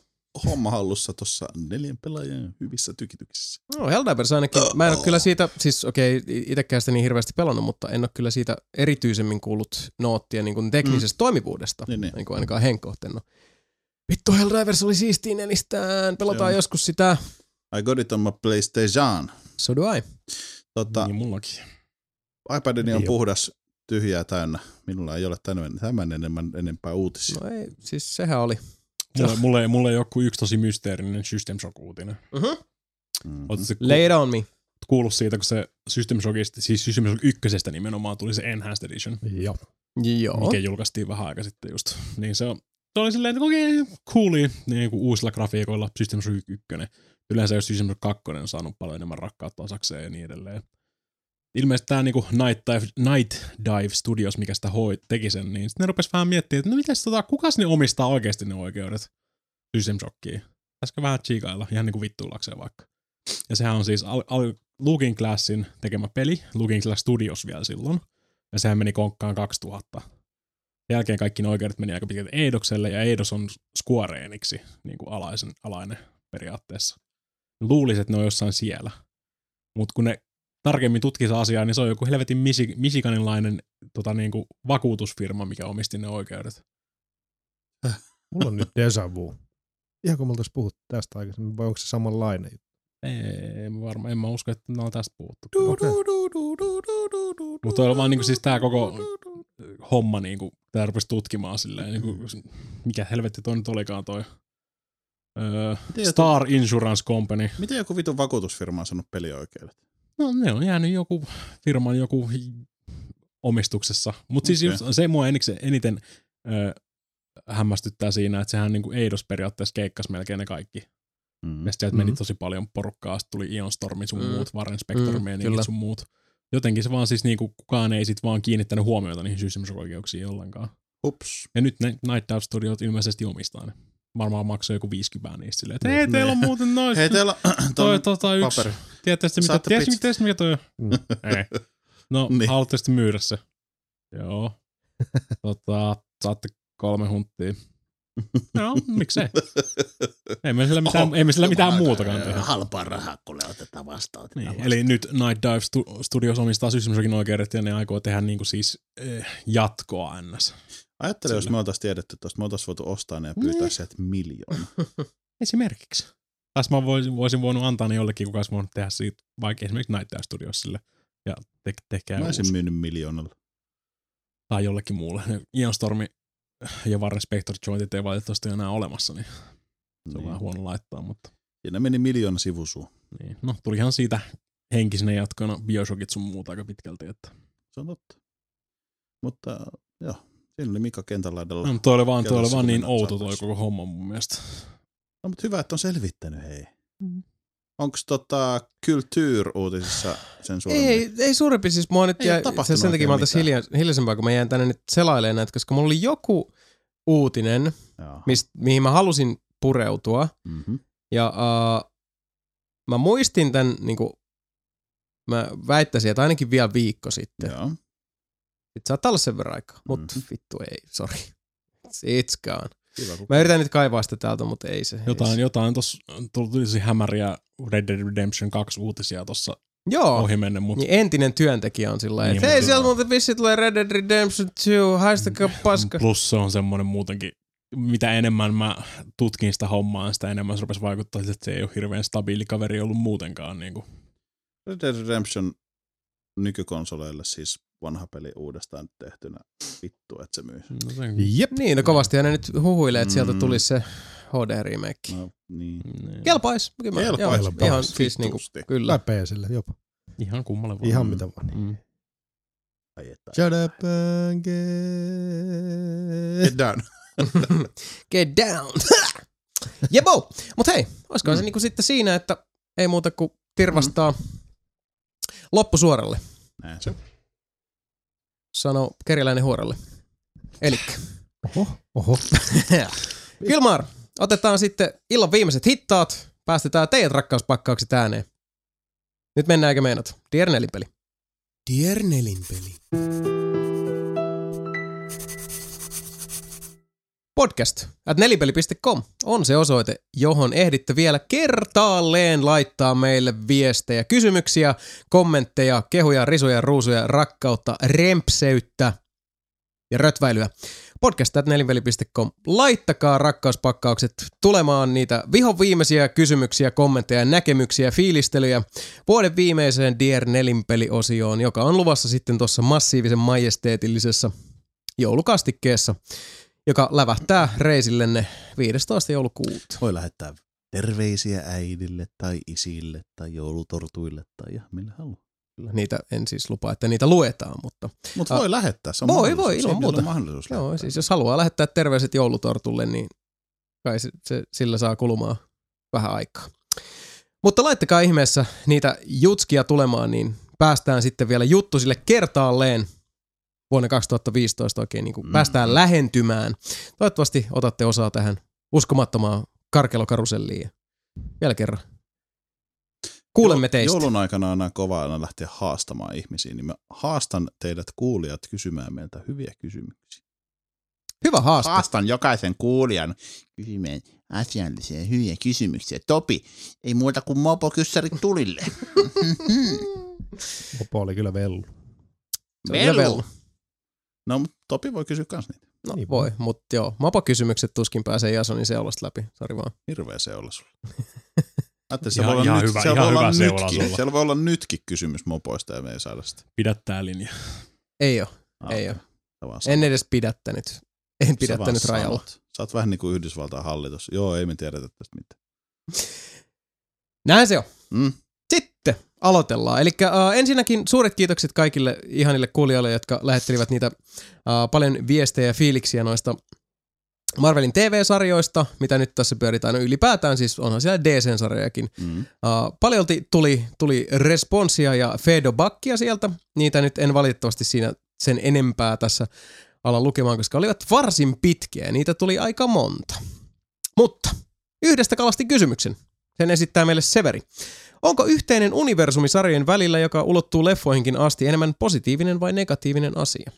Homma hallussa tuossa neljän pelaajan hyvissä tykityksissä. No, Helldivers ainakin. Mä en ole kyllä siitä, siis okei, okay, itsekään sitä niin hirveästi pelannut, mutta en ole kyllä siitä erityisemmin kuullut noottia niin kuin teknisestä mm. toimivuudesta. Niin, niin. Niin kuin ainakaan henkkohten. No. Vittu, Helldivers oli siistiin nelistään. Pelataan Joo. joskus sitä. I got it on my PlayStation. So do I. Tota, Niin mullakin. iPadini on puhdas, tyhjää täynnä. Minulla ei ole tämän, tämän enemmän, enempää uutisia. No ei, siis sehän oli. Mulle, mulle, mulle ei ole kuin yksi tosi mysteerinen System Shock-uutinen. Uh-huh. Mm. Oletko se Lay it on me. kuullut siitä, kun se System Shockista, siis System Shock ykkösestä nimenomaan tuli se Enhanced Edition, Joo. Joo. mikä julkaistiin vähän aika sitten just. Niin se on, se oli silleen, että okei, okay, cooli, niin kuin uusilla grafiikoilla System Shock 1. Yleensä jos System Shock 2 on saanut paljon enemmän rakkautta osakseen ja niin edelleen. Ilmeisesti tämä niinku Night, Dive, Night Dive Studios, mikä sitä hoi, teki sen, niin sitten ne rupesi vähän miettimään, että no mitäs tota, kukas ne omistaa oikeasti ne oikeudet System Shockiin. Pitäisikö vähän chiikailla, ihan niinku vittuillakseen vaikka. Ja sehän on siis al, al, Looking Glassin tekemä peli, Looking Glass Studios vielä silloin. Ja sehän meni konkkaan 2000. Sen jälkeen kaikki ne oikeudet meni aika pitkälti Eidokselle, ja Eidos on Square Enixi, niin kuin alaisen, alainen periaatteessa. Luulisin, että ne on jossain siellä. Mutta kun ne tarkemmin tutkii sitä asiaa, niin se on joku helvetin Michi- Michiganilainen tota, niin kuin vakuutusfirma, mikä omisti ne oikeudet. Mulla on nyt deja vu. Ihan kun me oltais puhuttu tästä aikaisemmin, vai onko se samanlainen? Ei, mä varma, en mä usko, että ne on tästä puhuttu. Okei. Mutta on vaan niinku siis tää koko homma niinku, tää rupesi tutkimaan silleen, niinku, mikä helvetti toi nyt olikaan toi. Öö, Star Insurance Company. Miten joku vitun vakuutusfirma on saanut pelioikeudet? No ne on jäänyt joku firman joku omistuksessa. Mutta siis Okei. just se mua eniten, eniten öö, hämmästyttää siinä, että sehän niinku Eidos periaatteessa keikkas melkein ne kaikki. Mm. Ja sieltä meni Mhm. tosi paljon porukkaa, sitten tuli Ion Stormi sun Mm. muut, Warren Spector, Mm, mm, sun muut. Jotenkin se vaan siis niinku, kukaan ei sit vaan kiinnittänyt huomiota niihin systeemsoikeuksiin ollenkaan. Ups. Ja nyt ne Night Dive Studiot ilmeisesti omistaa ne. Varmaan maksoi joku 50 niistä silleen, että Ne- hei, teillä on ne- muuten noin. Hei, teillä on toi, tota, yksi. Tiedätte sitten, mitä, tiedätkö, pitsit. tiedätkö, mikä toi on? Mm. Ei. No, Niin. niin. haluatte sitten myydä se? Joo. tota, saatte kolme hunttia. No, miksei. Ei me sillä mitään, ei me sillä mitään muutakaan tehdä. Halpaa rahaa, kun otetaan vastaan. otetaan Niin, vastaan. eli nyt Night Dive Stu- Studios omistaa System Shockin oikeudet ja ne aikoo tehdä niinku siis eh, jatkoa ns. Ajattele, jos me oltaisiin tiedetty tuosta, me oltaisiin voitu ostaa ne ja pyytää Niin. sieltä miljoona. Esimerkiksi. Tässä mä voisin, voisin voinut antaa ne jollekin, kuka olisi voinut tehdä siitä, vaikka esimerkiksi Night Studiosille ja te- tehkää Mä olisin uusi. myynyt miljoonalla. Tai jollekin muulle. Ion Stormi ja Warren Spector jointit ei valitettavasti enää olemassa, niin se on Niin. vähän huono laittaa, mutta Ja ne meni miljoona sivusua. niin. No, tulihan siitä henkisenä jatkona Bioshockit sun muuta aika pitkälti, että Se on totta. Mutta joo, siinä oli Mika kentän laidalla. no, mutta toi oli vaan, toi oli vaan niin outo toi koko homma mun mielestä. No, mutta hyvä, että on selvittänyt, hei. Mm. Onko tota Kultur-uutisissa sen suuremmin? Ei, ei suurempi. Siis mua nyt jäi, se sen takia mä oikein hilja, hiljaisempaa, kun mä jäin tänne nyt selailemaan näitä, koska mulla oli joku uutinen, mist, mihin mä halusin pureutua. Mm-hmm. Ja uh, mä muistin tämän, niin kuin, mä väittäisin, että ainakin vielä viikko sitten. Joo. Sitten saattaa olla sen verran aikaa, mutta Mhm. vittu ei, sorry. It's gone. Kiva, kun... Mä yritän nyt kaivaa sitä täältä, mutta ei se. Jotain, ei se. jotain tossa tuli hämäriä Red Dead Redemption 2 uutisia tossa Joo, ohi menne, mutta niin entinen työntekijä on sillä Niin, että hei, mutta- sieltä muuten vissi tulee Red Dead Redemption 2, haistakaa paska. plus se on semmoinen muutenkin, mitä enemmän mä tutkin sitä hommaa, sitä enemmän se rupesi vaikuttaa siltä, että se ei ole hirveän stabiili kaveri ollut muutenkaan. Niin kuin. Red Dead Redemption nykykonsoleille siis vanha peli uudestaan tehtynä. Vittu, että se myy. No, se, Jep. Niin, no kovasti ne nyt huhuilee, että sieltä Mm. tulisi se HD-remake. No, niin. niin. Kelpais. Kyllä Kelpais. joo, Ihan siis niinku, kyllä. Tai PClle jopa. Ihan kummalle vaan. Ihan Mm. mitä vaan. Niin. Mm. Ai että. Shut up and Get get... down. Get down. Jebo! Mut hei, olisikohan se niinku sitten siinä, että ei muuta kuin tirvastaa loppusuoralle, Näin se. Sanoo keriläinen huoralle. Elikkä. Oho, oho. Kilmar, otetaan sitten illan viimeiset hittaat. Päästetään teidät rakkauspakkaukset ääneen. Nyt mennään eikä meinata. Dear Nelinpeli. Dear Podcast at nelipeli.com on se osoite, johon ehditte vielä kertaalleen laittaa meille viestejä, kysymyksiä, kommentteja, kehuja, risuja, ruusuja, rakkautta, rempseyttä ja rötväilyä. podcast.nelinveli.com. Laittakaa rakkauspakkaukset tulemaan niitä vihon viimeisiä kysymyksiä, kommentteja, näkemyksiä, fiilistelyjä vuoden viimeiseen Dear Nelinpeli-osioon, joka on luvassa sitten tuossa massiivisen majesteetillisessa joulukastikkeessa, joka lävähtää reisillenne 15. joulukuuta. Voi lähettää terveisiä äidille tai isille tai joulutortuille tai ihan mille haluaa. Niitä en siis lupaa, että niitä luetaan, mutta Mutta voi lähettää, se on Voi, voi, ilman Siinä on muuta. mahdollisuus Joo, lähettää. siis jos haluaa lähettää terveiset joulutortulle, niin kai se, se, sillä saa kulumaan vähän aikaa. Mutta laittakaa ihmeessä niitä jutskia tulemaan, niin päästään sitten vielä juttu sille kertaalleen vuonna 2015 oikein niin kuin Mm. päästään lähentymään. Toivottavasti otatte osaa tähän uskomattomaan karkelokaruselliin. Vielä kerran. Kuulemme teistä. Joulun aikana on aina kova aina lähteä haastamaan ihmisiä, niin mä haastan teidät kuulijat kysymään meiltä hyviä kysymyksiä. Hyvä haaste. Haastan jokaisen kuulijan kysymään asiallisia hyviä kysymyksiä. Topi, ei muuta kuin mopokyssärit tulille. Mopo oli kyllä vellu. Vielä vellu. No, mutta Topi voi kysyä kans niitä. No Niin voi, mutta joo. Mapa-kysymykset tuskin pääsee Jasonin seulasta läpi. Sori vaan. Hirveä seula sulla. Ajattelin, siellä voi olla, nyt, hyvä- voi olla nytkin, sulla. siellä voi olla nytkin kysymys mopoista ja me ei saada sitä. Pidä tää linja. Ei oo. Ah, Ei oo. En edes pidättänyt. En pidättänyt rajalla. sanot. Sä oot vähän niin kuin Yhdysvaltain hallitus. Joo, ei me tiedetä tästä mitään. Näin se on. Mm. Sitten aloitellaan. Eli äh, ensinnäkin suuret kiitokset kaikille ihanille kuulijoille, jotka lähettelivät niitä äh, paljon viestejä ja fiiliksiä noista Marvelin TV-sarjoista, mitä nyt tässä pyöritään. No ylipäätään siis onhan siellä DC-sarjojakin. Mm. Uh, paljolti tuli, tuli responssia ja feedbackia sieltä. Niitä nyt en valitettavasti siinä sen enempää tässä ala lukemaan, koska olivat varsin pitkiä niitä tuli aika monta. Mutta yhdestä kalasti kysymyksen. Sen esittää meille Severi. Onko yhteinen universumi sarjojen välillä, joka ulottuu leffoihinkin asti, enemmän positiivinen vai negatiivinen asia?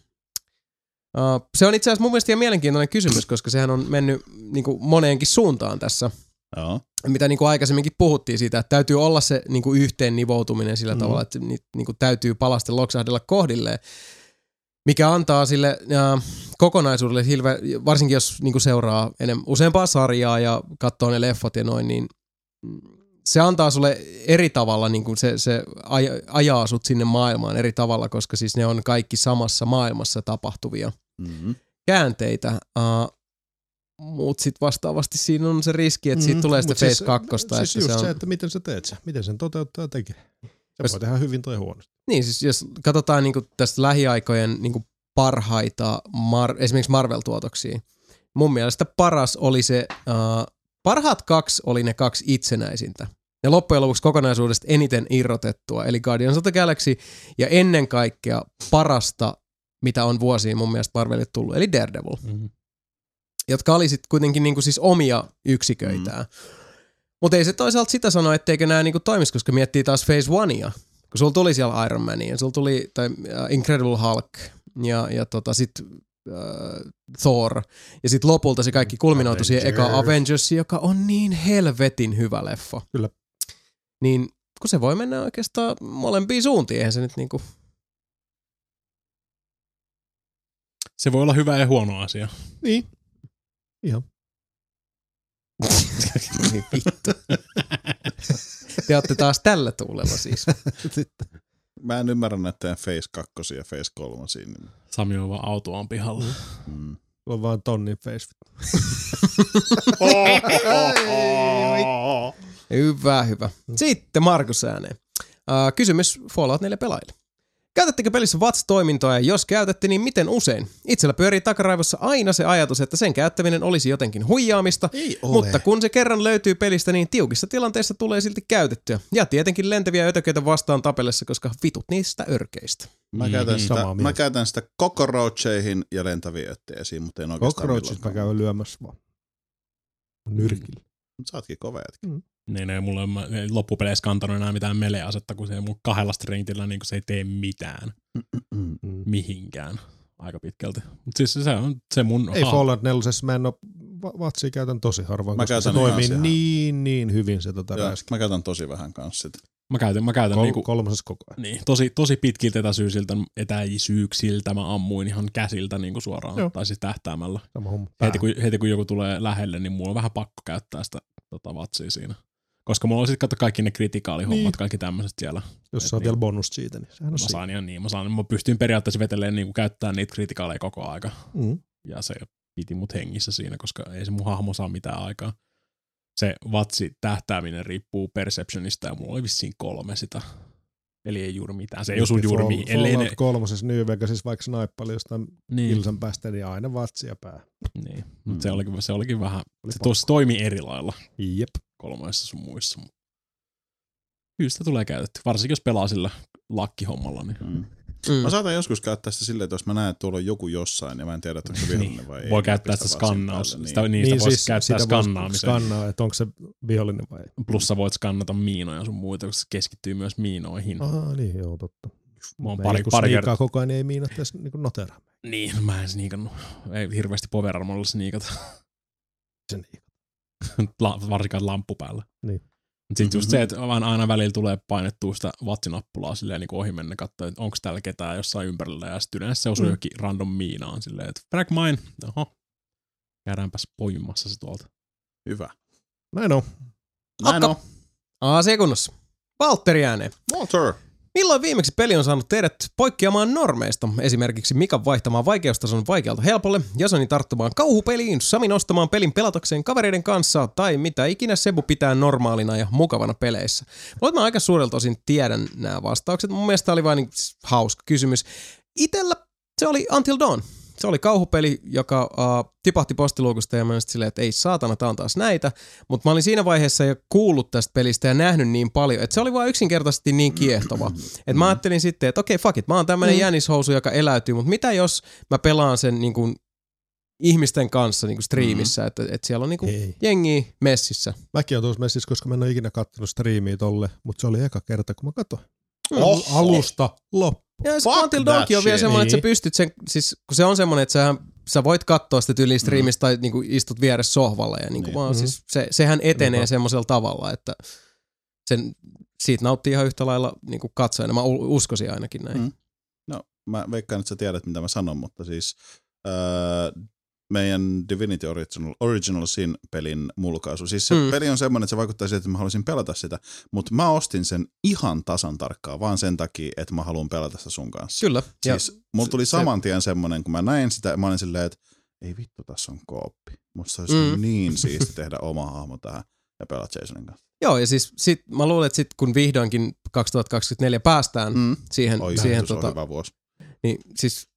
Uh, se on itse asiassa mun mielestä ihan mielenkiintoinen kysymys, koska sehän on mennyt niin kuin moneenkin suuntaan tässä Joo. mitä niin kuin aikaisemminkin puhuttiin siitä, että täytyy olla se niin kuin yhteen nivoutuminen sillä Mm. tavalla, että niitä niin kuin täytyy palasten loksahdella kohdilleen, mikä antaa sille äh, kokonaisuudelle, hilve, varsinkin jos niin kuin seuraa enem, useampaa sarjaa ja katsoo ne leffot ja noin, niin mm, se antaa sulle eri tavalla, niin kuin se, se aj- ajaa sut sinne maailmaan eri tavalla, koska siis ne on kaikki samassa maailmassa tapahtuvia Mm-hmm. käänteitä. Uh, mutta sitten vastaavasti siinä on se riski, että siitä Mm, tulee sitä mut Phase siis, 2. Siis että just se on, se, että miten sä teet se, miten sen toteuttaa tekee. Se Jos- voi tehdä hyvin tai huonosti. Niin, siis jos katsotaan niinku tästä lähiaikojen niinku parhaita mar- esimerkiksi Marvel-tuotoksia, mun mielestä paras oli se, uh, parhaat kaksi oli ne kaksi itsenäisintä. Ja loppujen lopuksi kokonaisuudesta eniten irrotettua, eli Guardians of the Galaxy ja ennen kaikkea parasta, mitä on vuosiin mun mielestä Marvelille tullut, eli Daredevil. Mm-hmm. jotka oli sitten kuitenkin niinku siis omia yksiköitään. Mm. Mutta ei se toisaalta sitä sano, etteikö nämä niinku toimisi, koska miettii taas Phase Onea, kun sulla tuli siellä Iron Man ja sulla tuli tai, uh, Incredible Hulk ja, ja tota, sitten uh, Thor ja sitten lopulta se kaikki kulminoitui siihen eka Avengers. Avengers, joka on niin helvetin hyvä leffa. Kyllä. Niin kun se voi mennä oikeastaan molempiin suuntiin, eihän se nyt niinku... Se voi olla hyvä ja huono asia. Niin. Ihan. niin vittu. Te olette taas tällä tuulella siis. Mä en ymmärrä näitä Face 2 ja Face 3. Niin, Sami on vaan autoaan pihalla. mm. On vaan tonnin face. Hyvä, hyvä. Sitten Markus ääneen. Uh, kysymys Fallout 4 pelaajille. Käytättekö pelissä VATS-toimintoa ja jos käytätte, niin miten usein? Itsellä pyörii takaraivossa aina se ajatus, että sen käyttäminen olisi jotenkin huijaamista, Ei ole. mutta kun se kerran löytyy pelistä, niin tiukissa tilanteissa tulee silti käytettyä. Ja tietenkin lentäviä ötököitä vastaan tapellessa, koska vitut niistä örkeistä. Mä käytän, Mhm. sitä, Samaa mä mieltä. käytän sitä cockroacheihin ja lentäviin ötteisiin, mutta en oikeastaan Cockroachit mä milloinkaan. käyn lyömässä vaan. Nyrkillä. Mut Sä ootkin kova jätkä. Niin ei mulla en loppupeleissä kantanut enää mitään melee-asetta, kun se mun kahdella stringillä niin se ei tee mitään mihinkään aika pitkälti. Mutta siis se on se mun Ei ha- Fallout 4 mä en oo, va- vatsia käytän tosi harvoin, Mä koska se käytän toimii ihan niin, niin hyvin se tota Joo, mä käytän tosi vähän kanssa sitä. Mä käytän, mä käytän Kol- niinku, kolmosessa koko ajan. niin, tosi, tosi pitkiltä etäisyysiltä, etäisyyksiltä mä ammuin ihan käsiltä niinku suoraan, Joo. tai siis tähtäämällä. Sama homma. Heti kun, heti kun joku tulee lähelle, niin mulla on vähän pakko käyttää sitä tota, vatsia siinä. Koska mulla on sitten katso kaikki ne kritikaalihommat, Niin. niin. kaikki tämmöiset siellä. Jos saa niin. vielä bonus siitä, niin sehän on Mä saan ihan niin, mä, saan, mä pystyn periaatteessa vetelemään niin käyttämään niitä kritikaaleja koko aika. Mm. Ja se piti mut hengissä siinä, koska ei se mun hahmo saa mitään aikaa. Se vatsi tähtääminen riippuu perceptionista ja mulla oli vissiin kolme sitä. Eli ei juuri mitään. Se ei osu juuri mihin. Ellei ne, kolmosessa New Vegasissa vaikka snaippaili jostain niin, kilsan päästä, niin aina vatsi ja pää. niin. Mm. Mut se, olikin, se olikin vähän, Oli se tuossa toimi eri lailla Jep. Kolmoissa sun muissa. Kyllä sitä tulee käytetty, varsinkin jos pelaa sillä lakkihommalla. Niin. Mm. Mm. Mä saatan joskus käyttää sitä silleen, että jos mä näen, että tuolla on joku jossain ja mä en tiedä, että onko se vihollinen vai ei. Voi niin käyttää sitä skannaus. päälle, Sitä, niin, sitä voisi käyttää skannaamiseen. skannaa, että onko se vihollinen vai ei. Plus sä voit skannata miinoja sun muita, koska se keskittyy myös miinoihin. Aha, niin joo, totta. Mä oon pari, pari sniikaa kertaa. koko ajan, niin ei miinat edes niin noteraa. Niin, mä en sniikannut. Ei hirveästi power armorilla sniikata. Se niin. La, varsinkaan lamppu päällä. Niin. Mut sit just Mhm. se, että vaan aina välillä tulee painettua sitä vatsinappulaa silleen niin ohi mennä katsoa, että onko täällä ketään jossain ympärillä. Ja sitten yleensä se osuu Mm. johonkin random miinaan silleen, että frag mine. Oho. Käydäänpäs poimimassa se tuolta. Hyvä. Näin on. Näin on. Asia kunnossa. Valtteri ääneen. Walter. Milloin viimeksi peli on saanut teidät poikkeamaan normeista? Esimerkiksi Mikan vaihtamaan vaikeustason vaikealta helpolle, Jasoni tarttumaan kauhupeliin, Sami nostamaan pelin pelatakseen kavereiden kanssa tai mitä ikinä Sebu pitää normaalina ja mukavana peleissä. Mutta mä aika suurelta osin tiedän nämä vastaukset. Mun mielestä oli vain hauska kysymys. Itellä se oli Until Dawn. Se oli kauhupeli, joka uh, tipahti postiluukusta ja mä silleen, että ei saatana, tää on taas näitä. Mutta mä olin siinä vaiheessa jo kuullut tästä pelistä ja nähnyt niin paljon, että se oli vaan yksinkertaisesti niin kiehtova. Että mä ajattelin sitten, että okei, fuck it, mä oon tämmönen Mm. jänishousu, joka eläytyy, mutta mitä jos mä pelaan sen niin kuin ihmisten kanssa niin kuin striimissä, että, että siellä on niin kuin jengiä messissä. Mäkin olen tuossa messissä, koska mä en ole ikinä kattonut striimiä tolle, mutta se oli eka kerta, kun mä katsoin. Oho. Alusta loppu. Ja se Fuck Until that Dawnkin on vielä semmoinen, että sä Niin. pystyt sen, siis kun se on semmoinen, että sä, sä voit katsoa sitä tyyliin striimistä tai niinku istut vieressä sohvalla ja niinku Niin. vaan, Mhm. siis se, sehän etenee Niinpä. semmoisella tavalla, että sen, siitä nauttii ihan yhtä lailla niinku katsojana. Mä uskoisin ainakin näin. Mm. No, mä veikkaan, että sä tiedät, mitä mä sanon, mutta siis öö, meidän Divinity Original, Original Sin pelin mulkaisu. Siis se Mm. peli on semmoinen, että se vaikuttaa siltä, että mä haluaisin pelata sitä, mutta mä ostin sen ihan tasan tarkkaan, vaan sen takia, että mä haluan pelata sitä sun kanssa. Kyllä. Ja, Siis mulla tuli se- saman tien semmoinen, kun mä näin sitä, mä olin silleen, että ei vittu, tässä on kooppi. Musta olisi Mm. niin siisti tehdä oma hahmo tähän ja pelata Jasonin kanssa. joo, ja siis sit, mä luulen, että sit kun vihdoinkin 2024 päästään mm. Siihen, Oi, siihen siihen, tota, hyvä vuosi. niin siis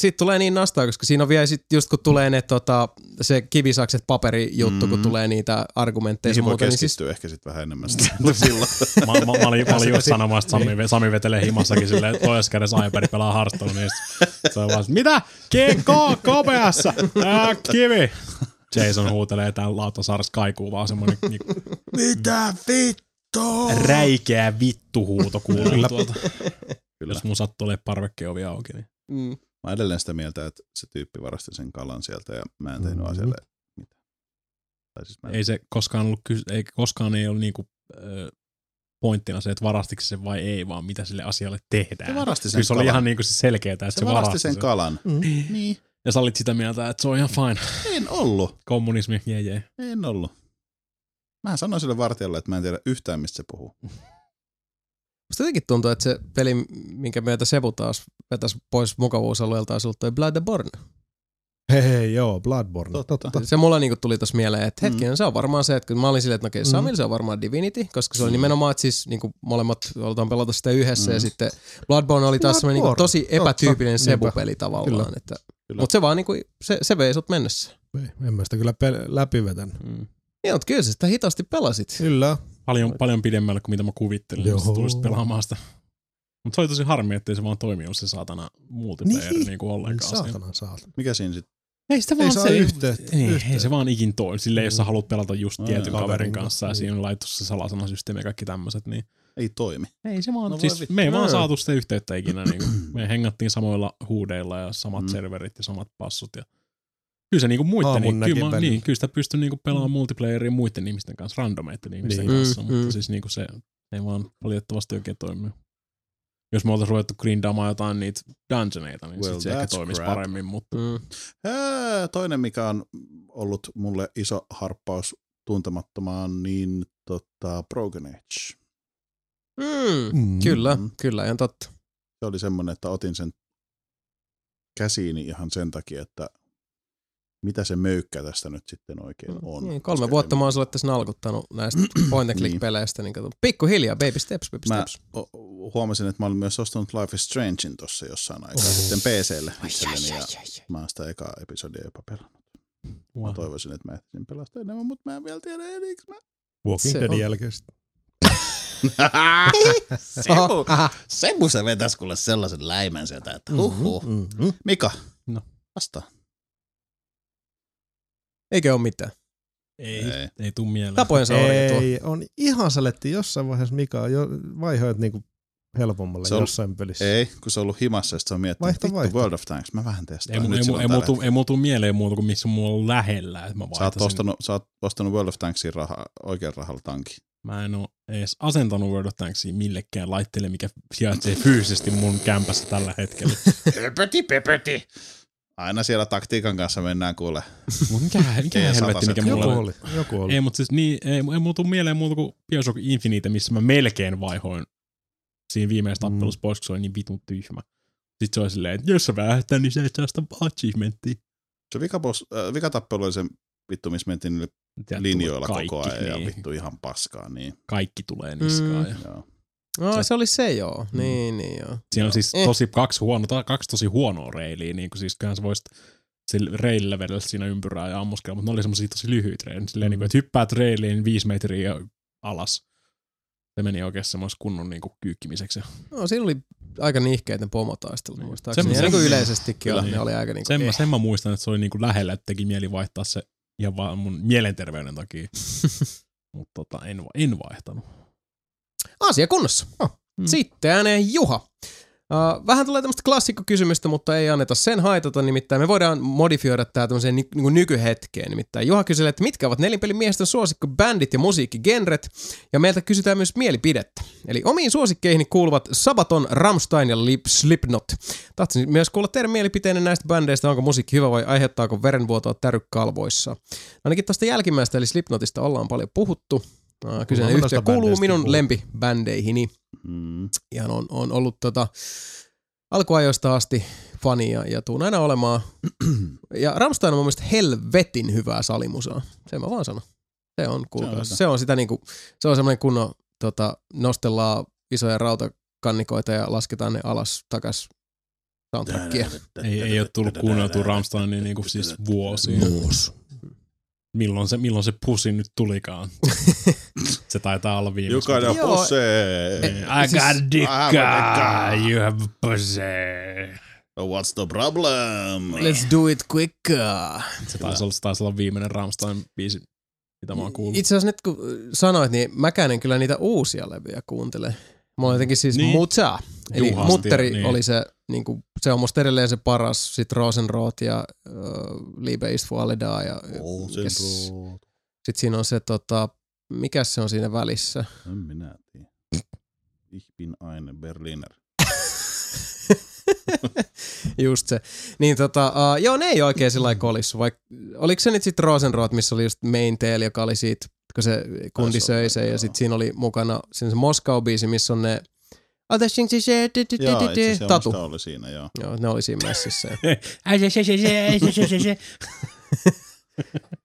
siitä tulee niin nastaa, koska siinä on vielä sit just kun tulee ne tota, se kivisakset paperijuttu, mm. kun Mm. tulee niitä argumentteja ja Niihin voi muuta, niin keskittyä siis siis... ehkä sitten vähän enemmän sitä silloin. Mä, mä, mä, olin, mä olin just sanomassa, että Sami, Sami vetelee himassakin silleen, että toisessa kädessä iPad pelaa Hearthstonea. Niin se on vaan, mitä? KK, KPS, ää, kivi. Jason huutelee täällä Lauttasaaressa kaikuu vaan semmonen niinku Mitä vittu? räikeä vittuhuuto kuuluu tuolta. Kyllä. Jos mun sattuu olemaan parvekkeovi auki, niin mm. Mä edelleen sitä mieltä, että se tyyppi varasti sen kalan sieltä ja mä en tehnyt Mhm. asialle mitään. Tai siis mä en... ei se koskaan ollut, kys- ei, koskaan ei ollut niinku, pointtina se, että varastiko se vai ei, vaan mitä sille asialle tehdään. Se varasti sen Kyllä se oli kalan. ihan niinku se selkeää, että se, se, varasti varasti sen kalan. Mm. Niin. Ja sä olit sitä mieltä, että se on ihan fine. En ollut. Kommunismi, jee jee. En ollut. Mä sanoin sille vartijalle, että mä en tiedä yhtään, mistä se puhuu. Musta jotenkin tuntuu, että se peli, minkä myötä Sebu taas vetäisi pois mukavuusalueelta, olisi ollut toi Blood and Born. Hei, hei, joo, Bloodborne. Totta. Totta. Se mulla niinku tuli tuossa mieleen, että Mm. hetkinen, se on varmaan se, että kun mä olin silleen, että no okei, Mm. Samil se on varmaan Divinity, koska se oli Mm. nimenomaan, että siis niinku molemmat halutaan pelata sitä yhdessä ja Mm. sitten Bloodborne oli taas semmoinen niinku Bloodborne. tosi epätyypillinen. Sebu-peli tavallaan. Kyllä. Että, Kyllä. mutta se vaan niinku, se, se vei sut mennessä. Ei, En mä sitä kyllä pel- läpi vetänyt. Mm. Niin, mutta kyllä sä sitä hitaasti pelasit. Kyllä. Paljon, paljon pidemmälle kuin mitä mä kuvittelin, Joo. että tulisit pelaamaan sitä. Mutta se oli tosi harmi, ettei se vaan toiminut se saatana multiplayer niin, Niin. niin kuin ollenkaan. siinä. Saatana, saatana. Mikä siinä sitten? Ei sitä Ei vaan saa se, yhteyttä- Niin, yhteyttä. ei se vaan ikin toimi. Silleen, jos sä Mm. haluat pelata just Ai, tietyn kaverin kaverin kanssa, kanssa ja niin. siinä on laittu se salasanasysteemi ja kaikki tämmöiset, niin Ei toimi. ei se vaan, No no siis vittu. me ei vaan Mm. saatu sitä yhteyttä ikinä. Niin kuin, me hengattiin samoilla huudeilla ja samat Mm. serverit ja samat passut ja kyllä se niinku Aamun niin, kyllä, mä, niin, kyllä sitä pystyy niinku pelaamaan Mm. multiplayeria muiden ihmisten kanssa, randomeiden ihmisten Niin. kanssa, Mm, mutta mm. siis niinku se, Ei vaan valitettavasti oikein toimii. Jos me oltaisiin ruvettu grindaamaan jotain niitä dungeoneita, niin Well, sit se ehkä toimisi crap. paremmin, mutta Mm. Ää, Toinen, mikä on ollut mulle iso harppaus tuntemattomaan, niin tota, Broken Age. Mm. Mm. Kyllä, Mm. kyllä, ihan totta. Se oli semmoinen, että otin sen käsiini ihan sen takia, että mitä se möykkä tästä nyt sitten oikein on. Niin, kolme Koska vuotta en- mä oon sulle tässä nalkuttanut näistä point and click-peleistä, niin kato, pikkuhiljaa, baby steps, baby Mä steps. huomasin, että mä olin myös ostanut Life is Strangein tossa jossain aikaa sitten PClle itselleni ja mä oon sitä ekaa episodia jopa pelannut. Mä wow. toivoisin, että mä ehtisin pelastaa enemmän, mutta mä en vielä tiedä enikö mä. Walking Deadin jälkeen sit. Sebu, Sebu se vetäisi kuule sellaisen läimän sieltä, että huhhuh. Mm-hmm. Mika, No. vastaa. Eikö ole mitään? Ei, Ei. ei, ei tuu mieleen. Tapojen se on tuo. Ei, on ihan saletti jossain vaiheessa Mika jo vaihoit niinku helpommalle Se on- jossain pelissä. Ei, kun se on ollut himassa ja sitten se on miettinyt, Vaihto, vittu vaihto. World of Tanks, mä vähän testaan. Ei, ei, ei, ei muutu mieleen muuta kuin missä mulla on lähellä, että mä Sä oot, ostanut, sä oot ostanut World of Tanksin raha, oikean rahalla tankin. Mä en oo edes asentanut World of Tanksia millekään laitteelle, mikä sijaitsee fyysisesti mun kämpässä tällä hetkellä. Pöpöti, pöpöti. Aina siellä taktiikan kanssa mennään kuule. Mut mikä, mikä Ei helvetti, mikä Joku mulla oli, joku oli. Ei, mutta siis niin, ei, ei muutu mieleen muuta kuin Bioshock Infinite, missä mä melkein vaihoin siinä viimeisessä Mm. tappelussa pois, kun se oli niin vitun tyhmä. Sitten se oli silleen, että jos sä vähättää, niin sä et saa sitä achievementtia. Se vikapos, äh, vikatappelu oli se vittu, missä mentiin linjoilla koko ajan ja niin, vittu ihan paskaa. Niin, Kaikki tulee niskaan. Mm. Ja. joo. No, se oli se joo. Mm. Niin, niin joo. Siinä on siis Eh. tosi kaksi, huono, kaksi tosi huonoa reiliä, niin kuin siis kyllähän sä voisit sillä reilillä vedellä siinä ympyrää ja ammuskella, mutta ne oli semmosia tosi lyhyitä reilejä. Silleen, niin kuin, että hyppäät reiliin viisi metriä alas. Se meni oikein semmoisen kunnon niin kuin, kyykkimiseksi. No, siinä oli aika nihkeitä pomotaistelut Niin. muistaakseni. Semmo- Ja niin kuin semmo- yleisestikin Kyllä. on, ne oli aika niin kuin, mä, eh. sen mä muistan, että se oli niinku lähellä, että teki mieli vaihtaa se ihan vaan mun mielenterveyden takia. Mutta tota, en, en vaihtanut. Asia kunnossa. Oh. Mm. Sitten ääneen Juha. Uh, vähän tulee tämmöistä klassikkokysymystä, mutta ei anneta sen haitata, nimittäin me voidaan modifioida tämä tämmöiseen ny- niin nykyhetkeen. Nimittäin Juha kyselee, että mitkä ovat nelinpelin miesten suosikkibändit ja musiikkigenret, ja meiltä kysytään myös mielipidettä. Eli omiin suosikkeihin kuuluvat Sabaton, Rammstein ja Lip Slipknot. Tahtsin myös kuulla teidän mielipiteenne näistä bändeistä, onko musiikki hyvä vai aiheuttaako verenvuotoa tärykalvoissa. Ainakin tuosta jälkimmäistä, eli Slipknotista ollaan paljon puhuttu. Uh, kyseinen yhtiö kuuluu minun puhuttu. lempibändeihini Mm. ihan on, on ollut tota, alkuajoista asti fani ja, ja tuun aina olemaan. Ja Rammstein on mun mielestä helvetin hyvää salimusaa. Sen mä vaan sanon. Se on, kuulkaas. hyvä. Se on sitä niinku, se on semmoinen kunnon, tota, nostellaan isoja rautakannikoita ja lasketaan ne alas takas soundtrackia. Ei, ei ole tullut kuunneltua Rammsteinia niinku siis vuosiin. Milloin se, milloin se pusi nyt tulikaan? se taitaa olla viimeksi. Jokainen posee. I got a dick. you have pussy. What's the problem? Let's do it quicker. Se taisi olla, taisi olla viimeinen Rammstein-biisi, mitä mä oon kuullut. Itse asiassa nyt kun sanoit, niin mäkään en kyllä niitä uusia levyjä kuuntele. Mulla on jotenkin siis Niin. Muta. Eli Juhasti, Mutteri niin. oli se, niin kuin, se on musta edelleen se paras. Sitten Rosenroth ja uh, Liebe ist für alle da. Ja, Sitten siinä on se, tota, mikä se on siinä välissä? En minä tiedä. Ich bin ein Berliner. just se. Niin tota, uh, joo, ne ei oikein sillä lailla kolissu. Vaik, oliko se nyt sitten Rosenroth, missä oli just Main Tail, joka oli siitä, kun se kundi söi sen, ja sitten siinä oli mukana siinä se Moskau-biisi, missä on ne Joo, itse asiassa Tatu. oli siinä, joo. Joo, ne oli siinä messissä.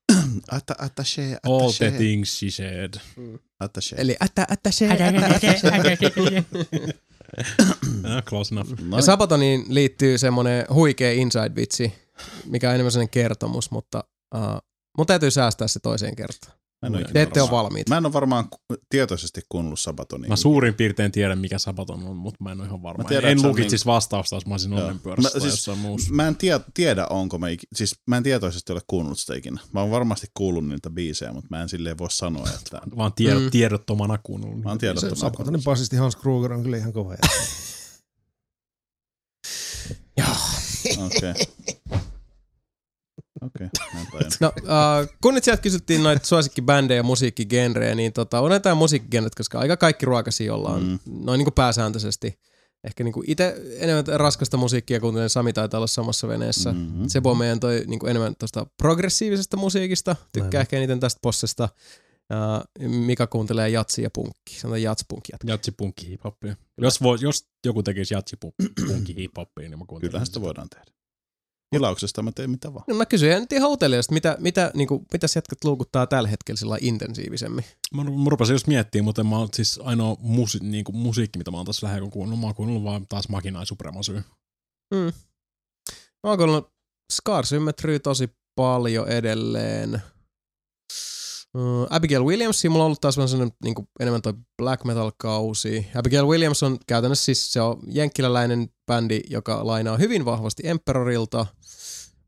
Atta, attaché, All the attaché, things she said. attaché. Eli ätä, ätä, se. Ah, close enough. No Ja niin. Sabatoniin liittyy semmoinen huikea inside-vitsi, mikä on enemmän sellainen kertomus, mutta uh, mun täytyy säästää se toiseen kertaan. Mä en Te ette ole varmaan- valmiita. Mä en ole varmaan tietoisesti kuunnellut Sabatonia. Mä suurin piirtein tiedän, mikä Sabaton on, mutta mä en ole ihan varma. Mä tiedän, en että se on lukitsis vastausta, jos mä olisin Joo. onnenpyörässä Mä siis- muussa. Mä en tie, tiedä, onko mä ikinä, siis mä en tietoisesti ole kuunnellut sitä ikinä. Mä oon varmasti kuullut niitä biisejä, mutta mä en silleen voi sanoa, että Vaan tiedot, Mm. tiedottomana kuunnellut. mä oon Se tiedottomana Sabatonin kuunnellut. basisti Hans Kruger on kyllä ihan kova. Okei. Okei, okay, okay. No, uh, kun nyt sieltä kysyttiin noita suosikkibändejä ja musiikkigenrejä, niin tota, on jotain musiikkigenret, koska aika kaikki ruokaisia ollaan mm. noin niin kuin pääsääntöisesti. Ehkä niin itse enemmän raskasta musiikkia kuuntelen, Sami taitaa olla samassa veneessä. Mhm. Sebo meidän toi niin kuin enemmän tuosta progressiivisesta musiikista, tykkää Näin. ehkä eniten tästä possesta. Uh, Mika kuuntelee jatsia ja punkki, sanotaan jatspunkia. Jatsipunkki hiphoppia. Jos, voi, jos joku tekisi jatsipunkki hiphoppia, niin mä kuuntelen. Kyllähän sitä voidaan tehdä. Ilauksesta mä teen mitä vaan. No mä kysyin nyt ihan uteliaasti, mitä, mitä, niin kuin, mitä jätkät luukuttaa tällä hetkellä sillä intensiivisemmin? Mä, mä rupesin just miettimään, mutta mä oon siis ainoa musi, niin kuin musiikki, mitä mä oon tässä lähellä kuunnellut. Mä oon kuunnellut vaan taas Makinai Supremacy. Mm. Mä oon kuunnellut Scar Symmetry tosi paljon edelleen. Uh, Abigail Williams, mulla on ollut taas vähän sellainen niin enemmän toi black metal-kausi. Abigail Williams on käytännössä siis se on jenkkiläläinen bändi, joka lainaa hyvin vahvasti Emperorilta.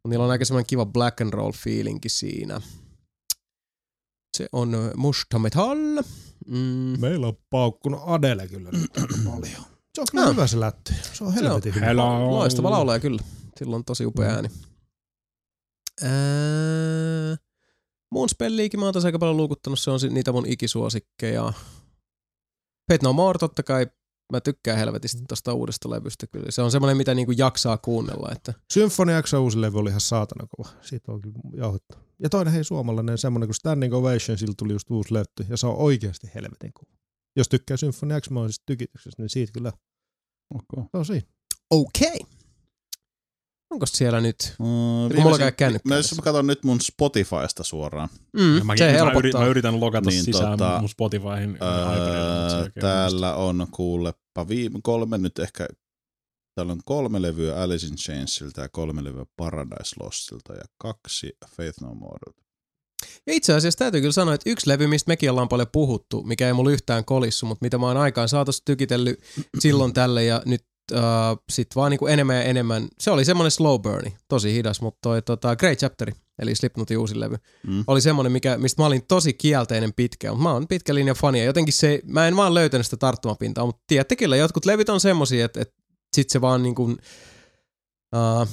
Niillä on aika semmoinen kiva black and roll fiilinki siinä. Se on ö, musta metal. Mm. Meillä on paukkunut Adele kyllä nyt paljon. Se on kyllä No. hyvä se lätty. Se on helvetin hyvä. Hello. Loistava laulaja kyllä. Sillä on tosi upea ääni. Ää, mun spelliikin mä oon tässä aika paljon luukuttanut. Se on niitä mun ikisuosikkeja. Fate No More totta kai. Mä tykkään helvetisti tosta uudesta levystä kyllä. Se on semmoinen, mitä niinku jaksaa kuunnella. Että Symphony X uusi levy oli ihan saatana kova. Siitä on kyllä jauhettu. Ja toinen hei suomalainen semmoinen kuin Standing Ovation, sillä tuli just uusi löytty. Ja se on oikeasti helvetin kova. Jos tykkää Symphony X tykityksestä, niin siitä kyllä Okay. se on siinä. okei. Okay. Onko siellä nyt? Mm, mulla käy kännykkä Mä, edessä. jos mä katson nyt mun Spotifysta suoraan. Mm, Ja mäkin, se mä, helpottaa. yritän, mä yritän logata Niin, sisään tota, mun Spotifyhin. Öö, täällä on kuulepa viime kolme nyt ehkä Täällä on kolme levyä Alice in Chainsilta ja kolme levyä Paradise Lostilta ja kaksi Faith No Morelta. Ja itse asiassa täytyy kyllä sanoa, että yksi levy, mistä mekin ollaan paljon puhuttu, mikä ei mulla yhtään kolissu, mutta mitä mä oon aikaan saatossa tykitellyt silloin tälle ja nyt uh, sit vaan niinku enemmän ja enemmän. Se oli semmoinen slow burni, tosi hidas, mutta toi tota, Great Chapteri, eli Slipknotin uusi levy, Mm. oli semmoinen, mikä, mistä mä olin tosi kielteinen pitkään, mutta mä oon pitkä linja fani ja jotenkin se, mä en vaan löytänyt sitä tarttumapintaa, mutta tiedätte kyllä, jotkut levyt on semmosia, että, että sit se vaan niinku, uh,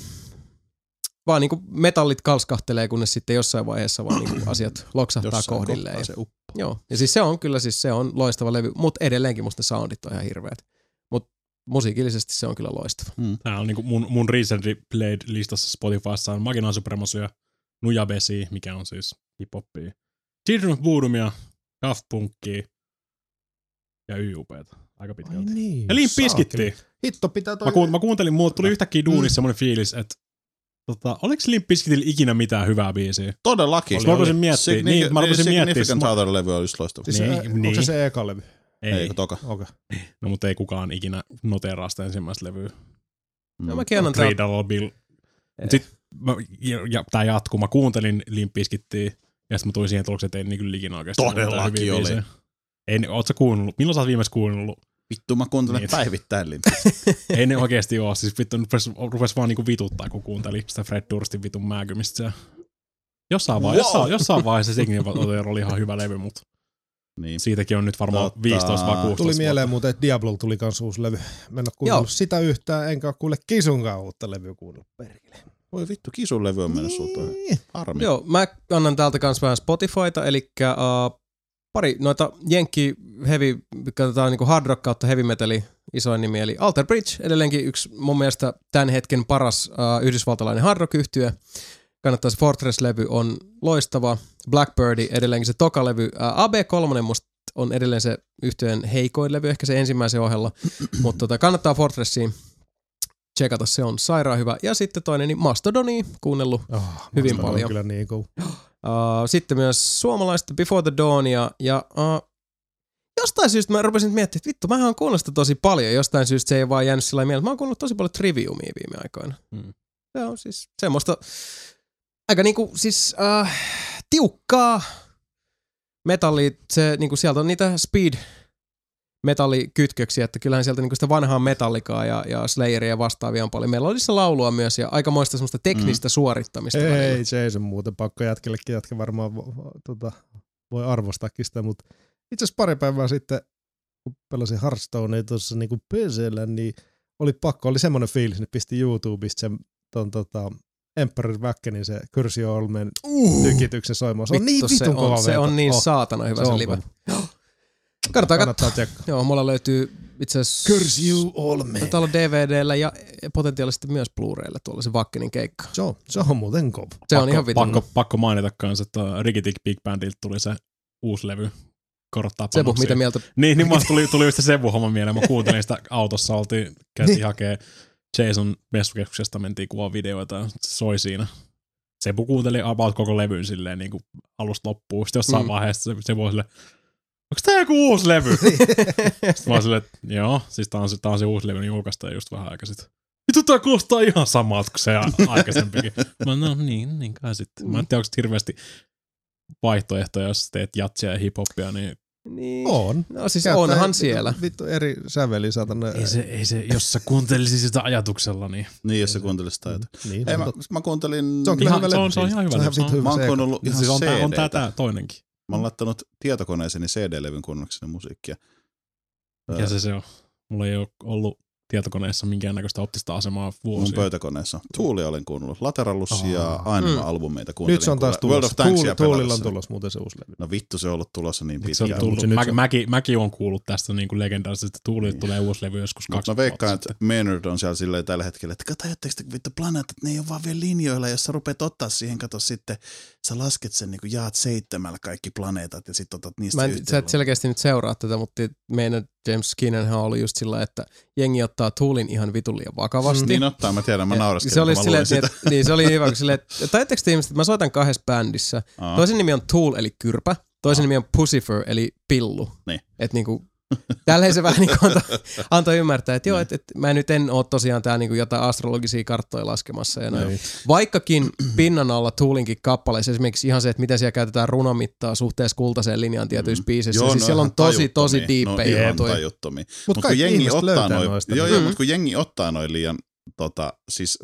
vaan niinku metallit kalskahtelee, kunnes sitten jossain vaiheessa vaan niinku asiat loksahtaa Jossain kohdilleen. Ja, se uppo. joo, ja siis se on kyllä siis se on loistava levy, mutta edelleenkin musta ne soundit on ihan hirveät. Musiikillisesti se on kyllä loistava. Tää on niinku mun, mun recently played listassa Spotifyssa on Magina Supremacy ja Nuja Vesi, mikä on siis hiphoppia. Children of Boodumia, Daft Punkia ja YUPtä. Aika Ai pitkälti. niin. Ja Limp saakeli. Bizkittiä. Hitto pitää toi... Mä, kuun, mä kuuntelin, mulle tuli yhtäkkiä duunissa Mm. semmoinen fiilis, että tota, oliko Limp Bizkitillä ikinä mitään hyvää biisiä? Todellakin. Oli, mä rupesin miettiä, Signi- niin, mä rupesin miettiä. Significant Other-levy olisi loistava. Siis Niin, se, onko niin. se se eka levy? Ei, Ei, kun toka. Okei. no mutta ei kukaan ikinä noteraa sitä ensimmäistä levyä. Mm. No, mäkin annan tää. Dollar Bill. Sitten mä, ja, ja tää jatkuu. Mä kuuntelin Limp Bizkittiä ja sitten mä tulin siihen tulokseen, että ei niin kyllä ikinä oikeasti mitään Todellakin oli. biisejä. Ei, oot sä kuunnellut? Milloin sä oot viimeksi kuunnellut? Vittu, mä kuuntelen Niin. päivittäin ei ne oikeasti oo. Siis vittu, rupes, rupes vaan niinku vituttaa, kun kuunteli sitä Fred Durstin vitun määkymistä. Jossain, vai, Wow. jossain, jossain vaiheessa sekin oli ihan hyvä levy, mutta Niin. siitäkin on nyt varmaan Totta. 15 vai 16 Tuli mieleen vuotta. muuten, että Diablo tuli kans uusi levy. Mä en kuunnellut sitä yhtään, enkä oo kuule Kisunkaan uutta levyä kuunnellut perkele. Voi vittu, kisun levy on mennyt sulta. Niin. Harmi. Joo, mä annan täältä kanssa vähän Spotifyta, eli uh, pari noita jenkki heavy, katsotaan niin hard rock kautta heavy metali isoin nimi, eli Alter Bridge, edelleenkin yksi mun mielestä tämän hetken paras uh, yhdysvaltalainen hard rock yhtyö. Kannattaa se Fortress-levy on loistava. Blackbirdi edelleenkin se toka-levy. Uh, AB3 musta on edelleen se yhtyeen heikoin levy, ehkä se ensimmäisen ohella, mutta tota, kannattaa Fortressiin checkata, se on sairaan hyvä. Ja sitten toinen, niin Mastodoni, kuunnellut Oh, Hyvin Mastodon on paljon. Kyllä niin kuin, Uh, sitten myös suomalaista Before the Dawnia ja uh, jostain syystä mä rupesin miettimään, että vittu, mähän on kuunnellut sitä tosi paljon. Jostain syystä se ei vaan jäänyt sillä mieleen. Mä oon kuunnellut tosi paljon Triviumia viime aikoina. Mm. Se on siis semmoista aika niinku siis uh, tiukkaa metalli, se niinku sieltä on niitä speed metallikytköksiä, että kyllähän sieltä niinku sitä vanhaa metallikaa ja, ja Slayeria ja vastaavia on paljon. Meillä oli se laulua myös ja aikamoista semmoista teknistä mm. suorittamista. välillä. ei Jason muuten pakko jätkellekin, jätkä varmaan tota, voi arvostaakin sitä, mutta itse asiassa pari päivää sitten, kun pelasin Hearthstonea tuossa niinku PCllä, niin oli pakko, oli semmoinen fiilis, että pisti YouTubesta sen ton, tota, Emperor Väkkenin se Kyrsi Olmen tykityksen soimaan. Se on niin Vittu, se vitun kova on, se veto. on niin Oh, saatana hyvä se se, on live. Kannattaa katsoa. Kannattaa tsekkaa. Joo, mulla löytyy itse asiassa... Curse you Olmen. Taitaa olla DVDllä ja potentiaalisesti myös Blu-raylla tuolla se Vakkenin keikka. Se on, se on muuten kova. Se on pakko, ihan vitun. pakko, pakko mainita kanssa, että Rigitic Big Bandilta tuli se uusi levy. Korottaa Sebu, mitä mieltä? Niin, niin mulla tuli, tuli just se Sebu-homma mieleen. Mä kuuntelin sitä autossa, oltiin, käytiin Niin. hakee Jason messukeskuksesta, mentiin kuvaa videoita ja se soi siinä. Sebu kuunteli about koko levyn silleen niin kuin alusta loppuun. Sitten jossain Mm. vaiheessa se, Sebu oli silleen, onko tää joku uusi levy? Sitten oon silleen, että joo, siis tää on, se- tää on se uusi levy, niin julkaistaan just vähän aikaa sitten. Vittu tää kuulostaa ihan samalta kuin se aikaisempikin. Mä no niin, niin kai sitten. Mä en tiedä, onko hirveästi vaihtoehtoja, jos teet jatsia ja hiphoppia, niin Niin. On. No siis Käyttää onhan vittu- siellä. Vittu eri säveli saatana. ei se, ei se, jos sä kuuntelisit sitä ajatuksella, niin Niin, jos sä kuuntelisit sitä. että- Niin, Ei, mä, mä kuuntelin... Se on kyllä ihan, hyvä se, on, se on ihan hyvä. Se on. Se on, hyvä. Mä oon kuunnellut ihan siis on, tää, on tää, tää toinenkin. Mä oon laittanut tietokoneeseeni CD-levyn kuunnellukseni musiikkia. Mikä se se on? Mulla ei ole ollut tietokoneessa minkäännäköistä optista asemaa Mun vuosia. pöytäkoneessa. Tuuli olen kuunnellut. Lateralus ja Mm. Anima-albumeita kuuntelin. Nyt se on taas tulossa. of Tanksia Tuuli, Tuulilla on tulossa muuten se uusi levy. No vittu, se on ollut tulossa niin Se on pitkään. tullut, se nyt mä, mäkin, mäkin on kuullut tästä niin kuin legendaarisesta, että Tuulilta tulee uusi levy joskus kaksi mä veikkaan, että Maynard on siellä silleen tällä hetkellä, että kato, te vittu planeetat, ne ei ole vaan vielä linjoilla, jos sä rupeat ottaa siihen, kato sitten, sä lasket sen niin kuin jaat seitsemällä kaikki planeetat ja sitten otat niistä Mä en, sä et selkeästi nyt seuraa tätä, mutta meidän James Skinnenhan oli just sillä, että jengi ottaa Tuulin ihan vitun liian vakavasti. Niin ottaa, mä tiedän, mä Ja nauraskelin, se oli mä että, sitä. niin, se oli hyvä, kun silleen, että te ihmiset, että mä soitan kahdessa bändissä. Aa. Toisen nimi on Tool eli kyrpä, toisen Aa. nimi on Pussifer eli pillu. Niin. Et niinku, tälleen se vähän niinku antoi, antoi ymmärtää, että joo, Niin. että et, mä nyt en oo tosiaan tää niinku jotain astrologisia karttoja laskemassa ja näin. Niin. Vaikkakin pinnan alla Toolinkin kappaleissa esimerkiksi ihan se, että miten siellä käytetään runomittaa suhteessa kultaiseen linjaan tietyissä Mm. biisissä. Joo, siis no siellä on tosi, tosi tajuttomia. diippejä no, ihan tajuttomia. Mut Mutta kun jengi ottaa noin, noista. joo, niin. joo, Mm. mutta kun jengi ottaa noin liian, tota, siis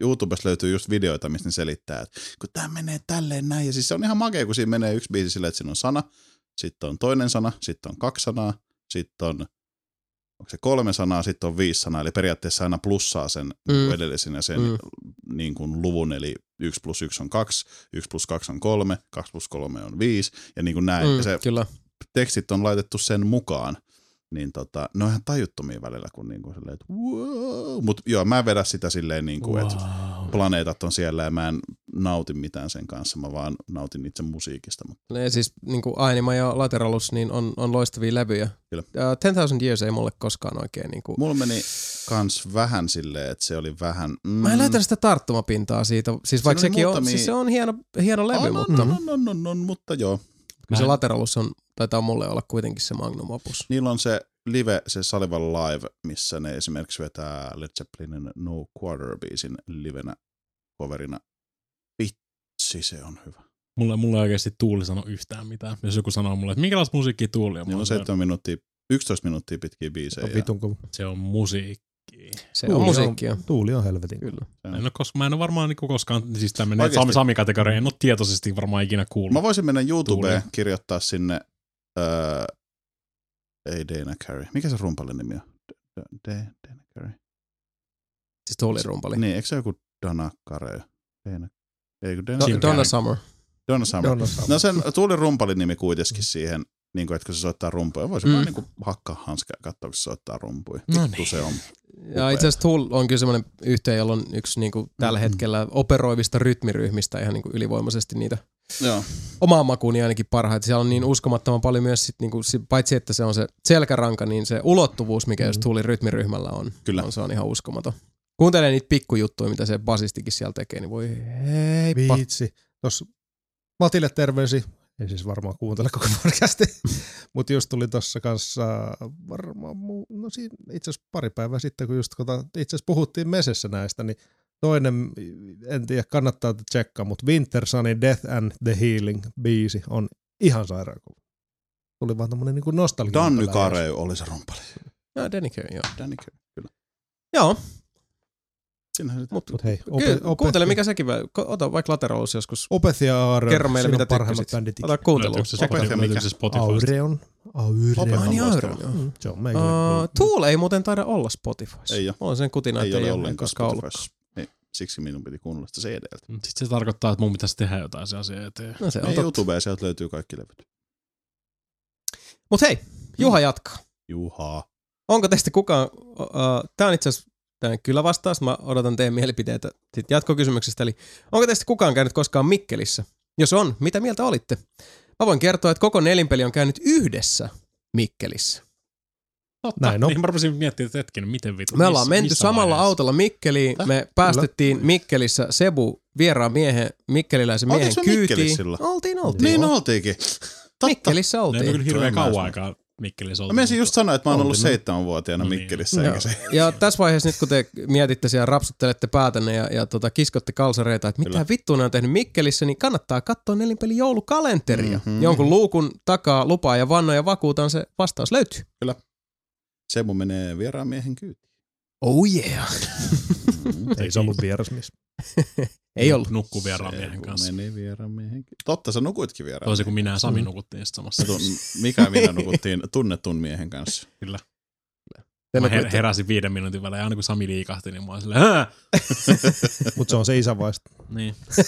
YouTubessa löytyy just videoita, mistä ne selittää, että kun tämä menee tälleen näin, ja siis se on ihan makea, kun siinä menee yksi biisi silleen, että siinä on sana, sitten on toinen sana, sitten on kaksi sanaa, sitten on, onko se kolme sanaa, sitten on viisi sanaa, eli periaatteessa aina plussaa sen Mm. mm. edellisen ja sen mm. niin kuin luvun, eli 1 plus 1 on 2, 1 plus 2 on 3, 2 plus 3 on 5, ja niin kuin näin. Mm, ja se kyllä. tekstit on laitettu sen mukaan, niin tota, ne on ihan tajuttomia välillä, kun niinku silleen, että wow. Mut joo, mä en vedä sitä silleen niinku, wow. että planeetat on siellä ja mä en nauti mitään sen kanssa, mä vaan nautin itse musiikista. Mutta Ne siis niin kuin Ainima ja Lateralus niin on, on loistavia levyjä. Kyllä. Uh, 10,000 Years ei mulle koskaan oikein niin kuin... mulla meni kans vähän silleen, että se oli vähän... Mm, Mä en löytänyt sitä tarttumapintaa siitä. Siis vaikka sekin on, muutamia- siis se on hieno, hieno levy, on, mutta on, on, on, on, on, mutta joo. kyllä se Lateralus on, taitaa mulle olla kuitenkin se magnum opus. Niillä on se live, se Salival Live, missä ne esimerkiksi vetää Led Zeppelinin No Quarter-biisin livenä coverina. Vitsi, se on hyvä. Mulle, mulle ei oikeasti Tuuli sano yhtään mitään. Jos joku sanoo mulle, että minkälaista musiikkia Tuuli on, mä on oon silleen, 7 minuuttia, 11 minuuttia pitkiä biisejä. On vitun kova. se on musiikki. Se Tuuli on musiikkia. Tuuli on helvetin. Kyllä. En ole koska, mä en ole varmaan niinku koskaan, siis Oikeesti? Sami, Sami-kategoria, en ole tietoisesti varmaan ikinä kuullut. Mä voisin mennä YouTubeen Tuuli. kirjoittaa sinne, öö, ei Dana Carey. Mikä se rumpalin nimi on? Dana Carey. Siis Tuulin rumpali. Niin, eikö se joku Dana Carey? Dana, ei kun Dana, Do- Donna Carrey. Summer. Donna Summer. Donna Summer. No sen Tuulin rumpalin nimi kuitenkin siihen, niin kuin, että kun se soittaa rumpuja. Voisin Mm. mm. vaan niin kuin hakkaa hanskaa ja katsoa, kun se soittaa rumpuja. No Vittu niin. se on. Ja Upea. itse asiassa Tool on kyllä semmoinen yhteen, jolla on yksi niin kuin tällä Mm. hetkellä operoivista rytmiryhmistä ihan niin kuin ylivoimaisesti niitä Joo. omaan makuuni ainakin parhaita. Siellä on niin uskomattoman paljon myös, sit niinku, si- paitsi että se on se selkäranka, niin se ulottuvuus, mikä just Mhm. Tuulin rytmiryhmällä on, Kyllä. on, se on ihan uskomaton. Kuuntelee niitä pikkujuttuja, mitä se basistikin siellä tekee, niin voi heippa. Viitsi. Tuossa Matille terveisi. Ei siis varmaan kuuntele koko podcasti. Mutta just tuli tuossa kanssa varmaan, muu, no siinä itse asiassa pari päivää sitten, kun just itse asiassa puhuttiin mesessä näistä, niin toinen, en tiedä kannattaa tsekkaa, mutta Winter Sunin Death and the Healing biisi on ihan sairaan kova. Tuli vaan tämmönen niinku nostalgia. Danny. Carey oli se rumpali. No, Danny Carey, joo. Danny Carey, kyllä. Joo, Sinähän sitä. mutta Mut hei, Ky- kuuntele mikä sekin, vai- ota vaikka Lateralus joskus. Opeth ja Aare. Kerro meille, mitä tykkäsit. bändit ikinä. Ota kuuntelua. Löytyykö se Tsekkaa. Opeth ja Spotify, löytyykö mikä? Spotify? Aureon. Aureon. Ai niin. Aureon, joo. Mm, se on Uh, meikäläinen. Tool ei muuten taida olla Spotifyssa. Ei oo. Mulla on sen kutina, Ei että ole ei ole ollenkaan. Spotifyssa. Siksi minun piti kuunnella sitä CDltä. Sitten se tarkoittaa, että mun pitäisi tehdä jotain se asia eteen. No se on Ei totta. YouTube, sieltä löytyy kaikki levyt. Mut hei, Juha jatkaa. Juha. Onko teistä kukaan, uh, tämä on itse asiassa kyllä vastaus, mä odotan teidän mielipiteitä sit jatkokysymyksestä, eli onko teistä kukaan käynyt koskaan Mikkelissä? Jos on, mitä mieltä olitte? Mä voin kertoa, että koko nelinpeli on käynyt yhdessä Mikkelissä. Totta. Näin on. Niin mä rupesin miettimään, että hetkinen, miten vittu. Me ollaan missä- menty missä samalla vaiheessa? autolla Mikkeliin, me päästettiin Mikkelissä Sebu vieraan miehen, mikkeliläisen miehen Oltiinko kyytiin. silloin? Oltiin, oltiin. Niin oltiinkin. Totta. Mikkelissä Ne on oltiin. kyllä hirveän kauan aikaa Mikkelissä Mä oltu. menisin just sanoa, että mä oon ollut Oltiin me. seitsemänvuotiaana No niin. Mikkelissä, Joo. eikä se. Ja tässä vaiheessa nyt kun te mietitte siellä, rapsuttelette päätänne ja, ja tota, kiskotte kalsareita, että mitä Kyllä. vittua ne on tehnyt Mikkelissä, niin kannattaa katsoa nelinpeli joulukalenteria. Mhm. Mm-hmm. Jonkun luukun takaa lupaa ja vannoja ja vakuutan se vastaus löytyy. Semu menee vieraan miehen kyytiin. Oh yeah. Ei se ollut vierasmies. Ei ollut. Nukku vieraan miehen kanssa. menee vieraan miehen kyytiin. Totta, sä nukuitkin vieraan. Toisin kuin minä ja Mm. Sami nukuttiin sitten samassa. Mika ja minä nukuttiin tunnetun miehen kanssa. Kyllä. Mä her- heräsin viiden minuutin välein, aina kun Sami liikahti, niin mä olin silleen! Mutta se on se isä vasta. Niin.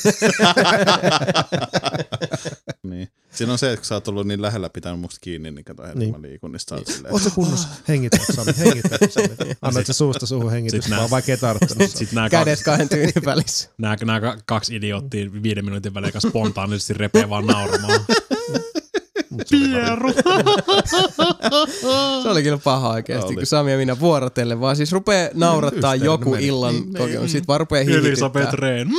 niin. Siinä on se, että kun sä oot ollut niin lähellä pitänyt musta kiinni, niin kato heti Niin. mä liikun, niin sä oot silleen. Oot se kunnossa? Hengitä, Sami, hengitä. Sami. Annoit se suusta suuhun hengitys, nää- vaikka ei tarttunut. Kädet kaksi, kahden tyynin välissä. nää, nää kaksi idioottia viiden minuutin välein spontaanisesti repee vaan nauramaan. Pieru! Se oli kyllä paha oikeasti, Oli. kun Sami ja minä vuorotellen vaan siis rupee naurattaa Ystävänä joku meni. illan Niin, kokemus. niin. Sitten vaan rupee Elisabeth. Rehn.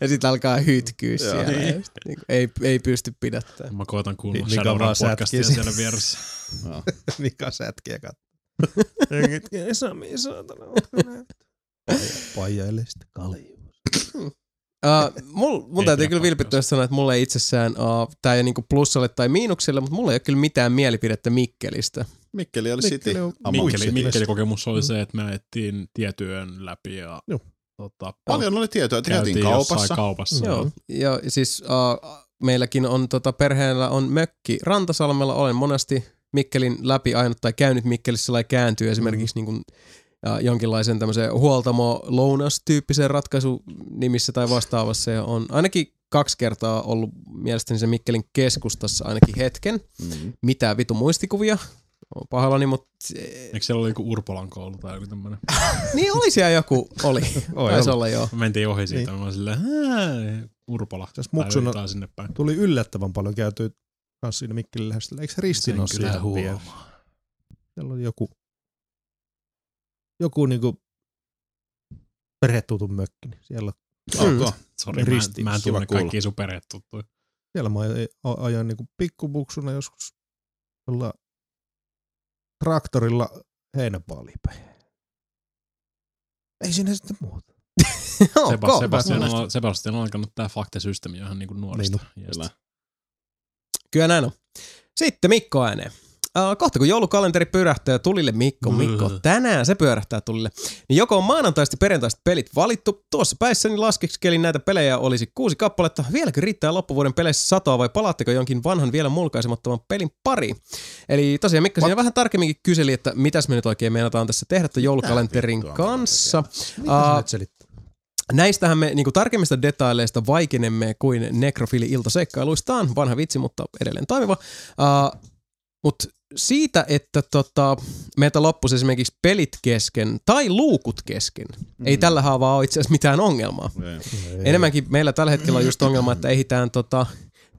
Ja sitten alkaa hytkyä siellä. Just Niin, ei, ei pysty pidättämään. Mä koitan Mikä Shadowrun podcastia siellä vieressä. Mika sätkiä katsoa. Hengitkä, Sami, saatana, ootko näet? Paijaile sitten kalju. Uh, mul, mun Ei täytyy kyllä vilpittömästi sanoa, että mulla ei itsessään, uh, tää ei niinku plussalle tai miinukselle, mutta mulla ei ole kyllä mitään mielipidettä Mikkelistä. Mikkeli oli Mikkeli Mikkeli. Mikkeli kokemus oli se, että me ajettiin tietyön läpi ja tota, Paljon oli tietoa, että käytiin käytiin kaupassa. kaupassa. Joo, ja siis uh, meilläkin on tota, perheellä on mökki Rantasalmella, olen monesti Mikkelin läpi ainut tai käynyt Mikkelissä sellainen kääntyy esimerkiksi niin kuin, ja jonkinlaisen tämmöisen huoltamo lounas tyyppisen ratkaisu nimissä tai vastaavassa ja on ainakin kaksi kertaa ollut mielestäni se Mikkelin keskustassa ainakin hetken. Mm. Mitä vitu muistikuvia, on pahoillani, mutta Eikö siellä oli joku Urpolan koulu tai joku tämmönen? niin oli siellä joku, oli, Oi, taisi oli. olla joo. Me mentiin ohi siitä, niin. mä olin silleen, "Hää, Urpola. Tässä muksuna sinne päin. tuli yllättävän paljon käytyä kanssa siinä Mikkelin lähestyllä. Eikö Ristin Sen ole kyllä siellä vielä? huomaa. Siellä oli joku, joku niinku perhetutun mökki. niin Siellä, Ok. Sori, mä, en- mä en tunne kaikkia sun perhetuttuja. siellä mä ajoin, ajoin niinku pikkubuksuna joskus jolla traktorilla heinäpaaliin päin. Ei siinä sitten muuta. Joo, Sebas, kova. Sebastian, on, Sebastian on alkanut tää faktasysteemi ihan niinku nuorista. Niin. Kyllä näin on. Sitten Mikko ääneen. Uh, kohta kun joulukalenteri pyörähtää tulille Mikko, Mikko, Mm. tänään se pyörähtää tulille, niin joko on maanantaista perjantaista pelit valittu, tuossa päissäni laskeskelin näitä pelejä olisi kuusi kappaletta, vieläkö riittää loppuvuoden peleissä satoa vai palaatteko jonkin vanhan vielä mulkaisemattoman pelin pari? Eli tosiaan Mikko siinä vähän tarkemminkin kyseli, että mitäs me nyt oikein meinataan tässä tehdä tämän joulukalenterin kanssa. Mitä selittää? Näistähän me niinku tarkemmista detaileista vaikenemme kuin nekrofili iltaseikkailuistaan. Vanha vitsi, mutta edelleen toimiva. Uh, mutta siitä, että tota, meiltä loppuisi esimerkiksi pelit kesken tai luukut kesken, mm. ei tällä haavaa ole itse asiassa mitään ongelmaa. Ei. Enemmänkin meillä tällä hetkellä on just ongelma, että ehditään tota,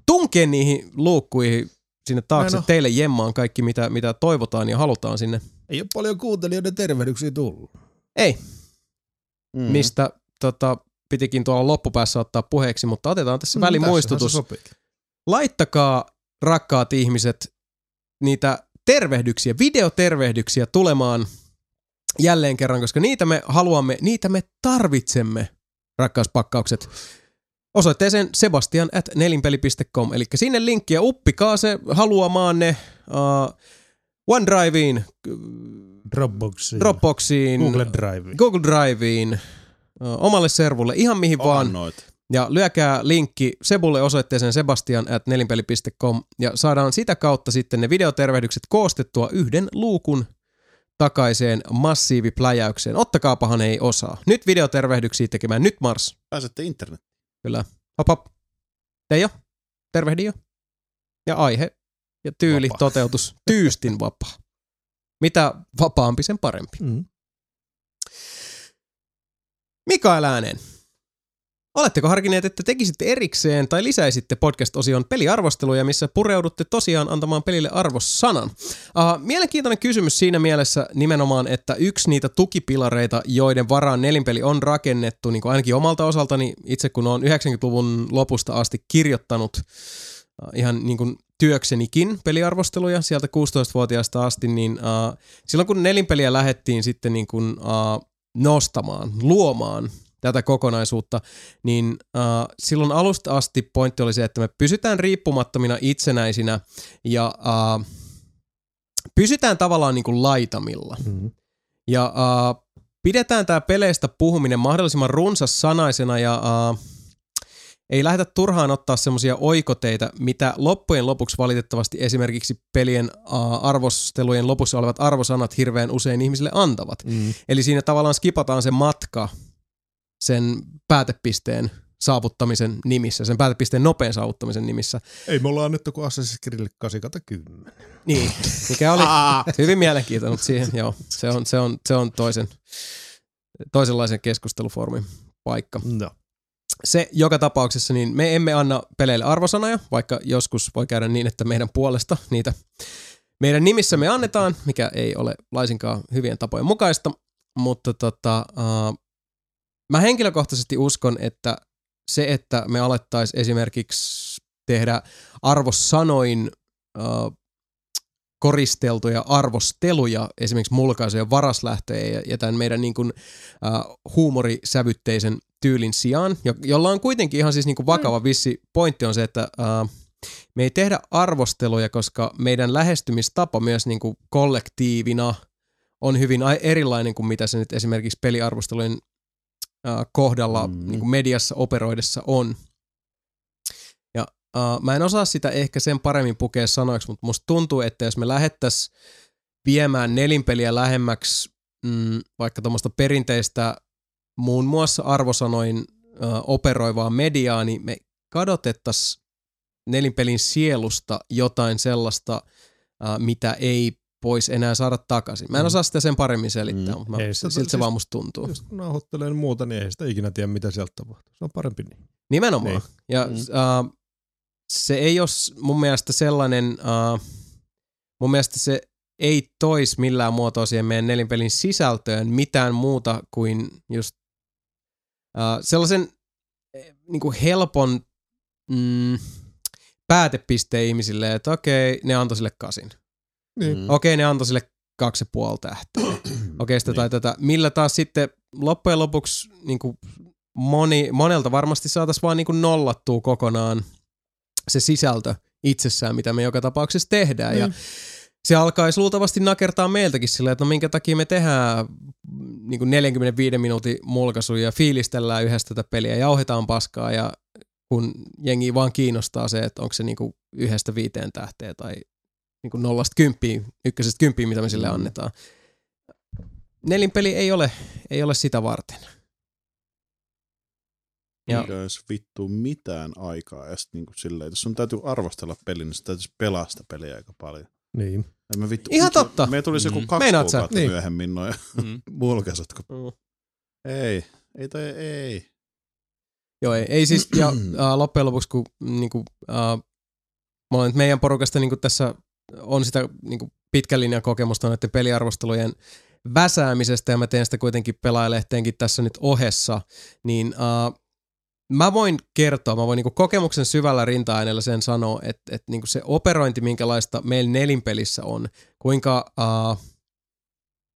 tunkea niihin luukkuihin sinne taakse Näin on. teille jemmaan kaikki, mitä, mitä toivotaan ja halutaan sinne. Ei ole paljon kuuntelijoiden tervehdyksiä tullut. Ei, Mm. mistä tota, pitikin tuolla loppupäässä ottaa puheeksi, mutta otetaan tässä Mm, välimuistutus. Laittakaa, rakkaat ihmiset, niitä tervehdyksiä, videotervehdyksiä tulemaan jälleen kerran, koska niitä me haluamme, niitä me tarvitsemme, rakkauspakkaukset. Osoitteeseen sebastian at nelinpeli.com, eli sinne linkki ja uppikaa se haluamaanne uh, OneDriveen, Dropboxiin. Dropboxiin, Google Drive. Google Driveen, ö, omalle servulle, ihan mihin vaan. Ja lyökää linkki Sebulle osoitteeseen sebastian at nelinpeli.com ja saadaan sitä kautta sitten ne videotervehdykset koostettua yhden luukun takaiseen massiivipläjäykseen. Ottakaapahan ei osaa. Nyt videotervehdyksiä tekemään. Nyt Mars. Pääsette internet. Kyllä. Hop hop. Teijo. Tervehdi jo. Ja aihe ja tyyli, Vapaa. toteutus, tyystin vapaa. Mitä vapaampi, sen parempi. Mm. Mikael Ääneen. Oletteko harkineet, että tekisitte erikseen tai lisäisitte podcast-osion peliarvosteluja, missä pureudutte tosiaan antamaan pelille arvosanan? Uh, mielenkiintoinen kysymys siinä mielessä nimenomaan, että yksi niitä tukipilareita, joiden varaan nelinpeli on rakennettu, niin kuin ainakin omalta osaltani, itse kun olen 90-luvun lopusta asti kirjoittanut uh, ihan niin kuin työksenikin peliarvosteluja sieltä 16-vuotiaasta asti, niin uh, silloin kun nelinpeliä lähdettiin sitten niin kuin, uh, nostamaan, luomaan tätä kokonaisuutta, niin äh, silloin alusta asti pointti oli se, että me pysytään riippumattomina itsenäisinä ja äh, pysytään tavallaan niin kuin laitamilla. Mm. Ja äh, pidetään tämä peleistä puhuminen mahdollisimman runsas sanaisena ja äh, ei lähdetä turhaan ottaa semmoisia oikoteita, mitä loppujen lopuksi valitettavasti esimerkiksi pelien äh, arvostelujen lopussa olevat arvosanat hirveän usein ihmisille antavat. Mm. Eli siinä tavallaan skipataan se matka sen päätepisteen saavuttamisen nimissä, sen päätepisteen nopean saavuttamisen nimissä. Ei me ollaan annettu kuin Assassin's Creed 8 Niin, mikä oli hyvin mielenkiintoinen, mutta siihen, joo, se on, se on, se on toisen, toisenlaisen keskustelufoorumin paikka. No. Se joka tapauksessa, niin me emme anna peleille arvosanoja, vaikka joskus voi käydä niin, että meidän puolesta niitä meidän nimissä me annetaan, mikä ei ole laisinkaan hyvien tapojen mukaista, mutta tota, uh, mä henkilökohtaisesti uskon, että se, että me alettaisiin esimerkiksi tehdä arvosanoin uh, koristeltuja arvosteluja, esimerkiksi mulkaisuja varaslähtöjä ja, ja tämän meidän niin kuin, uh, huumorisävytteisen tyylin sijaan, jo, jolla on kuitenkin ihan siis niin kuin vakava vissi pointti on se, että uh, me ei tehdä arvosteluja, koska meidän lähestymistapa myös niin kuin kollektiivina on hyvin ai- erilainen kuin mitä se nyt esimerkiksi peliarvostelujen äh, kohdalla Mm. niin kuin mediassa operoidessa on. Ja äh, mä en osaa sitä ehkä sen paremmin pukea sanoiksi, mutta musta tuntuu, että jos me lähettäisiin viemään nelinpeliä lähemmäksi mm, vaikka tuommoista perinteistä muun muassa arvosanoin äh, operoivaa mediaa, niin me kadotettaisiin nelinpelin sielusta jotain sellaista, äh, mitä ei pois enää saada takaisin. Mä en Mm. osaa sitä sen paremmin selittää, Mm. mutta mä, Ei sitä- siltä se siis- vaan musta tuntuu. Jos kun nauhoittelee muuta, niin ei sitä ikinä tiedä, mitä sieltä tapahtuu. Se on parempi niin. Nimenomaan. Niin. Ja Mm. äh, se ei ole mun mielestä sellainen, äh, mun mielestä se ei tois millään muotoa siihen meidän nelinpelin sisältöön mitään muuta kuin just äh, sellaisen eh, niin kuin helpon mm, päätepisteen ihmisille, että okei, ne antoi sille kasin. Niin. Mm. Okei, ne antoi sille kaksi ja puoli tähteä. Okei, sitä tai tätä. Millä taas sitten loppujen lopuksi niin kuin moni, monelta varmasti saataisiin vaan niin kuin nollattua kokonaan se sisältö itsessään, mitä me joka tapauksessa tehdään. Ja Niin. se alkaisi luultavasti nakertaa meiltäkin silleen, että no minkä takia me tehdään niin kuin 45 minuutin mulkaisuja ja fiilistellään yhdessä tätä peliä, jauhetaan paskaa ja kun jengi vaan kiinnostaa se, että onko se niin kuin yhdestä viiteen tähteä tai niin kuin nollasta kymppiin, ykkösestä kymppiin, mitä me sille Mm. annetaan. Nelinpeli ei ole, ei ole sitä varten. Ja, Eikä olisi vittu mitään aikaa. Ja sit niinku silleen, jos sun täytyy arvostella peli, niin sun täytyisi pelaa sitä peliä aika paljon. Niin. Mä vittu, Ihan totta. Me tulisi joku Mm. kaksi Meinaat kuukautta Niin. myöhemmin noin Mm. mulkaisut. kun- Mm. Ei, ei toi ei. Joo, ei, ei siis, ja äh, loppujen lopuksi, kun niinku, äh, mulla nyt meidän porukasta niinku tässä on sitä niinku, pitkän linjan kokemusta näiden peliarvostelujen väsäämisestä, ja mä teen sitä kuitenkin pelaajalehteenkin tässä nyt ohessa, niin äh, mä voin kertoa, mä voin niinku kokemuksen syvällä rinta-aineella sen sanoa, että, että niinku se operointi, minkälaista meillä nelinpelissä on, kuinka... Äh,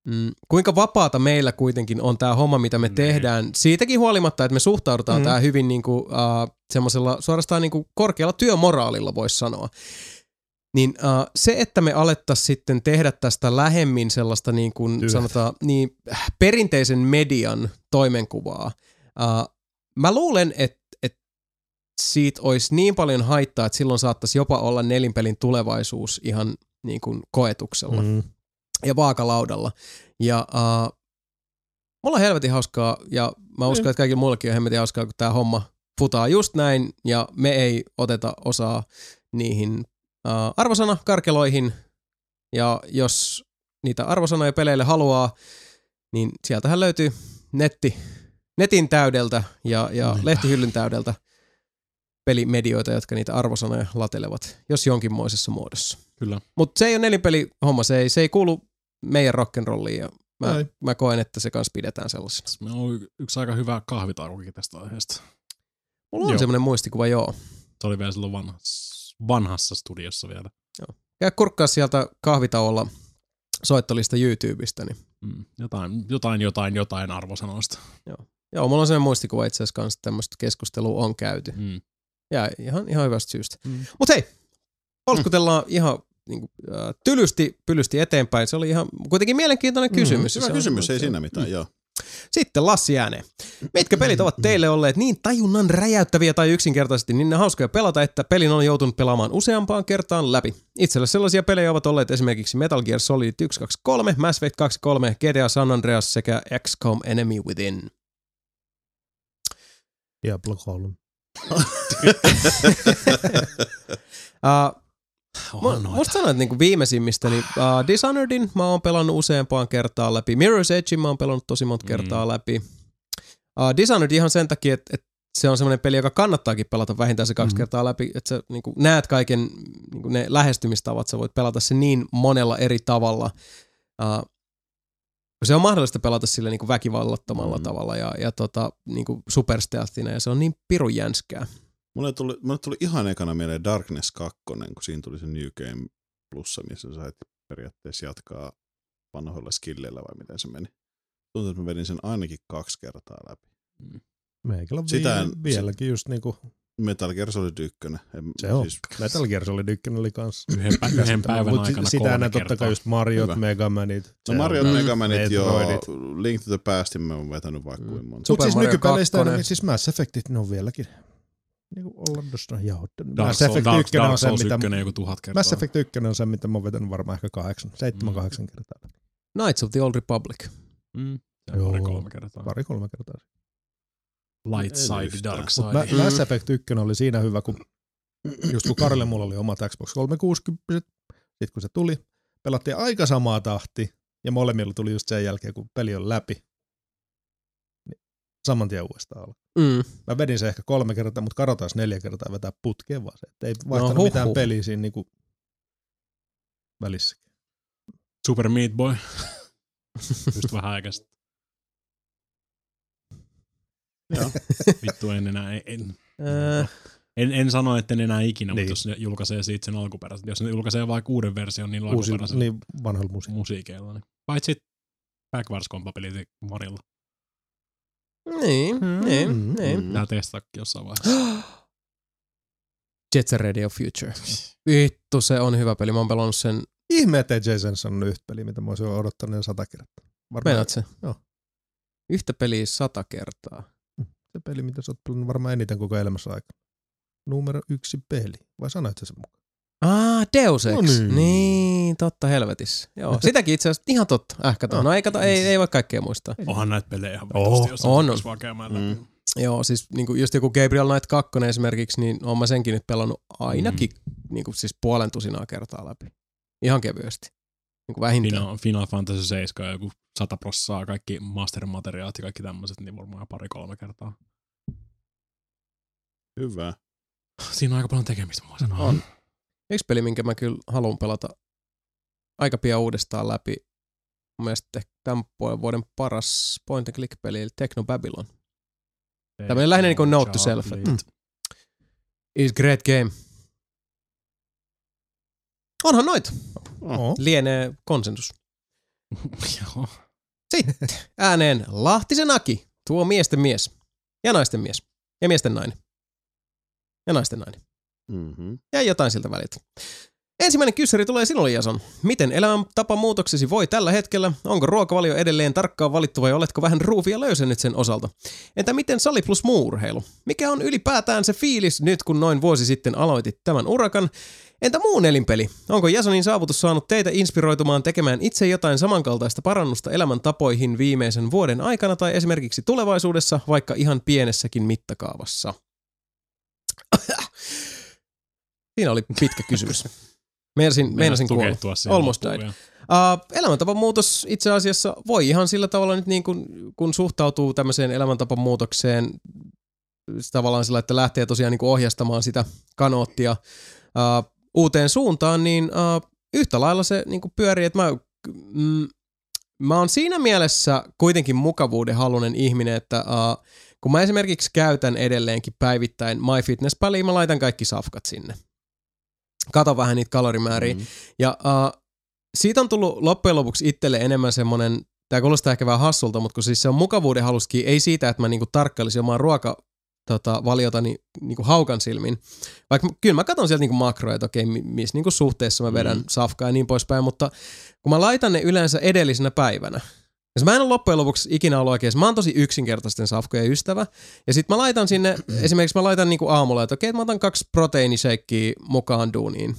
Mm, kuinka vapaata meillä kuitenkin on tämä homma, mitä me Niin. tehdään, siitäkin huolimatta, että me suhtaudutaan Mm. mm. tähän hyvin niinku, uh, semmoisella suorastaan niinku korkealla työmoraalilla, voisi sanoa. Niin uh, se, että me alettaisiin sitten tehdä tästä lähemmin sellaista niin kuin Työtä. sanotaan, niin, perinteisen median toimenkuvaa, uh, mä luulen, että et siitä olisi niin paljon haittaa, että silloin saattaisi jopa olla nelinpelin tulevaisuus ihan niin kuin koetuksella. Mm. ja vaakalaudalla. Ja uh, mulla on helvetin hauskaa ja mä uskon, että kaikilla muillekin on helvetin hauskaa, kun tämä homma futaa just näin ja me ei oteta osaa niihin uh, arvosanakarkeloihin ja jos niitä arvosanoja peleille haluaa, niin sieltähän löytyy netti, netin täydeltä ja, ja Niinpä. lehtihyllyn täydeltä pelimedioita, jotka niitä arvosanoja latelevat, jos jonkinmoisessa muodossa. Kyllä. Mutta se ei ole nelipeli homma, se ei, se ei kuulu meidän rock'n'rolliin ja mä, Ei. mä koen, että se kanssa pidetään sellaisena. Meillä on yksi aika hyvä kahvitaukokin tästä aiheesta. Mulla on semmoinen muistikuva, joo. Se oli vielä silloin vanhassa, vanhassa studiossa vielä. Käy kurkkaa sieltä kahvitauolla soittolista YouTubesta, niin Mm. Jotain, jotain, jotain, jotain arvosanoista. joo, mulla on semmoinen muistikuva itse asiassa kanssa, että tämmöistä keskustelua on käyty. Mm. Ja ihan, ihan hyvästä syystä. Mm. Mutta hei, polskutellaan ihan niin kuin, äh, tylysti, pylysti eteenpäin. Se oli ihan kuitenkin mielenkiintoinen Mm, kysymys. Hyvä Se on- kysymys, ei siinä mitään, joo. Sitten Lassi ääneen. Mitkä pelit ovat teille olleet niin tajunnan räjäyttäviä tai yksinkertaisesti niin ne hauskoja pelata, että pelin on joutunut pelaamaan useampaan kertaan läpi? Itselle sellaisia pelejä ovat olleet esimerkiksi Metal Gear Solid 1, 2, 3, Mass Effect 2, 3, GTA San Andreas sekä XCOM Enemy Within. Diablo 3. Uh, Onhan noita. musta sanoin, että niinku viimeisimmistä, niin uh, Dishonoredin mä oon pelannut useampaan kertaan läpi. Mirror's Edgein mä oon pelannut tosi monta Mm. kertaa läpi. Uh, Dishonored ihan sen takia, että, että se on semmoinen peli, joka kannattaakin pelata vähintään se kaksi Mhm. kertaa läpi, että sä niin näet kaiken niin ne lähestymistavat, sä voit pelata se niin monella eri tavalla. Uh, se on mahdollista pelata sille niin väkivallattomalla Mm. tavalla ja, ja tota, niin superstealthina ja se on niin pirun jänskää. Mulle tuli, mulle tuli ihan ekana mieleen Darkness 2, kun siinä tuli se New Game Plussa, missä sä sait periaatteessa jatkaa vanhoilla skilleillä vai miten se meni. Tuntuu, että mä vedin sen ainakin kaksi kertaa läpi. Meikällä on Sitä en- vieläkin just niinku, Metal Gear Solid 1. En, se on. Siis, Metal Gear Solid 1 oli kans. Yhden, pä- yhden päivän Mut aikana sitä kolme ennen totta kertaa. kai just Mariot, Hyvä. Megamanit. no se Mario on- Mm. Megamanit jo, Metroidit. Link to the Pastin mä oon vetänyt vaikka Mm. kuin monta. Super Mut siis nykypeleistä 2. enemmän, siis Mass Effectit, ne on vieläkin niinku Orlandosta jauhdettu. Dark, Mass Effect Dark, 1 on se, mitä... 1 joku tuhat kertaa. Mass Effect 1 on se, mitä mä oon vetänyt varmaan ehkä kahdeksan, seitsemän, Mm. kahdeksan kertaa. Knights of the Old Republic. Mm. Joo. on pari kolme kertaa. Pari, kolme kertaa. Light side, dark side. Mä, Mass Effect 1 oli siinä hyvä, kun just kun Karille mulla oli omat Xbox 360, sit kun se tuli, pelattiin aika samaa tahti, ja molemmilla tuli just sen jälkeen, kun peli on läpi, niin saman tien uudestaan alkoi. Mm. Mä vedin se ehkä kolme kertaa, mutta karotaan neljä kertaa vetää putkeen vaan se, että ei vaihtanut No, no, mitään huhhuh. peliä siinä niinku välissä. Super Meat Boy. Just vähän. Joo. Vittu en enää, en, en, Äh, en, en sano, että en enää ikinä, Niin. mutta jos ne julkaisee siitä sen alkuperäisen, jos ne julkaisee vaikka uuden version niin Uusi, alkuperäisen niin vanhalla musiikilla. musiikeilla, niin paitsi backwards compatibility Marilla. Niin, niin, Mm, niin. mm. Tää testaakin jossain vaiheessa. Jet Set Radio Future. Vittu, se on hyvä peli. Mä oon pelannut sen. Ihme, ettei Jason sanonut yhtä peliä, mitä mä olisin odottanut jo sata kertaa. Varmaan Meinaat se? Joo. Yhtä peliä sata kertaa. se peli, mitä sä oot pelannut varmaan eniten koko elämässä aikana. Numero yksi peli. Vai sanoit sä sen mukaan? Ah, Deus Ex. No niin. niin. totta helvetissä. Joo, sitäkin itse asiassa ihan totta. Äh, kato. No ei, kato, ei, ei voi kaikkea muistaa. Onhan näitä pelejä ihan Oh, jos on, on. vaan käymään Mm. läpi. Joo, siis niin kuin just joku Gabriel Knight 2 esimerkiksi, niin oon mä senkin nyt pelannut ainakin mm. niin kuin siis puolen tusinaa kertaa läpi. Ihan kevyesti. Niin kuin vähintään. Final, Final Fantasy 7 joku 100 prossaa, kaikki master-materiaalit ja kaikki tämmöiset, niin varmaan pari-kolme kertaa. Hyvä. Siinä on aika paljon tekemistä, mä voin sanoa. On. Yksi peli, minkä mä kyllä haluan pelata aika pian uudestaan läpi. Mun mielestä tämän vuoden paras point and click peli, eli Techno Babylon. Tämmönen lähinnä niinku note to self, Mm. Is great game. Onhan noit. Oh. Lienee konsensus. Joo. Sitten ääneen Lahtisen Aki, tuo miesten mies. Ja naisten mies. Ja miesten nainen. Ja naisten nainen. Mm-hmm. Ja jotain siltä väliltä. Ensimmäinen kyssäri tulee sinulle, Jason. Miten elämäntapamuutoksesi voi tällä hetkellä? Onko ruokavalio edelleen tarkkaan valittu vai oletko vähän ruuvia löysennyt sen osalta? Entä miten sali plus muu urheilu? Mikä on ylipäätään se fiilis nyt, kun noin vuosi sitten aloitit tämän urakan? Entä muu nelinpeli? Onko Jasonin saavutus saanut teitä inspiroitumaan tekemään itse jotain samankaltaista parannusta elämäntapoihin viimeisen vuoden aikana tai esimerkiksi tulevaisuudessa, vaikka ihan pienessäkin mittakaavassa? Siinä oli pitkä kysymys. Meinasin, meinasin kuolla. Almost died. Uh, elämäntapan muutos itse asiassa voi ihan sillä tavalla nyt niin kuin, kun suhtautuu tämmöiseen elämäntapan muutokseen tavallaan sillä, että lähtee tosiaan niin kuin ohjastamaan sitä kanoottia uh, uuteen suuntaan, niin uh, yhtä lailla se niin kuin pyörii, että mä, mm, mä oon siinä mielessä kuitenkin mukavuuden halunen ihminen, että uh, kun mä esimerkiksi käytän edelleenkin päivittäin MyFitnessPalia, mä laitan kaikki safkat sinne. Kato vähän niitä kalorimääriä. Mm. Ja uh, siitä on tullut loppujen lopuksi itselle enemmän semmoinen, tämä kuulostaa ehkä vähän hassulta, mutta kun siis se on mukavuuden haluskin, ei siitä, että mä niinku tarkkailisin omaa ruoka tota, valiotani niinku haukan silmin. Vaikka kyllä mä katson sieltä niinku makroja, että okei, mi- missä niinku suhteessa mä vedän mm. safkaa ja niin poispäin, mutta kun mä laitan ne yleensä edellisenä päivänä, ja mä en ole loppujen lopuksi ikinä ollut oikein, mä oon tosi yksinkertaisten safkojen ystävä. Ja sit mä laitan sinne, esimerkiksi mä laitan niinku aamulla, että okei, mä otan kaksi proteiinishakeia mukaan duuniin.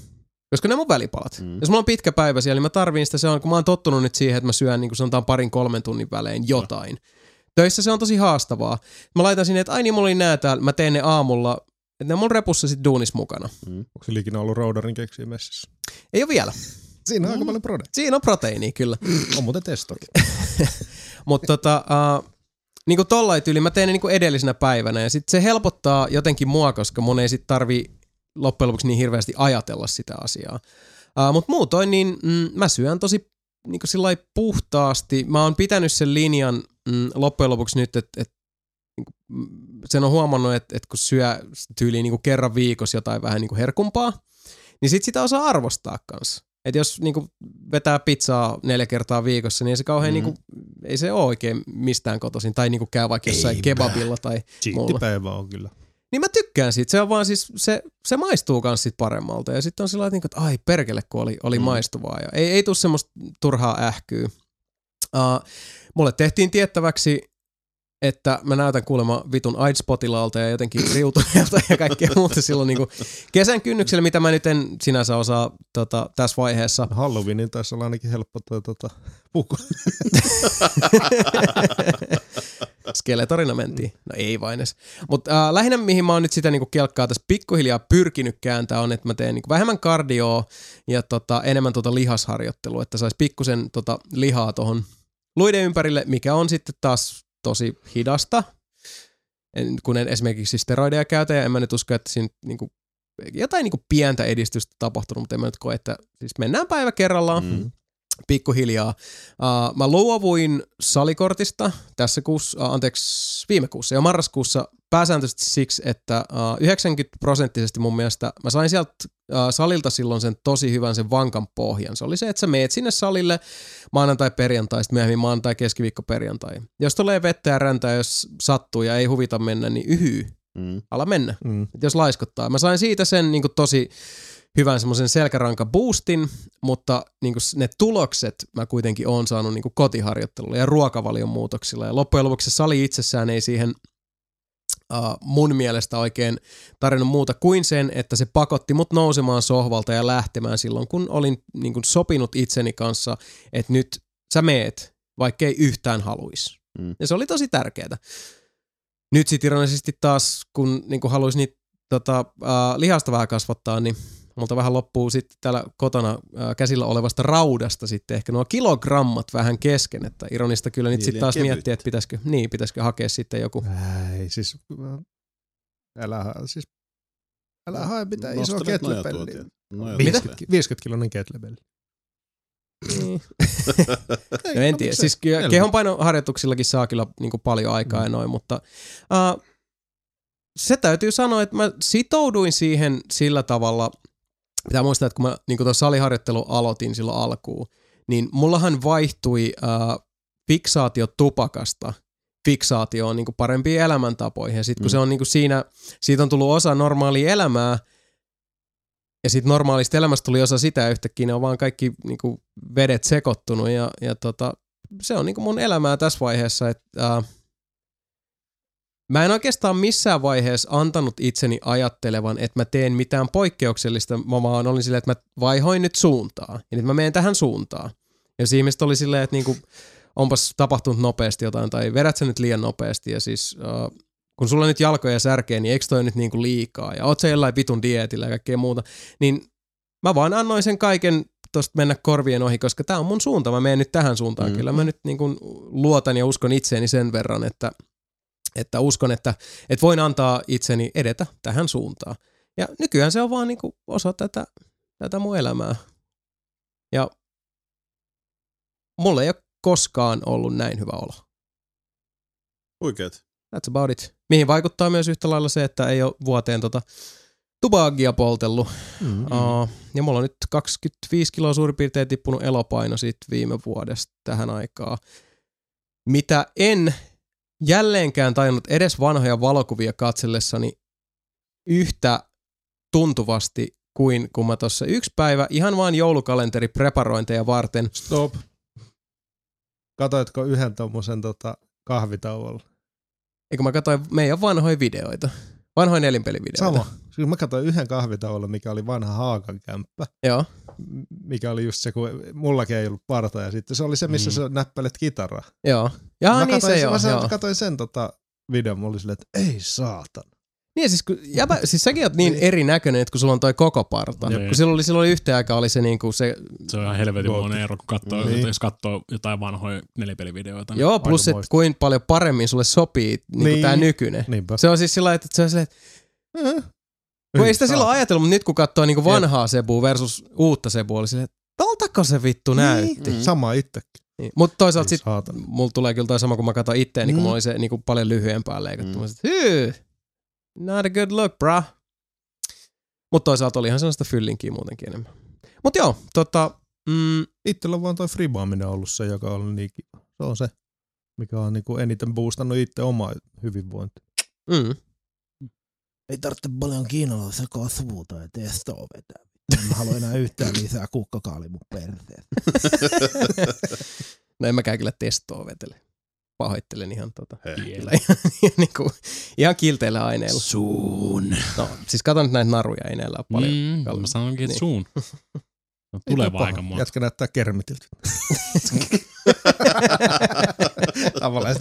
Koska ne on mun välipalat. Mm. Jos mulla on pitkä päivä siellä, niin mä tarviin sitä, se on, kun mä oon tottunut nyt siihen, että mä syön niin kuin sanotaan parin kolmen tunnin välein jotain. Töissä se on tosi haastavaa. Mä laitan sinne, että ai niin, mulla oli nää täällä, mä teen ne aamulla, että ne on mun repussa sit duunis mukana. Onko se ikinä ollut roudarin keksiä messissä? Ei ole vielä. Siinä on aika paljon prode. Siinä on proteiinia kyllä. On muuten testokin. Mutta tota, uh, niin kuin tollain tyyli, mä teen ne niin edellisenä päivänä ja sitten se helpottaa jotenkin mua, koska mun ei sitten tarvi loppujen lopuksi niin hirveästi ajatella sitä asiaa. Uh, Mutta muutoin niin mm, mä syön tosi niin kuin puhtaasti. Mä oon pitänyt sen linjan mm, loppujen lopuksi nyt, että et, niin kuin, sen on huomannut, että et kun syö tyyliin niin kerran viikossa jotain vähän niin kuin herkumpaa, niin sit sitä osaa arvostaa kanssa. Että jos niinku vetää pizzaa neljä kertaa viikossa, niin ei se kauhean mm. niinku, ei se ole oikein mistään kotoisin. Tai niinku käy vaikka jossain Eipä. kebabilla tai muulla. On kyllä. Niin mä tykkään siitä. Se on vaan siis, se, se maistuu kans sit paremmalta. Ja sitten on sillä lailla, että ai perkele, kun oli, oli mm. maistuvaa. Ja ei, ei tuu semmoista turhaa ähkyä. Uh, mulle tehtiin tiettäväksi, että mä näytän kuulemma vitun AIDS-potilaalta ja jotenkin riutuneelta ja kaikkea muuta silloin niin kesän kynnyksellä, mitä mä nyt en sinänsä osaa tota, tässä vaiheessa. Halloweenin taisi olla ainakin helppo toi tota, puku. Skeletorina mentiin. No ei vain edes. Mutta äh, lähinnä mihin mä oon nyt sitä niinku kelkkaa tässä pikkuhiljaa pyrkinyt kääntää on, että mä teen niinku vähemmän kardioa ja tota, enemmän tota lihasharjoittelua, että sais pikkusen tota lihaa tuohon luiden ympärille, mikä on sitten taas tosi hidasta. En, kun en esimerkiksi steroideja käytä ja en mä nyt usko, että siinä niinku, jotain niinku pientä edistystä tapahtunut, mutta en mä nyt koe, että siis mennään päivä kerrallaan. Mm pikkuhiljaa. Uh, mä luovuin salikortista tässä kuussa, uh, anteeksi, viime kuussa ja marraskuussa pääsääntöisesti siksi, että uh, 90 prosenttisesti mun mielestä mä sain sieltä uh, salilta silloin sen tosi hyvän sen vankan pohjan. Se oli se, että sä meet sinne salille maanantai perjantai, sitten myöhemmin maanantai keskiviikko perjantai. Jos tulee vettä ja räntää, jos sattuu ja ei huvita mennä, niin yhyy, Mm. ala mennä. Mm. Et jos laiskottaa. Mä sain siitä sen niin tosi hyvän semmoisen selkäranka boostin, mutta niin ne tulokset mä kuitenkin oon saanut niin kotiharjoittelulla ja ruokavalion muutoksilla. Ja loppujen lopuksi se sali itsessään ei siihen uh, mun mielestä oikein tarjonnut muuta kuin sen, että se pakotti mut nousemaan sohvalta ja lähtemään silloin, kun olin niin kuin sopinut itseni kanssa, että nyt sä meet, vaikka ei yhtään haluisi. Mm. Ja se oli tosi tärkeää. Nyt sitten ironisesti taas, kun niin kuin haluaisi niitä tota, uh, lihasta vähän kasvattaa, niin multa vähän loppuu sitten täällä kotona uh, käsillä olevasta raudasta sitten ehkä nuo kilogrammat vähän kesken, että ironista kyllä nyt Niin, sitten taas kevyttä. miettiä, että pitäisikö, niin, pitäisikö hakea sitten joku. Ei, siis älä, ha- siis, älä hae mitään isoa kettlebelliä. nojatuotia. Nojatuotia. 50, 50 kilonen kettlebelli. Niin. No en tiedä, siis kyllä kehonpainoharjoituksillakin saa kyllä niin kuin paljon aikaa ja noin, mutta uh, se täytyy sanoa, että mä sitouduin siihen sillä tavalla, pitää muistaa, että kun mä niin tuon saliharjoittelu aloitin silloin alkuun, niin mullahan vaihtui uh, fiksaatio tupakasta fiksaatioon niin parempiin elämäntapoihin. Ja sitten kun Mm. se on niin siinä, siitä on tullut osa normaalia elämää, ja sitten normaalista elämästä tuli osa sitä ja yhtäkkiä ne on vaan kaikki niinku vedet sekoittunut ja, ja tota, se on niinku mun elämää tässä vaiheessa, että äh, mä en oikeastaan missään vaiheessa antanut itseni ajattelevan, että mä teen mitään poikkeuksellista, mä vaan olin silleen, että mä vaihoin nyt suuntaa ja nyt mä menen tähän suuntaan. Ja ihmiset oli silleen, että niinku, onpas tapahtunut nopeasti jotain tai vedät sä nyt liian nopeasti ja siis äh, kun sulla nyt jalkoja särkee, niin eikö toi nyt niinku liikaa ja oot sä jollain vitun dietillä ja kaikkea muuta, niin mä vaan annoin sen kaiken tosta mennä korvien ohi, koska tämä on mun suunta, mä menen nyt tähän suuntaan. Mm. Kyllä mä nyt niinku luotan ja uskon itseeni sen verran, että, että uskon, että, että voin antaa itseni edetä tähän suuntaan. Ja nykyään se on vaan niinku osa tätä, tätä mun elämää. Ja mulla ei ole koskaan ollut näin hyvä olo. Huikeet. That's about it. Mihin vaikuttaa myös yhtä lailla se, että ei ole vuoteen tota tubagia poltellut. Mm. Uh, ja mulla on nyt 25 kiloa suurin piirtein tippunut elopaino siitä viime vuodesta tähän aikaan. Mitä en jälleenkään tajunnut edes vanhoja valokuvia katsellessani yhtä tuntuvasti kuin kun mä tuossa yksi päivä ihan vaan joulukalenteri preparointeja varten. Stop. Katoitko yhden tommosen tota, kahvitauolla? Eikö mä katsoin meidän vanhoja videoita. Vanhoja nelinpelivideoita. Sama. Siis mä katsoin yhden kahvitauolla, mikä oli vanha Haakan kämppä, Joo. mikä oli just se, kun mullakin ei ollut parta, ja sitten se oli se, missä Mm. sä näppäilet kitaraa. Joo. Ja mä niin katsoin, se joo. mä sen, joo. katsoin sen tota, videon, mulla oli silleen, että ei saatan. Niin siis, kun, jäbä, siis säkin oot niin erinäköinen, että kun sulla on toi koko parta. Niin. Kun silloin oli, silloin oli yhteen aikaan oli se, niinku, se Se on ihan helvetin monen ero, kun katsoo, Niin. jos katsoo jotain vanhoja nelipelivideoita. niin joo, plus että kuinka paljon paremmin sulle sopii niin Niin. niin. tää nykyinen. Niinpä. Se on siis sillä että se on silleen, että Eh. Kun ei sitä silloin ajatellut, mutta nyt kun katsoo niinku vanhaa Sebua versus uutta Sebua, oli silleen, että toltako se vittu näytti. Niin. Sama itsekin. Niin. Mutta toisaalta sit saatana. mulla tulee kyllä toi sama, kun mä katson itteeni, mm. kun Mm. mulla oli se niinku paljon lyhyempää leikattu. Mm. Mm. Mä hyy, not a good look, bra. Mutta toisaalta oli ihan sellaista fyllinkiä muutenkin enemmän. Mutta joo, tota, mm, Itsellä on vaan toi fribaaminen ollut se, joka on niin kiva. Se on se, mikä on niinku eniten boostannut itse omaa hyvinvointia. mm. Ei tarvitse paljon kiinalaisia kasvuuta ja testoa vetää. En mä halua enää yhtään lisää kukkakaali mun perseeseen. No en mäkään kyllä testoa vetele. Pahoittelen ihan tota. Kyllä ihan, niinku, ihan kilteillä aineilla. Suun. No, siis katon nyt näitä naruja, ei näillä ole paljon. Mm, mä sanonkin, että niin. suun. No, Ei tuleva aika monta. Jätkä näyttää kermitiltä. Tavallaan.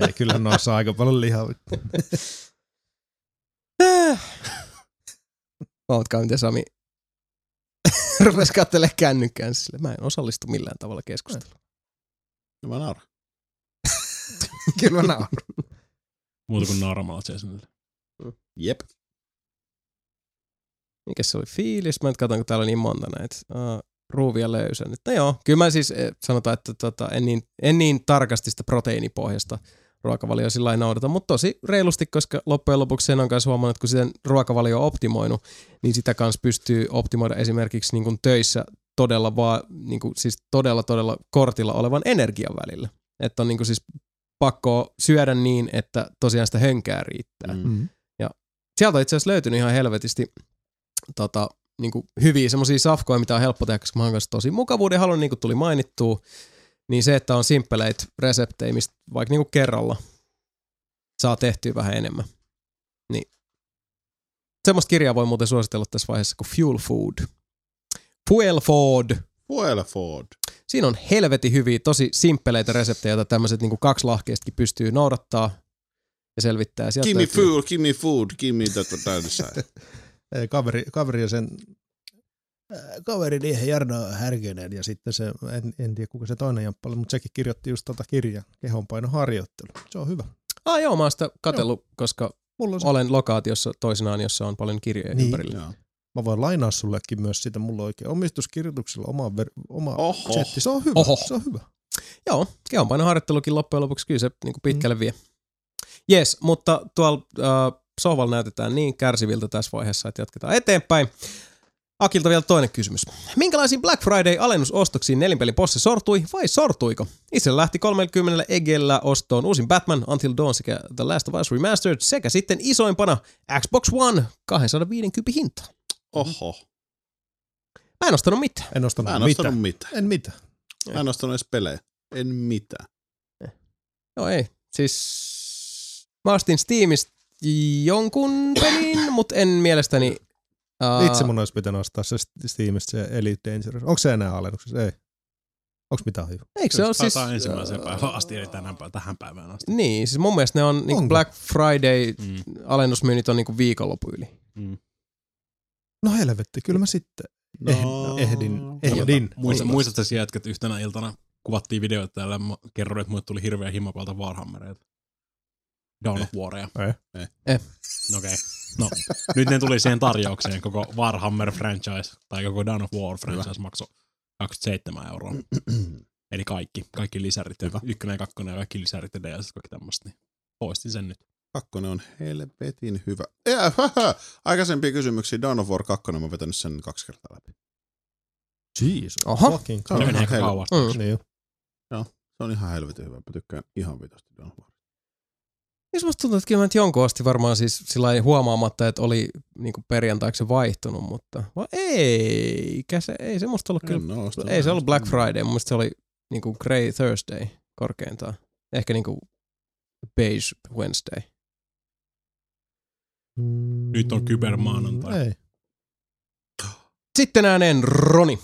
Ei, kyllä noissa aika paljon lihaa. Ootkaa miten Sami rupesi katselemaan kännykkään sille. Mä en osallistu millään tavalla keskusteluun. No mä nauran. kyllä mä nauran. Muuta kuin nauramalla Jasonille. Jep. Mikä se oli fiilis? Mä nyt katson, kun täällä on niin monta näitä. Uh, ruuvia löysä nyt. No joo, kyllä mä siis eh, sanotaan, että tota, en, niin, en niin tarkasti sitä proteiinipohjasta ruokavalio sillä lailla noudata, mutta tosi reilusti, koska loppujen lopuksi sen on kanssa huomannut, että kun sen ruokavalio on optimoinut, niin sitä kanssa pystyy optimoida esimerkiksi niin kuin töissä todella vaan, niin kuin, siis todella todella kortilla olevan energian välillä. Että on niin kuin siis pakko syödä niin, että tosiaan sitä hönkää riittää. Mm. Mm. Sieltä on itse asiassa löytynyt ihan helvetisti tota, niin kuin hyviä semmoisia safkoja, mitä on helppo tehdä, koska mä oon kanssa tosi mukavuuden halunnut, niin kuin tuli mainittua, niin se, että on simppeleitä reseptejä, mistä vaikka niin kuin kerralla saa tehtyä vähän enemmän. Niin. Semmoista kirjaa voi muuten suositella tässä vaiheessa kuin Fuel Food. Fuel Food. Fuel Ford. Siinä on helvetin hyviä, tosi simppeleitä reseptejä, joita tämmöiset niin kaksi lahkeistakin pystyy noudattaa ja selvittää. Sieltä Give me löytyy- food, give me food, give me that what I decide. Ei, kaveri, kaveri ja sen, Kaveri niin Jarno Härkönen ja sitten se, en, en tiedä kuka se toinen jamppa oli, mutta sekin kirjoitti just tota kirjaa, kehonpainoharjoittelu. Se on hyvä. Ah joo, mä oon sitä katsellut, koska Mulla on se. olen lokaatiossa toisinaan, jossa on paljon kirjoja Niin. niin. ympärillä. Joo. Mä voin lainaa sullekin myös sitä. Mulla on oikein omistuskirjoituksella oma, ver, oma Oho. setti. Se on hyvä. Oho. Se on hyvä. Joo, kehonpainoharjoittelukin loppujen lopuksi kyllä se niin pitkälle vie. Yes, mutta tuolla äh, sohvalla näytetään niin kärsiviltä tässä vaiheessa, että jatketaan eteenpäin. Akilta vielä toinen kysymys. Minkälaisiin Black Friday-alennusostoksiin nelinpelin possi sortui vai sortuiko? Itse lähti 30 egellä ostoon uusin Batman, Until Dawn sekä The Last of Us Remastered sekä sitten isoimpana Xbox One 250 hinta. Oho. Mä en ostanut mitään. En ostanut Mä en mitään. ostanut mitään. En mitään. Mä en ostanut edes pelejä. En mitään. Joo ei. Siis mä ostin Steamista jonkun pelin, mutta en mielestäni... Uh, Itse mun olisi pitänyt ostaa se Steamista se Elite Dangerous. Onko se enää alennuksessa? Ei. Onko mitään hyvä? Eikö se ole siis... Ensimmäiseen päivään asti, eli tänään, tähän päivään asti. Niin, siis mun mielestä ne on niinku Onko? Black Friday Mm. alennusmyynnit on niinku viikonloppu yli. Mm. No helvetti, kyllä mä sitten No. ehdin. ehdin. Muista, Niin. muistatko sä jätkät yhtenä iltana kuvattiin videoita täällä ja mä kerroin, että mulle tuli hirveä himapalta Warhammereita. Dawn of Waria. Ei. Ei. Eh. No Okei. Okay. No, nyt ne tuli siihen tarjoukseen. Koko Warhammer franchise, tai koko Dawn of War franchise maksoi 27 euroa. Eli kaikki, kaikki lisärit, Hyvä. ykkönen ja kakkonen ja kaikki lisärit ja DLC, kaikki tämmöistä. Niin poistin sen nyt. Kakkonen on helvetin hyvä. Ja. Aikaisempia kysymyksiä. Dawn of War 2, mä oon vetänyt sen kaksi kertaa läpi. Jesus. Oho. Fucking Se on menee aika kauan. Mm. Niin. Se on ihan helvetin hyvä. Mä tykkään ihan vitosti Dawn of War. Siis musta tuntuu, että kyllä mä nyt jonkun asti varmaan siis sillä lailla huomaamatta, että oli niinku perjantaiksi vaihtunut, mutta vai eikä se, ei se musta ollut kyllä, ei se ollut Black. Friday, mun mielestä se oli niinku Grey Thursday korkeintaan. Ehkä niinku Beige Wednesday. Nyt on kybermaanantai. Ei. Sitten ääneen Roni.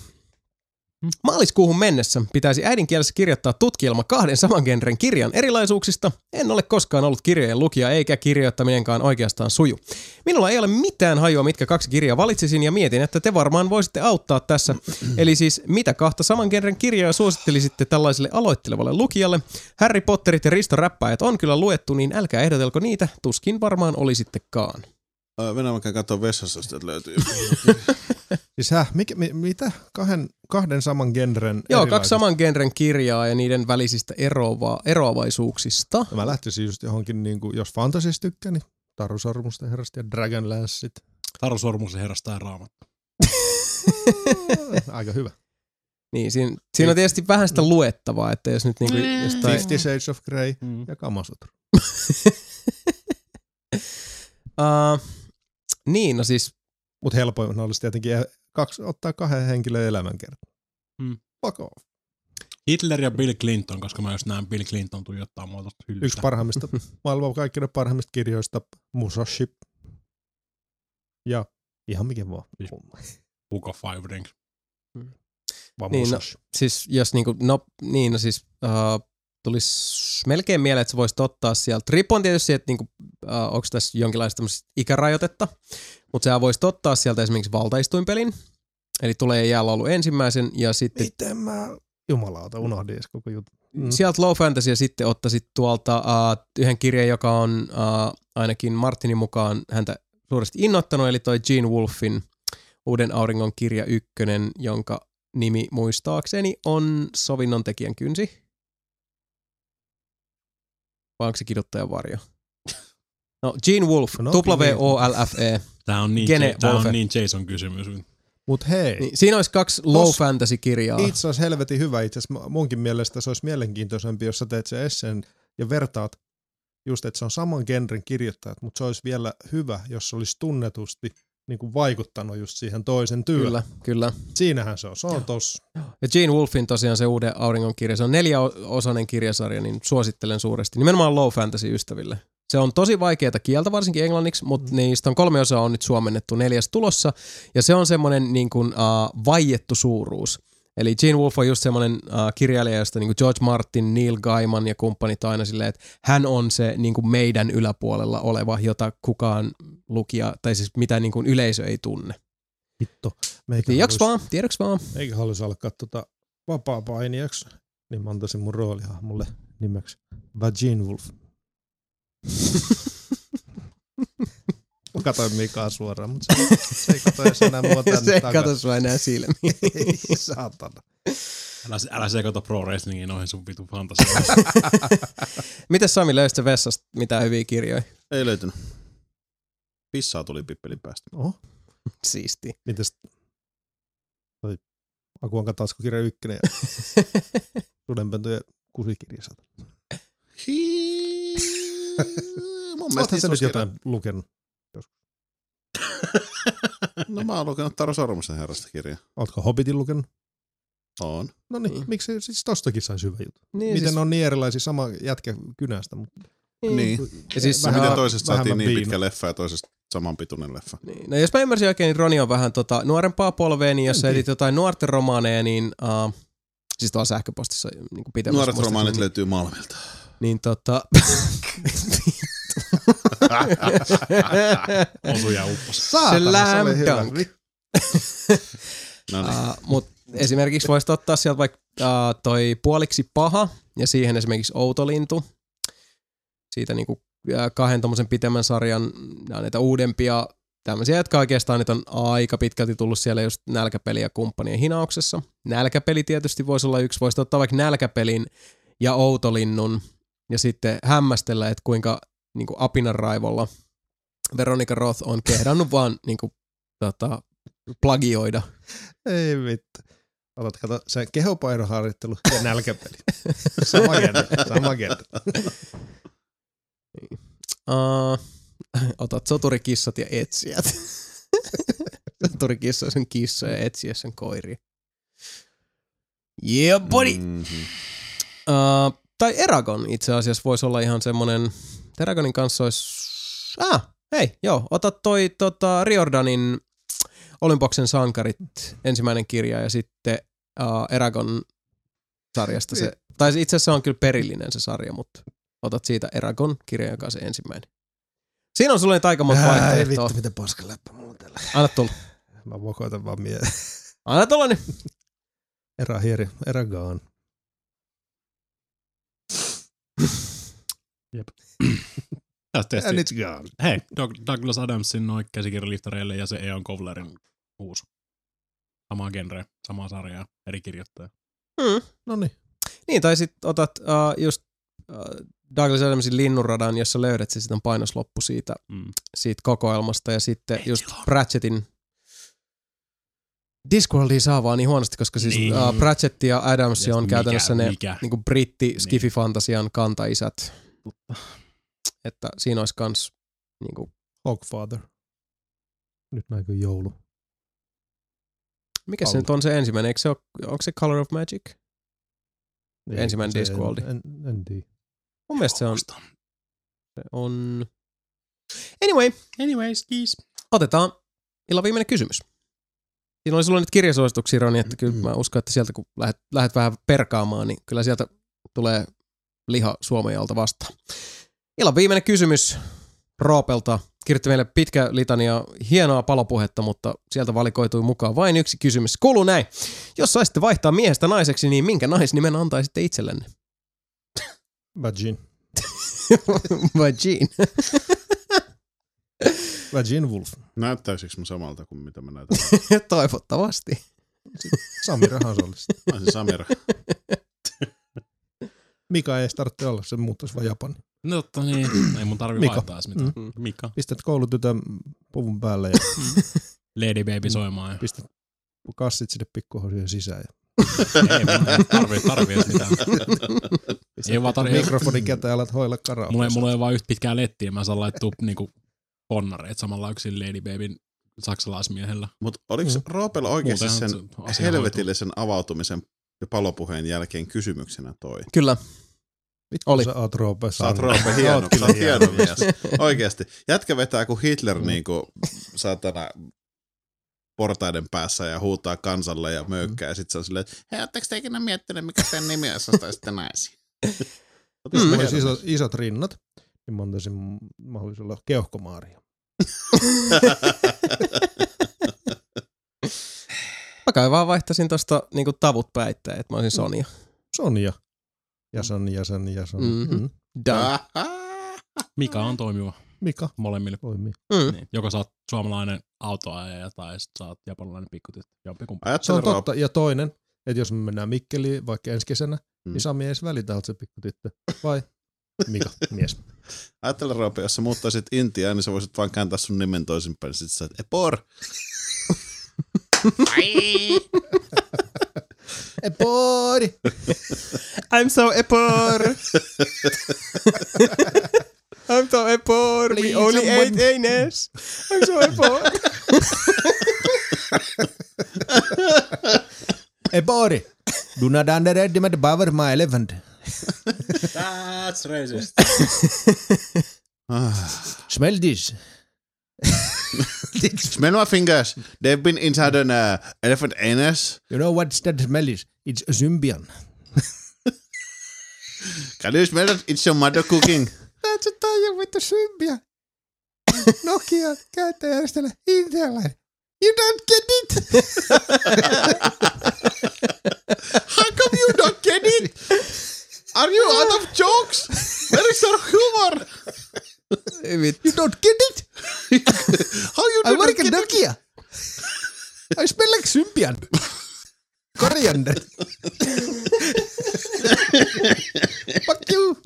Maaliskuuhun mennessä pitäisi äidinkielessä kirjoittaa tutkielma kahden saman genren kirjan erilaisuuksista. En ole koskaan ollut kirjojen lukija eikä kirjoittaminenkaan oikeastaan suju. Minulla ei ole mitään hajua, mitkä kaksi kirjaa valitsisin ja mietin, että te varmaan voisitte auttaa tässä. Eli siis mitä kahta saman genren kirjaa suosittelisitte tällaiselle aloittelevalle lukijalle? Harry Potterit ja Risto Räppäjät on kyllä luettu, niin älkää ehdotelko niitä, tuskin varmaan olisitte,kaan. Mennään vaikka katsoa vessassa, että löytyy. Siis häh, mikä, mi, mitä? Kahden, kahden saman genren Joo, kaksi saman genren kirjaa ja niiden välisistä eroava, eroavaisuuksista. No Mä lähtisin just johonkin, niin kuin, jos fantasista tykkää, niin Taru Sormusten herrasta ja Dragonlancet. Taru Sormusen herrasta ja raamattu. Aika hyvä. Niin, siinä, siinä on tietysti vähän sitä luettavaa, että jos nyt niinku jostain... Fifty Shades of Grey Mm. ja Kamasutra. uh, niin, no siis, Mutta helpoin olisi tietenkin kaksi, ottaa kahden henkilön elämän kertaa. Mm. Fuck off. Hitler ja Bill Clinton, koska mä just näen Bill Clinton tuijottaa mua hyllystä. Yksi parhaimmista, maailman kaikkien parhaimmista kirjoista, Musashi. Ja ihan mikä vaan. Siis- Book of Five Rings. Vaan Niin, no, siis jos niinku, no niin, no siis uh, tulisi melkein mieleen, että sä voisit ottaa sieltä. Riippuen tietysti, että niinku, uh, onko tässä jonkinlaista ikärajoitetta, mutta sä voisit ottaa sieltä esimerkiksi valtaistuinpelin, eli tulee jäällä ollut ensimmäisen, ja sitten Miten mä, jumalauta, unohdin edes koko juttu. Mm. sieltä low fantasy ja sitten ottaisit tuolta uh, yhden kirjan, joka on uh, ainakin Martinin mukaan häntä suuresti innoittanut, eli toi Gene Wolfin Uuden auringon kirja ykkönen, jonka nimi muistaakseni on Sovinnon tekijän kynsi. Vai onko se kiduttajan varjo? No, Gene Wolf, No, W-O-L-F-E. Tää on niin, Gene Wolfe. on niin Jason kysymys. Mut hei, Niin, siinä olisi kaksi low Tos- fantasy kirjaa. itse olisi helvetin hyvä. Itse asiassa munkin mielestä se olisi mielenkiintoisempi, jos sä teet sen esseen ja vertaat just, että se on saman genren kirjoittajat, mutta se olisi vielä hyvä, jos se olisi tunnetusti niin kuin vaikuttanut just siihen toisen työhön. Kyllä, kyllä. Siinähän se on. Se on tossa. Ja Gene Wolfin tosiaan se uuden auringon kirja, se on neljäosainen kirjasarja, niin suosittelen suuresti. Nimenomaan low fantasy ystäville. Se on tosi vaikeaa kieltä, varsinkin englanniksi, mutta Mm. niistä on kolme osaa on nyt suomennettu neljäs tulossa. Ja se on semmoinen niin kuin, uh, vaiettu suuruus. Eli Gene Wolfe on just semmoinen uh, kirjailija, josta niin George Martin, Neil Gaiman ja kumppanit aina silleen, että hän on se niin kuin meidän yläpuolella oleva, jota kukaan lukija, tai siis mitä niin kuin yleisö ei tunne. Hitto. Tiedoks haluais- vaan, tiedoks vaan. Eikä haluaisi alkaa tota vapaa-painijaksi, niin mä antaisin mun roolihahmolle nimeksi Vagin Wolf. Katsoin Mikaa suoraan, mutta se, se ei katso edes enää mua tänne se ei katso sua enää silmiin. Ei, saatana. Älä, älä sekoita pro wrestlingiin noihin sun vitu fantasioihin. Miten Sami löysit se vessasta mitään hyviä kirjoja? Ei löytynyt. Pissaa tuli pippelin päästä. Oho, Siisti. mites toi Akuanka taskukirja ykkönen ja Sudenpentu ja kusikirja saata. Hii. Mun mielestä sä nyt jotain lukenut? No mä oon lukenut Taro Sormusten herrasta kirjaa. Ootko Hobbitin lukenut? On. No niin, Niin. miksi siis tostakin saisi hyvä juttu? Niin, Miten siis, on niin erilaisia sama jätkä kynästä, mutta Niin. Ja siis Vähän- miten toisesta saatiin niin pitkä leffa ja toisesta samanpituinen leffa. Niin. No jos mä ymmärsin oikein, niin Roni on vähän tota, nuorempaa polvea, niin jos sä jotain nuorten romaaneja, niin uh, siis tuolla sähköpostissa niin pitemmässä Nuoret romaanit niin, löytyy Malmilta. niin tota... Osuja uppos. saatana, se hyvä. No niin. Uh, Mutta esimerkiksi voisit ottaa sieltä vaikka uh, toi puoliksi paha ja siihen esimerkiksi outolintu. Siitä niinku uh, kahden tommosen pitemmän sarjan nää on näitä uudempia tämmöisiä, jotka oikeastaan nyt on aika pitkälti tullut siellä just nälkäpeli ja kumppanien hinauksessa. Nälkäpeli tietysti voisi olla yksi. Voisi ottaa vaikka nälkäpelin ja outolinnun ja sitten hämmästellä, että kuinka niinku apinan raivolla Veronica Roth on kehdannut vaan niinku, tota, plagioida Ei vittu. Otat, kato, se kehopainoharjoittelu ja nälkäpeli. Sama genre, sama genre. Uh, otat soturikissat ja etsijät. Soturikissoisen kissa ja etsiä sen koiria. Yeah, buddy! Mm. Mm-hmm. Uh, tai Eragon itse asiassa voisi olla ihan semmonen, Eragonin kanssa olisi, ah, hei, joo, ota toi tota, Riordanin Olympoksen sankarit ensimmäinen kirja ja sitten uh, Eragon sarjasta se, tai itse asiassa on kyllä perillinen se sarja, mutta otat siitä Eragon kirja, joka on se ensimmäinen. Siinä on sulle aika monta Ai vaihtoehtoa. vittu, miten paska läppä mulla tällä. Anna tulla. Mä vokoitan vaan mieleen. Anna tulla nyt. Era hieri, gone. Tästä And it's gone. Hei, Doug- Douglas Adamsin noin käsikirjaliftareille ja se Eon Kovlerin uusi. Sama genre, sama sarja, eri kirjoittaja. Hmm. No niin. Niin, tai sitten otat uh, just uh, Douglas Adamsin linnunradan, jossa löydät se sitten painosloppu siitä, Mm. siitä kokoelmasta ja sitten just Pratchettin Discworldia saa vaan niin huonosti, koska siis Niin. uh, Pratchett ja Adams Ja on mikä- käytännössä ne mikä? niinku britti Niin. skififantasian kantaisät. Että siinä olisi kans niinku, Hogfather. Nyt näkyy joulu. mikä se nyt on se ensimmäinen, eikö se ole, onko se Color of Magic? Ei, Ensimmäinen se Discworld. En, en, en tiedä. Mun mielestä se on, se on... Anyway, Anyways, kiis. Otetaan illan viimeinen kysymys. Siinä oli sulla nyt kirjasuosituksia, Roni, että kyllä mä uskon, että sieltä kun lähdet, lähdet vähän perkaamaan, niin kyllä sieltä tulee liha Suomejalta vastaan. Illan viimeinen kysymys Roopelta. Kirjoitti meille pitkä litania hienoa palopuhetta, mutta sieltä valikoitui mukaan vain yksi kysymys. Kuuluu näin. Jos saisitte vaihtaa miehestä naiseksi, niin minkä naisnimen antaisitte itsellenne? Vagin. Vagin. Vagin Wolf. Näyttäisikö mä samalta kuin mitä mä näytän? Toivottavasti. Samira Hasolista. Mä olisin Samira. Mika ei tarvitse olla, se muuttaisi vaan Japani. No totta niin, ei mun tarvi Mika. vaihtaa edes mitään. Mm. Mika. Pistät koulutytön puvun päälle ja Lady Baby soimaan. Ja... pistät kassit sinne pikkuhousujen sisään. Ja ei mun tarvii, tarvii edes mitään. Ei vaan tarvii. mikrofonin käteen ja alat hoilla karaa. Mulla, ei- mulla ei vaan yhtä pitkää lettiä, mä saan laittua niinku ponnareet samalla yksin Lady Babyn saksalaismiehellä. Mutta oliko Mm. Roopella oikeasti Muutenhan sen se helvetillisen avautumisen palopuheen jälkeen kysymyksenä toi? Kyllä. Vittu, Oli. Sä oot Roope Sä oot. Roope hieno, Oot kyllä sä oot hieno mies. Oikeasti. Jätkä vetää kuin Hitler Mm. niinku saatana portaiden päässä ja huutaa kansalle ja möykkää. Ja sit se on silleen, että hei, ootteko te ikinä miettinyt, mikä teidän nimi on, jos ostaisitte naisia? Mm. mulla olisi iso, isot rinnat, niin mä antaisin mahdollisuudella keuhkomaaria. Mä kai vaan vaihtaisin tosta niinku tavut päittäin, että mä olisin Sonia. Sonja. Jason, Jason, Jason. Mhm. Mm. Done. Mika on toimiva Mika molemmille. toimii. Mm. Niin. Joko sä oot suomalainen autoajaja tai sit sä oot japanilainen pikkutyttö. Jompikumpi. Se on totta. Ja toinen, että jos me mennään Mikkeliin vaikka ensi kesänä, Mm. niin Sami ei edes välitä, oot se pikkutyttö. Vai Mika, mies. Ajattele Roope, jos sä muuttaisit Intiaan, niin sä voisit vaan kääntää sun nimen toisinpäin. Niin sit sä et, Epor! Epori! I'm so epor! I'm so sorry, poor. We Please, only someone- ate anus. I'm sorry, poor. Hey Bori, do not underestimate the power of my elephant. That's racist. Ah. Smell this. Smell my fingers. They've been inside an uh, elephant anus. You know what that smell is? It's a symbian. Can you smell that? It's your mother cooking. That's a taju vittu symbian. Nokia käyttäjärjestelmä Intel. You don't get it. How come you don't get it? Are you out of jokes? Where is your humor? You don't get it. How you I do not work at it? Nokia. I smell like symbian. Coriander. Fuck you.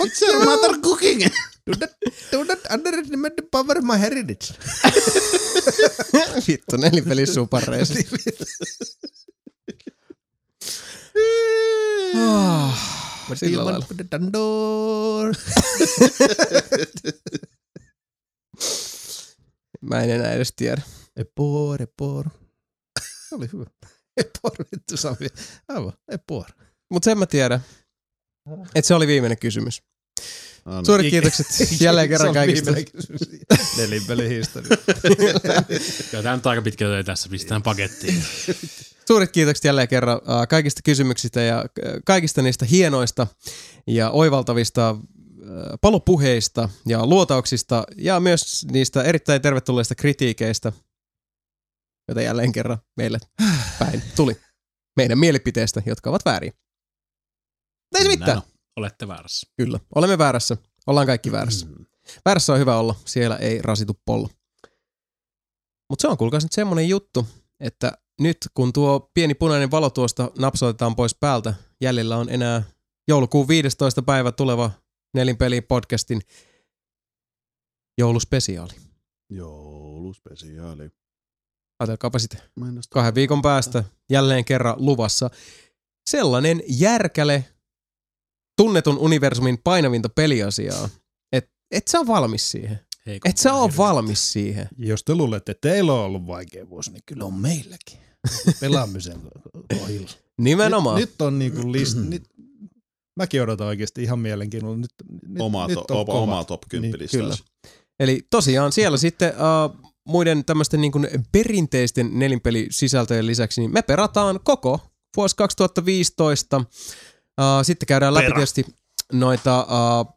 It's your mother cooking. Do not, do not underestimate the power of my heritage. Vittu, nelipeli superreissa. What Sillä do you lailla. want with the tandoor? Mä en enää edes tiedä. Epor, epor. Se oli hyvä. Epor, vittu Sami. Aivan, epor. Mut sen mä tiedän, että se oli viimeinen kysymys. Oh, no. Suuret kiitokset jälleen kerran kaikista. Nelinpelihistoria. Kyllä tämä nyt aika pitkä töitä tässä, pistetään pakettiin. Suuret kiitokset jälleen kerran kaikista kysymyksistä ja kaikista niistä hienoista ja oivaltavista palopuheista ja luotauksista ja myös niistä erittäin tervetulleista kritiikeistä, joita jälleen kerran meille päin tuli meidän mielipiteistä, jotka ovat vääriä. Mutta ei se mitään. Olette väärässä. Kyllä, olemme väärässä. Ollaan kaikki väärässä. Mm. Väärässä on hyvä olla, siellä ei rasitu pollo. Mutta se on kuulkaas nyt semmonen juttu, että nyt kun tuo pieni punainen valo tuosta napsautetaan pois päältä, jäljellä on enää joulukuun 15. päivä tuleva Nelinpeli podcastin jouluspesiaali. Jouluspesiaali. Ajatelkaapa sitten kahden viikon päästä jälleen kerran luvassa sellainen järkäle tunnetun universumin painavinta peliasiaa, että et sä ole valmis siihen. Heikko. Et sä ole valmis siihen. Jos te luulette, että teillä on ollut vaikea vuosi, niin kyllä on meilläkin. Pelaamisen kohdilla. Nimenomaan. Nyt, nyt on niinku list, nyt, mäkin odotan oikeasti ihan mielenkiinnolla. Nyt, nyt, Oma, nyt to, on oma, kovat. oma top 10 Niin, kyllä. Eli tosiaan siellä sitten uh, muiden tämmöisten niin perinteisten nelinpelisisältöjen lisäksi, niin me perataan koko vuosi 2015. Uh, sitten käydään läpi Pera. tietysti noita uh,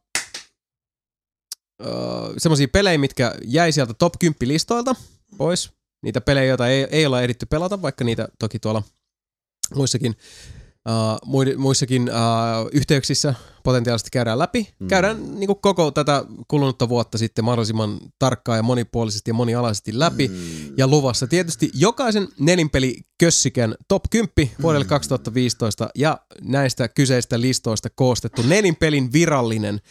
uh, semmoisia pelejä, mitkä jäi sieltä top 10 listoilta pois. Niitä pelejä, joita ei, ei olla ehditty pelata, vaikka niitä toki tuolla muissakin, uh, muissakin uh, yhteyksissä potentiaalisesti käydään läpi. Mm. Käydään niin kuin koko tätä kulunutta vuotta sitten mahdollisimman tarkkaan ja monipuolisesti ja monialaisesti läpi. Mm. Ja luvassa tietysti jokaisen nelinpeli kössikän top 10 vuodelle 2015 ja näistä kyseistä listoista koostettu nelinpelin virallinen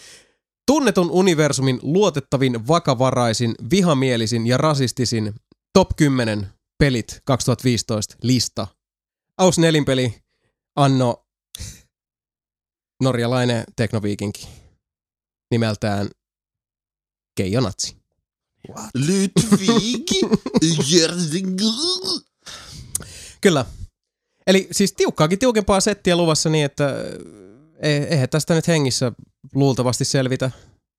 tunnetun universumin luotettavin, vakavaraisin, vihamielisin ja rasistisin top 10 pelit 2015 lista. Aus nelinpeli, Anno norjalainen teknoviikinki nimeltään Keijo Natsi. Ludvig Kyllä. Eli siis tiukkaakin tiukempaa settiä luvassa niin, että eh- eihän tästä nyt hengissä luultavasti selvitä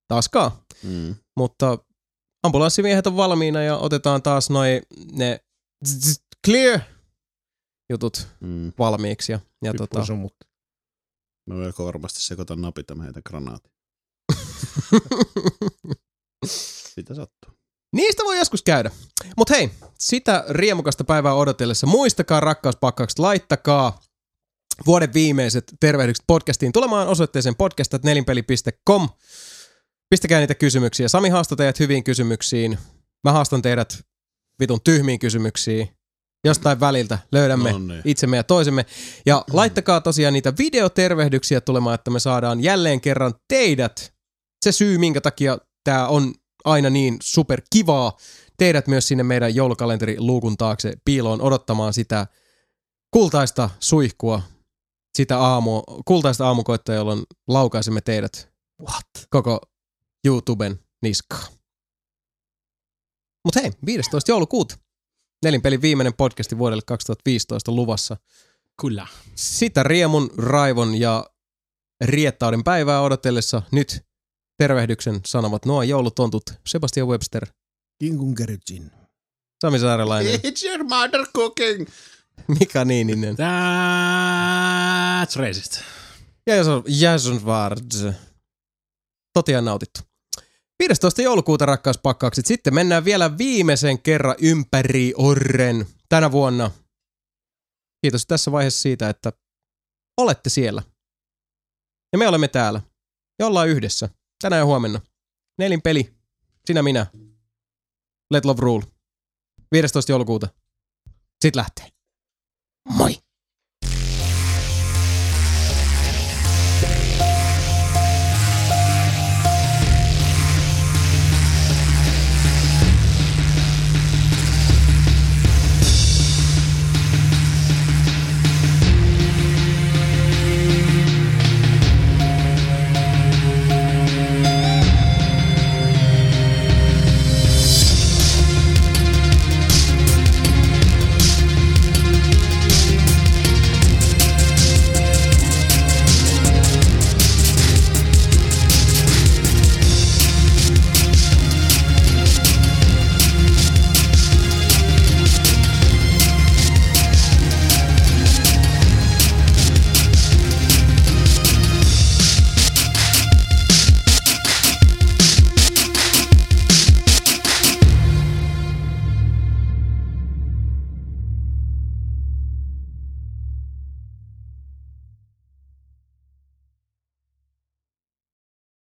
taaskaan. Mm. Mutta ambulanssimiehet on valmiina ja otetaan taas noin ne clear jutut Mm. valmiiksi. Ja, ja tota. Mä melko varmasti sekoitan napita meitä granaatin. Mitä sattuu? Niistä voi joskus käydä. Mutta hei, sitä riemukasta päivää odotellessa muistakaa rakkauspakkaukset, laittakaa vuoden viimeiset tervehdykset podcastiin tulemaan osoitteeseen podcast.nelinpeli.com. Pistäkää niitä kysymyksiä. Sami haastaa teidät hyviin kysymyksiin. Mä haastan teidät vitun tyhmiin kysymyksiin. Jostain väliltä löydämme No niin. itsemme ja toisemme. Ja laittakaa tosiaan niitä videotervehdyksiä tulemaan, että me saadaan jälleen kerran teidät. Se syy, minkä takia tämä on aina niin super kivaa. Teidät myös sinne meidän joulukalenteri-luukun taakse piiloon odottamaan sitä kultaista suihkua, sitä aamu, kultaista aamukoittaa, jolloin laukaisemme teidät What? koko YouTuben niskaa. Mutta hei, 15. joulukuuta. Nelinpelin viimeinen podcasti vuodelle 2015 luvassa. Kyllä. Sitä riemun, raivon ja riettauden päivää odotellessa nyt tervehdyksen sanovat nuo joulutontut Sebastian Webster, Kinkun kertsin. Sami Saarelainen, It's your mother cooking. Mika Niininen That's racist. ja Jason, Jason Vards. Totiaan nautittu. 15. joulukuuta rakkauspakkaukset. Sitten mennään vielä viimeisen kerran ympäri Orren tänä vuonna. Kiitos tässä vaiheessa siitä, että olette siellä. Ja me olemme täällä. Ja ollaan yhdessä. Tänään ja huomenna. Nelin peli. Sinä minä. Let love rule. 15. joulukuuta. Sitten lähtee. Moi!